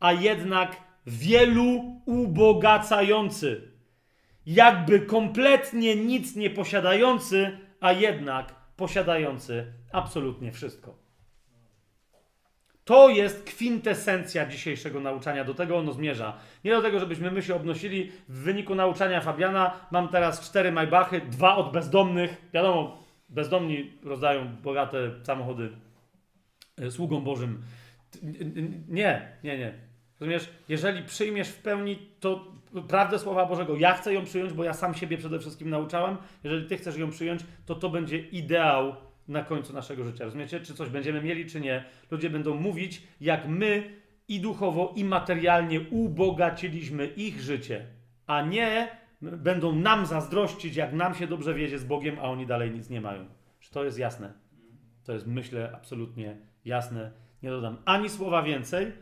a jednak wielu ubogacający jakby kompletnie nic nie posiadający, a jednak posiadający absolutnie wszystko. To jest kwintesencja dzisiejszego nauczania, do tego ono zmierza. Nie do tego, żebyśmy my się obnosili. W wyniku nauczania Fabiana mam teraz cztery majbachy, dwa od bezdomnych. Wiadomo, bezdomni rozdają bogate samochody e, sługom Bożym. Nie, nie, nie. Rozumiesz, jeżeli przyjmiesz w pełni to prawdę Słowa Bożego, ja chcę ją przyjąć, bo ja sam siebie przede wszystkim nauczałem. Jeżeli ty chcesz ją przyjąć, to to będzie ideał na końcu naszego życia. Rozumiecie? Czy coś będziemy mieli, czy nie. Ludzie będą mówić, jak my i duchowo, i materialnie ubogaciliśmy ich życie, a nie będą nam zazdrościć, jak nam się dobrze wiedzie z Bogiem, a oni dalej nic nie mają. Czy to jest jasne? To jest, myślę, absolutnie jasne. Nie dodam ani słowa więcej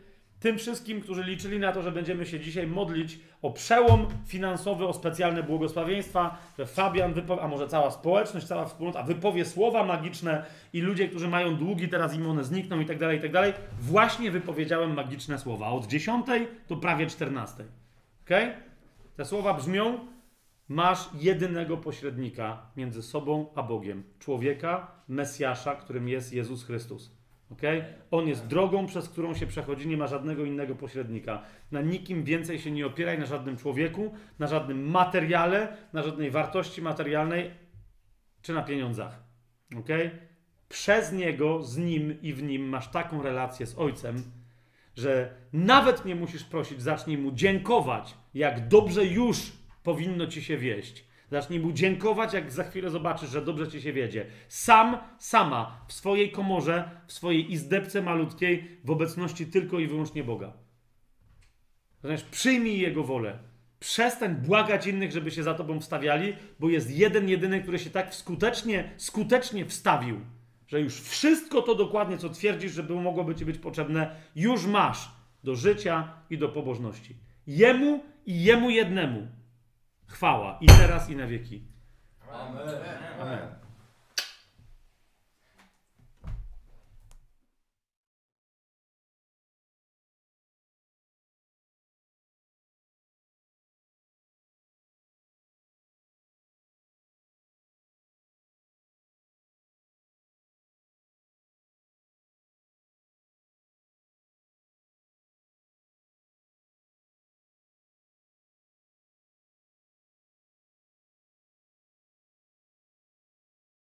tym wszystkim, którzy liczyli na to, że będziemy się dzisiaj modlić o przełom finansowy, o specjalne błogosławieństwa, że Fabian a może cała społeczność, cała wspólnota wypowie słowa magiczne i ludzie, którzy mają długi, teraz im one znikną i tak dalej, i tak dalej. Właśnie wypowiedziałem magiczne słowa. Od 10 do prawie 14. Ok? Te słowa brzmią: Masz jedynego pośrednika między sobą a Bogiem. Człowieka, Mesjasza, którym jest Jezus Chrystus. Okay? On jest drogą, przez którą się przechodzi, nie ma żadnego innego pośrednika. Na nikim więcej się nie opieraj, na żadnym człowieku, na żadnym materiale, na żadnej wartości materialnej czy na pieniądzach. Okay? Przez niego, z nim i w nim masz taką relację z Ojcem, że nawet nie musisz prosić, zacznij mu dziękować, jak dobrze już powinno ci się wieść. Zacznij mu dziękować, jak za chwilę zobaczysz, że dobrze ci się wiedzie. Sam, sama, w swojej komorze, w swojej izdebce malutkiej, w obecności tylko i wyłącznie Boga. Znaczy, przyjmij Jego wolę. Przestań błagać innych, żeby się za tobą wstawiali, bo jest jeden, jedyny, który się tak skutecznie, skutecznie wstawił że już wszystko to dokładnie, co twierdzisz, żeby mogłoby ci być potrzebne, już masz do życia i do pobożności. Jemu i Jemu jednemu chwała i teraz i na wieki. Amen. Amen.